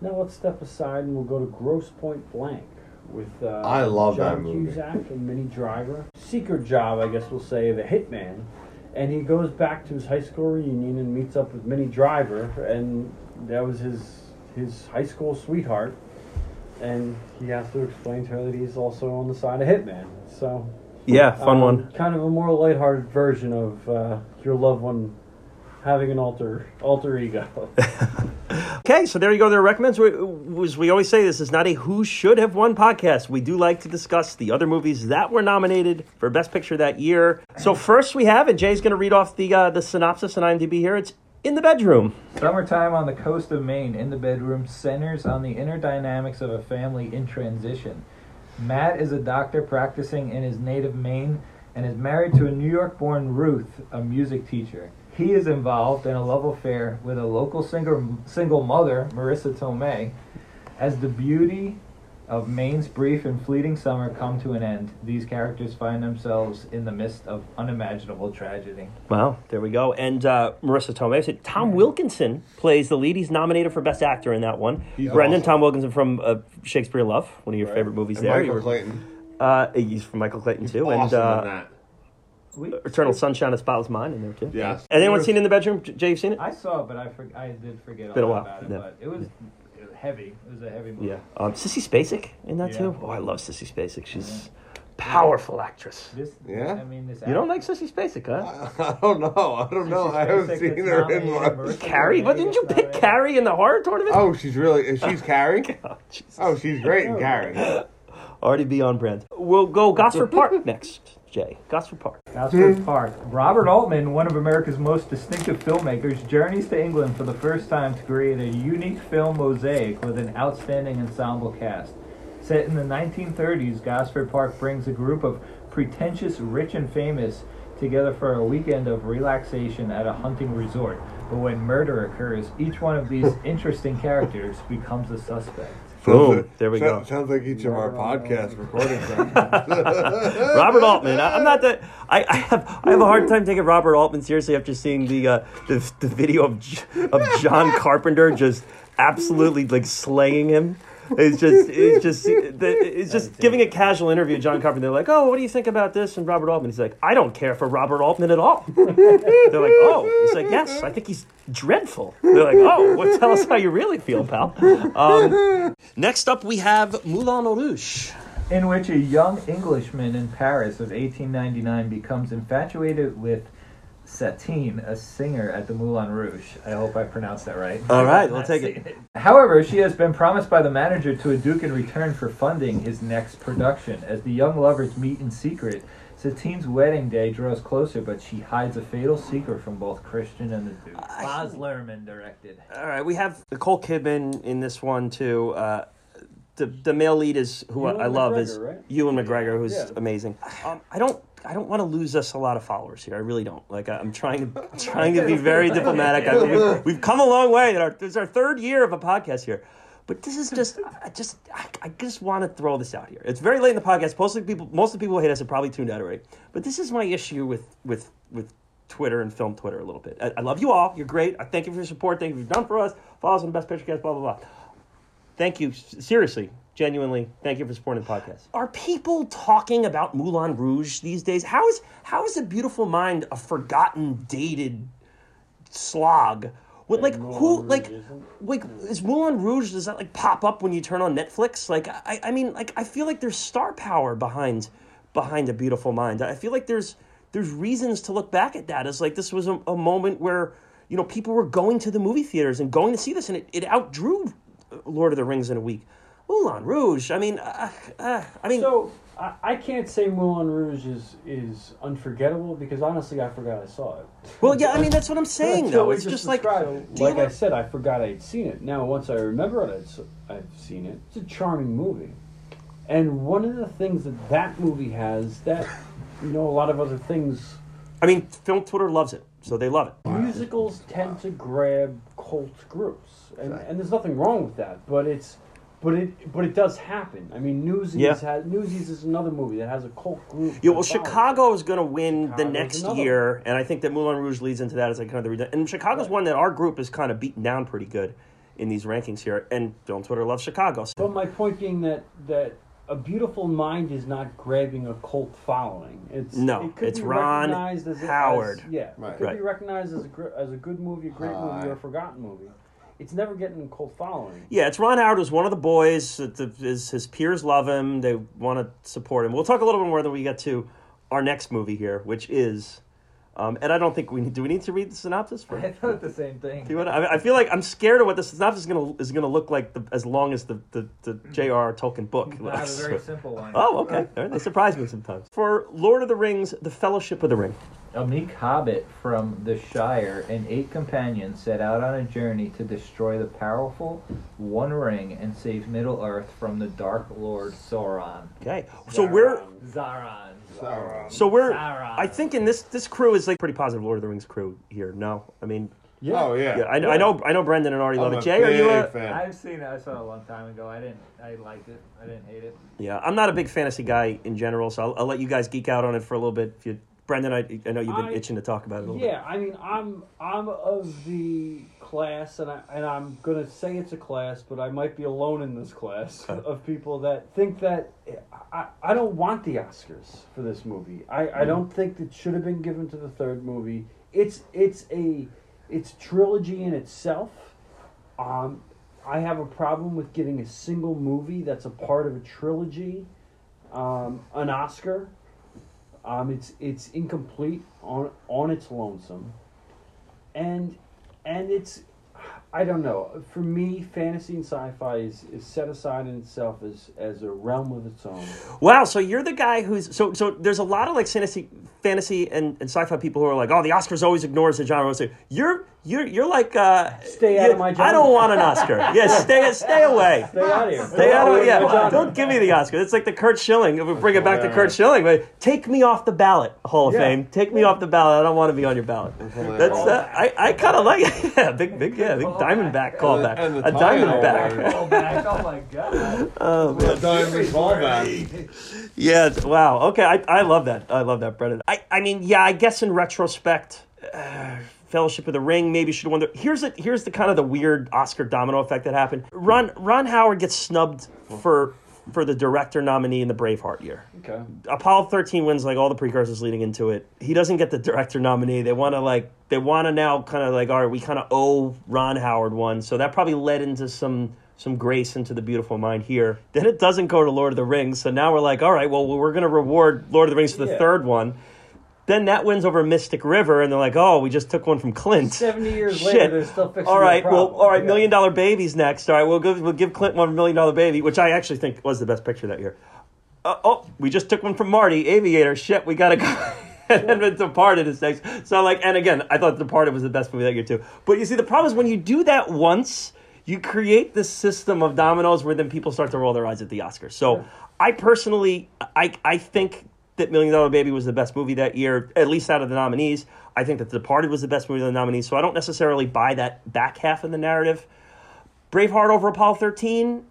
Speaker 5: Now let's step aside and we'll go to Grosse Pointe Blank with uh,
Speaker 2: I love
Speaker 5: John
Speaker 2: that movie.
Speaker 5: Cusack and Minnie Driver. Secret job, I guess we'll say, of a hitman. And he goes back to his high school reunion and meets up with Minnie Driver, and that was his his high school sweetheart. And he has to explain to her that he's also on the side of hitman. So
Speaker 1: Yeah, fun
Speaker 5: um,
Speaker 1: one.
Speaker 5: Kind of a more lighthearted version of uh, your loved one having an alter alter ego.
Speaker 1: Okay, so there you go. There are recommends. We, as we always say, this is not a who should have won podcast. We do like to discuss the other movies that were nominated for Best Picture that year. So first we have, and Jay's going to read off the uh, the synopsis on IMDb here. It's in the bedroom.
Speaker 4: Summertime on the coast of Maine in the bedroom centers on the inner dynamics of a family in transition. Matt is a doctor practicing in his native Maine and is married to a New York born Ruth, a music teacher. He is involved in a love affair with a local single, single mother, Marisa Tomei. As the beauty of Maine's brief and fleeting summer come to an end, these characters find themselves in the midst of unimaginable tragedy.
Speaker 1: Wow, there we go. And uh, Marisa Tomei. So Tom Wilkinson plays the lead. He's nominated for Best Actor in that one.
Speaker 2: He's
Speaker 1: Brendan,
Speaker 2: awesome.
Speaker 1: Tom Wilkinson from uh, Shakespeare in Love, one of your favorite movies
Speaker 2: And
Speaker 1: there.
Speaker 2: Michael
Speaker 1: You were-
Speaker 2: Clayton.
Speaker 1: Uh, he's from Michael Clayton too,
Speaker 2: Awesome
Speaker 1: and uh,
Speaker 2: in that.
Speaker 4: We,
Speaker 1: Eternal Sunshine of Spotless Mind in there too.
Speaker 2: Yes.
Speaker 1: And anyone seen it in the bedroom? Jay, you seen it?
Speaker 4: I saw it, but I for, I did forget a
Speaker 1: Been a while,
Speaker 4: about it.
Speaker 1: yeah.
Speaker 4: But it was heavy. It was a heavy movie.
Speaker 1: Yeah. Um, Sissy Spacek in that
Speaker 4: Yeah.
Speaker 1: too. Oh, I love Sissy Spacek. She's powerful actress.
Speaker 4: This,
Speaker 2: Yeah?
Speaker 4: I mean, this.
Speaker 1: You don't like Sissy Spacek, huh?
Speaker 2: I don't know. I don't know. I haven't seen her in much.
Speaker 1: Carrie? But didn't you pick Carrie in the horror tournament?
Speaker 2: Oh, she's really. She's Carrie.
Speaker 1: Oh, Jesus.
Speaker 2: Oh, she's great in Carrie.
Speaker 1: Already be on brand. We'll go Gosford Park next, Jay. Gosford Park.
Speaker 4: Gosford Park. Robert Altman, one of America's most distinctive filmmakers, journeys to England for the first time to create a unique film mosaic with an outstanding ensemble cast. Set in the 1930s, Gosford Park brings a group of pretentious, rich, and famous together for a weekend of relaxation at a hunting resort. But when murder occurs, each one of these interesting characters becomes a suspect.
Speaker 1: Boom. There we
Speaker 2: Sounds-
Speaker 1: go.
Speaker 2: Sounds like each of our podcast recording sessions.
Speaker 1: Robert Altman. I, I'm not that. I, I have I have a hard time taking Robert Altman seriously after seeing the uh, the, the video of J- of John Carpenter just absolutely like slaying him. It's just it's just it's just giving a casual interview. to John Carpenter. They're like, "Oh, what do you think about this?" And Robert Altman. He's like, "I don't care for Robert Altman at all." They're like, "Oh," he's like, "Yes, I think he's dreadful." They're like, "Oh, well, tell us how you really feel, pal." Um, next up, we have Moulin Rouge.
Speaker 4: in which a young Englishman in Paris of 1899 becomes infatuated with Satine, a singer at the Moulin Rouge. I hope I pronounced that right.
Speaker 1: All right, we'll take
Speaker 4: seen
Speaker 1: it.
Speaker 4: However, she has been promised by the manager to a duke in return for funding his next production. As the young lovers meet in secret, Satine's wedding day draws closer, but she hides a fatal secret from both Christian and the duke. Baz Luhrmann directed.
Speaker 1: All right, we have Nicole Kidman in this one too. Uh, the the male lead is who
Speaker 3: Ewan
Speaker 1: I love is
Speaker 3: right?
Speaker 1: Ewan McGregor, who's
Speaker 3: Yeah.
Speaker 1: amazing. Um, I don't I don't want to lose us a lot of followers here. I really don't. Like I- I'm trying to trying to be very diplomatic. I, we've, we've come a long way. Our, this is our third year of a podcast here. But this is just, I just, I, I just want to throw this out here. It's very late in the podcast. Most of the people, most of the people who hate us have probably tuned out already. But this is my issue with, with, with Twitter and film Twitter a little bit. I, I love you all. You're great. I thank you for your support. Thank you for what you've done for us. Follow us on the Best Picture Cast. Blah blah blah. Thank you. Seriously, genuinely, thank you for supporting the podcast. Are people talking about Moulin Rouge these days? How is how is a beautiful mind a forgotten, dated slog? What like
Speaker 3: Moulin
Speaker 1: who
Speaker 3: Rouge
Speaker 1: like
Speaker 3: isn't?
Speaker 1: like is Moulin Rouge? Does that like pop up when you turn on Netflix? Like I I mean like I feel like there's star power behind behind a beautiful mind. I feel like there's there's reasons to look back at that as like this was a, a moment where you know people were going to the movie theaters and going to see this and it, it outdrew Lord of the Rings in a week. Moulin Rouge. I mean, uh, uh, I mean,
Speaker 3: So I, I can't say Moulin Rouge is is unforgettable because honestly I forgot I saw it.
Speaker 1: well, yeah. I mean, that's what I'm saying though. It's just like,
Speaker 3: described.
Speaker 1: do you
Speaker 3: like I
Speaker 1: want-
Speaker 3: said, I forgot I'd seen it. Now once I remember it, I'd, s- I've seen it. It's a charming movie, and one of the things that that movie has that you know a lot of other things
Speaker 1: I mean, film Twitter loves it, so they love it.
Speaker 3: musicals tend to grab cult groups, and, and there's nothing wrong with that. But it's, but it, but it does happen. I mean, Newsies
Speaker 1: Yeah.
Speaker 3: has Newsies is another movie that has a cult group.
Speaker 1: Yeah, well,
Speaker 3: that.
Speaker 1: Chicago is going to win the next
Speaker 3: another
Speaker 1: year, and I think that Moulin Rouge leads into that as like kind of the reason. And Chicago's one that our group is kind of beaten down pretty good in these rankings here, and Film Twitter loves Chicago. So.
Speaker 3: But my point being that that a beautiful mind is not grabbing a cult following. It's
Speaker 1: No,
Speaker 3: it could
Speaker 1: it's
Speaker 3: be
Speaker 1: Ron
Speaker 3: recognized as a-
Speaker 1: Howard.
Speaker 3: as- yeah,
Speaker 2: Right.
Speaker 3: it could
Speaker 1: Right.
Speaker 3: be recognized as a as a good movie, a great movie, or a forgotten movie. It's never getting a cult following.
Speaker 1: Yeah, it's Ron Howard, who's one of the boys. His, his peers love him. They want to support him. We'll talk a little bit more when we get to our next movie here, which is. Um, and I don't think we need. Do we need to read the synopsis for?
Speaker 4: I thought the same thing.
Speaker 1: Do you want to, I, I feel like I'm scared of what the synopsis is gonna is gonna look like the, as long as the the, the J.R.R. Tolkien book.
Speaker 4: I have a very simple one.
Speaker 1: Oh, okay. All right, They surprise me sometimes. For Lord of the Rings, The Fellowship of the Ring.
Speaker 4: A meek hobbit from the Shire and eight companions set out on a journey to destroy the powerful One Ring and save Middle Earth from the Dark Lord Sauron.
Speaker 1: Okay. So we're
Speaker 4: Zaron.
Speaker 1: so we're
Speaker 4: Sauron.
Speaker 1: I think in this this crew is like pretty positive Lord of the Rings crew here. No, I mean
Speaker 3: Yeah.
Speaker 2: Oh yeah.
Speaker 1: yeah, I, I know I know Brendan and Artie love
Speaker 2: I'm
Speaker 1: it. Jay, are you
Speaker 2: big
Speaker 1: a
Speaker 2: fan.
Speaker 4: I've seen it. I saw it a long time ago. I didn't. I liked it. I didn't hate it.
Speaker 1: yeah? I'm not a big fantasy guy in general, so I'll, I'll let you guys geek out on it for a little bit. If you Brendan, I, I know you've been
Speaker 3: I-
Speaker 1: itching to talk about it a little
Speaker 3: Yeah, I mean, I'm I'm of the class, and I and I'm gonna say it's a class, but I might be alone in this class
Speaker 1: Okay.
Speaker 3: of people that think that I, I don't want the Oscars for this movie. I,
Speaker 1: Mm-hmm.
Speaker 3: I don't think it should have been given to the third movie. It's it's a it's trilogy in itself. Um, I have a problem with giving a single movie that's a part of a trilogy um, an Oscar. Um, it's it's incomplete on on its lonesome, and and it's I don't know. For me, fantasy and sci-fi is, is set aside in itself as as a realm of its own.
Speaker 1: Wow, so you're the guy who's so so. There's a lot of like fantasy, fantasy and, and sci-fi people who are like, oh, the Oscars always ignores the genre. So you're you're you're like, uh,
Speaker 3: Stay out
Speaker 1: you-
Speaker 3: of my
Speaker 1: job.
Speaker 3: I
Speaker 1: don't want an Oscar. yeah, stay stay away.
Speaker 3: Stay out of here.
Speaker 1: Stay out of
Speaker 3: Don't
Speaker 1: yeah.
Speaker 3: my genre.
Speaker 1: Don't give me the Oscar. It's like the Curt Schilling. If we bring it back to
Speaker 2: Curt.
Speaker 1: Schilling, but take me off the ballot, Hall of
Speaker 3: Yeah.
Speaker 1: Fame. Take me off the ballot. I don't want to be on your ballot. That's uh, I I kind of like it. yeah, big big yeah, big Diamondback callback.
Speaker 2: And the
Speaker 1: A
Speaker 2: tie-in
Speaker 1: Diamondback.
Speaker 4: Oh, back. oh my god.
Speaker 1: Oh man.
Speaker 2: The diamond callback.
Speaker 1: Yeah. Wow. Okay. I, I love that. I love that, Brendan. I, I mean, yeah. I guess in retrospect, uh, Fellowship of the Ring maybe should have won. The, here's the here's the kind of the weird Oscar domino effect that happened. Ron Ron Howard gets snubbed for for the director nominee in the Braveheart year.
Speaker 3: Okay.
Speaker 1: Apollo 13 wins like all the precursors leading into it. He doesn't get the director nominee. They want to like they want to now kind of like all right, we kind of owe Ron Howard one. So that probably led into some some grace into the beautiful mind here. Then it doesn't go to Lord of the Rings. So now we're like, all right, well we're going to reward Lord of the Rings for the
Speaker 3: Yeah.
Speaker 1: third one. Then that wins over Mystic River, and they're like, "Oh, we just took one from Clint."
Speaker 3: Seventy years
Speaker 1: Shit.
Speaker 3: later, they're still fixing
Speaker 1: All right, well, all right,
Speaker 3: Yeah.
Speaker 1: Million Dollar Baby's next. All right, we'll give we'll give Clint one Million Dollar Baby, which I actually think was the best picture that year. Uh, oh, we just took one from Marty Aviator. Shit, we gotta go. and then The Departed is next. So like, and again, I thought The Departed was the best movie that year too. But you see, the problem is when you do that once, you create this system of dominoes where then people start to roll their eyes at the Oscars. So I personally, I I think that Million Dollar Baby was the best movie that year, at least out of the nominees. I think that The Departed was the best movie of the nominees. So I don't necessarily buy that back half of the narrative. Braveheart over Apollo 13,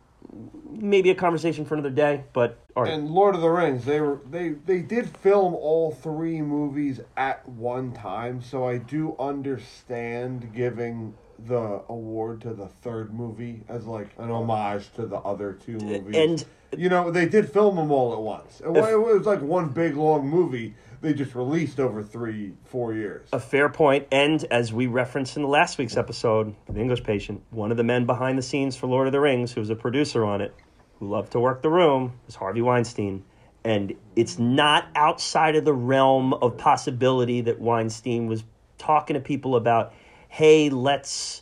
Speaker 1: maybe a conversation for another day, but right.
Speaker 2: And Lord of the Rings, they were they they did film all three movies at one time, so I do understand giving the award to the third movie as like an homage to the other two movies.
Speaker 1: and-
Speaker 2: you know, they did film them all at once. It, wa- it was like one big long movie. They just released over three, four years.
Speaker 1: a fair point. point, and as we referenced in the last week's episode, The English Patient, one of the men behind the scenes for Lord of the Rings, who was a producer on it, who loved to work the room, was Harvey Weinstein. And it's not outside of the realm of possibility that Weinstein was talking to people about, hey, let's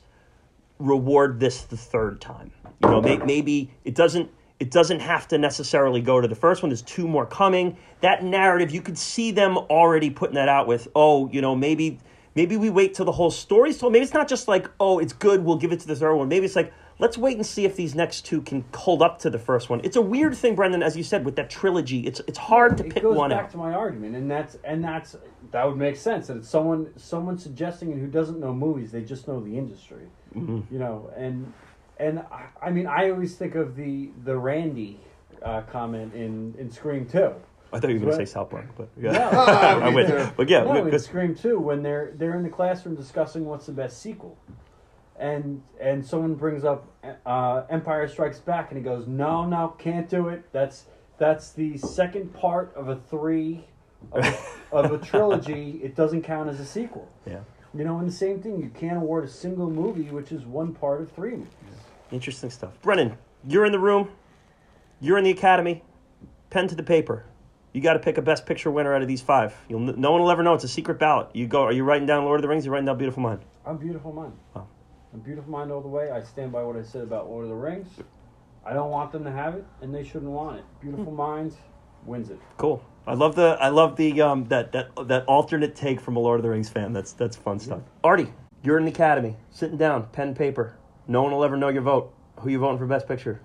Speaker 1: reward this the third time. You know, may, maybe it doesn't it doesn't have to necessarily go to the first one. There's two more coming. That narrative, you could see them already putting that out with, oh, you know, maybe maybe we wait till the whole story's told. Maybe it's not just like, oh, it's good, we'll give it to the third one. Maybe it's like, let's wait and see if these next two can hold up to the first one. It's a weird thing, Brendan, as you said, with that trilogy. It's it's hard to
Speaker 3: it
Speaker 1: pick
Speaker 3: goes
Speaker 1: one
Speaker 3: back
Speaker 1: out.
Speaker 3: to my argument, and that's and that's that would make sense. That it's someone someone suggesting it who doesn't know movies; they just know the industry.
Speaker 1: Mm-hmm.
Speaker 3: You know, and and I, I mean, I always think of the the Randy uh, comment in in Scream Two.
Speaker 1: I thought you were going to say South Park, but yeah,
Speaker 2: Ah,
Speaker 1: with
Speaker 2: too.
Speaker 1: you. But yeah,
Speaker 3: no, in Scream Two, when they're they're in the classroom discussing what's the best sequel, and and someone brings up uh, Empire Strikes Back, and he goes, "No, no, can't do it. That's that's the second part of a three of a, of a trilogy. It doesn't count as a sequel."
Speaker 1: yeah.
Speaker 3: You know, and the same thing, you can't award a single movie which is one part of three movies.
Speaker 1: Interesting stuff. Brendan, you're in the room. You're in the academy. Pen to the paper. You got to pick a best picture winner out of these five. You'll, no one will ever know. It's a secret ballot. You go. Are you writing down Lord of the Rings? You're writing down Beautiful Mind.
Speaker 3: I'm Beautiful Mind.
Speaker 1: Oh.
Speaker 3: I'm Beautiful Mind all the way. I stand by what I said about Lord of the Rings. I don't want them to have it, and they shouldn't want it. Beautiful Minds wins it.
Speaker 1: Cool. I love the. I love the um that that that alternate take from a Lord of the Rings fan. That's that's fun stuff. Artie, you're in the academy, sitting down, pen and paper. No one will ever know your vote. Who you voting for best picture?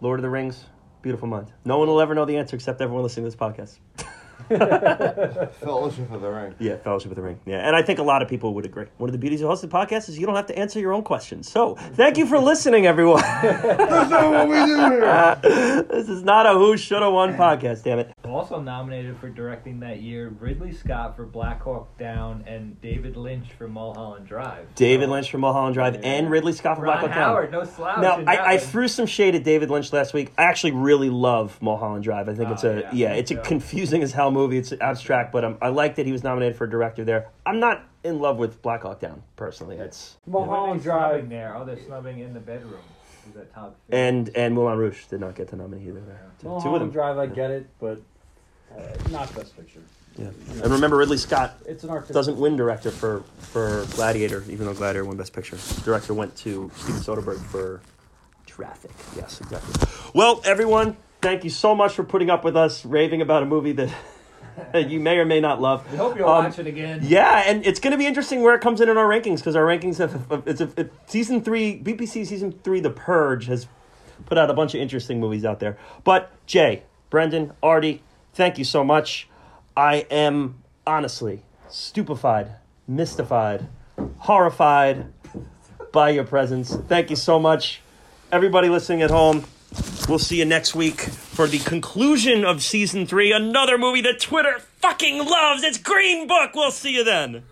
Speaker 1: Lord of the Rings, Beautiful Mind. No one will ever know the answer except everyone listening to this podcast.
Speaker 2: Fellowship of the Ring.
Speaker 1: Yeah, Fellowship of the Ring. Yeah, and I think a lot of people would agree. One of the beauties of hosting podcasts is you don't have to answer your own questions. So, thank you for listening, everyone.
Speaker 2: That's not what we do here.
Speaker 1: this is not a who shoulda won podcast, damn it.
Speaker 4: Also nominated for directing that year, Ridley Scott for Black Hawk Down and David Lynch for Mulholland Drive.
Speaker 1: David Lynch for Mulholland Drive and Ridley Scott from Black
Speaker 4: Ron
Speaker 1: Hawk Down.
Speaker 4: No slouch.
Speaker 1: Now, I, I threw some shade at David Lynch last week. I actually really love Mulholland Drive. I think
Speaker 4: Oh,
Speaker 1: it's a
Speaker 4: yeah,
Speaker 1: yeah, it's a confusing as hell movie. It's abstract, but um, I like that he was nominated for director there. I'm not in love with Black Hawk Down personally. It's
Speaker 4: Why are
Speaker 3: Mulholland
Speaker 4: they snubbing
Speaker 3: Drive.
Speaker 4: there. Oh, they're snubbing in the bedroom. Is that Todd?
Speaker 1: And and Moulin Rouge did not get the nominee either. There. Two- Two of them.
Speaker 3: Mulholland Drive, I get it, but uh, not Best Picture.
Speaker 1: Yeah. And remember, Ridley Scott
Speaker 3: It's an artistic.
Speaker 1: doesn't win director for for Gladiator, even though Gladiator won Best Picture. Director went to Steven Soderbergh for Traffic. Yes, exactly. Well, everyone, thank you so much for putting up with us raving about a movie that you may or may not love.
Speaker 4: We hope you'll
Speaker 1: Um,
Speaker 4: watch it again.
Speaker 1: Yeah, and it's going to be interesting where it comes in in our rankings because our rankings have it's a, it, season three BBC season three The Purge has put out a bunch of interesting movies out there. But Jay, Brendan, Artie, thank you so much. I am honestly stupefied, mystified, horrified by your presence. Thank you so much, everybody listening at home. We'll see you next week for the conclusion of season three. Another movie that Twitter fucking loves. It's Green Book. We'll see you then.